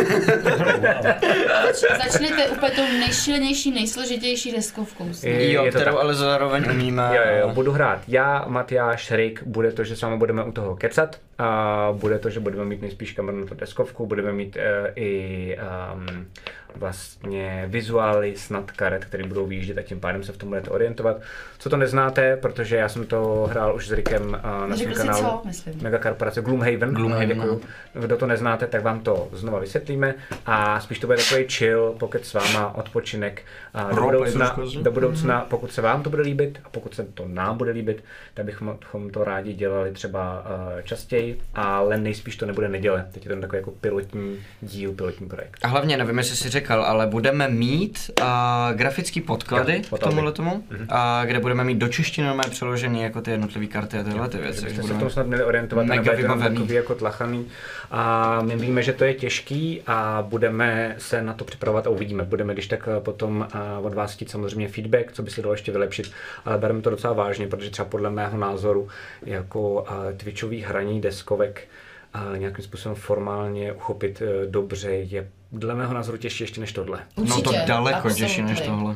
Zač, začnete úplně tou nejšílenější, nejsložitější deskovkou. Je- Jo, je kterou tak. ale zároveň umíme. Jo, jo, budu hrát já, Matyáš, Rik, bude to, že s vámi budeme u toho kecat, a bude to, že budeme mít nejspíš kameru na tu deskovku, budeme mít uh, i um, vlastně vizuály snad karet, které budou výjíždět a tím pádem se v tom budete orientovat. Co to neznáte, protože já jsem to hrál už s Rikem uh, na svém kanálu. co, myslím. Mega korporace Gloomhaven, Gloomhaven, děkuju. Kdo to neznáte, tak vám to znova vysvětlíme a spíš to bude takový chill, pokud s váma odpočinek a do budoucna, do budoucna, pokud se vám to bude líbit a pokud se to nám bude líbit, tak bychom to rádi dělali třeba uh, častěji, ale nejspíš to nebude neděle. Teď je to takový jako pilotní díl, pilotní projekt. A hlavně, nevím, jestli jsi říkal, ale budeme mít uh, grafický podklady Jo, k tomuhle tomu, uh, kde budeme mít do češtiny normálně přeložený jako ty jednotlivé karty a tyhle ty věci. Byste že se v tom snad měli orientovat mega takový jako tlachaný. A my víme, že to je těžký a budeme se na to připravovat a uvidíme. Budeme když tak eh, potom eh, od vás chtít samozřejmě feedback, co by se dalo ještě vylepšit, ale bereme to docela vážně, protože třeba podle mého názoru jako eh, Twitchový hraní deskovek a nějakým způsobem formálně uchopit dobře je dle mého názoru těžší ještě než tohle. No to Určitě, daleko těžší než absolutely. tohle.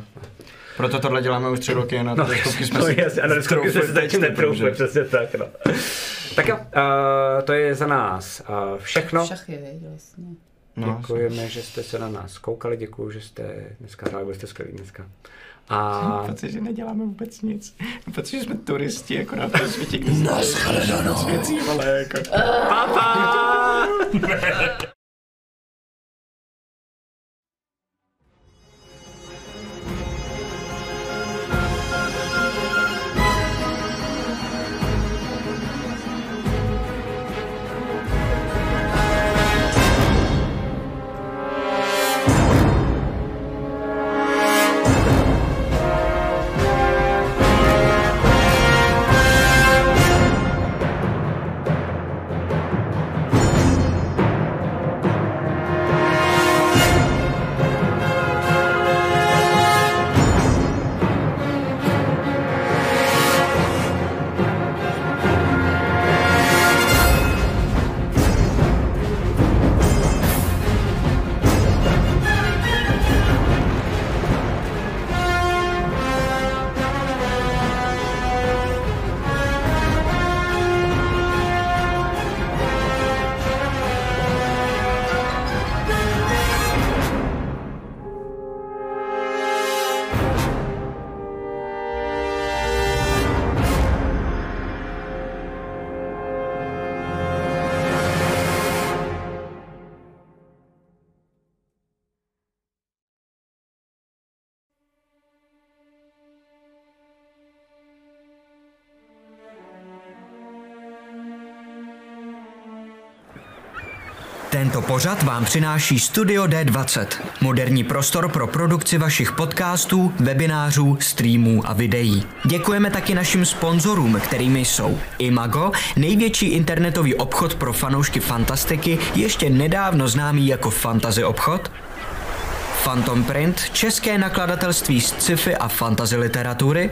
Proto tohle děláme už tři roky a na No, no, deskovky jsme no si jasně, ano, deskovky jsme si zatím teď, netroufli, přesně tak, no. Tak jo, uh, to je za nás uh, všechno. Viď, vlastně. No, Děkujeme, že jste se na nás koukali, děkuji, že jste dneska hráli, byli jste skvělí dneska. A Mám pocit, že neděláme vůbec nic. Mám pocit, že jsme turisti jako na tom světě, kde se věcí, ale jako... papa! [laughs] Tento pořad vám přináší Studio D20, moderní prostor pro produkci vašich podcastů, webinářů, streamů a videí. Děkujeme taky našim sponzorům, kterými jsou Imago, největší internetový obchod pro fanoušky fantastiky, ještě nedávno známý jako Fantasy obchod, Phantom Print, české nakladatelství sci-fi a fantasy literatury,